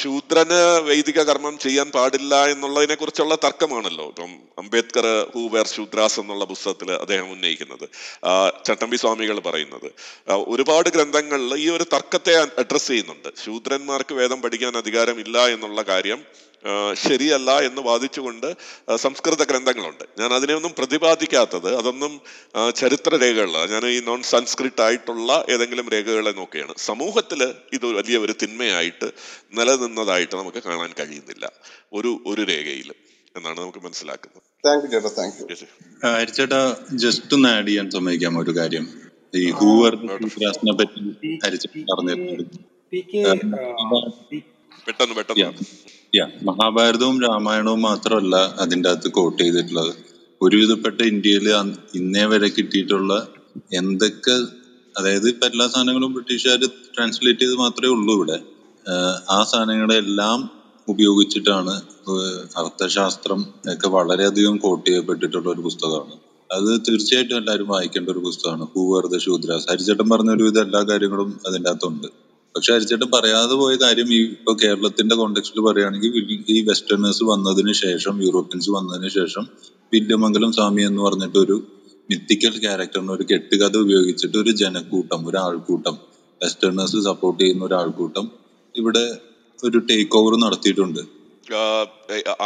ശൂദ്രന് വൈദിക കർമ്മം ചെയ്യാൻ പാടില്ല എന്നുള്ളതിനെ കുറിച്ചുള്ള തർക്കമാണല്ലോ. ഇപ്പം അംബേദ്കർ ഹൂ വേർ ശൂദ്രാസ് എന്നുള്ള പുസ്തകത്തിൽ അദ്ദേഹം ഉന്നയിക്കുന്നത് ചട്ടമ്പി സ്വാമികൾ പറയുന്നത്. ഒരുപാട് ഗ്രന്ഥങ്ങളിൽ ഈ ഒരു തർക്കത്തെ അഡ്രസ്സ് ചെയ്യുന്നുണ്ട്. ശൂദ്രന്മാർക്ക് വേദം പഠിക്കാൻ അധികാരമില്ല എന്നുള്ള കാര്യം ശരിയല്ല എന്ന് വാദിച്ചുകൊണ്ട് സംസ്കൃത ഗ്രന്ഥങ്ങളുണ്ട്. ഞാൻ അതിനെയൊന്നും പ്രതിപാദിക്കാത്തത് അതൊന്നും ചരിത്ര രേഖകളല്ല ഞാൻ ഈ നോൺ സംസ്കൃത് ആയിട്ടുള്ള ഏതെങ്കിലും രേഖകളെ നോക്കുകയാണ് സമൂഹത്തിൽ ഇത് വലിയ ഒരു തിന്മയായിട്ട് നിലനിന്നതായിട്ട് നമുക്ക് കാണാൻ കഴിയുന്നില്ല. ഒരു ഒരു രേഖയിൽ എന്നാണ് നമുക്ക് മനസ്സിലാക്കുന്നത്.
താങ്ക് യു ചേട്ടാ. താങ്ക് യു
ഹരിച്ചേട്ടാ ജസ്റ്റ് ഒന്ന് ആഡ് ചെയ്യാൻ സമ്മതിക്കാം ഒരു കാര്യം? ഈ ഹൂവർ ശൂദ്രാസിനെ പറ്റി ഹരിച്ചേട്ടൻ പറഞ്ഞിട്ടുണ്ട്
പി
പെട്ടെന്ന് പെട്ടെന്ന്.
മഹാഭാരതവും രാമായണവും മാത്രമല്ല അതിന്റെ അകത്ത് കോട്ട് ചെയ്തിട്ടുള്ളത്. ഒരുവിധപ്പെട്ട ഇന്ത്യയിൽ ഇന്നേ വരെ കിട്ടിയിട്ടുള്ള എന്തൊക്കെ അതായത് ഇപ്പൊ എല്ലാ സാധനങ്ങളും ബ്രിട്ടീഷുകാർ ട്രാൻസ്ലേറ്റ് ചെയ്ത് മാത്രമേ ഉള്ളൂ ഇവിടെ. ആ ആ സാധനങ്ങളെല്ലാം ഉപയോഗിച്ചിട്ടാണ് അർത്ഥശാസ്ത്രം ഒക്കെ വളരെയധികം കോട്ട് ചെയ്യപ്പെട്ടിട്ടുള്ള ഒരു പുസ്തകമാണ്. അത് തീർച്ചയായിട്ടും എല്ലാവരും വായിക്കേണ്ട ഒരു പുസ്തകമാണ്. ഹൂവർ ദ ശൂദ്രാസ് ഹരിചട്ടൻ പറഞ്ഞ എല്ലാ കാര്യങ്ങളും അതിന്റെ അകത്തുണ്ട്. പക്ഷെ ഹരിച്ചേട്ടൻ പറയാതെ പോയ കാര്യം ഈ ഇപ്പൊ കേരളത്തിന്റെ കോണ്ടെക്സ്റ്റിൽ പറയുകയാണെങ്കിൽ ഈ വെസ്റ്റേണേഴ്സ് വന്നതിന് ശേഷം യൂറോപ്യൻസ് വന്നതിന് ശേഷം വില്യമംഗലം സ്വാമി എന്ന് പറഞ്ഞിട്ട് ഒരു മിത്തിക്കൽ ക്യാരക്ടറിന് ഒരു കെട്ടുകഥ ഉപയോഗിച്ചിട്ട് ഒരു ജനക്കൂട്ടം ഒരു ആൾക്കൂട്ടം വെസ്റ്റേണേഴ്സ് സപ്പോർട്ട് ചെയ്യുന്ന ഒരു ആൾക്കൂട്ടം ഇവിടെ ഒരു ടേക്ക് ഓവർ നടത്തിയിട്ടുണ്ട്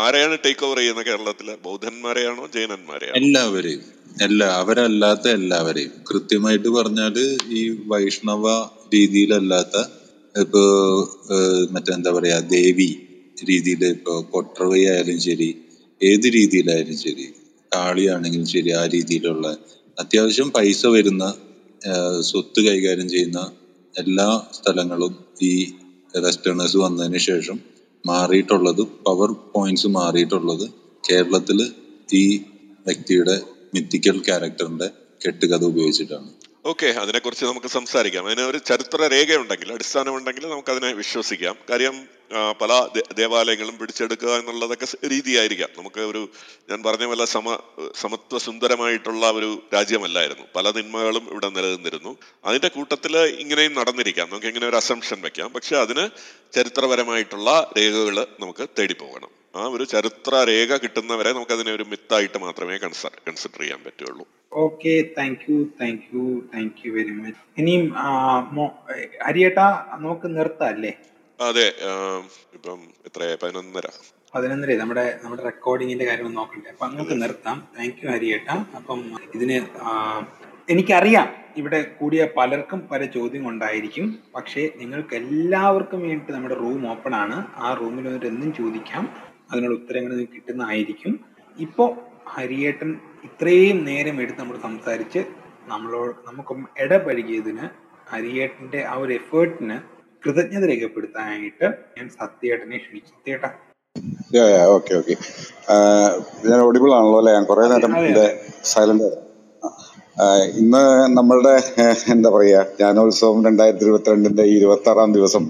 ആരെയാണ് ടേക്ക് ഓവർ ചെയ്യുന്നത് കേരളത്തിലെ? ബൗദ്ധന്മാരെയാണോ ജൈനന്മാരെയാണോ?
എല്ലാവരെയും. എല്ലാ അവരല്ലാത്ത എല്ലാവരെയും. കൃത്യമായിട്ട് പറഞ്ഞാൽ ഈ വൈഷ്ണവ രീതിയിലല്ലാത്ത ഇപ്പൊ ഏഹ്, മറ്റെന്താ പറയാ ദേവി രീതിയിൽ ഇപ്പൊ കൊട്ടറവൈ ആയാലും ശരി ഏത് രീതിയിലായാലും ശരി കാളിയാണെങ്കിലും ശരി ആ രീതിയിലുള്ള അത്യാവശ്യം പൈസ വരുന്ന സ്വത്ത് കൈകാര്യം ചെയ്യുന്ന എല്ലാ സ്ഥലങ്ങളും ഈ വെസ്റ്റേണേഴ്സ് വന്നതിന് ശേഷം മാറിയിട്ടുള്ളത് പവർ പോയിന്റ്സ് മാറിയിട്ടുള്ളത് കേരളത്തിൽ ഈ വ്യക്തിയുടെ മിത്തിക്കൽ ക്യാരക്ടറിന്റെ കെട്ടുകഥ ഉപയോഗിച്ചിട്ടാണ്.
ഓക്കെ അതിനെക്കുറിച്ച് നമുക്ക് സംസാരിക്കാം. അതിന് ഒരു ചരിത്ര രേഖയുണ്ടെങ്കിൽ അടിസ്ഥാനമുണ്ടെങ്കിൽ നമുക്ക് അതിനെ വിശ്വസിക്കാം. കാര്യം പല ദേവാലയങ്ങളും പിടിച്ചെടുക്കുക എന്നുള്ളതൊക്കെ രീതിയായിരിക്കാം. നമുക്ക് ഒരു ഞാൻ പറഞ്ഞ പോലെ സമ സമത്വ സുന്ദരമായിട്ടുള്ള ഒരു രാജ്യമല്ലായിരുന്നു. പല തിന്മകളും ഇവിടെ നിലനിന്നിരുന്നു. അതിന്റെ കൂട്ടത്തിൽ ഇങ്ങനെയും നടന്നിരിക്കാം. നമുക്ക് ഇങ്ങനെ ഒരു അസംഷൻ വെക്കാം. പക്ഷെ അതിന് ചരിത്രപരമായിട്ടുള്ള രേഖകൾ നമുക്ക് തേടി പോകണം ആ ഒരു ചരിത്ര രേഖ കിട്ടുന്നവരെ നമുക്കതിനെ ഒരു മിത്തായിട്ട് മാത്രമേ കൺസിഡർ ചെയ്യാൻ പറ്റുള്ളൂ.
Okay thank you thank you thank you very much ഇനിയും ഹരിയേട്ട നമുക്ക് നിർത്താം അല്ലേ?
അതെ ഇപ്പം എത്ര പതിനൊന്നര.
പതിനൊന്നര. നമ്മുടെ നമ്മുടെ റെക്കോർഡിങ്ങിന്റെ കാര്യം നോക്കണ്ടേ? അപ്പൊ നമുക്ക് നിർത്താം. താങ്ക് യു ഹരിയേട്ട അപ്പം ഇതിന് എനിക്കറിയാം ഇവിടെ കൂടിയ പലർക്കും പല ചോദ്യങ്ങൾ ഉണ്ടായിരിക്കും പക്ഷേ നിങ്ങൾക്ക് എല്ലാവർക്കും വേണ്ടി നമ്മുടെ റൂം ഓപ്പൺ ആണ് ആ റൂമിൽ വന്നിട്ട് എന്തും ചോദിക്കാം. അതിനുള്ള ഉത്തരങ്ങൾ കിട്ടുന്നതായിരിക്കും. ഇപ്പോൾ ഹരിയേട്ടൻ ഇത്രയും നേരം എടുത്ത് നമ്മൾ സംസാരിച്ച് നമ്മളോട് നമുക്ക് ഇടപഴകിയതിന് ഹരിയേട്ടന്റെ ആ ഒരു എഫേർട്ടിന് കൃതജ്ഞത രേഖപ്പെടുത്താനായിട്ട് ഞാൻ സത്യേട്ടനെ ക്ഷണിച്ചു. സത്യേട്ട
ഓക്കെ ഓക്കെ. ഞാൻ ഓഡിബിൾ ആണല്ലോ അല്ലെ? ഞാൻ കുറെ നേരം സൈലന്റ് ഇന്ന് നമ്മളുടെ എന്താ പറയാ ജ്ഞാനോത്സവം രണ്ടായിരത്തി ഇരുപത്തിരണ്ടിന്റെ ഇരുപത്തി ആറാം ദിവസം.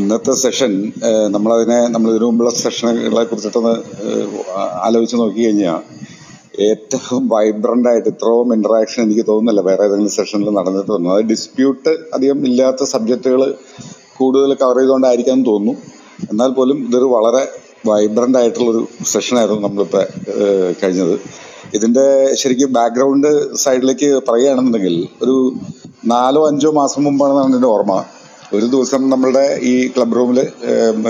ഇന്നത്തെ സെഷൻ നമ്മളതിനെ നമ്മൾ ഇതിനു മുമ്പുള്ള സെഷനുകളെ കുറിച്ചിട്ടൊന്ന് ആലോചിച്ച് നോക്കി കഴിഞ്ഞാൽ ഏറ്റവും വൈബ്രന്റ് ആയിട്ട് ഇത്രയും ഇന്ററാക്ഷൻ എനിക്ക് തോന്നുന്നില്ല. വേറെ ഏതെങ്കിലും സെഷനിൽ നടന്നിട്ടൊന്നും അത് ഡിസ്പ്യൂട്ട് അധികം ഇല്ലാത്ത സബ്ജക്റ്റുകൾ കൂടുതൽ കവർ ചെയ്തുകൊണ്ടായിരിക്കാം എന്ന് തോന്നുന്നു. എന്നാൽ പോലും ഇതൊരു വളരെ വൈബ്രന്റ് ആയിട്ടുള്ളൊരു സെഷനായിരുന്നു നമ്മളിപ്പോൾ കഴിഞ്ഞത്. ഇതിന്റെ ശരിക്കും ബാക്ക്ഗ്രൗണ്ട് സൈഡിലേക്ക് പറയുകയാണെന്നുണ്ടെങ്കിൽ ഒരു നാലോ അഞ്ചോ മാസം മുമ്പാണെന്നാണ് എന്റെ ഓർമ്മ. ഒരു ദിവസം നമ്മളുടെ ഈ ക്ലബ് റൂമിൽ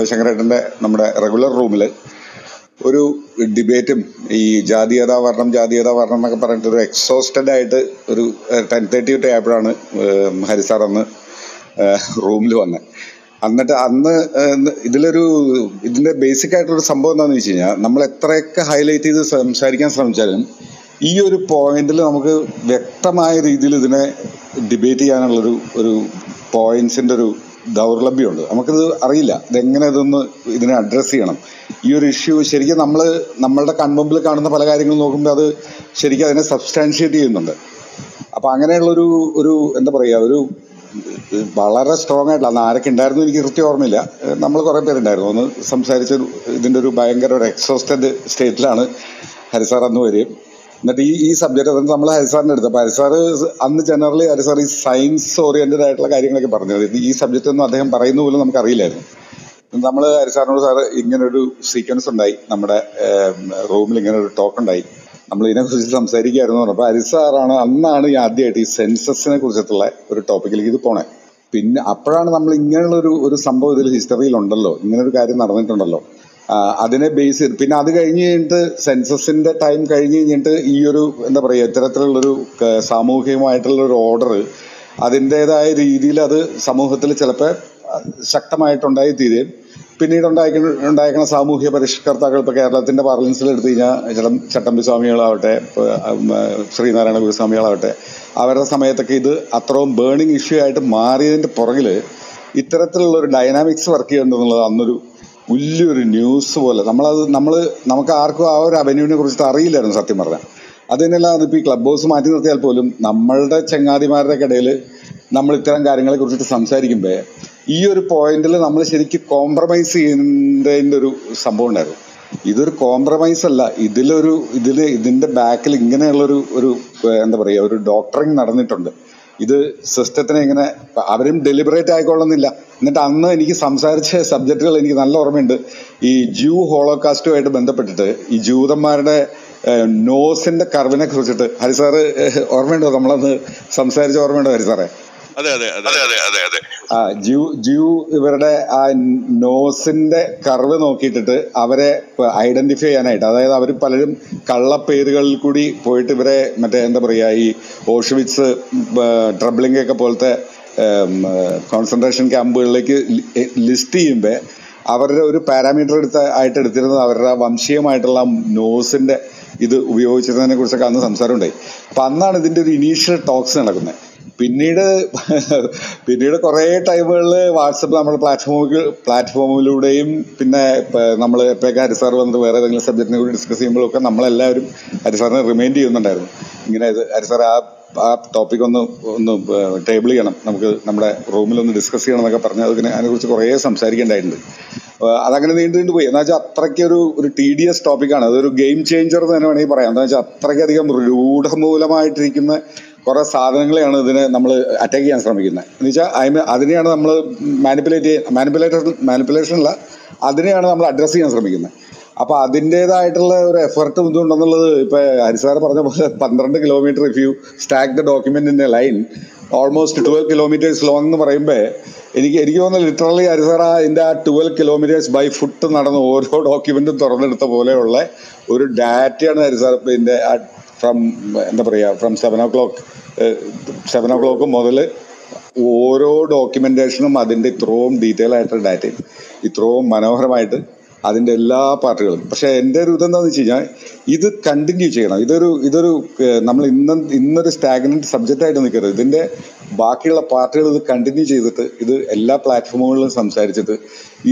ശങ്കരേട്ടന്റെ നമ്മുടെ റെഗുലർ റൂമിൽ ഒരു ഡിബേറ്റും ഈ ജാതീയത വർണം ജാതീയത വർണം എന്നൊക്കെ പറഞ്ഞിട്ട് ഒരു എക്സോസ്റ്റഡ് ആയിട്ട് ഒരു ടെൻ തേർട്ടി ഒക്കെ ആയപ്പോഴാണ് ഹരിസാർ അന്ന് റൂമിൽ വന്നത് എന്നിട്ട് അന്ന് ഇതിലൊരു ഇതിന്റെ ബേസിക് ആയിട്ടൊരു സംഭവം എന്താണെന്ന് വെച്ച് കഴിഞ്ഞാൽ നമ്മൾ എത്രയൊക്കെ ഹൈലൈറ്റ് ചെയ്ത് സംസാരിക്കാൻ ശ്രമിച്ചാലും ഈ ഒരു പോയിന്റിൽ നമുക്ക് വ്യക്തമായ രീതിയിൽ ഇതിനെ ഡിബേറ്റ് ചെയ്യാനുള്ളൊരു ഒരു പോയിന്റ്സിന്റെ ഒരു ദൗർലഭ്യമുണ്ട്. നമുക്കിത് അറിയില്ല. ഇതെങ്ങനെ ഇതൊന്ന് ഇതിനെ അഡ്രസ്സ് ചെയ്യണം. ഈ ഒരു ഇഷ്യൂ ശരിക്കും നമ്മൾ നമ്മളുടെ കൺമുമ്പിൽ കാണുന്ന പല കാര്യങ്ങളും നോക്കുമ്പോൾ അത് ശരിക്കും അതിനെ സബ്സ്റ്റാൻഷിയേറ്റ് ചെയ്യുന്നുണ്ട്. അപ്പം അങ്ങനെയുള്ളൊരു ഒരു എന്താ പറയുക ഒരു വളരെ സ്ട്രോങ് ആയിട്ടുള്ള അന്ന് ആരൊക്കെ ഉണ്ടായിരുന്നു എനിക്ക് കൃത്യം ഓർമ്മയില്ല. നമ്മൾ കുറേ പേരുണ്ടായിരുന്നു. ഒന്ന് സംസാരിച്ച ഇതിന്റെ ഒരു ഭയങ്കര ഒരു എക്സോസ്റ്റഡ് സ്റ്റേറ്റിലാണ് ഹരിസാർ അന്ന് വരികയും എന്നിട്ട് ഈ ഈ സബ്ജക്ട് അതായത് നമ്മൾ ഹരിസാറിന്റെ അടുത്ത് അപ്പൊ ഹരിസാർ അന്ന് ജനറലി ഹരിസാർ ഈ സയൻസ് ഓറിയന്റഡ് ആയിട്ടുള്ള കാര്യങ്ങളൊക്കെ പറഞ്ഞത് ഈ സബ്ജക്റ്റ് ഒന്നും അദ്ദേഹം പറയുന്ന പോലും നമുക്ക് അറിയില്ലായിരുന്നു. നമ്മൾ ഹരിസാറിനോട് സാർ ഇങ്ങനൊരു സീക്വൻസ് ഉണ്ടായി. നമ്മുടെ റൂമിൽ ഇങ്ങനെ ഒരു ടോക്ക് ഉണ്ടായി. നമ്മൾ ഇതിനെക്കുറിച്ച് സംസാരിക്കുകയായിരുന്നു അപ്പൊ ഹരിസാറാണ് അന്നാണ് ഈ ആദ്യമായിട്ട് ഈ സെൻസസിനെ കുറിച്ചിട്ടുള്ള ഒരു ടോപ്പിക്കിലേക്ക് ഇത് പോണേ. പിന്നെ അപ്പോഴാണ് നമ്മൾ ഇങ്ങനെയുള്ള ഒരു ഒരു സംഭവം ഇതിൽ ഹിസ്റ്ററിയിൽ ഉണ്ടല്ലോ ഇങ്ങനെ ഒരു കാര്യം നടന്നിട്ടുണ്ടല്ലോ. അതിനെ ബേസ് ചെയ്ത്. പിന്നെ അത് കഴിഞ്ഞ് കഴിഞ്ഞിട്ട് സെൻസസിന്റെ ടൈം കഴിഞ്ഞ് കഴിഞ്ഞിട്ട് ഈ ഒരു എന്താ പറയുക ഇത്തരത്തിലുള്ളൊരു സാമൂഹികമായിട്ടുള്ള ഒരു ഓർഡർ അതിന്റെതായ രീതിയിൽ അത് സമൂഹത്തിൽ ചിലപ്പോൾ ശക്തമായിട്ടുണ്ടായി തീരുകയും പിന്നീട് ഉണ്ടായിക്കുന്ന ഉണ്ടായിരിക്കുന്ന സാമൂഹ്യ പരിഷ്കർത്താക്കൾ ഇപ്പോൾ കേരളത്തിന്റെ പാർലൻസിൽ എടുത്തു കഴിഞ്ഞാൽ ചിലം ചട്ടമ്പി സ്വാമികളാവട്ടെ ശ്രീനാരായണ ഗുരുസ്വാമികളാവട്ടെ അവരുടെ സമയത്തൊക്കെ ഇത് അത്രയും ബേണിംഗ് ഇഷ്യൂ ആയിട്ട് മാറിയതിന്റെ പുറകിൽ ഇത്തരത്തിലുള്ള ഒരു ഡൈനാമിക്സ് വർക്ക് ചെയ്യേണ്ടതെന്നുള്ളത് അന്നൊരു വലിയൊരു ന്യൂസ് പോലെ. നമ്മളത് നമ്മൾ നമുക്ക് ആർക്കും ആ ഒരു അവന്യൂവിനെ കുറിച്ചിട്ട് അറിയില്ലായിരുന്നു സത്യം പറഞ്ഞാൽ അതിനെല്ലാം അതിപ്പോൾ ഈ ക്ലബ് ഹൗസ് മാറ്റി നിർത്തിയാൽ പോലും നമ്മളുടെ ചങ്ങാതിമാരുടെ ഇടയിൽ നമ്മൾ ഇത്തരം കാര്യങ്ങളെ കുറിച്ചിട്ട് സംസാരിക്കുമ്പോൾ ഈ ഒരു പോയിന്റിൽ നമ്മൾ ശരിക്കും കോംപ്രമൈസ് ചെയ്യുന്നതിന്റെ ഒരു സംഭവം ഉണ്ടായിരുന്നു. ഇതൊരു കോംപ്രമൈസ് അല്ല. ഇതിലൊരു ഇതിൽ ഇതിന്റെ ബാക്കിൽ ഇങ്ങനെയുള്ളൊരു ഒരു എന്താ പറയുക ഒരു ഡോക്ടറിങ് നടന്നിട്ടുണ്ട്. ഇത് സിസ്റ്റത്തിനെ ഇങ്ങനെ അവരും ഡെലിബറേറ്റ് ആയിക്കൊള്ളുന്നില്ല. എന്നിട്ട് അന്ന് എനിക്ക് സംസാരിച്ച സബ്ജക്റ്റുകൾ എനിക്ക് നല്ല ഓർമ്മയുണ്ട്. ഈ ജൂ ഹോളോകാസ്റ്റുമായിട്ട് ബന്ധപ്പെട്ടിട്ട് ഈ ജൂതന്മാരുടെ നോസിന്റെ കർവിനെ കുറിച്ചിട്ട്. ഹരിസാറ് ഓർമ്മയുണ്ടോ? നമ്മളന്ന് സംസാരിച്ച ഓർമ്മയുണ്ടോ ഹരിസാറെ
അതെ അതെ അതെ. അതെ അതെ അതെ
ആ ജ്യൂ ജ്യൂ ഇവരുടെ ആ നോസിന്റെ കർവ് നോക്കിയിട്ടിട്ട് അവരെ ഐഡന്റിഫൈ ചെയ്യാനായിട്ട് അതായത് അവർ പലരും കള്ളപ്പേരുകളിൽ കൂടി പോയിട്ട് ഇവരെ മറ്റേ എന്താ പറയാ ഈ ഓഷുവിറ്റ്സ് ട്രബിളിംഗ് ഒക്കെ പോലത്തെ കോൺസെൻട്രേഷൻ ക്യാമ്പുകളിലേക്ക് ലിസ്റ്റ് ചെയ്യുമ്പോൾ അവരുടെ ഒരു പാരാമീറ്റർ എടുത്ത ആയിട്ട് എടുത്തിരുന്നത് അവരുടെ വംശീയമായിട്ടുള്ള നോസിന്റെ ഇത് ഉപയോഗിച്ചിരുന്നതിനെ കുറിച്ചൊക്കെ അന്ന് സംസാരം ഉണ്ടായി അപ്പൊ അന്നാണ് ഇതിന്റെ ഒരു ഇനീഷ്യൽ ടോക്സ് നടക്കുന്നത് പിന്നീട് പിന്നീട് കുറേ ടൈമുകളിൽ വാട്സപ്പ് നമ്മുടെ പ്ലാറ്റ്ഫോമിൽ പ്ലാറ്റ്ഫോമിലൂടെയും പിന്നെ നമ്മൾ എപ്പോഴൊക്കെ ഹരിസാർ വന്നിട്ട് വേറെ ഏതെങ്കിലും സബ്ജക്റ്റിനെ കൂടി ഡിസ്കസ് ചെയ്യുമ്പോഴൊക്കെ നമ്മളെല്ലാവരും ഹരിസാറിനെ റിമൈൻഡ് ചെയ്യുന്നുണ്ടായിരുന്നു. ഇങ്ങനെ ഹരിസാർ ആ ആ ടോപ്പിക് ഒന്ന് ഒന്ന് ടേബിൾ ചെയ്യണം. നമുക്ക് നമ്മുടെ റൂമിൽ ഒന്ന് ഡിസ്കസ് ചെയ്യണം എന്നൊക്കെ പറഞ്ഞ് അതിനെ അതിനെക്കുറിച്ച് കുറേ സംസാരിക്കേണ്ടായിട്ടുണ്ട്. അതങ്ങനെ നീണ്ടു നീണ്ടു പോയി. എന്നുവെച്ചാൽ അത്രയ്ക്ക് ഒരു ഒരു ടി ഡി എസ് ടോപ്പിക്കാണ് അതൊരു ഗെയിം ചേഞ്ചർ എന്ന് തന്നെ വേണമെങ്കിൽ പറയാം. എന്താ വെച്ചാൽ അത്രയ്ക്കധികം രൂഢമൂലമായിട്ടിരിക്കുന്ന കുറെ സാധനങ്ങളെയാണ് ഇതിനെ നമ്മൾ അറ്റാക്ക് ചെയ്യാൻ ശ്രമിക്കുന്നത്. എന്ന് വെച്ചാൽ അതിന് അതിനെയാണ് നമ്മൾ മാനിപ്പുലേറ്റ് ചെയ്യാൻ മാനിപ്പുലേറ്റർ മാനിപ്പുലേഷൻ അല്ല അതിനെയാണ് നമ്മൾ അഡ്രസ്സ് ചെയ്യാൻ ശ്രമിക്കുന്നത്. അപ്പോൾ അതിന്റേതായിട്ടുള്ള ഒരു എഫർട്ട് എന്തുകൊണ്ടെന്നുള്ളത് ഇപ്പോൾ ഹരിസാർ പറഞ്ഞ പോലെ പന്ത്രണ്ട് kilometre if you stack the A line almost twelve kilometres long എന്ന് പറയുമ്പോൾ എനിക്ക് എനിക്ക് തോന്നുന്നു ലിറ്ററലി ഹരിസാർ അതിന്റെ ആ ട്വൽവ് കിലോമീറ്റേഴ്സ് ബൈ ഫുട്ട് നടന്ന് ഓരോ ഡോക്യുമെന്റും തുറന്നെടുത്ത പോലെയുള്ള ഒരു ഡാറ്റയാണ് ഹരിസാർ ഇതിന്റെ ഫ്രം എന്താ പറയുക from seven o'clock seven o'clock മുതൽ ഓരോ ഡോക്യുമെന്റേഷനും അതിന്റെ ഇത്രയും ഡീറ്റെയിൽ ആയിട്ടുള്ള ഡാറ്റയും ഇത്രയും മനോഹരമായിട്ട് അതിന്റെ എല്ലാ പാർട്ടുകളും. പക്ഷേ എന്റെ ഒരു ഇതെന്താണെന്ന് വെച്ച് കഴിഞ്ഞാൽ ഇത് കണ്ടിന്യൂ ചെയ്യണം. ഇതൊരു ഇതൊരു നമ്മൾ ഇന്ന് ഇന്നൊരു സ്റ്റാഗ്നന്റ് സബ്ജക്റ്റായിട്ട് നിൽക്കരുത്. ഇതിന്റെ ബാക്കിയുള്ള പാർട്ടുകൾ ഇത് കണ്ടിന്യൂ ചെയ്തിട്ട് ഇത് എല്ലാ പ്ലാറ്റ്ഫോമുകളിലും സംസാരിച്ചിട്ട്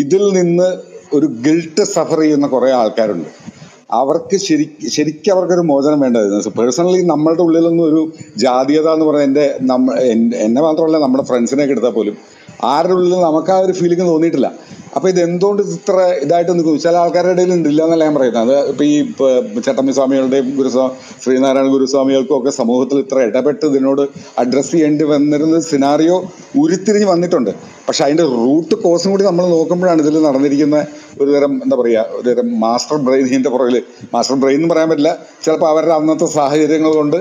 ഇതിൽ നിന്ന് ഒരു ഗിൽട്ട് സഫർ ചെയ്യുന്ന കുറേ ആൾക്കാരുണ്ട്. അവർക്ക് ശരി ശരിക്കും അവർക്കൊരു മോചനം വേണ്ടായിരുന്നു പേഴ്സണലി നമ്മളുടെ ഉള്ളിലൊന്നും ഒരു ജാതീയത എന്ന് പറയുന്നത് എന്റെ നമ്മ എന്നെ മാത്രമല്ല നമ്മുടെ ഫ്രണ്ട്സിനെയൊക്കെ എടുത്താൽ പോലും ആരുടെ ഉള്ളിൽ നമുക്ക് ആ ഒരു ഫീലിംഗ് തോന്നിയിട്ടില്ല. അപ്പോൾ ഇത് എന്തുകൊണ്ട് ഇത്ര ഇതായിട്ട് നിൽക്കുന്നു? ചില ആൾക്കാരുടെ ഇടയിൽ ഉണ്ടില്ല എന്നല്ല ഞാൻ പറയുന്നത്. അത് ഇപ്പോൾ ഈ ചട്ടമ്പി സ്വാമികളുടെയും ഗുരുസ്വാമി ശ്രീനാരായണ ഗുരുസ്വാമികൾക്കും ഒക്കെ സമൂഹത്തിൽ ഇത്ര ഇടപെട്ട് ഇതിനോട് അഡ്രസ്സ് ചെയ്യേണ്ടി വന്നിരുന്ന സിനാറിയോ ഉരുത്തിരിഞ്ഞ് വന്നിട്ടുണ്ട്. പക്ഷെ അതിന്റെ റൂട്ട് കോസും കൂടി നമ്മൾ നോക്കുമ്പോഴാണ് ഇതിൽ നടന്നിരിക്കുന്ന ഒരു തരം എന്താ പറയുക ഒരു തരം മാസ്റ്റർ ബ്രെയിൻ ഇതിന്റെ പുറകിൽ. മാസ്റ്റർ ബ്രെയിൻ എന്ന് പറയാൻ പറ്റില്ല. ചിലപ്പോൾ അവരുടെ അന്നത്തെ സാഹചര്യങ്ങൾ കൊണ്ട്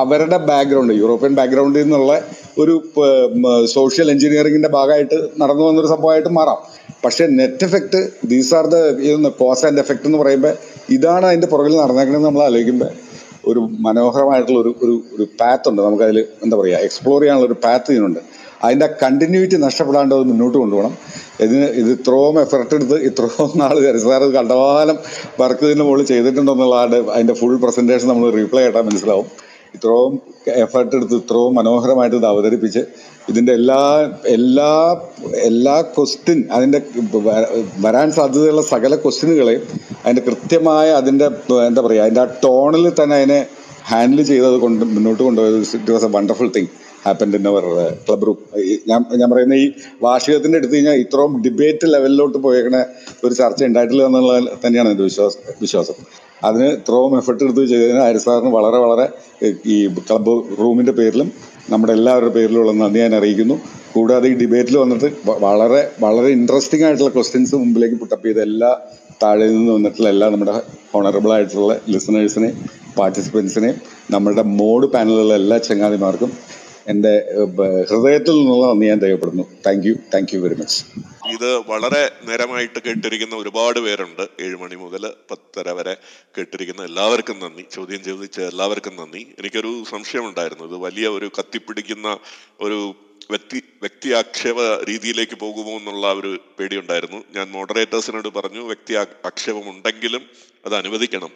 അവരുടെ ബാക്ക്ഗ്രൗണ്ട് യൂറോപ്യൻ ബാക്ക്ഗ്രൗണ്ടിൽ നിന്നുള്ള ഒരു സോഷ്യൽ എഞ്ചിനീയറിംഗിന്റെ ഭാഗമായിട്ട് നടന്നു വന്നൊരു സംഭവമായിട്ട് മാറാം. പക്ഷേ net effect these are the cause and effect എന്ന് പറയുമ്പോൾ ഇതാണ് അതിന്റെ പുറകിൽ നടന്നേക്കണമെന്ന് നമ്മൾ ആലോചിക്കുമ്പോൾ ഒരു മനോഹരമായിട്ടുള്ള ഒരു ഒരു ഒരു പാത്ത് ഉണ്ട്. നമുക്കതിൽ എന്താ പറയുക എക്സ്പ്ലോർ ചെയ്യാനുള്ള ഒരു പാത്ത് ഇതിനുണ്ട്. അതിന്റെ കണ്ടിന്യൂറ്റി നഷ്ടപ്പെടാണ്ട് അത് മുന്നോട്ട് കൊണ്ടുപോകണം. ഇതിന് ഇത് ഇത്രയും എഫർട്ട് എടുത്ത് ഇത്രയും നാൾ സാർ കണ്ടവാലം വർക്ക് ഇതിന്റെ മുകളിൽ ചെയ്തിട്ടുണ്ടെന്നുള്ളതാണ് അതിന്റെ ഫുൾ പ്രസന്റേഷൻ നമ്മൾ റീപ്ലൈ ആയിട്ടാൽ മനസ്സിലാവും. ഇത്രയും എഫർട്ട് എടുത്ത് ഇത്രയും മനോഹരമായിട്ട് ഇത് അവതരിപ്പിച്ച് ഇതിന്റെ എല്ലാ എല്ലാ എല്ലാ ക്വസ്റ്റ്യൻ അതിന്റെ വരാൻ സാധ്യതയുള്ള സകല ക്വസ്റ്റ്യനുകളെയും അതിന്റെ കൃത്യമായ അതിന്റെ എന്താ പറയുക അതിന്റെ ആ ടോണിൽ തന്നെ അതിനെ ഹാൻഡിൽ ചെയ്തത് കൊണ്ട് മുന്നോട്ട് കൊണ്ടുപോയത് it was a wonderful thing happened in our club room ഞാൻ ഞാൻ പറയുന്ന ഈ വാർഷികത്തിന്റെ എടുത്തു കഴിഞ്ഞാൽ ഇത്രയും ഡിബേറ്റ് ലെവലിലോട്ട് പോയേക്കണ ഒരു ചർച്ച ഉണ്ടായിട്ടില്ല എന്നുള്ള തന്നെയാണ് എന്റെ വിശ്വാസം വിശ്വാസം. അതിന് ഇത്രയും എഫർട്ട് എടുത്ത് ചെയ്തതിന് ഹരി സാറിന് വളരെ വളരെ ഈ ക്ലബ് റൂമിന്റെ പേരിലും നമ്മുടെ എല്ലാവരുടെ പേരിലുള്ള നന്ദി ഞാൻ അറിയിക്കുന്നു. കൂടാതെ ഈ ഡിബേറ്റിൽ വന്നിട്ട് വളരെ വളരെ ഇൻട്രസ്റ്റിംഗ് ആയിട്ടുള്ള ക്വസ്റ്റ്യൻസ് മുമ്പിലേക്ക് പുട്ടപ്പ് ചെയ്ത എല്ലാ താഴെ നിന്ന് വന്നിട്ടുള്ള എല്ലാ നമ്മുടെ ഹോണറബിൾ ആയിട്ടുള്ള ലിസണേഴ്സിനെയും പാർട്ടിസിപ്പൻസിനെയും നമ്മുടെ മോഡ് പാനലിലുള്ള എല്ലാ ചങ്ങാതിമാർക്കും എന്റെ ഹൃദയത്തിൽ നിന്നുള്ള നന്ദി ഞാൻ രേഖപ്പെടുന്നു thank you thank you very much
ഇത് വളരെ നേരമായിട്ട് കേട്ടിരിക്കുന്ന ഒരുപാട് പേരുണ്ട്. ഏഴ് മണി മുതൽ പത്തര വരെ കേട്ടിരിക്കുന്ന എല്ലാവർക്കും നന്ദി. ചോദ്യം ചോദിച്ച എല്ലാവർക്കും നന്ദി. എനിക്കൊരു സംശയമുണ്ടായിരുന്നു. ഇത് വലിയ ഒരു കത്തിപ്പിടിക്കുന്ന ഒരു വ്യക്തി വ്യക്തി ആക്ഷേപ രീതിയിലേക്ക് പോകുമോ എന്നുള്ള ഒരു പേടിയുണ്ടായിരുന്നു. ഞാൻ മോഡറേറ്റേഴ്സിനോട് പറഞ്ഞു വ്യക്തി ആക്ഷേപം ഉണ്ടെങ്കിലും അത് അനുവദിക്കണം.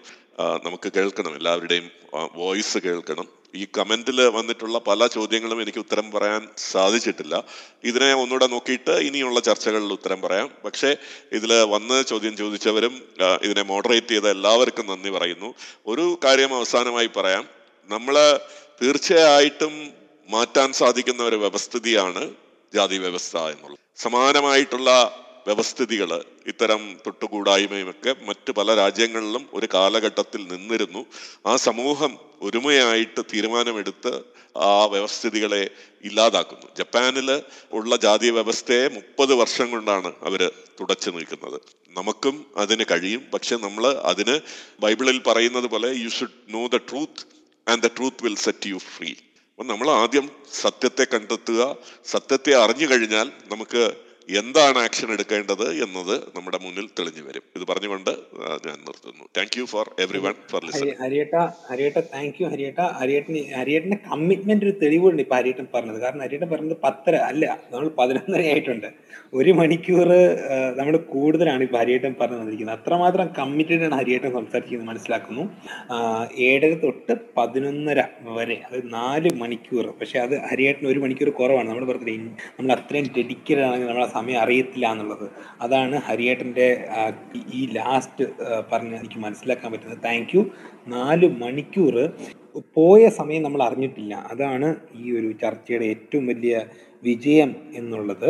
നമുക്ക് കേൾക്കണം. എല്ലാവരുടെയും വോയിസ് കേൾക്കണം. ഈ കമന്റിൽ വന്നിട്ടുള്ള പല ചോദ്യങ്ങളും എനിക്ക് ഉത്തരം പറയാൻ സാധിച്ചിട്ടില്ല. ഇതിനെ ഒന്നുകൂടെ നോക്കിയിട്ട് ഇനിയുള്ള ചർച്ചകളിൽ ഉത്തരം പറയാം. പക്ഷേ ഇതിൽ വന്ന് ചോദ്യം ചോദിച്ചവരും ഇതിനെ മോഡറേറ്റ് ചെയ്ത എല്ലാവർക്കും നന്ദി പറയുന്നു. ഒരു കാര്യം അവസാനമായി പറയാം. നമ്മൾ തീർച്ചയായിട്ടും മാറ്റാൻ സാധിക്കുന്ന ഒരു വ്യവസ്ഥിതിയാണ് ജാതി വ്യവസ്ഥ എന്നുള്ളത്. സമാനമായിട്ടുള്ള വ്യവസ്ഥിതികൾ ഇത്തരം തൊട്ടുകൂടായ്മയുമൊക്കെ മറ്റ് പല രാജ്യങ്ങളിലും ഒരു കാലഘട്ടത്തിൽ നിന്നിരുന്നു. ആ സമൂഹം ഒരുമയായിട്ട് തീരുമാനമെടുത്ത് ആ വ്യവസ്ഥിതികളെ ഇല്ലാതാക്കുന്നു. ജപ്പാനിൽ ഉള്ള ജാതി വ്യവസ്ഥയെ മുപ്പത് വർഷം കൊണ്ടാണ് അവർ തുടച്ചു നിൽക്കുന്നത് നമുക്കും അതിന് കഴിയും. പക്ഷെ നമ്മൾ അതിന് ബൈബിളിൽ പറയുന്നത് പോലെ you should know the truth and the truth will set you free അപ്പം നമ്മൾ ആദ്യം സത്യത്തെ കണ്ടെത്തുക സത്യത്തെ അറിഞ്ഞു കഴിഞ്ഞാൽ നമുക്ക് എന്താണ് ആക്ഷൻ എടുക്കേണ്ടത് എന്നത് നമ്മുടെ മുന്നിൽ തെളിഞ്ഞു വരും ഇത് പറഞ്ഞുകൊണ്ട് ഞാൻ നിർത്തുന്നു. Thank you for everyone for
Hari
listening
ഹരിയേട്ട ഹരിയേട്ട താങ്ക് യു ഹരിയേട്ട. ഹരിയേട്ടന് ഹരിയേട്ടന്റെ കമ്മിറ്റ്മെന്റ് ഒരു തെളിവുണ്ട് ഇപ്പൊ ഹരിയേട്ടൻ പറഞ്ഞത്. കാരണം ഹരിയേട്ടൻ പറഞ്ഞത് പത്തര അല്ല നമ്മൾ പതിനൊന്നര ആയിട്ടുണ്ട്. ഒരു മണിക്കൂർ നമ്മൾ കൂടുതലാണ് ഇപ്പൊ ഹരിയേട്ടൻ പറഞ്ഞു വന്നിരിക്കുന്നത്. അത്രമാത്രം കമ്മിറ്റഡ് ആണ് ഹരിയേട്ടൻ സംസാരിക്കുന്നത് മനസ്സിലാക്കുന്നു. ഏഴര തൊട്ട് പതിനൊന്നര വരെ അത് നാല് മണിക്കൂർ. പക്ഷെ അത് ഹരിയേട്ടന് ഒരു മണിക്കൂർ കുറവാണ്. നമ്മൾ പറഞ്ഞത് നമ്മൾ അത്രയും ഡെഡിക്കേറ്റഡ് ആണെങ്കിൽ നമ്മളെ സമയം അറിയത്തില്ല എന്നുള്ളത്. അതാണ് ഹരിയേട്ടന്റെ ഈ ലാസ്റ്റ് പറഞ്ഞ് എനിക്ക് മനസ്സിലാക്കാൻ പറ്റുന്നത്. താങ്ക് യു നാല് മണിക്കൂർ പോയ സമയം നമ്മൾ അറിഞ്ഞിട്ടില്ല. അതാണ് ഈ ഒരു ചർച്ചയുടെ ഏറ്റവും വലിയ വിജയം എന്നുള്ളത്.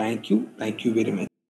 Thank you thank you very much